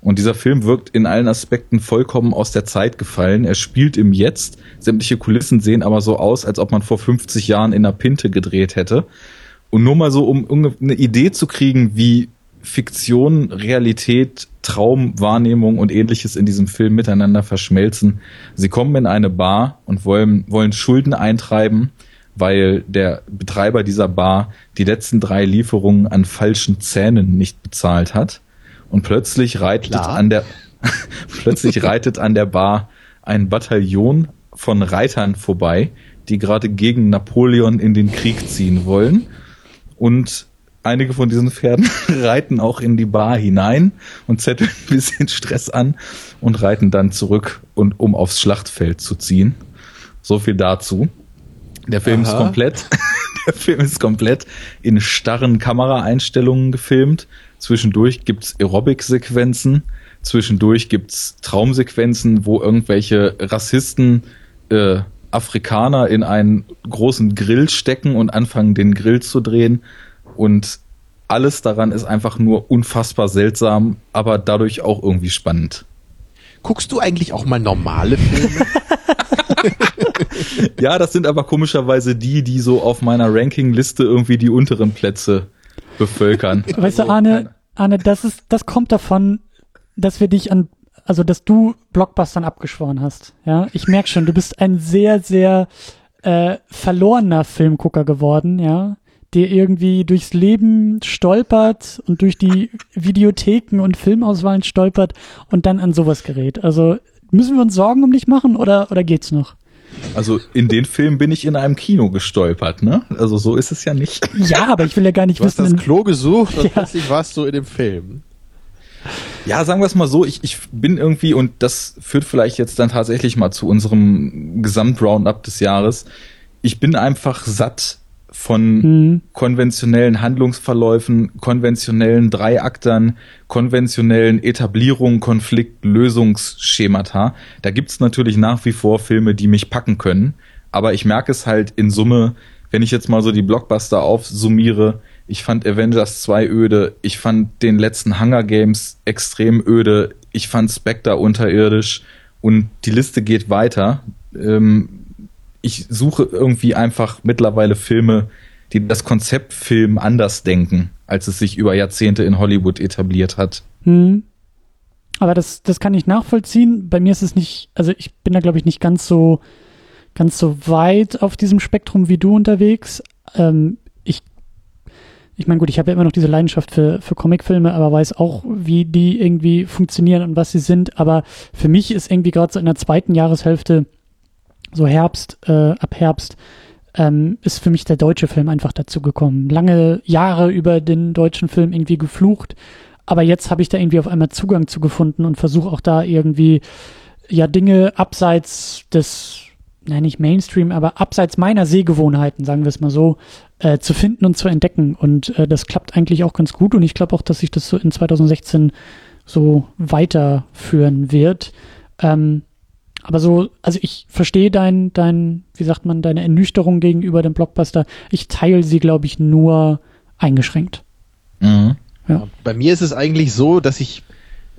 Und dieser Film wirkt in allen Aspekten vollkommen aus der Zeit gefallen. Er spielt im Jetzt. Sämtliche Kulissen sehen aber so aus, als ob man vor 50 Jahren in einer Pinte gedreht hätte. Und nur mal so, um eine Idee zu kriegen, wie Fiktion, Realität, Traum, Wahrnehmung und ähnliches in diesem Film miteinander verschmelzen. Sie kommen in eine Bar und wollen, wollen Schulden eintreiben, weil der Betreiber dieser Bar die letzten drei Lieferungen an falschen Zähnen nicht bezahlt hat. Und plötzlich reitet Klar. an der, plötzlich reitet an der Bar ein Bataillon von Reitern vorbei, die gerade gegen Napoleon in den Krieg ziehen wollen und einige von diesen Pferden reiten auch in die Bar hinein und zetteln ein bisschen Stress an und reiten dann zurück und um aufs Schlachtfeld zu ziehen. So viel dazu. Der Film Aha. ist komplett, der Film ist komplett in starren Kameraeinstellungen gefilmt. Zwischendurch gibt's Aerobic-Sequenzen. Zwischendurch gibt's Traumsequenzen, wo irgendwelche Rassisten äh, Afrikaner in einen großen Grill stecken und anfangen, den Grill zu drehen. Und alles daran ist einfach nur unfassbar seltsam, aber dadurch auch irgendwie spannend. Guckst du eigentlich auch mal normale Filme? ja, das sind aber komischerweise die, die so auf meiner Rankingliste irgendwie die unteren Plätze bevölkern. Weißt du, Arne, Arne, das ist, das kommt davon, dass wir dich an also dass du Blockbustern abgeschworen hast. Ja, ich merk schon, du bist ein sehr, sehr äh, verlorener Filmgucker geworden. Ja, der irgendwie durchs Leben stolpert und durch die Videotheken und Filmauswahlen stolpert und dann an sowas gerät. Also müssen wir uns Sorgen um dich machen oder, oder geht's noch? Also in den Film bin ich in einem Kino gestolpert, ne? Also so ist es ja nicht. Ja, aber ich will ja gar nicht du wissen. hast das Klo gesucht und Ja. plötzlich warst du in dem Film. Ja, sagen wir es mal so, ich, ich bin irgendwie, und das führt vielleicht jetzt dann tatsächlich mal zu unserem Gesamtroundup des Jahres, ich bin einfach satt von Hm. konventionellen Handlungsverläufen, konventionellen Dreiaktern, konventionellen Etablierungen, Konflikt, Lösungsschemata. Da gibt's natürlich nach wie vor Filme, die mich packen können, aber ich merke es halt in Summe, wenn ich jetzt mal so die Blockbuster aufsummiere, ich fand Avengers 2 öde, ich fand den letzten Hunger Games extrem öde, ich fand Spectre unterirdisch und die Liste geht weiter. Ähm, ich suche irgendwie einfach mittlerweile Filme, die das Konzept Film anders denken, als es sich über Jahrzehnte in Hollywood etabliert hat. Hm. Aber das, das kann ich nachvollziehen. Bei mir ist es nicht, also ich bin da glaube ich nicht ganz so, ganz so weit auf diesem Spektrum wie du unterwegs. Ähm, ich, ich meine, gut, ich habe ja immer noch diese Leidenschaft für, für Comicfilme, aber weiß auch, wie die irgendwie funktionieren und was sie sind. Aber für mich ist irgendwie gerade so in der zweiten Jahreshälfte, so Herbst, äh, ab Herbst, ähm, ist für mich der deutsche Film einfach dazu gekommen. Lange Jahre über den deutschen Film irgendwie geflucht, aber jetzt habe ich da irgendwie auf einmal Zugang zu gefunden und versuche auch da irgendwie ja Dinge abseits des, nein nicht Mainstream, aber abseits meiner Sehgewohnheiten, sagen wir es mal so, äh, zu finden und zu entdecken. Und äh, das klappt eigentlich auch ganz gut und ich glaube auch, dass sich das so in 2016 so weiterführen wird. Ähm, aber so, also ich verstehe dein, dein, wie sagt man, deine Ernüchterung gegenüber dem Blockbuster. Ich teile sie, glaube ich, nur eingeschränkt. Mhm. Ja. Bei mir ist es eigentlich so, dass ich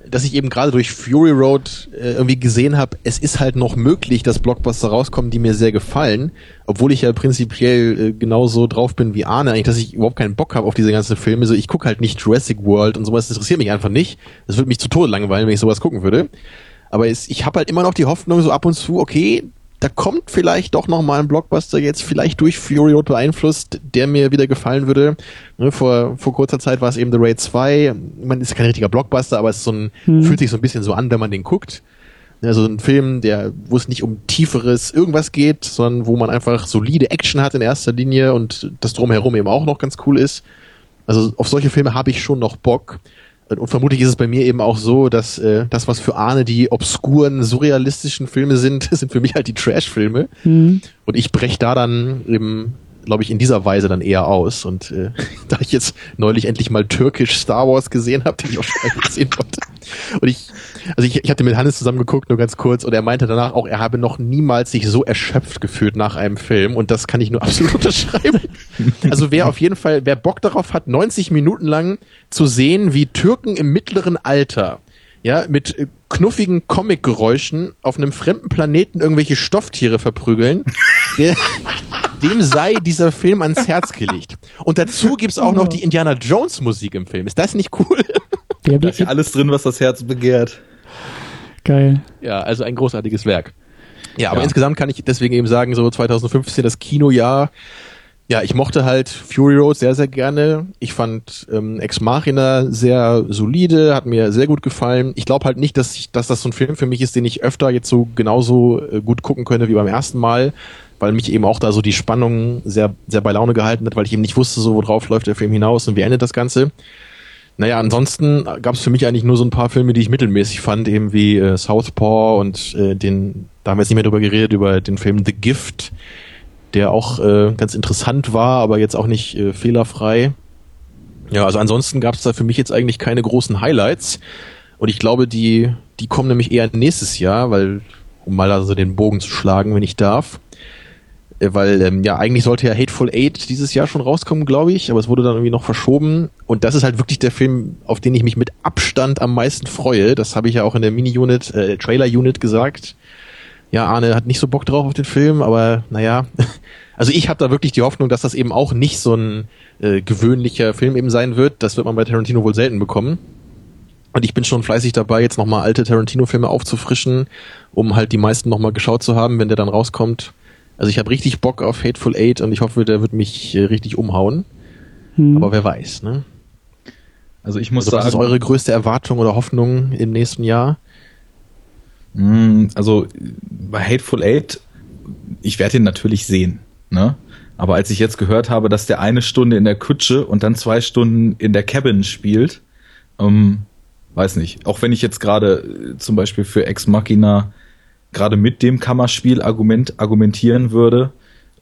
dass ich eben gerade durch Fury Road äh, irgendwie gesehen habe, es ist halt noch möglich, dass Blockbuster rauskommen, die mir sehr gefallen, obwohl ich ja prinzipiell äh, genauso drauf bin wie Arne, eigentlich, dass ich überhaupt keinen Bock habe auf diese ganzen Filme. So, ich gucke halt nicht Jurassic World und sowas, das interessiert mich einfach nicht. Das würde mich zu Tode langweilen, wenn ich sowas gucken würde. Aber es, ich habe halt immer noch die Hoffnung, so ab und zu, okay, da kommt vielleicht doch noch mal ein Blockbuster jetzt vielleicht durch Fury Road beeinflusst, der mir wieder gefallen würde. Ne, vor, vor kurzer Zeit war es eben The Raid 2. Man ist kein richtiger Blockbuster, aber es so ein, Hm. fühlt sich so ein bisschen so an, wenn man den guckt. Also ein Film, der, wo es nicht um tieferes irgendwas geht, sondern wo man einfach solide Action hat in erster Linie und das drumherum eben auch noch ganz cool ist. Also auf solche Filme habe ich schon noch Bock. Und vermutlich ist es bei mir eben auch so, dass äh, das, was für Arne die obskuren, surrealistischen Filme sind, sind für mich halt die Trash-Filme. Mhm. Und ich brech da dann eben, glaube ich, in dieser Weise dann eher aus. Und äh, da ich jetzt neulich endlich mal türkisch Star Wars gesehen habe, den ich auch schon gesehen wollte. Und ich, also ich, ich hatte mit Hannes zusammen geguckt, nur ganz kurz, und er meinte danach auch, er habe noch niemals sich so erschöpft gefühlt nach einem Film. Und das kann ich nur absolut unterschreiben. Also wer auf jeden Fall, wer Bock darauf hat, 90 Minuten lang zu sehen, wie Türken im mittleren Alter ja, mit äh, knuffigen Comic-Geräuschen auf einem fremden Planeten irgendwelche Stofftiere verprügeln, der, dem sei dieser Film ans Herz gelegt. Und dazu gibt's auch noch die Indiana Jones Musik im Film. Ist das nicht cool? Ja, Da ist ja alles drin, was das Herz begehrt. geil. Ja, also ein großartiges Werk. Ja, aber Ja. insgesamt kann ich deswegen eben sagen, so 2015 das Kinojahr. Ja, ich mochte halt Fury Road sehr, sehr gerne. Ich fand ähm, Ex Machina sehr solide, hat mir sehr gut gefallen. Ich glaube halt nicht, dass, ich, dass das so ein Film für mich ist, den ich öfter jetzt so genauso äh, gut gucken könnte wie beim ersten Mal, weil mich eben auch da so die Spannung sehr, sehr bei Laune gehalten hat, weil ich eben nicht wusste, so worauf läuft der Film hinaus und wie endet das Ganze. Naja, ansonsten gab es für mich eigentlich nur so ein paar Filme, die ich mittelmäßig fand, eben wie äh, Southpaw und äh, den, da haben wir jetzt nicht mehr drüber geredet, über den Film The Gift, der auch äh, ganz interessant war, aber jetzt auch nicht äh, fehlerfrei. Ja, also ansonsten gab es da für mich jetzt eigentlich keine großen Highlights. Und ich glaube, die, die kommen nämlich eher nächstes Jahr, weil, um mal also den Bogen zu schlagen, wenn ich darf. Äh, Weil ähm, ja eigentlich sollte ja Hateful Eight dieses Jahr schon rauskommen, glaube ich, aber es wurde dann irgendwie noch verschoben. Und das ist halt wirklich der Film, auf den ich mich mit Abstand am meisten freue. Das habe ich ja auch in der Mini-Unit, äh, Trailer-Unit gesagt. Ja, Arne hat nicht so Bock drauf auf den Film, aber naja. Also ich habe da wirklich die Hoffnung, dass das eben auch nicht so ein äh, gewöhnlicher Film eben sein wird. Das wird man bei Tarantino wohl selten bekommen. Und ich bin schon fleißig dabei, jetzt nochmal alte Tarantino-Filme aufzufrischen, um halt die meisten nochmal geschaut zu haben, wenn der dann rauskommt. Also ich habe richtig Bock auf Hateful Eight und ich hoffe, der wird mich äh, richtig umhauen. Hm. Aber wer weiß, ne? Also ich muss also, sagen. Was ist eure größte Erwartung oder Hoffnung im nächsten Jahr? Hm, also bei Hateful Eight, ich werde ihn natürlich sehen, ne? Aber als ich jetzt gehört habe, dass der eine Stunde in der Kutsche und dann zwei Stunden in der Cabin spielt, ähm, weiß nicht. Auch wenn ich jetzt gerade äh, zum Beispiel für Ex Machina gerade mit dem Kammerspiel Argument argumentieren würde,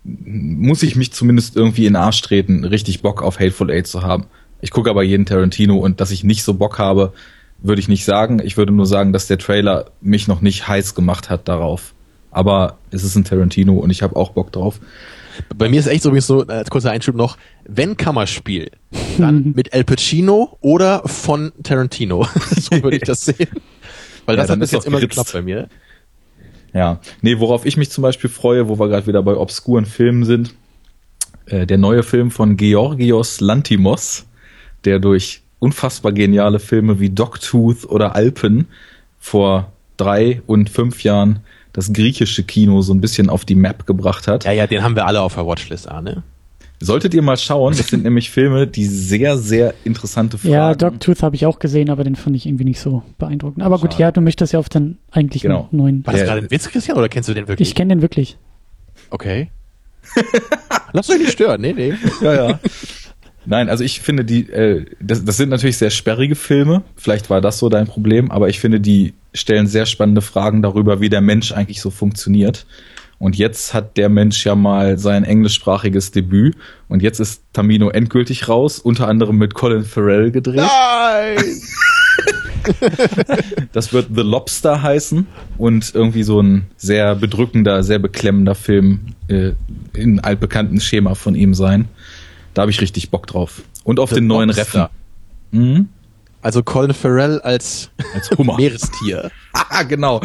muss ich mich zumindest irgendwie in den Arsch treten, richtig Bock auf Hateful Eight zu haben. Ich gucke aber jeden Tarantino und dass ich nicht so Bock habe, würde ich nicht sagen. Ich würde nur sagen, dass der Trailer mich noch nicht heiß gemacht hat darauf. Aber es ist ein Tarantino und ich habe auch Bock drauf. Bei mir ist echt so, übrigens so, als kurzer Einschub noch, wenn Kammerspiel, dann mit El Pacino oder von Tarantino. so würde ich das sehen. Weil das ja, hat bis jetzt immer geklappt bei mir. Ja, nee, worauf ich mich zum Beispiel freue, wo wir gerade wieder bei obskuren Filmen sind, äh, der neue Film von Georgios Lantimos, der durch unfassbar geniale Filme wie Dogtooth oder Alpen vor drei und fünf Jahren das griechische Kino so ein bisschen auf die Map gebracht hat. Ja, ja, den haben wir alle auf der Watchlist, Arne. Solltet ihr mal schauen, das sind nämlich Filme, die sehr, sehr interessante Fragen. Ja, Dogtooth habe ich auch gesehen, aber den fand ich irgendwie nicht so beeindruckend. Aber Schade. gut, ja, du möchtest ja auf den eigentlich genau. neuen. War das gerade ein Witz, Christian, oder kennst du den wirklich? Ich kenne den wirklich. Okay. Lass euch nicht stören, nee, nee. Ja, ja. Nein, also ich finde die, äh, das, das sind natürlich sehr sperrige Filme. Vielleicht war das so dein Problem, aber ich finde, die stellen sehr spannende Fragen darüber, wie der Mensch eigentlich so funktioniert. Und jetzt hat der Mensch ja mal sein englischsprachiges Debüt. Und jetzt ist Tamino endgültig raus, unter anderem mit Colin Farrell gedreht. Nein! das wird The Lobster heißen und irgendwie so ein sehr bedrückender, sehr beklemmender Film äh, in altbekannten Schema von ihm sein. Da habe ich richtig Bock drauf. Und auf The den neuen Reffen. Mhm. Also Colin Farrell als, als Hummer. Meerestier. ah, genau.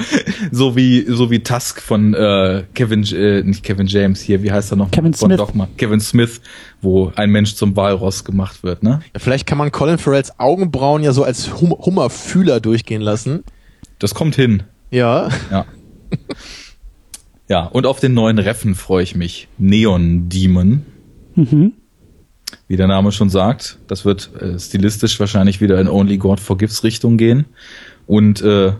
So wie, so wie Tusk von äh, Kevin, äh, nicht Kevin James hier, wie heißt er noch? Kevin von Smith. Dogma. Kevin Smith, wo ein Mensch zum Walross gemacht wird, ne? Ja, vielleicht kann man Colin Farrells Augenbrauen ja so als hum Hummerfühler durchgehen lassen. Das kommt hin. Ja. Ja. ja, und auf den neuen Reffen freue ich mich. Neon Demon. Mhm wie der Name schon sagt. Das wird äh, stilistisch wahrscheinlich wieder in Only God Forgives Richtung gehen. Und äh,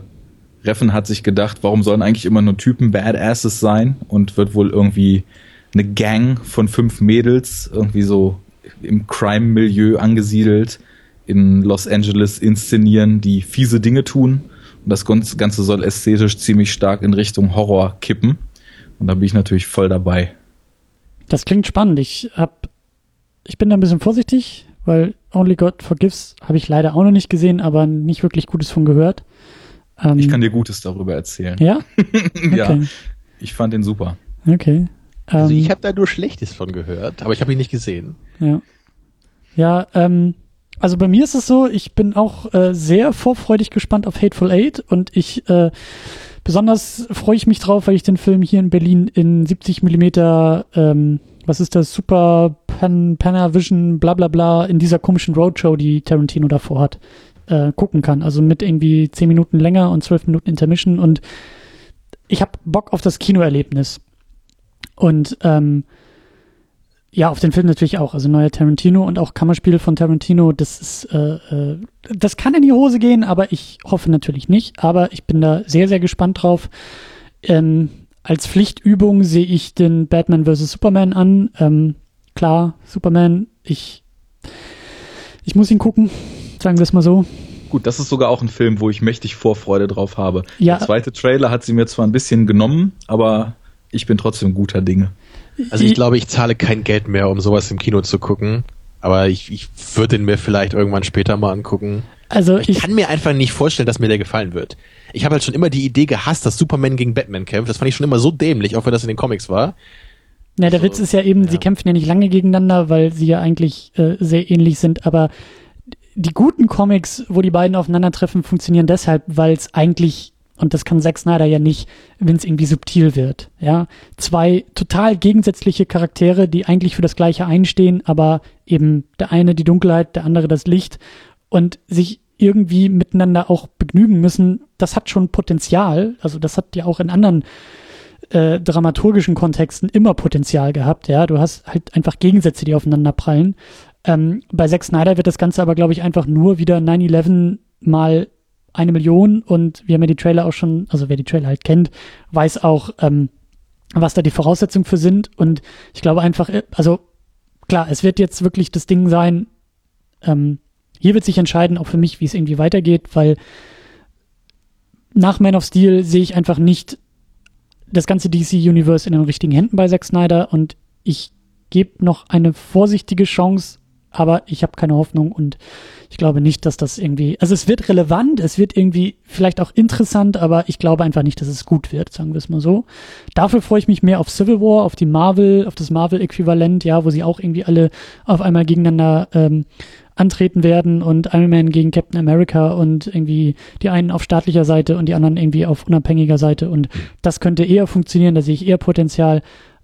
Reffen hat sich gedacht, warum sollen eigentlich immer nur Typen Badasses sein? Und wird wohl irgendwie eine Gang von fünf Mädels irgendwie so im Crime-Milieu angesiedelt in Los Angeles inszenieren, die fiese Dinge tun. Und das Ganze soll ästhetisch ziemlich stark in Richtung Horror kippen. Und da bin ich natürlich voll dabei. Das klingt spannend. Ich habe ich bin da ein bisschen vorsichtig, weil Only God Forgives habe ich leider auch noch nicht gesehen, aber nicht wirklich Gutes von gehört. Ähm, ich kann dir Gutes darüber erzählen. Ja? ja. Okay. Ich fand den super. Okay. Also ich ähm, habe da nur Schlechtes von gehört, aber ich habe ihn nicht gesehen. Ja. Ja, ähm, also bei mir ist es so, ich bin auch äh, sehr vorfreudig gespannt auf Hateful Eight und ich äh, besonders freue ich mich drauf, weil ich den Film hier in Berlin in 70 Millimeter ähm, was ist das, Super Pan, Panavision, bla bla bla, in dieser komischen Roadshow, die Tarantino davor hat, äh, gucken kann. Also mit irgendwie zehn Minuten länger und zwölf Minuten Intermission und ich habe Bock auf das Kinoerlebnis. Und ähm, ja, auf den Film natürlich auch. Also neuer Tarantino und auch Kammerspiel von Tarantino, das ist, äh, äh, das kann in die Hose gehen, aber ich hoffe natürlich nicht. Aber ich bin da sehr, sehr gespannt drauf. Ähm, als Pflichtübung sehe ich den Batman vs. Superman an. Ähm, klar, Superman, ich, ich muss ihn gucken, sagen wir es mal so. Gut, das ist sogar auch ein Film, wo ich mächtig Vorfreude drauf habe. Ja. Der zweite Trailer hat sie mir zwar ein bisschen genommen, aber ich bin trotzdem guter Dinge. Also ich glaube, ich zahle kein Geld mehr, um sowas im Kino zu gucken. Aber ich, ich würde ihn mir vielleicht irgendwann später mal angucken. Also ich, ich, kann mir einfach nicht vorstellen, dass mir der gefallen wird. Ich habe halt schon immer die Idee gehasst, dass Superman gegen Batman kämpft. Das fand ich schon immer so dämlich, auch wenn das in den Comics war. Ja, der so, Witz ist ja eben, ja. sie kämpfen ja nicht lange gegeneinander, weil sie ja eigentlich äh, sehr ähnlich sind, aber die guten Comics, wo die beiden aufeinandertreffen, funktionieren deshalb, weil es eigentlich, und das kann Zack Snyder ja nicht, wenn es irgendwie subtil wird, ja. Zwei total gegensätzliche Charaktere, die eigentlich für das Gleiche einstehen, aber eben der eine die Dunkelheit, der andere das Licht und sich irgendwie miteinander auch begnügen müssen, das hat schon Potenzial. Also das hat ja auch in anderen äh, dramaturgischen Kontexten immer Potenzial gehabt. Ja, du hast halt einfach Gegensätze, die aufeinander prallen. Ähm, bei Zack Snyder wird das Ganze aber, glaube ich, einfach nur wieder 9-11 mal eine Million und wir haben ja die Trailer auch schon, also wer die Trailer halt kennt, weiß auch, ähm, was da die Voraussetzungen für sind und ich glaube einfach, äh, also klar, es wird jetzt wirklich das Ding sein, ähm, hier wird sich entscheiden, auch für mich, wie es irgendwie weitergeht, weil nach Man of Steel sehe ich einfach nicht das ganze DC-Universe in den richtigen Händen bei Zack Snyder und ich gebe noch eine vorsichtige Chance, aber ich habe keine Hoffnung und ich glaube nicht, dass das irgendwie, also es wird relevant, es wird irgendwie vielleicht auch interessant, aber ich glaube einfach nicht, dass es gut wird, sagen wir es mal so. Dafür freue ich mich mehr auf Civil War, auf die Marvel, auf das Marvel-Äquivalent, ja, wo sie auch irgendwie alle auf einmal gegeneinander ähm, antreten werden und Iron Man gegen Captain America und irgendwie die einen auf staatlicher Seite und die anderen irgendwie auf unabhängiger Seite und das könnte eher funktionieren, da sehe ich eher Potenzial.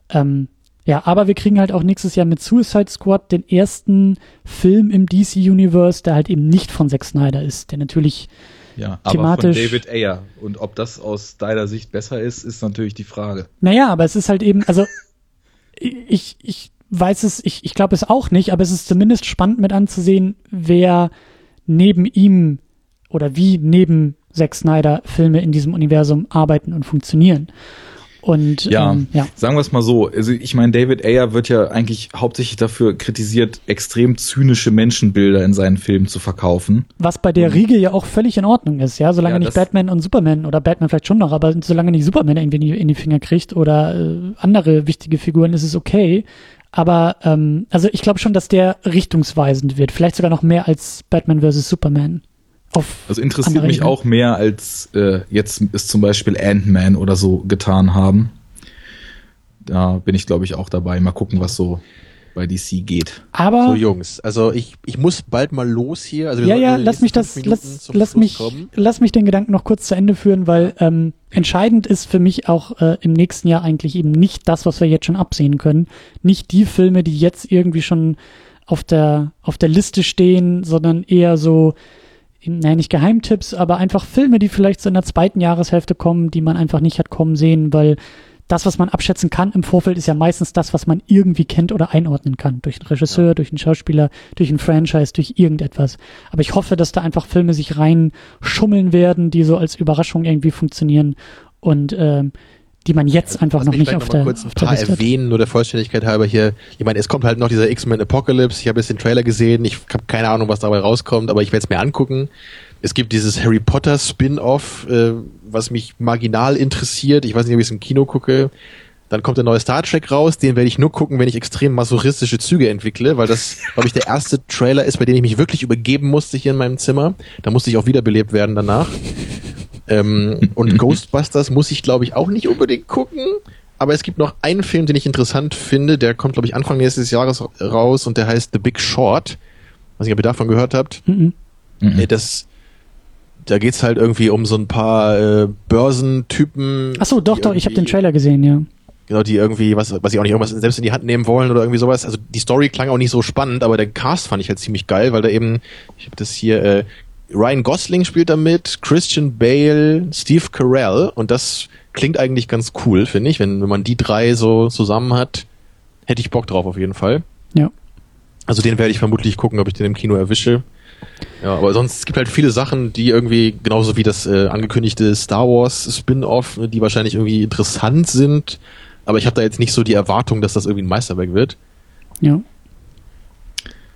Ähm, ja, aber wir kriegen halt auch nächstes Jahr mit Suicide Squad den ersten Film im DC Universe, der halt eben nicht von Zack Snyder ist, der natürlich ja, aber thematisch. von David Ayer. Und ob das aus deiner Sicht besser ist, ist natürlich die Frage. Naja, aber es ist halt eben, also ich, ich weiß es, ich, ich glaube es auch nicht, aber es ist zumindest spannend mit anzusehen, wer neben ihm oder wie neben Zack Snyder Filme in diesem Universum arbeiten und funktionieren. Und Ja, ähm, ja. sagen wir es mal so. Also ich meine, David Ayer wird ja eigentlich hauptsächlich dafür kritisiert, extrem zynische Menschenbilder in seinen Filmen zu verkaufen. Was bei der Riege ja auch völlig in Ordnung ist, ja, solange Ja, nicht Batman und Superman oder Batman vielleicht schon noch, aber solange nicht Superman irgendwie in die, in die Finger kriegt oder äh, andere wichtige Figuren, ist es okay. Aber ähm, also ich glaube schon, dass der richtungsweisend wird, vielleicht sogar noch mehr als Batman vs. Superman. Auf Also interessiert mich Ebene. auch mehr, als äh, jetzt ist zum Beispiel Ant-Man oder so getan haben. Da bin ich, glaube ich, auch dabei. Mal gucken, was so bei DC geht. Aber So Jungs, also ich, ich muss bald mal los hier. Also wir ja, ja, lass mich das, lass, lass mich, kommen. lass mich den Gedanken noch kurz zu Ende führen, weil ähm, entscheidend ist für mich auch äh, im nächsten Jahr eigentlich eben nicht das, was wir jetzt schon absehen können, nicht die Filme, die jetzt irgendwie schon auf der auf der Liste stehen, sondern eher so, nein, nicht Geheimtipps, aber einfach Filme, die vielleicht so in der zweiten Jahreshälfte kommen, die man einfach nicht hat kommen sehen, weil das, was man abschätzen kann im Vorfeld, ist ja meistens das, was man irgendwie kennt oder einordnen kann. Durch einen Regisseur, durch einen Schauspieler, durch ein Franchise, durch irgendetwas. Aber ich hoffe, dass da einfach Filme sich rein schummeln werden, die so als Überraschung irgendwie funktionieren und ähm, die man jetzt einfach Lass noch nicht auf noch der, kurz ein paar erwähnen, nur der Vollständigkeit halber hier. Ich meine, es kommt halt noch dieser X-Men Apocalypse. Ich habe jetzt den Trailer gesehen. Ich habe keine Ahnung, was dabei rauskommt, aber ich werde es mir angucken. Es gibt dieses Harry Potter Spin-off, äh, was mich marginal interessiert. Ich weiß nicht, ob ich es im Kino gucke. Dann kommt der neue Star Trek raus, den werde ich nur gucken, wenn ich extrem masochistische Züge entwickle, weil das, glaube ich, der erste Trailer ist, bei dem ich mich wirklich übergeben musste hier in meinem Zimmer. Da musste ich auch wiederbelebt werden danach. Ähm, und Ghostbusters muss ich, glaube ich, auch nicht unbedingt gucken. Aber es gibt noch einen Film, den ich interessant finde. Der kommt, glaube ich, Anfang nächstes Jahres raus und der heißt The Big Short. weiß nicht, ob ihr davon gehört habt. Mhm. Mhm. Äh, Das, da geht's halt irgendwie um so ein paar äh, Börsentypen. Ach so, doch, doch, ich habe den Trailer gesehen, ja. Genau, die irgendwie, was, was ich auch nicht irgendwas selbst in die Hand nehmen wollen oder irgendwie sowas. Also die Story klang auch nicht so spannend, aber der Cast fand ich halt ziemlich geil, weil da eben, ich habe das hier, äh, Ryan Gosling spielt da mit, Christian Bale, Steve Carell und das klingt eigentlich ganz cool, finde ich. Wenn, wenn man die drei so zusammen hat, hätte ich Bock drauf auf jeden Fall. Ja. Also den werde ich vermutlich gucken, ob ich den im Kino erwische. Ja, aber sonst es gibt halt viele Sachen, die irgendwie, genauso wie das äh, angekündigte Star Wars Spin-off, die wahrscheinlich irgendwie interessant sind. Aber ich habe da jetzt nicht so die Erwartung, dass das irgendwie ein Meisterwerk wird. ja.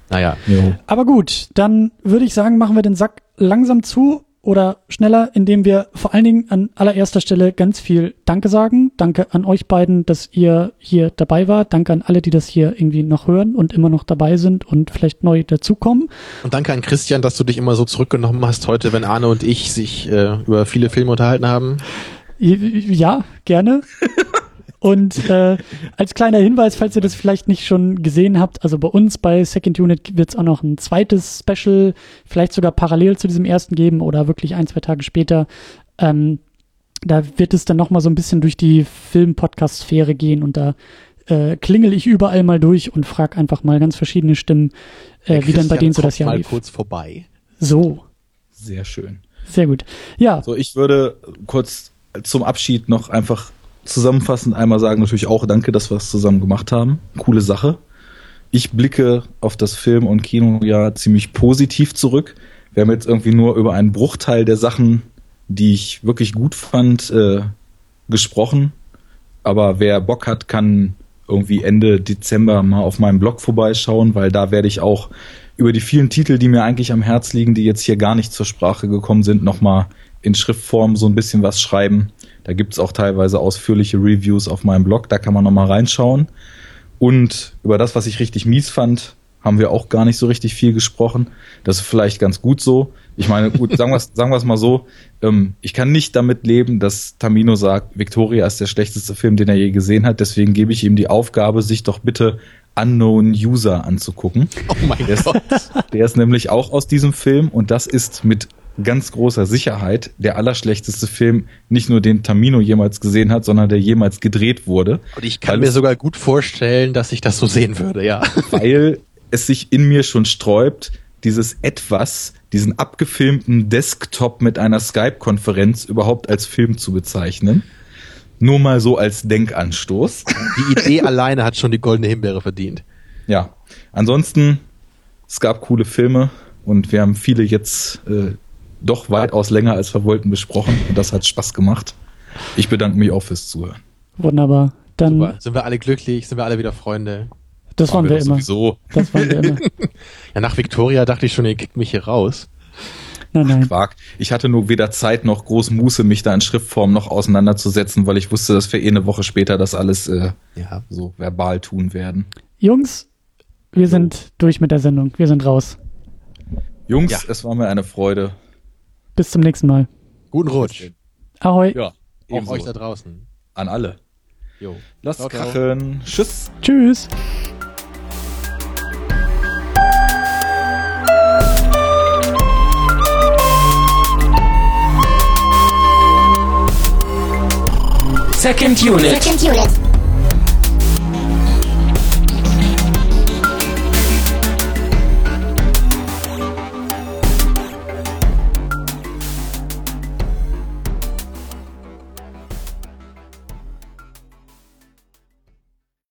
Naja. Jo. Aber gut, dann würde ich sagen, machen wir den Sack langsam zu oder schneller, indem wir vor allen Dingen an allererster Stelle ganz viel Danke sagen. Danke an euch beiden, dass ihr hier dabei wart. Danke an alle, die das hier irgendwie noch hören und immer noch dabei sind und vielleicht neu dazukommen. Und danke an Christian, dass du dich immer so zurückgenommen hast heute, wenn Arne und ich sich äh, über viele Filme unterhalten haben. Ja, gerne. Und äh, als kleiner Hinweis, falls ihr das vielleicht nicht schon gesehen habt, also bei uns bei Second Unit wird es auch noch ein zweites Special, vielleicht sogar parallel zu diesem ersten geben oder wirklich ein, zwei Tage später. Ähm, da wird es dann nochmal so ein bisschen durch die Film-Podcast-Sphäre gehen und da äh, klingel ich überall mal durch und frag einfach mal ganz verschiedene Stimmen, äh, wie dann bei denen so das Jahr mal lief. kurz vorbei. So, Sehr schön. sehr gut. Ja, So, ich würde kurz zum Abschied noch einfach zusammenfassend einmal sagen, natürlich auch danke, dass wir es zusammen gemacht haben. Coole Sache. ich blicke auf das Film- und Kinojahr ziemlich positiv zurück. Wir haben jetzt irgendwie nur über einen Bruchteil der Sachen, die ich wirklich gut fand, äh, gesprochen. Aber wer Bock hat, kann irgendwie Ende Dezember mal auf meinem Blog vorbeischauen, weil da werde ich auch über die vielen Titel, die mir eigentlich am Herz liegen, die jetzt hier gar nicht zur Sprache gekommen sind, nochmal in Schriftform so ein bisschen was schreiben. Da gibt's auch teilweise ausführliche Reviews auf meinem Blog, da kann man nochmal reinschauen. Und über das, was ich richtig mies fand, haben wir auch gar nicht so richtig viel gesprochen. Das ist vielleicht ganz gut so. Ich meine, gut, sagen wir es sagen wir's mal so, ähm, ich kann nicht damit leben, dass Tamino sagt, Victoria ist der schlechteste Film, den er je gesehen hat. Deswegen gebe ich ihm die Aufgabe, sich doch bitte Unknown User anzugucken. Oh mein der Gott. Ist, der ist nämlich auch aus diesem Film und das ist mit ganz großer Sicherheit der allerschlechteste Film, nicht nur den Tamino jemals gesehen hat, sondern der jemals gedreht wurde. Und ich kann mir sogar gut vorstellen, dass ich das so sehen würde, ja. Weil es sich in mir schon sträubt, dieses etwas, diesen abgefilmten Desktop mit einer Skype-Konferenz überhaupt als Film zu bezeichnen. Nur mal so als Denkanstoß. Die Idee alleine hat schon die goldene Himbeere verdient. Ja. Ansonsten, es gab coole Filme und wir haben viele jetzt äh, doch weitaus länger als wir wollten besprochen und das hat Spaß gemacht. Ich bedanke mich auch fürs Zuhören. Wunderbar. Dann, Super. Sind wir alle glücklich? Sind wir alle wieder Freunde? das waren wir, doch immer. Sowieso. Das waren wir immer. Ja, nach Victoria dachte ich schon, ihr kickt mich hier raus. Nein, nein. Quark. Ich hatte nur weder Zeit noch groß Muße, mich da in Schriftform noch auseinanderzusetzen, weil ich wusste, dass wir eh eine Woche später das alles äh, Ja. so verbal tun werden. Jungs, wir sind durch mit der Sendung. Wir sind raus. Jungs, Ja. es war mir eine Freude. Bis zum nächsten Mal. Guten Rutsch. Ahoi. Ja, Auch euch da draußen. An alle. Jo. Lasst Ciao, ciao. krachen. Tschüss. Tschüss. Second Unit. Second unit.